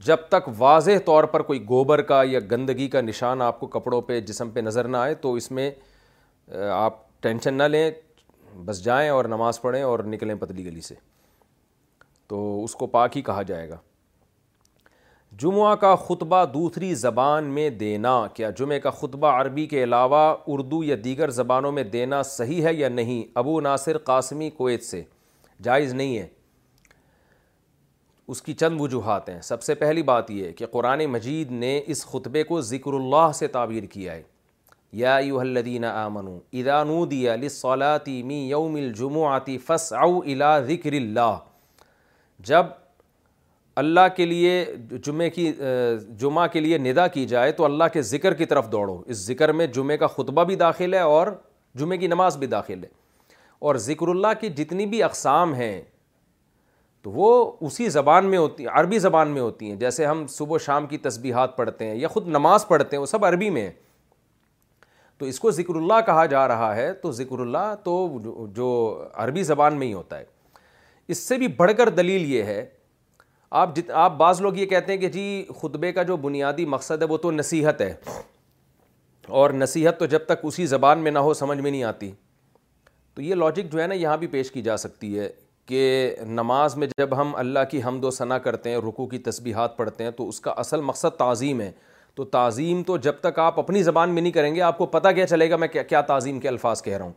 جب تک واضح طور پر کوئی گوبر کا یا گندگی کا نشان آپ کو کپڑوں پہ جسم پہ نظر نہ آئے تو اس میں آپ ٹینشن نہ لیں بس جائیں اور نماز پڑھیں اور نکلیں پتلی گلی سے تو اس کو پاک ہی کہا جائے گا جمعہ کا خطبہ دوسری زبان میں دینا کیا جمعہ کا خطبہ عربی کے علاوہ اردو یا دیگر زبانوں میں دینا صحیح ہے یا نہیں ابو ناصر قاسمی کویت سے جائز نہیں ہے اس کی چند وجوہات ہیں سب سے پہلی بات یہ کہ قرآن مجید نے اس خطبے کو ذکر اللہ سے تعبیر کیا ہے یا یو الدین آمن ادانودیاتی یو مل من یوم فس او الا ذکر اللہ جب اللہ کے لیے جمعے کی جمعہ کے لیے ندا کی جائے تو اللہ کے ذکر کی طرف دوڑو اس ذکر میں جمعہ کا خطبہ بھی داخل ہے اور جمعہ کی نماز بھی داخل ہے اور ذکر اللہ کی جتنی بھی اقسام ہیں تو وہ اسی زبان میں ہوتی ہیں عربی زبان میں ہوتی ہیں جیسے ہم صبح و شام کی تسبیحات پڑھتے ہیں یا خود نماز پڑھتے ہیں وہ سب عربی میں ہیں تو اس کو ذکر اللہ کہا جا رہا ہے تو ذکر اللہ تو جو عربی زبان میں ہی ہوتا ہے اس سے بھی بڑھ کر دلیل یہ ہے آپ جت آپ بعض لوگ یہ کہتے ہیں کہ جی خطبے کا جو بنیادی مقصد ہے وہ تو نصیحت ہے اور نصیحت تو جب تک اسی زبان میں نہ ہو سمجھ میں نہیں آتی تو یہ لاجک جو ہے نا یہاں بھی پیش کی جا سکتی ہے کہ نماز میں جب ہم اللہ کی حمد و ثنا کرتے ہیں رکو کی تسبیحات پڑھتے ہیں تو اس کا اصل مقصد تعظیم ہے تو تعظیم تو جب تک آپ اپنی زبان میں نہیں کریں گے آپ کو پتہ کیا چلے گا میں کیا کیا تعظیم کے الفاظ کہہ رہا ہوں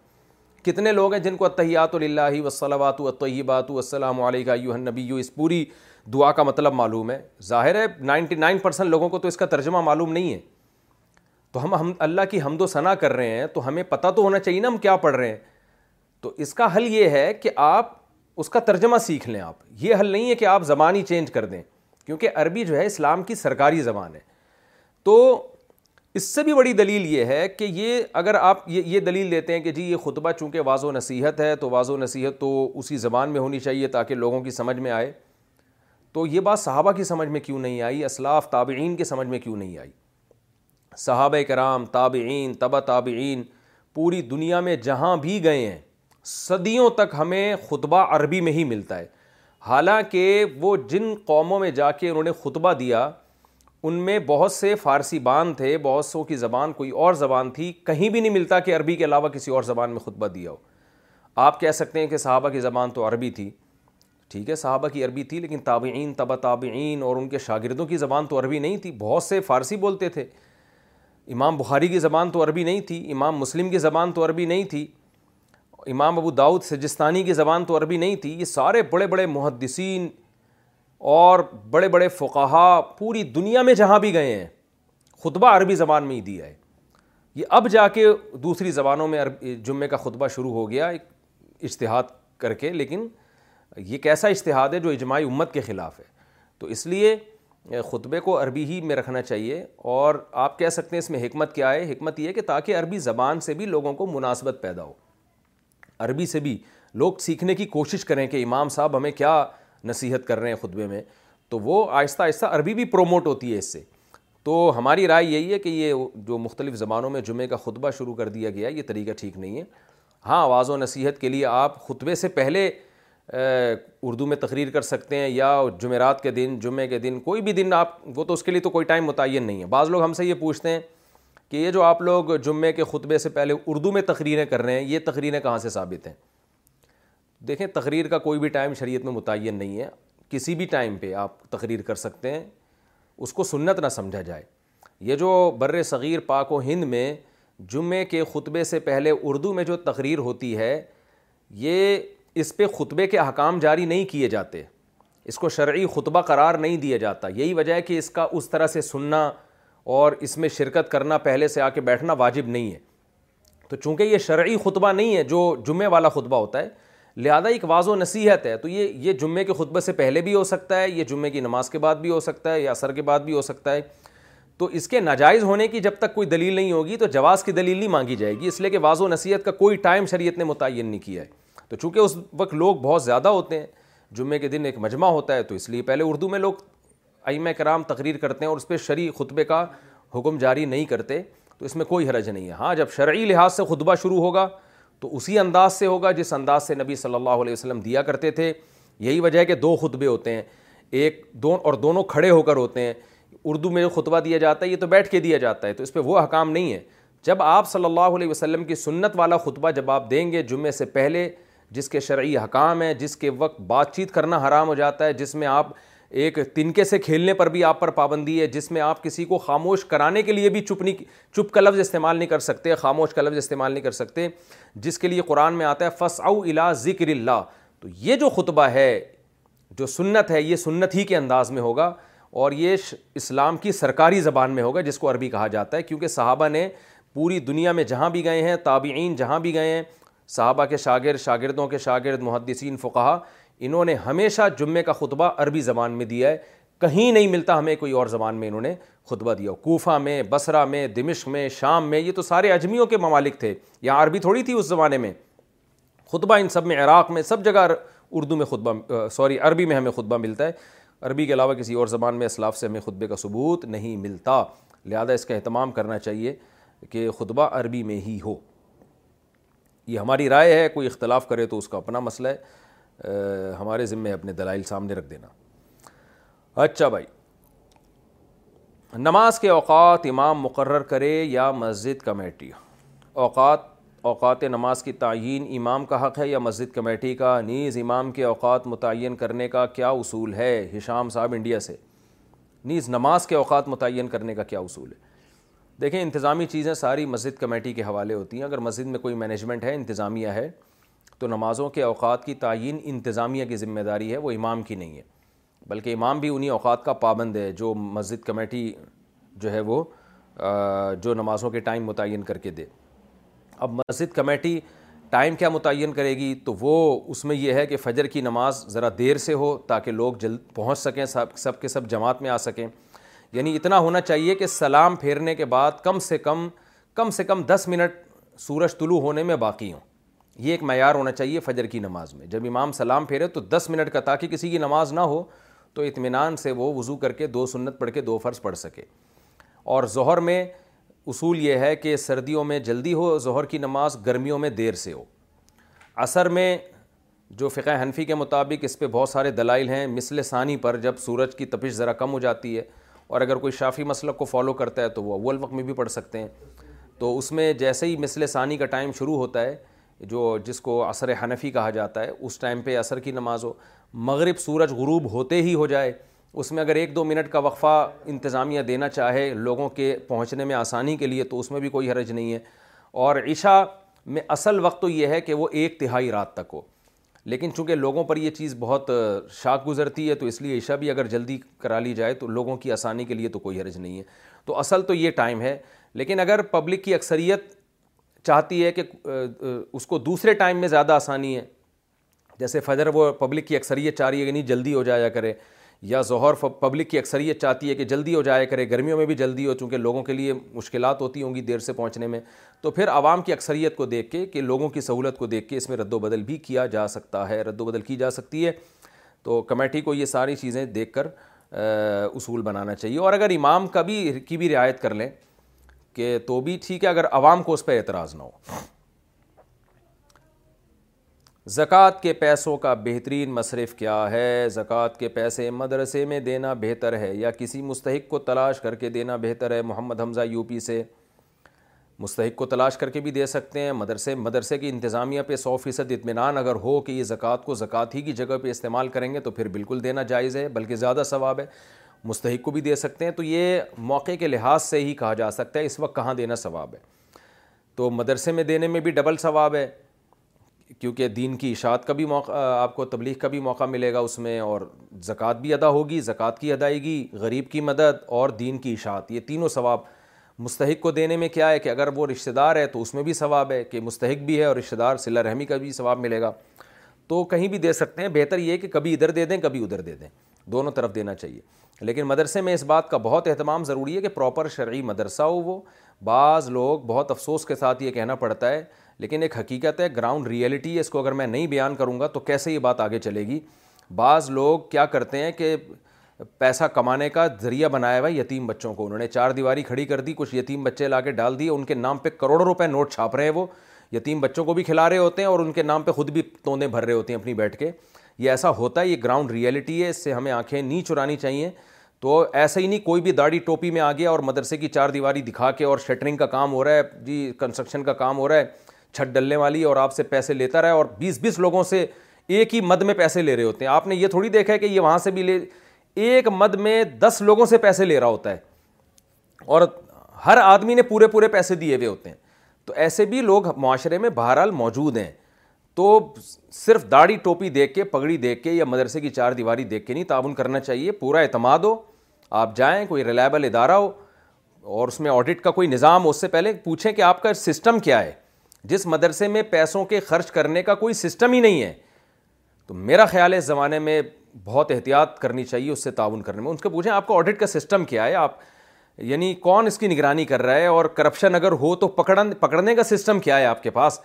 کتنے لوگ ہیں جن کو اتحیات اللہ وسلمات الطیبات السلام علیکہ یو النبی نبی اس پوری دعا کا مطلب معلوم ہے ظاہر ہے نائنٹی نائن پرسنٹ لوگوں کو تو اس کا ترجمہ معلوم نہیں ہے تو ہم ہم اللہ کی حمد و ثنا کر رہے ہیں تو ہمیں پتہ تو ہونا چاہیے نا ہم کیا پڑھ رہے ہیں تو اس کا حل یہ ہے کہ آپ اس کا ترجمہ سیکھ لیں آپ یہ حل نہیں ہے کہ آپ زبان ہی چینج کر دیں کیونکہ عربی جو ہے اسلام کی سرکاری زبان ہے تو اس سے بھی بڑی دلیل یہ ہے کہ یہ اگر آپ یہ یہ دلیل دیتے ہیں کہ جی یہ خطبہ چونکہ واض و نصیحت ہے تو واض و نصیحت تو اسی زبان میں ہونی چاہیے تاکہ لوگوں کی سمجھ میں آئے تو یہ بات صحابہ کی سمجھ میں کیوں نہیں آئی اسلاف طابعین کے سمجھ میں کیوں نہیں آئی صحابہ کرام تابعین طبہ طابعین پوری دنیا میں جہاں بھی گئے ہیں صدیوں تک ہمیں خطبہ عربی میں ہی ملتا ہے حالانکہ وہ جن قوموں میں جا کے انہوں نے خطبہ دیا ان میں بہت سے فارسی بان تھے بہت سو کی زبان کوئی اور زبان تھی کہیں بھی نہیں ملتا کہ عربی کے علاوہ کسی اور زبان میں خطبہ دیا ہو آپ کہہ سکتے ہیں کہ صحابہ کی زبان تو عربی تھی ٹھیک ہے صحابہ کی عربی تھی لیکن تابعین تبا تابعین اور ان کے شاگردوں کی زبان تو عربی نہیں تھی بہت سے فارسی بولتے تھے امام بخاری کی زبان تو عربی نہیں تھی امام مسلم کی زبان تو عربی نہیں تھی امام ابو داؤد سجستانی کی زبان تو عربی نہیں تھی یہ سارے بڑے بڑے محدثین اور بڑے بڑے فقہا پوری دنیا میں جہاں بھی گئے ہیں خطبہ عربی زبان میں ہی دیا ہے یہ اب جا کے دوسری زبانوں میں عربی جمعے کا خطبہ شروع ہو گیا ایک اشتہاد کر کے لیکن یہ کیسا اشتہاد ہے جو اجماعی امت کے خلاف ہے تو اس لیے خطبے کو عربی ہی میں رکھنا چاہیے اور آپ کہہ سکتے ہیں اس میں حکمت کیا ہے حکمت یہ ہے کہ تاکہ عربی زبان سے بھی لوگوں کو مناسبت پیدا ہو عربی سے بھی لوگ سیکھنے کی کوشش کریں کہ امام صاحب ہمیں کیا نصیحت کر رہے ہیں خطبے میں تو وہ آہستہ آہستہ عربی بھی پروموٹ ہوتی ہے اس سے تو ہماری رائے یہی ہے کہ یہ جو مختلف زبانوں میں جمعے کا خطبہ شروع کر دیا گیا یہ طریقہ ٹھیک نہیں ہے ہاں آواز و نصیحت کے لیے آپ خطبے سے پہلے اردو میں تقریر کر سکتے ہیں یا جمعرات کے دن جمعے کے دن کوئی بھی دن آپ وہ تو اس کے لیے تو کوئی ٹائم متعین نہیں ہے بعض لوگ ہم سے یہ پوچھتے ہیں کہ یہ جو آپ لوگ جمعے کے خطبے سے پہلے اردو میں تقریریں کر رہے ہیں یہ تقریریں کہاں سے ثابت ہیں دیکھیں تقریر کا کوئی بھی ٹائم شریعت میں متعین نہیں ہے کسی بھی ٹائم پہ آپ تقریر کر سکتے ہیں اس کو سنت نہ سمجھا جائے یہ جو بر صغیر پاک و ہند میں جمعے کے خطبے سے پہلے اردو میں جو تقریر ہوتی ہے یہ اس پہ خطبے کے احکام جاری نہیں کیے جاتے اس کو شرعی خطبہ قرار نہیں دیا جاتا یہی وجہ ہے کہ اس کا اس طرح سے سننا اور اس میں شرکت کرنا پہلے سے آ کے بیٹھنا واجب نہیں ہے تو چونکہ یہ شرعی خطبہ نہیں ہے جو جمعے والا خطبہ ہوتا ہے لہذا ایک واض و نصیحت ہے تو یہ یہ جمعے کے خطبے سے پہلے بھی ہو سکتا ہے یہ جمعے کی نماز کے بعد بھی ہو سکتا ہے یا اثر کے بعد بھی ہو سکتا ہے تو اس کے ناجائز ہونے کی جب تک کوئی دلیل نہیں ہوگی تو جواز کی دلیل نہیں مانگی جائے گی اس لیے کہ واض و نصیحت کا کوئی ٹائم شریعت نے متعین نہیں کیا ہے تو چونکہ اس وقت لوگ بہت زیادہ ہوتے ہیں جمعے کے دن ایک مجمع ہوتا ہے تو اس لیے پہلے اردو میں لوگ ائمہ کرام تقریر کرتے ہیں اور اس پہ شرعی خطبے کا حکم جاری نہیں کرتے تو اس میں کوئی حرج نہیں ہے ہاں جب شرعی لحاظ سے خطبہ شروع ہوگا تو اسی انداز سے ہوگا جس انداز سے نبی صلی اللہ علیہ وسلم دیا کرتے تھے یہی وجہ ہے کہ دو خطبے ہوتے ہیں ایک دون اور دونوں کھڑے ہو کر ہوتے ہیں اردو میں جو خطبہ دیا جاتا ہے یہ تو بیٹھ کے دیا جاتا ہے تو اس پہ وہ حکام نہیں ہے جب آپ صلی اللہ علیہ وسلم کی سنت والا خطبہ جب آپ دیں گے جمعے سے پہلے جس کے شرعی حکام ہیں جس کے وقت بات چیت کرنا حرام ہو جاتا ہے جس میں آپ ایک تنکے سے کھیلنے پر بھی آپ پر پابندی ہے جس میں آپ کسی کو خاموش کرانے کے لیے بھی چپنی چپ کا لفظ استعمال نہیں کر سکتے خاموش کا لفظ استعمال نہیں کر سکتے جس کے لیے قرآن میں آتا ہے فص او الا ذکر اللہ تو یہ جو خطبہ ہے جو سنت ہے یہ سنت ہی کے انداز میں ہوگا اور یہ اسلام کی سرکاری زبان میں ہوگا جس کو عربی کہا جاتا ہے کیونکہ صحابہ نے پوری دنیا میں جہاں بھی گئے ہیں تابعین جہاں بھی گئے ہیں صحابہ کے شاگرد شاگردوں کے شاگرد محدثین فقہ انہوں نے ہمیشہ جمعے کا خطبہ عربی زبان میں دیا ہے کہیں نہیں ملتا ہمیں کوئی اور زبان میں انہوں نے خطبہ دیا کوفہ میں بصرہ میں دمشق میں شام میں یہ تو سارے اجمیوں کے ممالک تھے یہاں عربی تھوڑی تھی اس زمانے میں خطبہ ان سب میں عراق میں سب جگہ اردو میں خطبہ سوری عربی میں ہمیں خطبہ ملتا ہے عربی کے علاوہ کسی اور زبان میں اسلاف سے ہمیں خطبے کا ثبوت نہیں ملتا لہذا اس کا اہتمام کرنا چاہیے کہ خطبہ عربی میں ہی ہو یہ ہماری رائے ہے کوئی اختلاف کرے تو اس کا اپنا مسئلہ ہے ہمارے ذمے اپنے دلائل سامنے رکھ دینا اچھا بھائی نماز کے اوقات امام مقرر کرے یا مسجد کمیٹی اوقات اوقات نماز کی تعین امام کا حق ہے یا مسجد کمیٹی کا نیز امام کے اوقات متعین کرنے کا کیا اصول ہے ہشام صاحب انڈیا سے نیز نماز کے اوقات متعین کرنے کا کیا اصول ہے دیکھیں انتظامی چیزیں ساری مسجد کمیٹی کے حوالے ہوتی ہیں اگر مسجد میں کوئی مینجمنٹ ہے انتظامیہ ہے تو نمازوں کے اوقات کی تعین انتظامیہ کی ذمہ داری ہے وہ امام کی نہیں ہے بلکہ امام بھی انہی اوقات کا پابند ہے جو مسجد کمیٹی جو ہے وہ جو نمازوں کے ٹائم متعین کر کے دے اب مسجد کمیٹی ٹائم کیا متعین کرے گی تو وہ اس میں یہ ہے کہ فجر کی نماز ذرا دیر سے ہو تاکہ لوگ جلد پہنچ سکیں سب سب کے سب جماعت میں آ سکیں یعنی اتنا ہونا چاہیے کہ سلام پھیرنے کے بعد کم سے کم کم سے کم دس منٹ سورج طلوع ہونے میں باقی ہوں یہ ایک معیار ہونا چاہیے فجر کی نماز میں جب امام سلام پھیرے تو دس منٹ کا تاکہ کسی کی نماز نہ ہو تو اطمینان سے وہ وضو کر کے دو سنت پڑھ کے دو فرض پڑھ سکے اور ظہر میں اصول یہ ہے کہ سردیوں میں جلدی ہو ظہر کی نماز گرمیوں میں دیر سے ہو عصر میں جو فقہ حنفی کے مطابق اس پہ بہت سارے دلائل ہیں مثل ثانی پر جب سورج کی تپش ذرا کم ہو جاتی ہے اور اگر کوئی شافی مسلک کو فالو کرتا ہے تو وہ اول وقت میں بھی پڑھ سکتے ہیں تو اس میں جیسے ہی مثل ثانی کا ٹائم شروع ہوتا ہے جو جس کو عصر حنفی کہا جاتا ہے اس ٹائم پہ عصر کی نماز ہو مغرب سورج غروب ہوتے ہی ہو جائے اس میں اگر ایک دو منٹ کا وقفہ انتظامیہ دینا چاہے لوگوں کے پہنچنے میں آسانی کے لیے تو اس میں بھی کوئی حرج نہیں ہے اور عشاء میں اصل وقت تو یہ ہے کہ وہ ایک تہائی رات تک ہو لیکن چونکہ لوگوں پر یہ چیز بہت شاک گزرتی ہے تو اس لیے عشاء بھی اگر جلدی کرا لی جائے تو لوگوں کی آسانی کے لیے تو کوئی حرج نہیں ہے تو اصل تو یہ ٹائم ہے لیکن اگر پبلک کی اکثریت چاہتی ہے کہ اس کو دوسرے ٹائم میں زیادہ آسانی ہے جیسے فجر وہ پبلک کی اکثریت چاہ رہی ہے کہ نہیں جلدی ہو جایا کرے یا ظہر پبلک کی اکثریت چاہتی ہے کہ جلدی ہو جایا کرے گرمیوں میں بھی جلدی ہو چونکہ لوگوں کے لیے مشکلات ہوتی ہوں گی دیر سے پہنچنے میں تو پھر عوام کی اکثریت کو دیکھ کے کہ لوگوں کی سہولت کو دیکھ کے اس میں رد و بدل بھی کیا جا سکتا ہے رد و بدل کی جا سکتی ہے تو کمیٹی کو یہ ساری چیزیں دیکھ کر اصول بنانا چاہیے اور اگر امام کا بھی کی بھی رعایت کر لیں کہ تو بھی ٹھیک ہے اگر عوام کو اس پہ اعتراض نہ ہو زکوٰۃ کے پیسوں کا بہترین مصرف کیا ہے زکوٰۃ کے پیسے مدرسے میں دینا بہتر ہے یا کسی مستحق کو تلاش کر کے دینا بہتر ہے محمد حمزہ یو پی سے مستحق کو تلاش کر کے بھی دے سکتے ہیں مدرسے مدرسے کی انتظامیہ پہ سو فیصد اطمینان اگر ہو کہ یہ زکوٰۃ کو زکوٰۃ ہی کی جگہ پہ استعمال کریں گے تو پھر بالکل دینا جائز ہے بلکہ زیادہ ثواب ہے مستحق کو بھی دے سکتے ہیں تو یہ موقع کے لحاظ سے ہی کہا جا سکتا ہے اس وقت کہاں دینا ثواب ہے تو مدرسے میں دینے میں بھی ڈبل ثواب ہے کیونکہ دین کی اشاعت کا بھی موقع آپ کو تبلیغ کا بھی موقع ملے گا اس میں اور زکوٰۃ بھی ادا ہوگی زکوٰۃ کی ادائیگی غریب کی مدد اور دین کی اشاعت یہ تینوں ثواب مستحق کو دینے میں کیا ہے کہ اگر وہ رشتہ دار ہے تو اس میں بھی ثواب ہے کہ مستحق بھی ہے اور رشتہ دار صلی رحمی کا بھی ثواب ملے گا تو کہیں بھی دے سکتے ہیں بہتر یہ کہ کبھی ادھر دے دیں کبھی ادھر دے دیں دونوں طرف دینا چاہیے لیکن مدرسے میں اس بات کا بہت اہتمام ضروری ہے کہ پراپر شرعی مدرسہ ہو وہ بعض لوگ بہت افسوس کے ساتھ یہ کہنا پڑتا ہے لیکن ایک حقیقت ہے گراؤنڈ ریئلٹی اس کو اگر میں نہیں بیان کروں گا تو کیسے یہ بات آگے چلے گی بعض لوگ کیا کرتے ہیں کہ پیسہ کمانے کا ذریعہ بنایا ہوا ہے یتیم بچوں کو انہوں نے چار دیواری کھڑی کر دی کچھ یتیم بچے لا کے ڈال دی ان کے نام پہ کروڑوں روپے نوٹ چھاپ رہے ہیں وہ یتیم بچوں کو بھی کھلا رہے ہوتے ہیں اور ان کے نام پہ خود بھی توندے بھر رہے ہوتے ہیں اپنی بیٹھ کے یہ ایسا ہوتا ہے یہ گراؤنڈ ریئلٹی ہے اس سے ہمیں آنکھیں نہیں چرانی چاہیے تو ایسا ہی نہیں کوئی بھی داڑھی ٹوپی میں آ گیا اور مدرسے کی چار دیواری دکھا کے اور شیٹرنگ کا کام ہو رہا ہے جی کنسٹرکشن کا کام ہو رہا ہے چھت ڈلنے والی اور آپ سے پیسے لیتا رہا ہے اور بیس بیس لوگوں سے ایک ہی مد میں پیسے لے رہے ہوتے ہیں آپ نے یہ تھوڑی دیکھا ہے کہ یہ وہاں سے بھی لے ایک مد میں دس لوگوں سے پیسے لے رہا ہوتا ہے اور ہر آدمی نے پورے پورے پیسے دیے ہوئے ہوتے ہیں تو ایسے بھی لوگ معاشرے میں بہرحال موجود ہیں تو صرف داڑھی ٹوپی دیکھ کے پگڑی دیکھ کے یا مدرسے کی چار دیواری دیکھ کے نہیں تعاون کرنا چاہیے پورا اعتماد ہو آپ جائیں کوئی ریلائبل ادارہ ہو اور اس میں آڈٹ کا کوئی نظام ہو اس سے پہلے پوچھیں کہ آپ کا سسٹم کیا ہے جس مدرسے میں پیسوں کے خرچ کرنے کا کوئی سسٹم ہی نہیں ہے تو میرا خیال ہے اس زمانے میں بہت احتیاط کرنی چاہیے اس سے تعاون کرنے میں ان سے پوچھیں آپ کا آڈٹ کا سسٹم کیا ہے آپ یعنی کون اس کی نگرانی کر رہا ہے اور کرپشن اگر ہو تو پکڑ پکڑنے کا سسٹم کیا ہے آپ کے پاس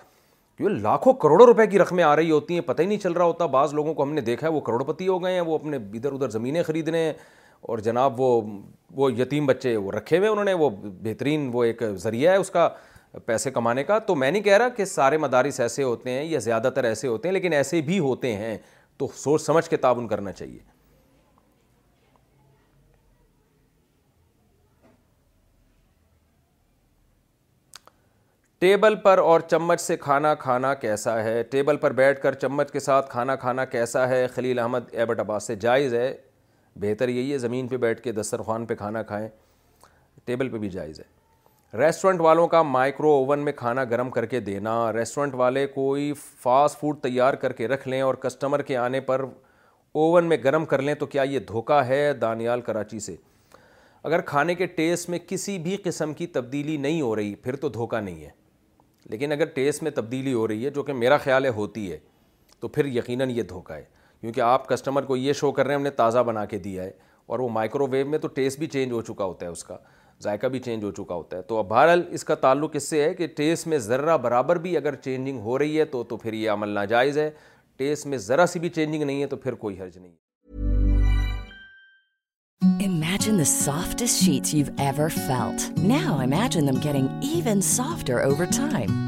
کیوں لاکھوں کروڑوں روپے کی رقمیں آ رہی ہوتی ہیں پتہ ہی نہیں چل رہا ہوتا بعض لوگوں کو ہم نے دیکھا ہے وہ کروڑ پتی ہو گئے ہیں وہ اپنے ادھر ادھر زمینیں خرید رہے ہیں اور جناب وہ وہ یتیم بچے وہ رکھے ہوئے انہوں نے وہ بہترین وہ ایک ذریعہ ہے اس کا پیسے کمانے کا تو میں نہیں کہہ رہا کہ سارے مدارس ایسے ہوتے ہیں یا زیادہ تر ایسے ہوتے ہیں لیکن ایسے بھی ہوتے ہیں تو سوچ سمجھ کے تعاون کرنا چاہیے ٹیبل پر اور چمچ سے کھانا کھانا کیسا ہے ٹیبل پر بیٹھ کر چمچ کے ساتھ کھانا کھانا کیسا ہے خلیل احمد ایبٹ عباس سے جائز ہے بہتر یہی ہے زمین پہ بیٹھ کے دسترخوان پہ کھانا کھائیں ٹیبل پہ بھی جائز ہے ریسٹورنٹ والوں کا مائکرو اوون میں کھانا گرم کر کے دینا ریسٹورنٹ والے کوئی فاسٹ فوڈ تیار کر کے رکھ لیں اور کسٹمر کے آنے پر اوون میں گرم کر لیں تو کیا یہ دھوکہ ہے دانیال کراچی سے اگر کھانے کے ٹیسٹ میں کسی بھی قسم کی تبدیلی نہیں ہو رہی پھر تو دھوکہ نہیں ہے لیکن اگر ٹیسٹ میں تبدیلی ہو رہی ہے جو کہ میرا خیال ہے ہوتی ہے تو پھر یقیناً یہ دھوکہ ہے کیونکہ آپ کسٹمر کو یہ شو کر رہے ہیں ہم نے تازہ بنا کے دیا ہے اور وہ مائکرو ویو میں تو ٹیسٹ بھی چینج ہو چکا ہوتا ہے اس کا ذائقہ بھی چینج ہو چکا ہوتا ہے تو اب بہرحال اس کا تعلق اس سے ہے کہ ٹیسٹ میں ذرہ برابر بھی اگر چینجنگ ہو رہی ہے تو تو پھر یہ عمل ناجائز ہے ٹیسٹ میں ذرا سی بھی چینجنگ نہیں ہے تو پھر کوئی حرج نہیں softest sheet ever felt them imagining even softer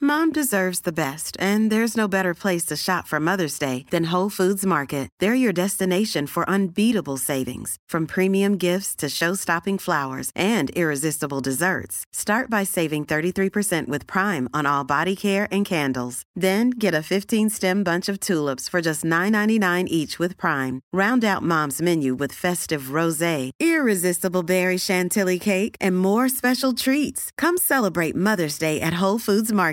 Mom deserves the best, and there's no better place to shop for Mother's Day than Whole Foods Market. They're your destination for unbeatable savings, from premium gifts to show-stopping flowers and irresistible desserts. Start by saving 33% with Prime on all body care and candles. Then get a 15-stem bunch of tulips for just $9.99 each with Prime. Round out Mom's menu with festive rosé, irresistible berry chantilly cake, and more special treats. Come celebrate Mother's Day at Whole Foods Market.